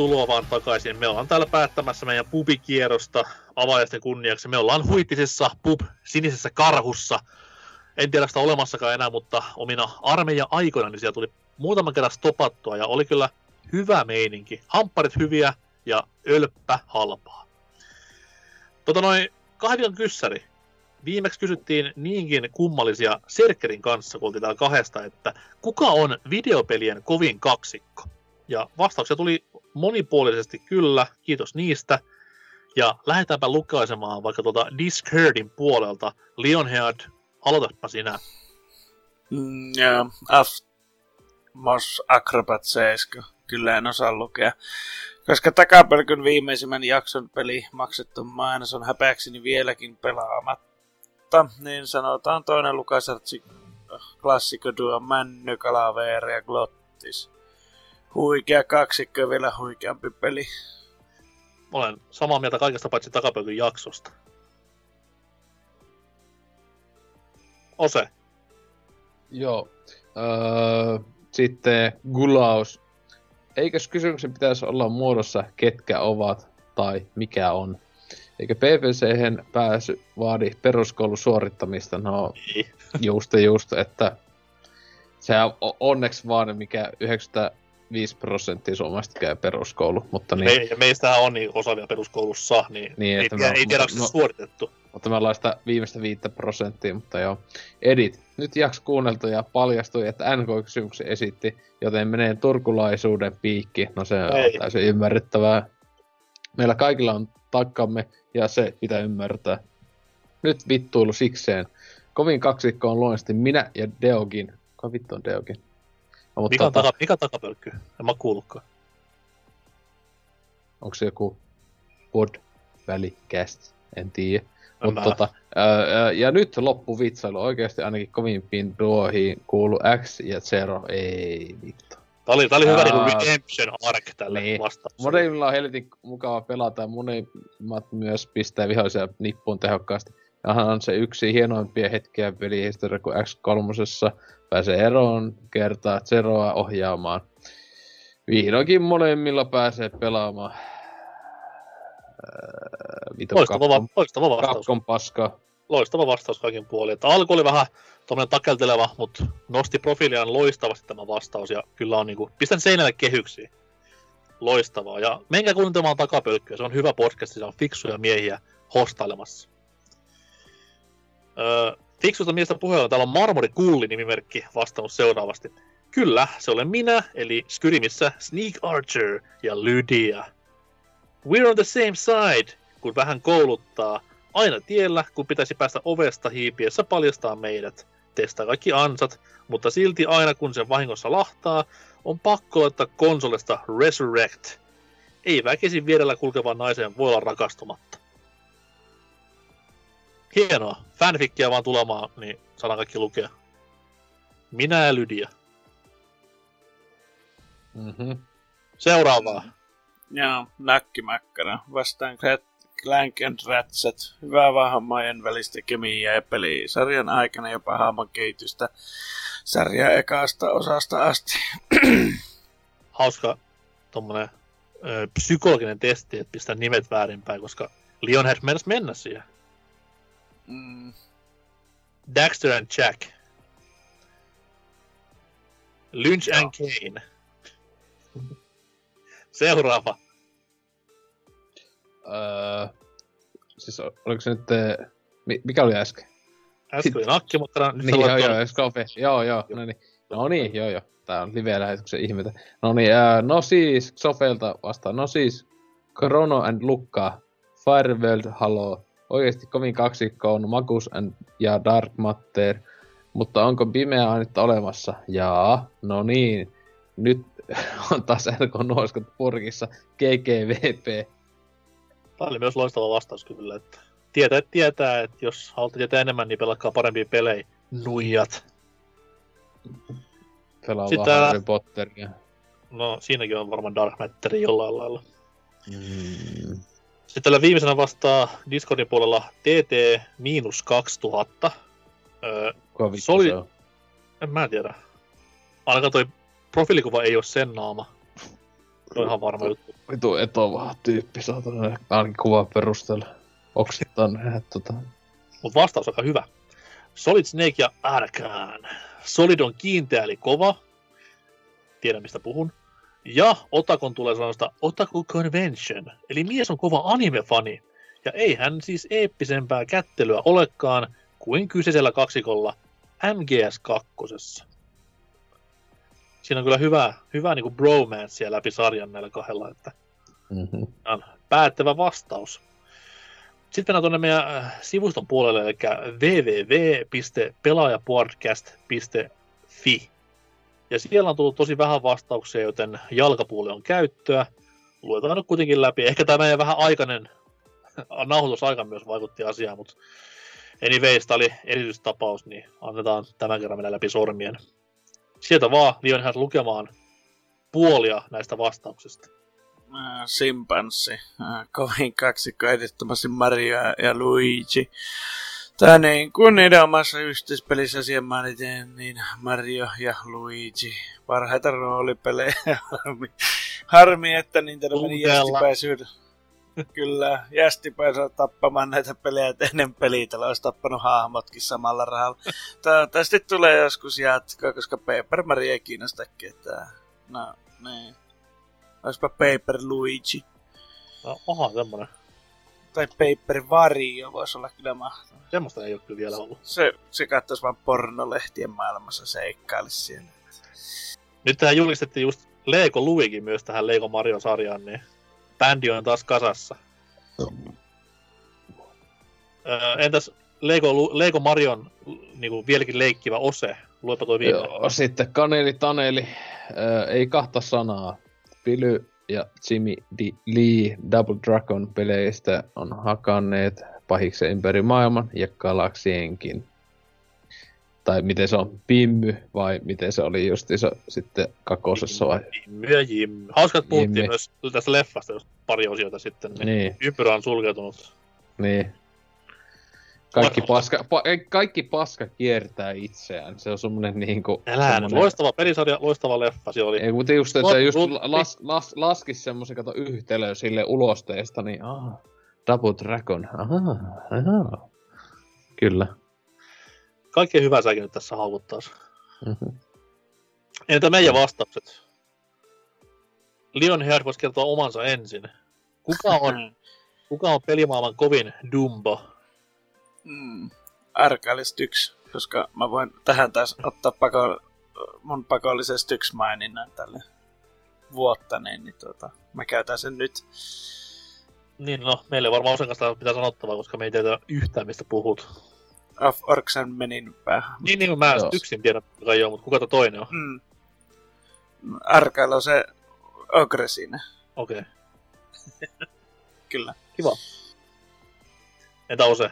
Tervetuloa vaan takaisin. Me ollaan täällä päättämässä meidän pubikierrosta avaajaisten kunniaksi. Me ollaan huittisessa pub sinisessä karhussa. En tiedä sitä olemassakaan enää, mutta omina armeija aikoina niin siellä tuli muutaman kerran stopattua ja oli kyllä hyvä meininki. Hampparit hyviä ja ölppä halpaa. Tota noin, kahden kyssäri. Viimeksi kysyttiin niinkin kummallisia Serkkerin kanssa, kun oltiin täällä kahdesta, että kuka on videopelien kovin kaksikko? Ja vastauksia tuli monipuolisesti kyllä, kiitos niistä. Ja lähdetäänpä lukaisemaan vaikka tuolta Discordin puolelta. Lionhead, aloitapa sinä. Mm, ja Afmos Acrobat 7. Kyllä en osaa lukea. Koska Takapölkyn viimeisimmän jakson peli maksettu mainos on häpeäkseni vieläkin pelaamatta, niin sanotaan toinen LucasArtsin klassikko duo Männy, Kalaveeri ja Glottis. Huikea kaksikko vielä huikeampi peli. Olen samaa mieltä kaikesta paitsi takapöykyn jaksosta. Ose. Joo. Öö, sitten Gulaus. Eikös kysymyksen pitäisi olla muodossa ketkä ovat tai mikä on? Eikö PPC pääsy vaadi peruskoulun suorittamista? No Ei. just just, että se on onneksi vaan mikä 95 prosenttia suomalaisista käy peruskoulu, mutta niin, Me, meistähän on niin osaavia peruskoulussa, niin, Niin, ei, tiedä, me- ei tiedä, onko se suoritettu. mutta me ollaan sitä viimeistä viittä prosenttia, mutta joo. Edit, nyt jaks kuunneltu ja paljastui, että NK-kysymyksen esitti, joten menee turkulaisuuden piikki. No se on Ei. täysin ymmärrettävää. Meillä kaikilla on takkamme ja se pitää ymmärtää. Nyt vittuilu sikseen. Kovin kaksikko on luonnollisesti minä ja Deogin. Kuka vittu on Deogin? Mutta Mikä on, tota, taka, mikä takapölkky? En mä kuullutkaan. onko se joku pod välikäst? En tiedä. Mutta mä- tota, ää, ja nyt loppu vitsailu. Oikeasti ainakin kovimpiin duoihin kuulu X ja Zero. Ei vittu. Tää oli, tää oli hyvä niinku redemption arc tälle Niin. vastaukselle. Monilla on helvetin mukava pelata ja monimmat myös pistää vihoisia nippuun tehokkaasti. On se yksi hienoimpia hetkiä pelihistoria, kun X3 pääsee eroon kertaa Zeroa ohjaamaan. Vihdoinkin molemmilla pääsee pelaamaan. Loistava, va- loistava vastaus. paska. Loistava vastaus kaikin puolin. Että alku oli vähän tommonen takelteleva, mutta nosti profiiliaan loistavasti tämä vastaus. Ja kyllä on niinku, pistän seinälle kehyksiä. Loistavaa. Ja menkää kuuntelemaan takapölkkyä. Se on hyvä podcast, se on fiksuja miehiä hostailemassa. Fiksusta miestä puheella täällä on Marmori Kulli nimimerkki vastannut seuraavasti. Kyllä, se olen minä, eli Skyrimissä Sneak Archer ja Lydia. We're on the same side, kun vähän kouluttaa. Aina tiellä, kun pitäisi päästä ovesta hiipiessä paljastaa meidät. Testaa kaikki ansat, mutta silti aina kun sen vahingossa lahtaa, on pakko ottaa konsolista Resurrect. Ei väkisin vierellä kulkevan naiseen voi olla rakastumatta. Hienoa. Fanfickia vaan tulemaan, niin saadaan kaikki lukea. Minä ja Lydia. Mm-hmm. Seuraavaa. Joo, näkkimäkkänä. Vastaan Clank and Ratchet. Hyvää vaan hahmojen välistä kemiaa ja peliä. Sarjan aikana jopa hahmon kehitystä sarjan ekasta osasta asti. hauska tommonen ö, psykologinen testi, että pistää nimet väärinpäin, koska Lionhead mennäs mennä siihen. Mm, Daxter and Jack. Lynch and Kane. Seuraava. Öö, siis ol- oliko se nyt... eh, mi- Mikä oli äsken? Äsken oli nakkimakkara, Niin, joo, joo, Skofe. Joo, joo, no niin. No niin, joo, joo. Tää on live-lähetyksen ihmetä. No niin, ää, no siis, Xofelta vastaan. No siis, Chrono and Lukka, Fireworld Halo, oikeesti kovin kaksikko on Magus and ja Dark Matter, mutta onko pimeä ainetta olemassa? Jaa, no niin. Nyt on taas LK Nuoskot purkissa, GGVP. Tämä oli myös loistava vastaus kyllä, että tietää, tietää, että jos haluatte tietää enemmän, niin pelatkaa parempia pelejä. Nuijat. Pelaa Sitten vaan Harry Potteria. No, siinäkin on varmaan Dark Matter jollain lailla. Mm. Sitten tällä viimeisenä vastaa Discordin puolella TT-2000. Öö, Kuka vittu Se oli- se on? en mä tiedä. Ainakaan toi profiilikuva ei ole sen naama. Se on ihan varma juttu. Vitu etova tyyppi, saatana. Ainakin kuvan perusteella. Oksittaa nähdä tota. Mutta vastaus on aika hyvä. Solid Snake ja Arkan. Solid on kiinteä eli kova. Tiedän mistä puhun. Ja Otakon tulee sanoista Otaku Convention. Eli mies on kova anime-fani. Ja ei hän siis eeppisempää kättelyä olekaan kuin kyseisellä kaksikolla MGS2. Siinä on kyllä hyvä, hyvä niin bromance läpi sarjan näillä kahdella, että Mm-hmm. on päättävä vastaus. Sitten mennään tuonne meidän äh, sivuston puolelle, eli www.pelaajapodcast.fi. Ja siellä on tullut tosi vähän vastauksia, joten jalkapuoli on käyttöä. Luetaan nyt kuitenkin läpi. Ehkä tämä meidän vähän aikainen nauhoitusaika myös vaikutti asiaan, mutta anyways, tämä oli erityistapaus, niin annetaan tämän kerran mennä läpi sormien. Sieltä vaan Lionhead lukemaan puolia näistä vastauksista. Simpanssi. Äh, Kovin kaksikko ehdottomasti Mario ja Luigi. Tää niin kuin niiden omassa yhteispelissä siihen mainitin, niin Mario ja Luigi. Parhaita roolipelejä. Harmi, harmi että niitä meni jästipäisyyden. Kyllä, jästipäisyyden tappamaan näitä pelejä, että ennen pelitä olisi tappanut hahmotkin samalla rahalla. Toivottavasti tulee joskus jatkoa, koska Paper Mario ei kiinnosta ketään. No, niin. Olisipa Paper Luigi. No, aha, semmonen. Tai Paper Vario voisi olla kyllä mahtavaa. Semmoista ei ole kyllä vielä ollut. Se, se katsoisi vaan pornolehtien maailmassa seikkailisi siellä. Nyt tähän julkistettiin just Leiko Luikin myös tähän Leiko Mario-sarjaan, niin bändi on taas kasassa. Öö, entäs Lego, Lego Marion niinku vieläkin leikkivä ose? Luepa toi viime. Joo, sitten Kaneli Taneli, ää, ei kahta sanaa. Pily ja Jimmy D. Lee Double Dragon peleistä on hakanneet pahiksen ympäri maailman ja galaksienkin. Tai miten se on, Pimmy vai miten se oli justiinsa sitten kakosessa vai? Jimmy ja Jimmy. Hauska, että puhuttiin myös tästä leffasta just pari osioita sitten. Niin, Niin. Ympyrä on sulkeutunut. Niin. Kaikki paska, pa, kaikki paska kiertää itseään. Se on semmonen niinku... Älä nyt. Loistava pelisarja, loistava leffa se oli. Ei, mutta just, että Mut- just las, las, laskis semmosen kato yhtälö sille ulosteesta, niin ah, Double Dragon, aha, aha. Kyllä. Kaikkea hyvää säkin nyt tässä haukuttaa. Mhm. Entä meidän vastaukset? Lionheart voisi kertoa omansa ensin. Kuka on, kuka on pelimaailman kovin Dumbo? Mm. Arkailisi yksi, koska mä voin tähän taas ottaa pako, mun pakollisesti yksi maininnan tälle vuotta, niin, niin tuota, mä käytän sen nyt. Niin no, meille varmaan osan kanssa pitää sanottavaa, koska me ei tiedä yhtään mistä puhut. Of Orksen menin päähän. Niin, niin mä Joo. yksin tiedän, kuka joo, mutta kuka toinen on? Mm. Arkailu on se Ogre siinä, Okei, okay. kyllä. kiva. Entä Ose?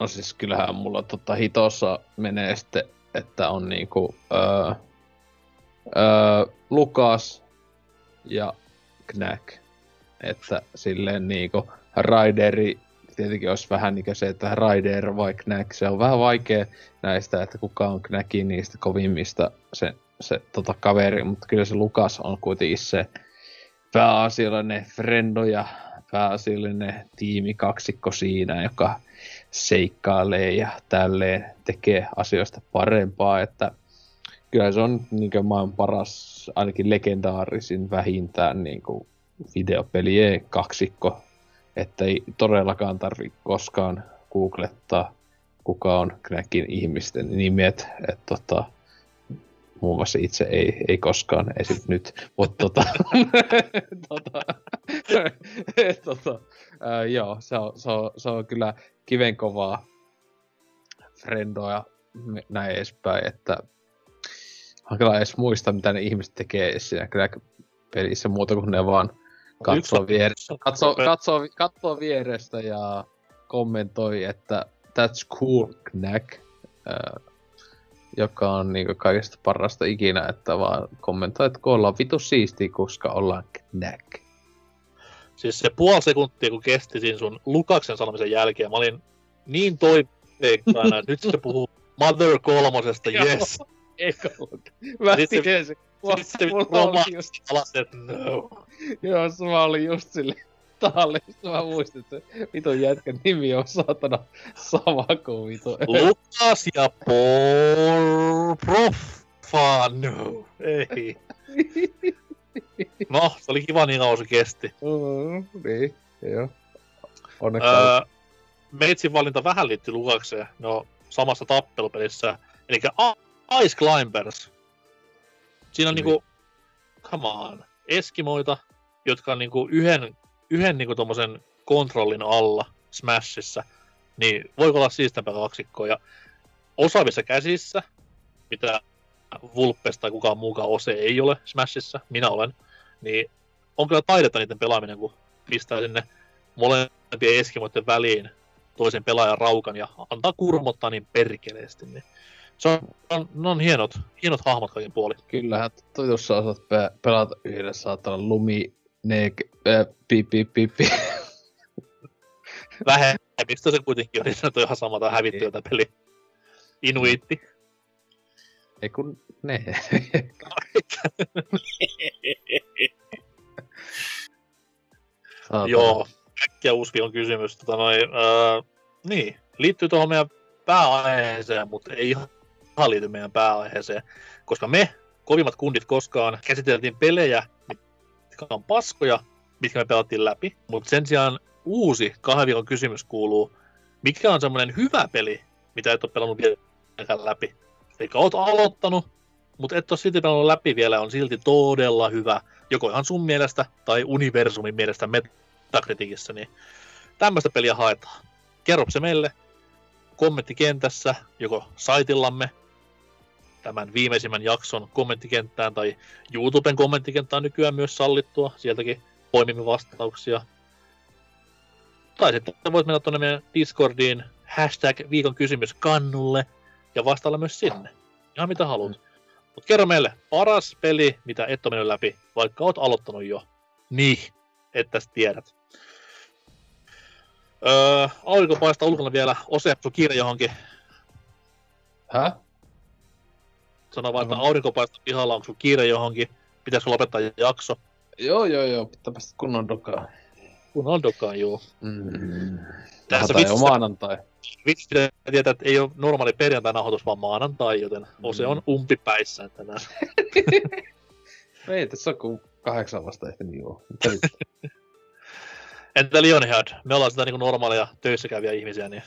No siis kyllähän mulla tota hitossa menee sitten, että on niinku öö, öö, Lukas ja Knack. Että silleen niinku Raideri tietenkin olisi vähän niinku se, että Raider vai Knack, se on vähän vaikea näistä, että kuka on Knackin niistä kovimmista se, se tota kaveri, mutta kyllä se Lukas on kuitenkin se pääasiallinen frendo ja pääasiallinen tiimikaksikko siinä, joka seikkailee ja tälleen tekee asioista parempaa, että kyllä se on niin maailman paras, ainakin legendaarisin vähintään niin kuin videopelien kaksikko, että ei todellakaan tarvi koskaan googlettaa, kuka on Knackin ihmisten nimet, että tota, muun muassa itse ei, ei koskaan, esim. nyt, mutta tota, tota, tota, ää, joo, se on, se, on, se on kyllä kivenkovaa frendoa ja me- näin edespäin, että hankala edes muista, mitä ne ihmiset tekee siinä kyllä pelissä muuta kuin ne vaan katsoo, vierestä, katsoo, katsoo, katsoo vierestä ja kommentoi, että that's cool, Knack. Ää, joka on niinku kaikesta parasta ikinä, että vaan kommentoi, että kun ollaan vitu siistiä, koska ollaan Knack. Siis se puoli sekuntia, kun kesti siinä sun Lukaksen sanomisen jälkeen, mä olin niin toiveikkaana, että nyt se puhuu Mother kolmosesta, yes. Eikä ollut. Mä Sit se- tiesin. Sitten se Mulla oli romahti just, alas, että no. joo, se mä olin just sille tahalle, sitten mä muistin, että se vitun jätkän nimi on saatana sama kuin vitu. Lukas ja Paul Profano. Ei. No, se oli kiva niin kauan se kesti. Mm, niin, joo. Onneksi Öö, Meitsin valinta vähän liittyy Lukakseen. No, samassa tappelupelissä. Eli Ice Climbers. Siinä on Niin. niinku, come on, Eskimoita, jotka on niinku yhden, yhden niinku tommosen kontrollin alla Smashissa. Niin voiko olla siistempää kaksikkoa. Ja osaavissa käsissä, mitä Vulpes tai kukaan muukaan ose ei ole Smashissa, minä olen, niin on kyllä taidetta niiden pelaaminen, kun pistää sinne molempien eskimoiden väliin toisen pelaajan raukan ja antaa kurmottaa niin perkeleesti. Niin se on, on, ne on hienot, hienot hahmot kaikin puolin. Kyllähän tuossa osaat pe- pelata yhdessä saatana lumi, neg, äh, pi, pi, pi, pi. Vähemmistö se kuitenkin on, niin se on ihan sama tai hävitty jotain peli. Inuitti. Ei kun ne. Joo, äkkiä uusi on kysymys. Tota noin, öö, niin, liittyy tuohon meidän pääaiheeseen, mutta ei ihan liity meidän pääaiheeseen. Koska me, kovimmat kundit koskaan, käsiteltiin pelejä, mitkä on paskoja, mitkä me pelattiin läpi. Mutta sen sijaan uusi kahden viikon kysymys kuuluu, mikä on semmoinen hyvä peli, mitä et ole pelannut vieläkään läpi. Eli oot aloittanut, mutta et ole silti pelannut läpi vielä, on silti todella hyvä. joko ihan sun mielestä tai universumin mielestä Metacriticissa, niin tämmöistä peliä haetaan. Kerro se meille kommenttikentässä, joko saitillamme tämän viimeisimmän jakson kommenttikenttään tai YouTuben kommenttikenttä on nykyään myös sallittua. Sieltäkin poimimme vastauksia. Tai sitten voit mennä tuonne meidän Discordiin hashtag viikon kysymys kannulle ja vastailla myös sinne. Ihan mitä haluat. Mutta kerro meille paras peli, mitä et ole mennyt läpi, vaikka oot aloittanut jo. Niin, että tiedät. Öö, aurinko paistaa ulkona vielä. Ose, sun kiire johonkin. Häh? Sano vaan, että aurinko paistaa pihalla, onko sun kiire johonkin. Pitäisikö lopettaa jakso? Joo, joo, joo. Pitää päästä kunnon dokaan. Kun on dokaan, juu. Mm. Tässä jo vitsistä- maanantai. Vitsi pitää tietää, että ei ole normaali perjantai-nauhoitus, vaan maanantai, joten Ose Mm. on umpipäissään tänään. Ei tässä on kuin kahdeksan vasta ehtinyt joo. Mitä nyt? Entä Lionhead? Me ollaan sitä niin normaaleja töissä käyviä ihmisiä, niin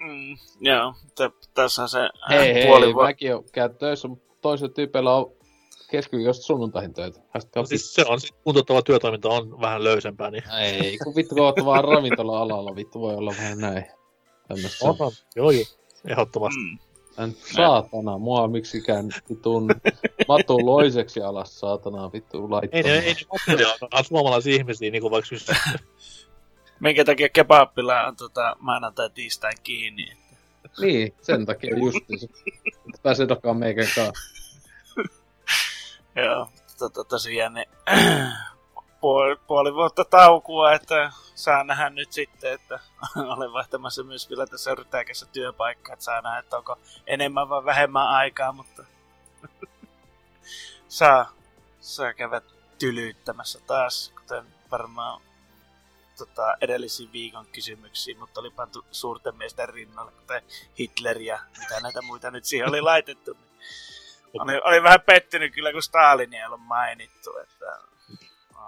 Mm, joo, t- tässä on se hei, hei, puoli vuotta. mäkin oon käynyt töissä, mutta toisella tyypeillä on keskiviikosta sunnuntaihin töitä. No, siis se on, se kuntouttava työtoiminta on vähän löysempää, niin Ei, kun vittu kun oot vaan ravintola-alalla, vittu voi olla vähän näin. Tämmöstä. on, on. joo, joo, ehdottomasti. Mm. Tän saatana, mua miksikään vitun Matu Loiseksi alas saatana vittu Ei, laittaa. ne, ei ne materiaalia, suomalaisia ihmisiä, niin kuin vaikka just, Minkä takia kebabilla on tota, maanantai tiistai kiinni. Niin, sen takia justiinsa. Että pääsee dokaan meikän kanssa. Joo, tota, tosiaan ne, puoli, puoli vuotta taukua, että saa nähdä nyt sitten, että olen vaihtamassa myös vielä tässä rytäkässä työpaikkaa, että saa nähdä, että onko enemmän vai vähemmän aikaa, mutta saa, saa käydä tylyyttämässä taas, kuten varmaan tota, edellisiin viikon kysymyksiin, mutta oli pantu suurten miesten rinnalle, kuten Hitler ja mitä näitä muita nyt siihen oli laitettu. Niin oli, oli vähän pettynyt kyllä, kun Stalin ei ollut mainittu. Että,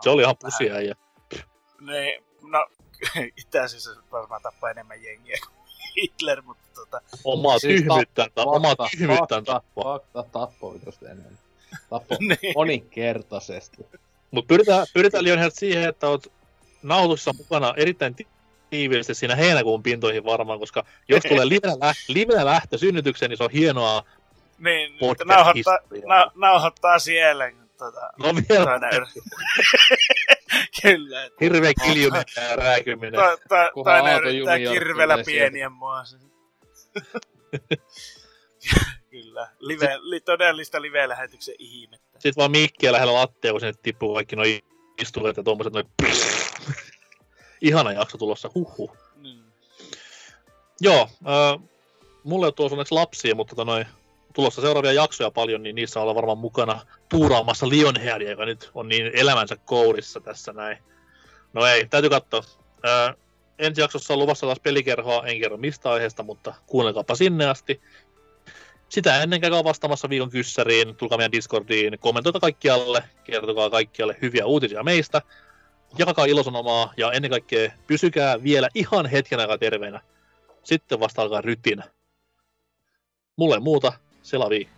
se oli ihan pusia ja Niin, no, itäisissä varmaan tappaa enemmän jengiä kuin Hitler, mutta tota, omaa Siis tyhmyyttään, fakta, omaa tyhmyyttään tappaa. Fakta tappoi vitusti enemmän. Tappoi niin. moninkertaisesti. Mutta pyritään, pyritään Lionhead siihen, että oot nauhoituksessa mukana erittäin ti- tiiviisti siinä heinäkuun pintoihin varmaan, koska jos tulee livenä, lä- livenä lähtö synnytykseen, niin se on hienoa niin että nauhoittaa, podcast-historiaa. na, nauhoittaa siellä. kun Tota, No vielä Kyllä. että hirveä kiljuminen ja rääkyminen. Aato yrittää Junior kirvellä tulee pienien muassa. Kyllä. Live, li, todellista live-lähetyksen ihmettä. Sitten vaan mikkiä lähellä lattia, kun sinne tippuu kaikki noi istuvat ja tommoset noi Ihana jakso tulossa, huhhuh. Mm. Joo, äh, mulle ei ole onneksi lapsia, mutta tota noin, tulossa seuraavia jaksoja paljon, niin niissä ollaan varmaan mukana tuuraamassa Lionheadia, joka nyt on niin elämänsä kourissa tässä näin. No ei, täytyy katsoa. Äh, ensi jaksossa on luvassa taas pelikerhoa, en kerro mistä aiheesta, mutta kuunnelkaapa sinne asti. Sitä ennen käykää vastaamassa viikon kyssäriin, tulkaa meidän Discordiin, kommentoita kaikkialle, kertokaa kaikkialle hyviä uutisia meistä, jakakaa ilosanomaa ja ennen kaikkea pysykää vielä ihan hetken aikaa terveenä. Sitten vasta alkaa rytinä. Mulle muuta, selavi.